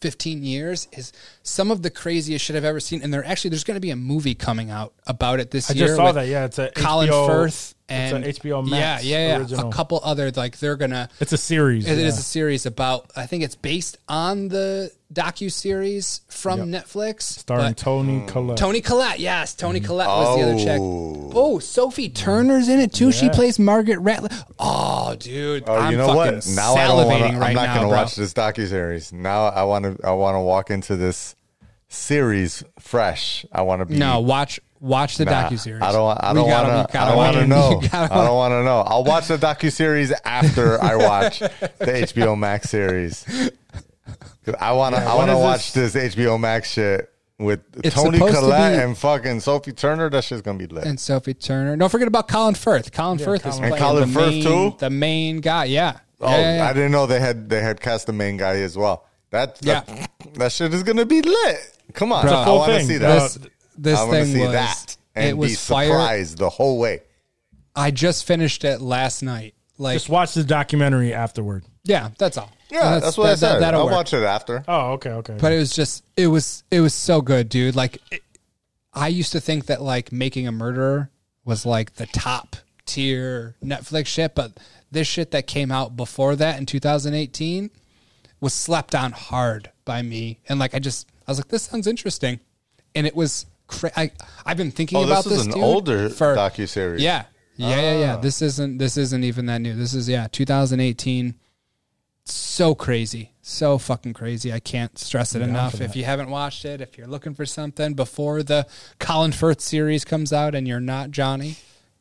[SPEAKER 5] 15 years is some of the craziest shit I've ever seen. And there actually there's going to be a movie coming out about it this
[SPEAKER 1] I
[SPEAKER 5] year.
[SPEAKER 1] I just saw that. Yeah, it's a
[SPEAKER 5] Colin
[SPEAKER 1] HBO,
[SPEAKER 5] Firth
[SPEAKER 1] it's
[SPEAKER 5] and
[SPEAKER 1] a HBO Max.
[SPEAKER 5] Yeah, yeah, yeah.
[SPEAKER 1] Original.
[SPEAKER 5] A couple other like they're gonna.
[SPEAKER 1] It's a series.
[SPEAKER 5] It is
[SPEAKER 1] yeah.
[SPEAKER 5] a series about. I think it's based on the docu series from Netflix.
[SPEAKER 1] starring
[SPEAKER 5] but-
[SPEAKER 1] Toni Collette.
[SPEAKER 5] Toni Collette, yes, Toni mm-hmm. Collette was the other chick.
[SPEAKER 4] Oh.
[SPEAKER 5] Oh, Sophie Turner's in it too. She plays Margaret Ratliff. Oh, dude,
[SPEAKER 4] Oh,
[SPEAKER 5] I'm
[SPEAKER 4] you know what? Now I don't wanna,
[SPEAKER 5] right
[SPEAKER 4] I'm not
[SPEAKER 5] now,
[SPEAKER 4] going to
[SPEAKER 5] bro.
[SPEAKER 4] watch this docu series. Now I want to. I want to walk into this series fresh. I want to be.
[SPEAKER 5] No, watch watch the
[SPEAKER 4] Nah,
[SPEAKER 5] docu series. (laughs)
[SPEAKER 4] I don't. I don't want to. I don't want to know. I don't want to know. I'll watch the docu series after I watch the (laughs) HBO Max series. I want to. I want to watch this? HBO Max shit with
[SPEAKER 5] It's
[SPEAKER 4] Toni
[SPEAKER 5] supposed to
[SPEAKER 4] Collette
[SPEAKER 5] be-
[SPEAKER 4] and fucking Sophie Turner. That shit's gonna be lit.
[SPEAKER 5] and Sophie Turner. Don't forget about Colin Firth. Colin Firth is
[SPEAKER 1] Colin
[SPEAKER 5] playing
[SPEAKER 4] Colin
[SPEAKER 5] the
[SPEAKER 4] Firth
[SPEAKER 5] main,
[SPEAKER 4] too?
[SPEAKER 5] the main guy. Yeah.
[SPEAKER 4] oh,
[SPEAKER 5] Yeah, yeah, yeah.
[SPEAKER 4] I didn't know they had they had cast the main guy as well. That
[SPEAKER 5] Yeah.
[SPEAKER 4] that, that shit is gonna be lit. Come on,
[SPEAKER 5] Bro.
[SPEAKER 4] I want to see that.
[SPEAKER 5] This, this
[SPEAKER 4] I want to
[SPEAKER 5] thing
[SPEAKER 4] see
[SPEAKER 5] was
[SPEAKER 4] that and
[SPEAKER 5] it
[SPEAKER 4] be
[SPEAKER 5] was fire.
[SPEAKER 4] surprised the whole way.
[SPEAKER 5] I just finished it last night. Like,
[SPEAKER 1] Just watch the documentary afterward.
[SPEAKER 5] yeah, that's all.
[SPEAKER 4] Yeah, that's, what I
[SPEAKER 5] that- that-
[SPEAKER 4] said.
[SPEAKER 5] that'll
[SPEAKER 4] I'll
[SPEAKER 5] work.
[SPEAKER 4] watch it after.
[SPEAKER 1] Oh, okay, okay.
[SPEAKER 5] But it was just it was it was so good, dude. Like it, I used to think that like making a murderer was like the top tier Netflix shit, but this shit that came out before that in 2018 was slapped on hard by me. And like I just I was like this sounds interesting. And it was cra- I I've been thinking
[SPEAKER 4] Oh,
[SPEAKER 5] about
[SPEAKER 4] this is
[SPEAKER 5] this
[SPEAKER 4] an
[SPEAKER 5] dude,
[SPEAKER 4] older
[SPEAKER 5] for-
[SPEAKER 4] docuseries.
[SPEAKER 5] Yeah. Yeah, yeah,
[SPEAKER 4] Ah.
[SPEAKER 5] yeah. This isn't this isn't even that new. This is yeah, 2018 so crazy, so fucking crazy. I can't stress it enough. If you haven't watched it, if you're looking for something before the Colin Firth series comes out and you're not Johnny,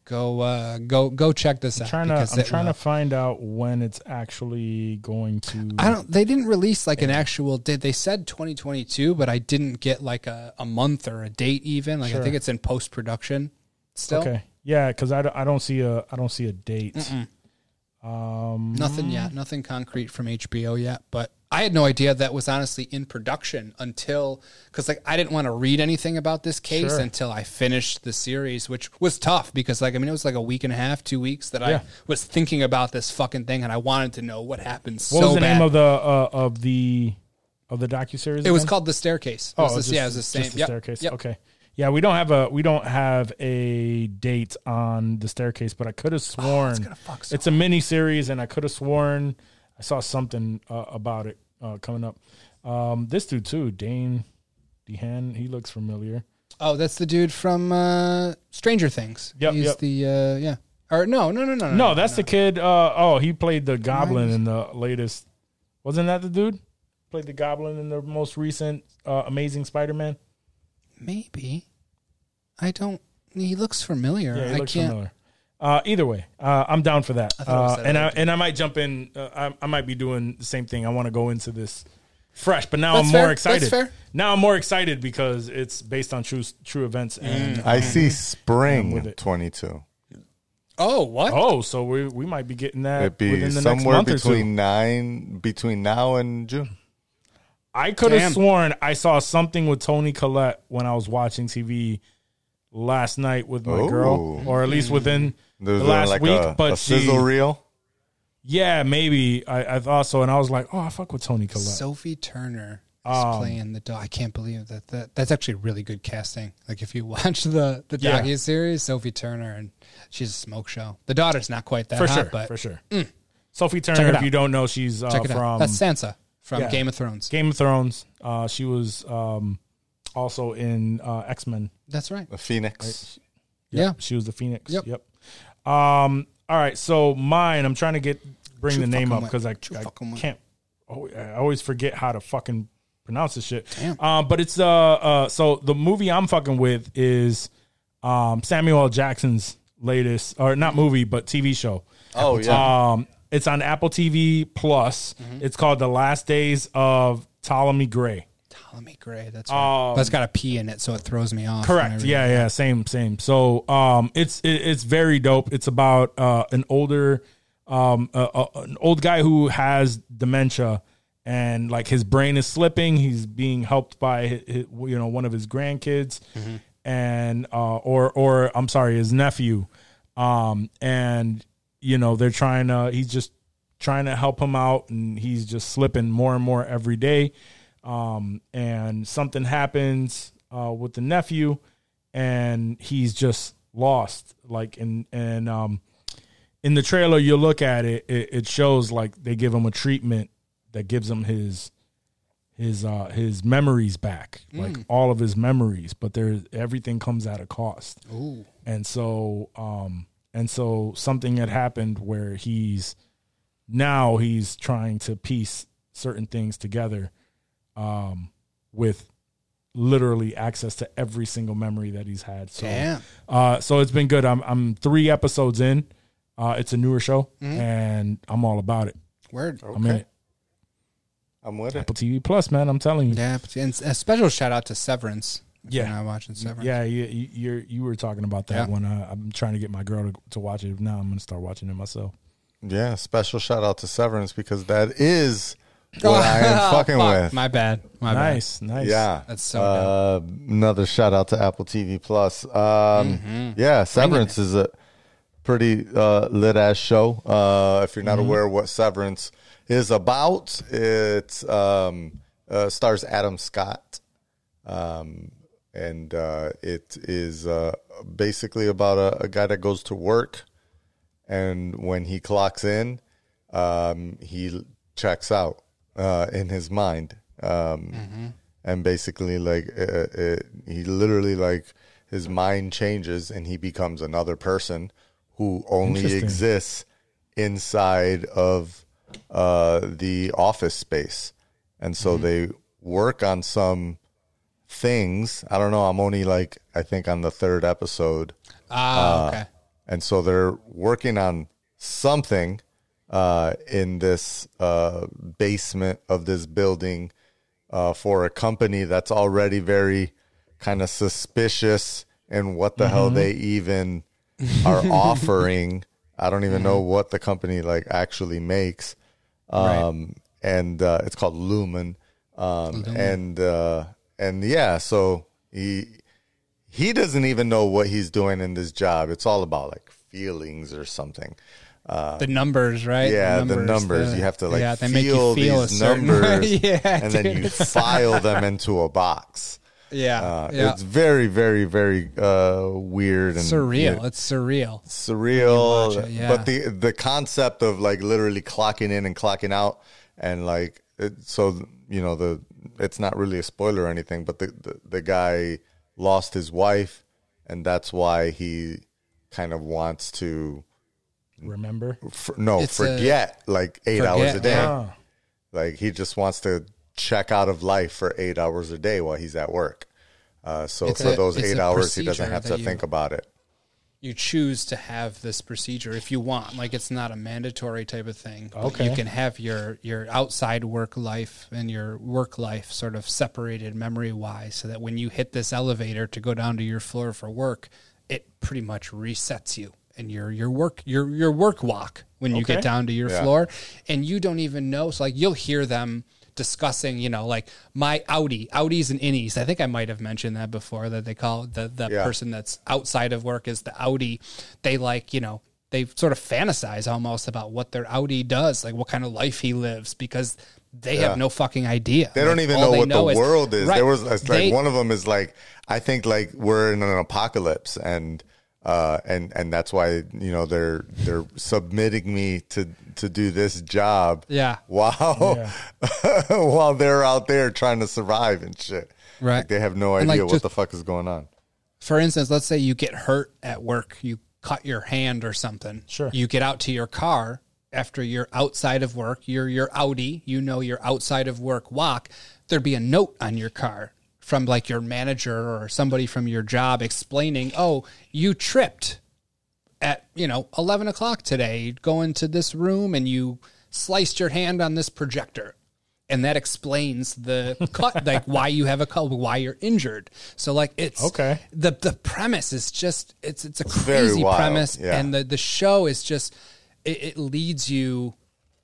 [SPEAKER 5] go uh, go go check this out.
[SPEAKER 1] trying to I'm
[SPEAKER 5] it
[SPEAKER 1] trying
[SPEAKER 5] will.
[SPEAKER 1] to find out when it's actually going to
[SPEAKER 5] I don't. They didn't release like an actual date. They said 2022, but I didn't get like a, a month or a date even. Like I think it's in post production still.
[SPEAKER 1] Okay. Yeah, cuz I, don't- I don't see a I don't see a date. Um.
[SPEAKER 5] Nothing yet. Nothing concrete from HBO yet. But I had no idea that was honestly in production until because like I didn't want to read anything about this case
[SPEAKER 1] Sure.
[SPEAKER 5] until I finished the series, which was tough because like I mean it was like a week and a half, two weeks that
[SPEAKER 1] Yeah.
[SPEAKER 5] I was thinking about this fucking thing and I wanted to know what happened.
[SPEAKER 1] What
[SPEAKER 5] so
[SPEAKER 1] was the
[SPEAKER 5] bad.
[SPEAKER 1] name of the uh, of the of the docu series?
[SPEAKER 5] It was called The Staircase. It
[SPEAKER 1] Oh,
[SPEAKER 5] this-
[SPEAKER 1] just,
[SPEAKER 5] yeah, it was the same.
[SPEAKER 1] The
[SPEAKER 5] Yep.
[SPEAKER 1] staircase.
[SPEAKER 5] Yep.
[SPEAKER 1] Okay. Yeah, we don't have a we don't have a date on the staircase, but I could have sworn
[SPEAKER 5] Oh, fuck so
[SPEAKER 1] it's a mini series, and I could have sworn I saw something uh, about it uh, coming up. Um, this dude too, Dane DeHaan, he looks familiar.
[SPEAKER 5] Oh, that's the dude from uh, Stranger Things.
[SPEAKER 1] Yep,
[SPEAKER 5] He's
[SPEAKER 1] yep.
[SPEAKER 5] the uh, yeah. Or no, no, no, no,
[SPEAKER 1] No, No, that's the kid. Uh, oh, he played the Goblin in the latest. Wasn't that the dude? Played the Goblin in the most recent uh, Amazing Spider-Man.
[SPEAKER 5] maybe. I don't. He looks familiar.
[SPEAKER 1] Yeah, he
[SPEAKER 5] I
[SPEAKER 1] looks
[SPEAKER 5] can't.
[SPEAKER 1] familiar. Uh, either way, uh, I'm down for that.
[SPEAKER 5] thought it was
[SPEAKER 1] Uh,
[SPEAKER 5] that
[SPEAKER 1] and I
[SPEAKER 5] other
[SPEAKER 1] and I might jump in. Uh, I, I might be doing the same thing. I want to go into this fresh, but now
[SPEAKER 5] That's
[SPEAKER 1] I'm
[SPEAKER 5] fair.
[SPEAKER 1] more
[SPEAKER 5] That's
[SPEAKER 1] excited.
[SPEAKER 5] fair.
[SPEAKER 1] Now I'm more excited because it's based on true true events. And
[SPEAKER 4] I see spring
[SPEAKER 1] it.
[SPEAKER 4] 22.
[SPEAKER 5] Oh, what?
[SPEAKER 1] oh, so we we might be getting that
[SPEAKER 4] It'd be
[SPEAKER 1] within the next
[SPEAKER 4] somewhere
[SPEAKER 1] month or two.
[SPEAKER 4] between nine between now and June.
[SPEAKER 1] I could have sworn I saw something with Toni Collette when I was watching TV last night with my
[SPEAKER 4] Oh.
[SPEAKER 1] girl, or at least within
[SPEAKER 4] There's
[SPEAKER 1] the last
[SPEAKER 4] like
[SPEAKER 1] week.
[SPEAKER 4] a,
[SPEAKER 1] but
[SPEAKER 4] a
[SPEAKER 1] she,
[SPEAKER 4] sizzle reel.
[SPEAKER 1] yeah, maybe I, I thought so, and I was like, oh, I fuck with Toni Collette.
[SPEAKER 5] Sophie Turner is
[SPEAKER 1] Um,
[SPEAKER 5] playing the dog. I can't believe that, that. That's actually really good casting. Like if you (laughs) watch the the
[SPEAKER 1] Yeah.
[SPEAKER 5] docu series, Sophie Turner, and she's a smoke show. The daughter's not quite that
[SPEAKER 1] for
[SPEAKER 5] hot,
[SPEAKER 1] sure,
[SPEAKER 5] but
[SPEAKER 1] for sure. Sophie Turner, if you don't know, she's uh,
[SPEAKER 5] check it
[SPEAKER 1] from
[SPEAKER 5] out. That's Sansa from
[SPEAKER 1] yeah.
[SPEAKER 5] Game of Thrones.
[SPEAKER 1] Game of Thrones. Uh, she was um, also in uh, X Men.
[SPEAKER 5] That's right.
[SPEAKER 4] The Phoenix.
[SPEAKER 5] Yeah.
[SPEAKER 1] she was the Phoenix.
[SPEAKER 5] Yep.
[SPEAKER 1] Yep. Um. All right. So mine. I'm trying to get bring
[SPEAKER 5] True
[SPEAKER 1] the name up because I,
[SPEAKER 5] True
[SPEAKER 1] I can't. Oh, I always forget how to fucking pronounce this shit.
[SPEAKER 5] Damn.
[SPEAKER 1] Um. But it's uh. Uh. So the movie I'm fucking with is um Samuel L. Jackson's latest or not movie but TV show.
[SPEAKER 4] Oh yeah.
[SPEAKER 1] Um. It's on Apple TV Plus.
[SPEAKER 5] Mm-hmm.
[SPEAKER 1] It's called The Last Days of Ptolemy Gray.
[SPEAKER 5] Ptolemy Gray. That's right. That's got a P in it, so it throws me off.
[SPEAKER 1] Correct. Yeah, yeah, same, same. So, um, it's it, it's very dope. It's about uh an older, um, uh, uh, an old guy who has dementia, and like his brain is slipping. He's being helped by hi- hi- you know one of his grandkids, and uh, or or I'm sorry, his nephew, um, and you know they're trying to. He's just trying to help him out, and he's just slipping more and more every day um, and something happens uh, with the nephew, and he's just lost. Like in and um, in the trailer, you look at it, it, it shows like they give him a treatment that gives him his his uh, his memories back, like all of his memories. But there, everything comes at a cost. Ooh. And so, um, and so something had happened where he's now he's trying to piece certain things together um, with literally access to every single memory that he's had. So,
[SPEAKER 5] Damn.
[SPEAKER 1] uh, so it's been good. I'm I'm three episodes in. Uh, it's a newer show,
[SPEAKER 5] Mm-hmm.
[SPEAKER 1] and I'm all about it.
[SPEAKER 5] Word.
[SPEAKER 1] I'm in it.
[SPEAKER 4] I'm with it.
[SPEAKER 1] Apple TV Plus, man. I'm telling you.
[SPEAKER 5] Yeah, but- and a special shout out to Severance.
[SPEAKER 1] Yeah.
[SPEAKER 5] you're not watching Severance.
[SPEAKER 1] Yeah, you you you're, you were talking about that
[SPEAKER 5] Yeah.
[SPEAKER 1] when uh, I'm trying to get my girl to, to watch it. Now I'm gonna start watching it myself.
[SPEAKER 4] Yeah, special shout out to Severance because that is what I am fucking
[SPEAKER 5] Oh, Fuck,
[SPEAKER 4] with.
[SPEAKER 5] My bad. My
[SPEAKER 1] Nice, nice.
[SPEAKER 4] Yeah,
[SPEAKER 5] That's so
[SPEAKER 4] uh, another shout out to Apple TV Plus. Um,
[SPEAKER 5] Mm-hmm.
[SPEAKER 4] Yeah, Severance is a pretty uh, lit ass show. Uh, if you're not
[SPEAKER 5] Mm-hmm.
[SPEAKER 4] aware what Severance is about, it um, uh, stars Adam Scott, um, and uh, it is uh, basically about a, a guy that goes to work, and when he clocks in, um, he checks out uh, in his mind, um, and basically like uh, uh, he literally like his mind changes and he becomes another person who only exists inside of uh, the office space, and so they work on some things. I don't know. I'm only like I think on the third episode.
[SPEAKER 5] Ah, okay.
[SPEAKER 4] And so they're working on something uh, in this uh, basement of this building uh, for a company that's already very kind of suspicious and what the hell they even are (laughs) offering. I don't even know what the company like actually makes. Um, and uh, it's called Lumon. Um, and uh, and yeah, so he he doesn't even know what he's doing in this job. It's all about like feelings or something.
[SPEAKER 5] The numbers, right?
[SPEAKER 4] Yeah, the numbers.
[SPEAKER 5] the-
[SPEAKER 4] you have to like
[SPEAKER 5] yeah, they
[SPEAKER 4] feel,
[SPEAKER 5] make you feel
[SPEAKER 4] these (laughs) numbers, (laughs)
[SPEAKER 5] yeah,
[SPEAKER 4] and then you file them (laughs) into a box.
[SPEAKER 5] yeah,
[SPEAKER 4] Uh,
[SPEAKER 5] yeah.
[SPEAKER 4] It's very, very, very uh, weird and
[SPEAKER 5] surreal. It's surreal.
[SPEAKER 4] surreal.
[SPEAKER 5] it, yeah.
[SPEAKER 4] But the the concept of like literally clocking in and clocking out, and like it, so you know the it's not really a spoiler or anything, but the, the the guy lost his wife, and that's why he kind of wants to
[SPEAKER 1] Remember?
[SPEAKER 4] f- no
[SPEAKER 5] It's a-
[SPEAKER 4] forget like eight
[SPEAKER 5] Forget,
[SPEAKER 4] hours a day.
[SPEAKER 1] Ah,
[SPEAKER 4] Like he just wants to check out of life for eight hours a day while he's at work. Uh, so
[SPEAKER 5] It's
[SPEAKER 4] for
[SPEAKER 5] a-
[SPEAKER 4] those eight hours, he doesn't have to
[SPEAKER 5] you-
[SPEAKER 4] think about it.
[SPEAKER 5] You choose to have this procedure if you want. Like it's not a mandatory type of thing.
[SPEAKER 1] Okay.
[SPEAKER 5] You can have your your outside work life and your work life sort of separated memory wise, so that when you hit this elevator to go down to your floor for work, it pretty much resets you and your your work your your work walk when you
[SPEAKER 1] Okay.
[SPEAKER 5] get down to your
[SPEAKER 4] Yeah.
[SPEAKER 5] floor, and you don't even know. So like you'll hear them discussing, you know, like my outie, outies and innies. I think I might have mentioned that before that they call the the
[SPEAKER 4] Yeah.
[SPEAKER 5] person that's outside of work is the outie. They like, you know, they sort of fantasize almost about what their outie does, like what kind of life he lives, because they
[SPEAKER 4] Yeah.
[SPEAKER 5] have no fucking idea.
[SPEAKER 4] They don't
[SPEAKER 5] Like,
[SPEAKER 4] even know what the
[SPEAKER 5] is-
[SPEAKER 4] world is.
[SPEAKER 5] Right.
[SPEAKER 4] There was like
[SPEAKER 5] They-
[SPEAKER 4] one of them is like I think like we're in an apocalypse and uh and and that's why you know they're they're submitting me to to do this job.
[SPEAKER 5] Yeah.
[SPEAKER 4] While (laughs) while they're out there trying to survive and shit.
[SPEAKER 5] Right.
[SPEAKER 4] Like they have no idea
[SPEAKER 5] like,
[SPEAKER 4] what
[SPEAKER 5] just-
[SPEAKER 4] the fuck is going on.
[SPEAKER 5] for instance, let's say you get hurt at work, you cut your hand or something.
[SPEAKER 1] Sure.
[SPEAKER 5] You get out to your car after you're outside of work, you're your outie, you know you're outside of work walk, there'd be a note on your car from like your manager or somebody from your job explaining, oh, you tripped at, you know, 11 o'clock today, going to this room and you sliced your hand on this projector and that explains the cut, (laughs) like why you have a cut, why you're injured. So like it's
[SPEAKER 1] Okay.
[SPEAKER 5] The the premise is just it's it's a
[SPEAKER 4] very
[SPEAKER 5] crazy premise,
[SPEAKER 4] yeah.
[SPEAKER 5] and the the show is just it, it leads you,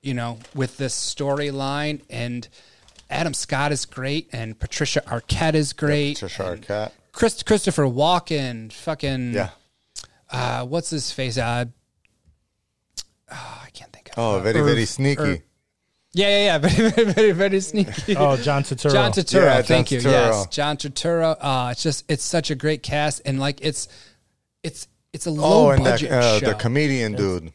[SPEAKER 5] you know, with this storyline and. Adam Scott is great, and Patricia Arquette is great.
[SPEAKER 4] Patricia Arquette.
[SPEAKER 5] Chris, Christopher Walken, fucking
[SPEAKER 4] Yeah.
[SPEAKER 5] uh, what's his face? Uh, oh, I can't think of.
[SPEAKER 4] Oh,
[SPEAKER 5] uh,
[SPEAKER 4] very,
[SPEAKER 5] Irv-
[SPEAKER 4] very sneaky.
[SPEAKER 5] Irv- yeah, yeah, yeah. (laughs) Very, very, very, very sneaky. (laughs)
[SPEAKER 1] Oh, John Turturro.
[SPEAKER 5] John Turturro.
[SPEAKER 4] Yeah, John
[SPEAKER 5] thank you.
[SPEAKER 4] Turturro.
[SPEAKER 5] Yes, John Turturro. Uh, it's just it's such a great cast, and like it's it's it's a low
[SPEAKER 4] Oh, and
[SPEAKER 5] budget
[SPEAKER 4] that, uh,
[SPEAKER 5] show.
[SPEAKER 4] the comedian dude.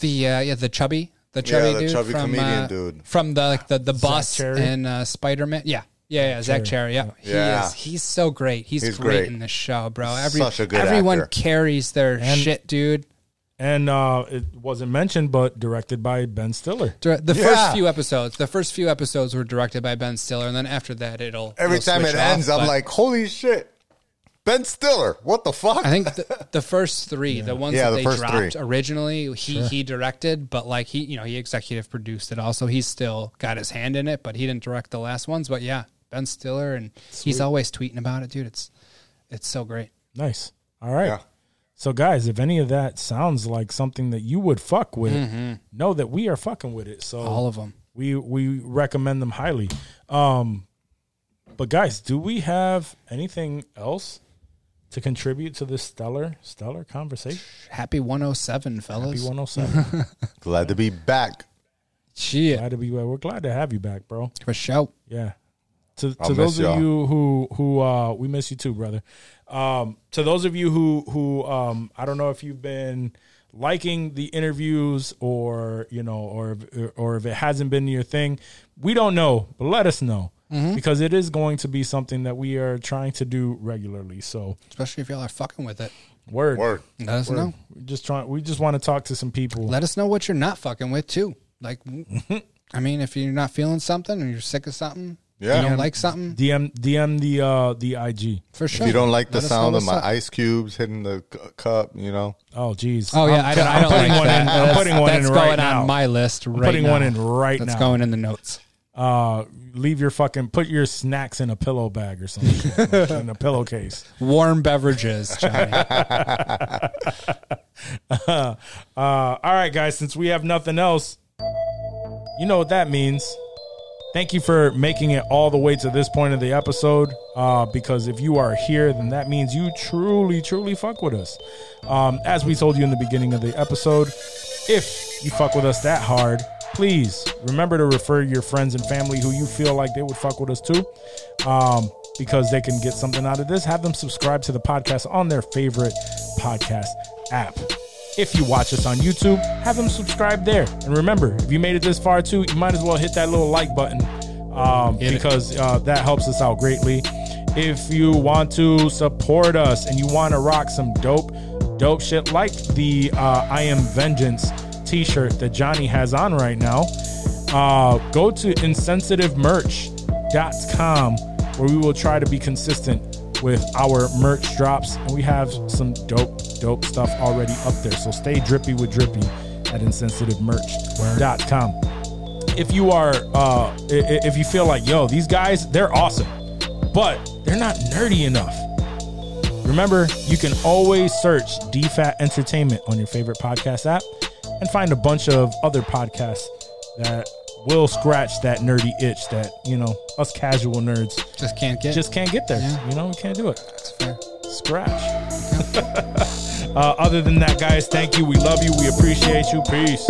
[SPEAKER 5] the uh, yeah the chubby the chubby
[SPEAKER 4] the
[SPEAKER 5] dude
[SPEAKER 4] chubby
[SPEAKER 5] from
[SPEAKER 4] comedian
[SPEAKER 5] uh,
[SPEAKER 4] dude.
[SPEAKER 5] from the like the the bus
[SPEAKER 1] Cherry?
[SPEAKER 5] and uh, Spider Man. Yeah. Yeah, yeah, Zach Cherry. Yeah, he
[SPEAKER 4] Yeah.
[SPEAKER 5] is. He's so great. He's,
[SPEAKER 4] He's
[SPEAKER 5] great,
[SPEAKER 4] great.
[SPEAKER 5] in the show, bro. Every
[SPEAKER 4] Such a good
[SPEAKER 5] everyone
[SPEAKER 4] actor.
[SPEAKER 5] carries their
[SPEAKER 1] And-
[SPEAKER 5] shit, dude.
[SPEAKER 1] and uh, it wasn't mentioned, but directed by Ben Stiller.
[SPEAKER 5] Dir- The
[SPEAKER 4] Yeah.
[SPEAKER 5] first few episodes, the first few episodes were directed by Ben Stiller, and then after that, it'll
[SPEAKER 4] Every
[SPEAKER 5] it'll
[SPEAKER 4] time it
[SPEAKER 5] off,
[SPEAKER 4] ends, I'm like, holy shit. Ben Stiller. What the fuck?
[SPEAKER 5] I think the, (laughs) the first three, the ones
[SPEAKER 4] Yeah,
[SPEAKER 5] that
[SPEAKER 4] the
[SPEAKER 5] they dropped
[SPEAKER 4] three.
[SPEAKER 5] originally, he he directed, but like he you know he executive produced it. Also, he's still got his hand in it, but he didn't direct the last ones. But yeah, Ben Stiller, and he's always tweeting about it, dude. It's it's so great.
[SPEAKER 1] Nice. All right.
[SPEAKER 4] Yeah.
[SPEAKER 1] So, guys, if any of that sounds like something that you would fuck with, know that we are fucking with it. So
[SPEAKER 5] All of them.
[SPEAKER 1] we we recommend them highly. Um, but guys, do we have anything else to contribute to this stellar stellar conversation?
[SPEAKER 5] Happy 107, fellas.
[SPEAKER 1] Happy 107. (laughs)
[SPEAKER 4] Glad to be back.
[SPEAKER 5] Shit,
[SPEAKER 1] glad to be we're glad to have you back, bro.
[SPEAKER 5] for sure.
[SPEAKER 1] Yeah. To to those of
[SPEAKER 4] y'all.
[SPEAKER 1] you who who uh we miss you too, brother. Um to those of you who who um I don't know if you've been liking the interviews or you know or or if it hasn't been your thing, we don't know, but let us know.
[SPEAKER 5] Mm-hmm.
[SPEAKER 1] Because it is going to be something that we are trying to do regularly. So,
[SPEAKER 5] Especially if y'all are fucking with it.
[SPEAKER 1] word.
[SPEAKER 4] Word.
[SPEAKER 5] Let us
[SPEAKER 1] Word.
[SPEAKER 5] know.
[SPEAKER 1] We just trying we just want to talk to some people.
[SPEAKER 5] Let us know what you're not fucking with too. Like, (laughs) I mean, if you're not feeling something or you're sick of something,
[SPEAKER 4] Yeah.
[SPEAKER 5] you don't like something,
[SPEAKER 1] DM DM the uh the IG.
[SPEAKER 5] for sure.
[SPEAKER 4] If you don't like the
[SPEAKER 5] Let
[SPEAKER 4] sound of my
[SPEAKER 5] up.
[SPEAKER 4] ice cubes hitting the c- cup, you know,
[SPEAKER 1] Oh geez.
[SPEAKER 5] Oh yeah,
[SPEAKER 1] I'm-
[SPEAKER 5] I don't. I
[SPEAKER 1] I'm
[SPEAKER 5] don't
[SPEAKER 1] putting
[SPEAKER 5] like
[SPEAKER 1] one
[SPEAKER 5] that.
[SPEAKER 1] in. I'm
[SPEAKER 5] That's-
[SPEAKER 1] putting one in right
[SPEAKER 5] going
[SPEAKER 1] now.
[SPEAKER 5] on my list. Right I'm
[SPEAKER 1] putting
[SPEAKER 5] now.
[SPEAKER 1] one in right
[SPEAKER 5] That's
[SPEAKER 1] now.
[SPEAKER 5] going in the notes.
[SPEAKER 1] Uh, leave your fucking put your snacks in a pillow bag or something like, (laughs) in a pillowcase.
[SPEAKER 5] Warm beverages, Johnny. (laughs)
[SPEAKER 1] Uh, all right, guys. Since we have nothing else, you know what that means. Thank you for making it all the way to this point of the episode. Uh, because if you are here, then that means you truly, truly fuck with us. Um, as we told you in the beginning of the episode, if you fuck with us that hard, please remember to refer your friends and family who you feel like they would fuck with us too. Um, because they can get something out of this. Have them subscribe to the podcast on their favorite podcast app. If you watch us on YouTube, have them subscribe there. And remember, if you made it this far too, you might as well hit that little like button um, because uh, that helps us out greatly. If you want to support us and you want to rock some dope, dope shit like the uh, I Am Vengeance t shirt that Johnny has on right now, uh, go to insensitivemerch.com where we will try to be consistent with our merch drops. And we have some dope, dope stuff already up there. So stay drippy with drippy at insensitivemerch.com. If you are, uh, if you feel like, yo, these guys, they're awesome, but they're not nerdy enough. Remember, you can always search DFAT Entertainment on your favorite podcast app and find a bunch of other podcasts that will scratch that nerdy itch that, you know, us casual nerds
[SPEAKER 5] Just can't get.
[SPEAKER 1] just can't get there.
[SPEAKER 5] Yeah.
[SPEAKER 1] You know, we can't do it.
[SPEAKER 5] That's fair.
[SPEAKER 1] Scratch. (laughs) uh, other than that, guys, thank you. We love you. We appreciate you. Peace.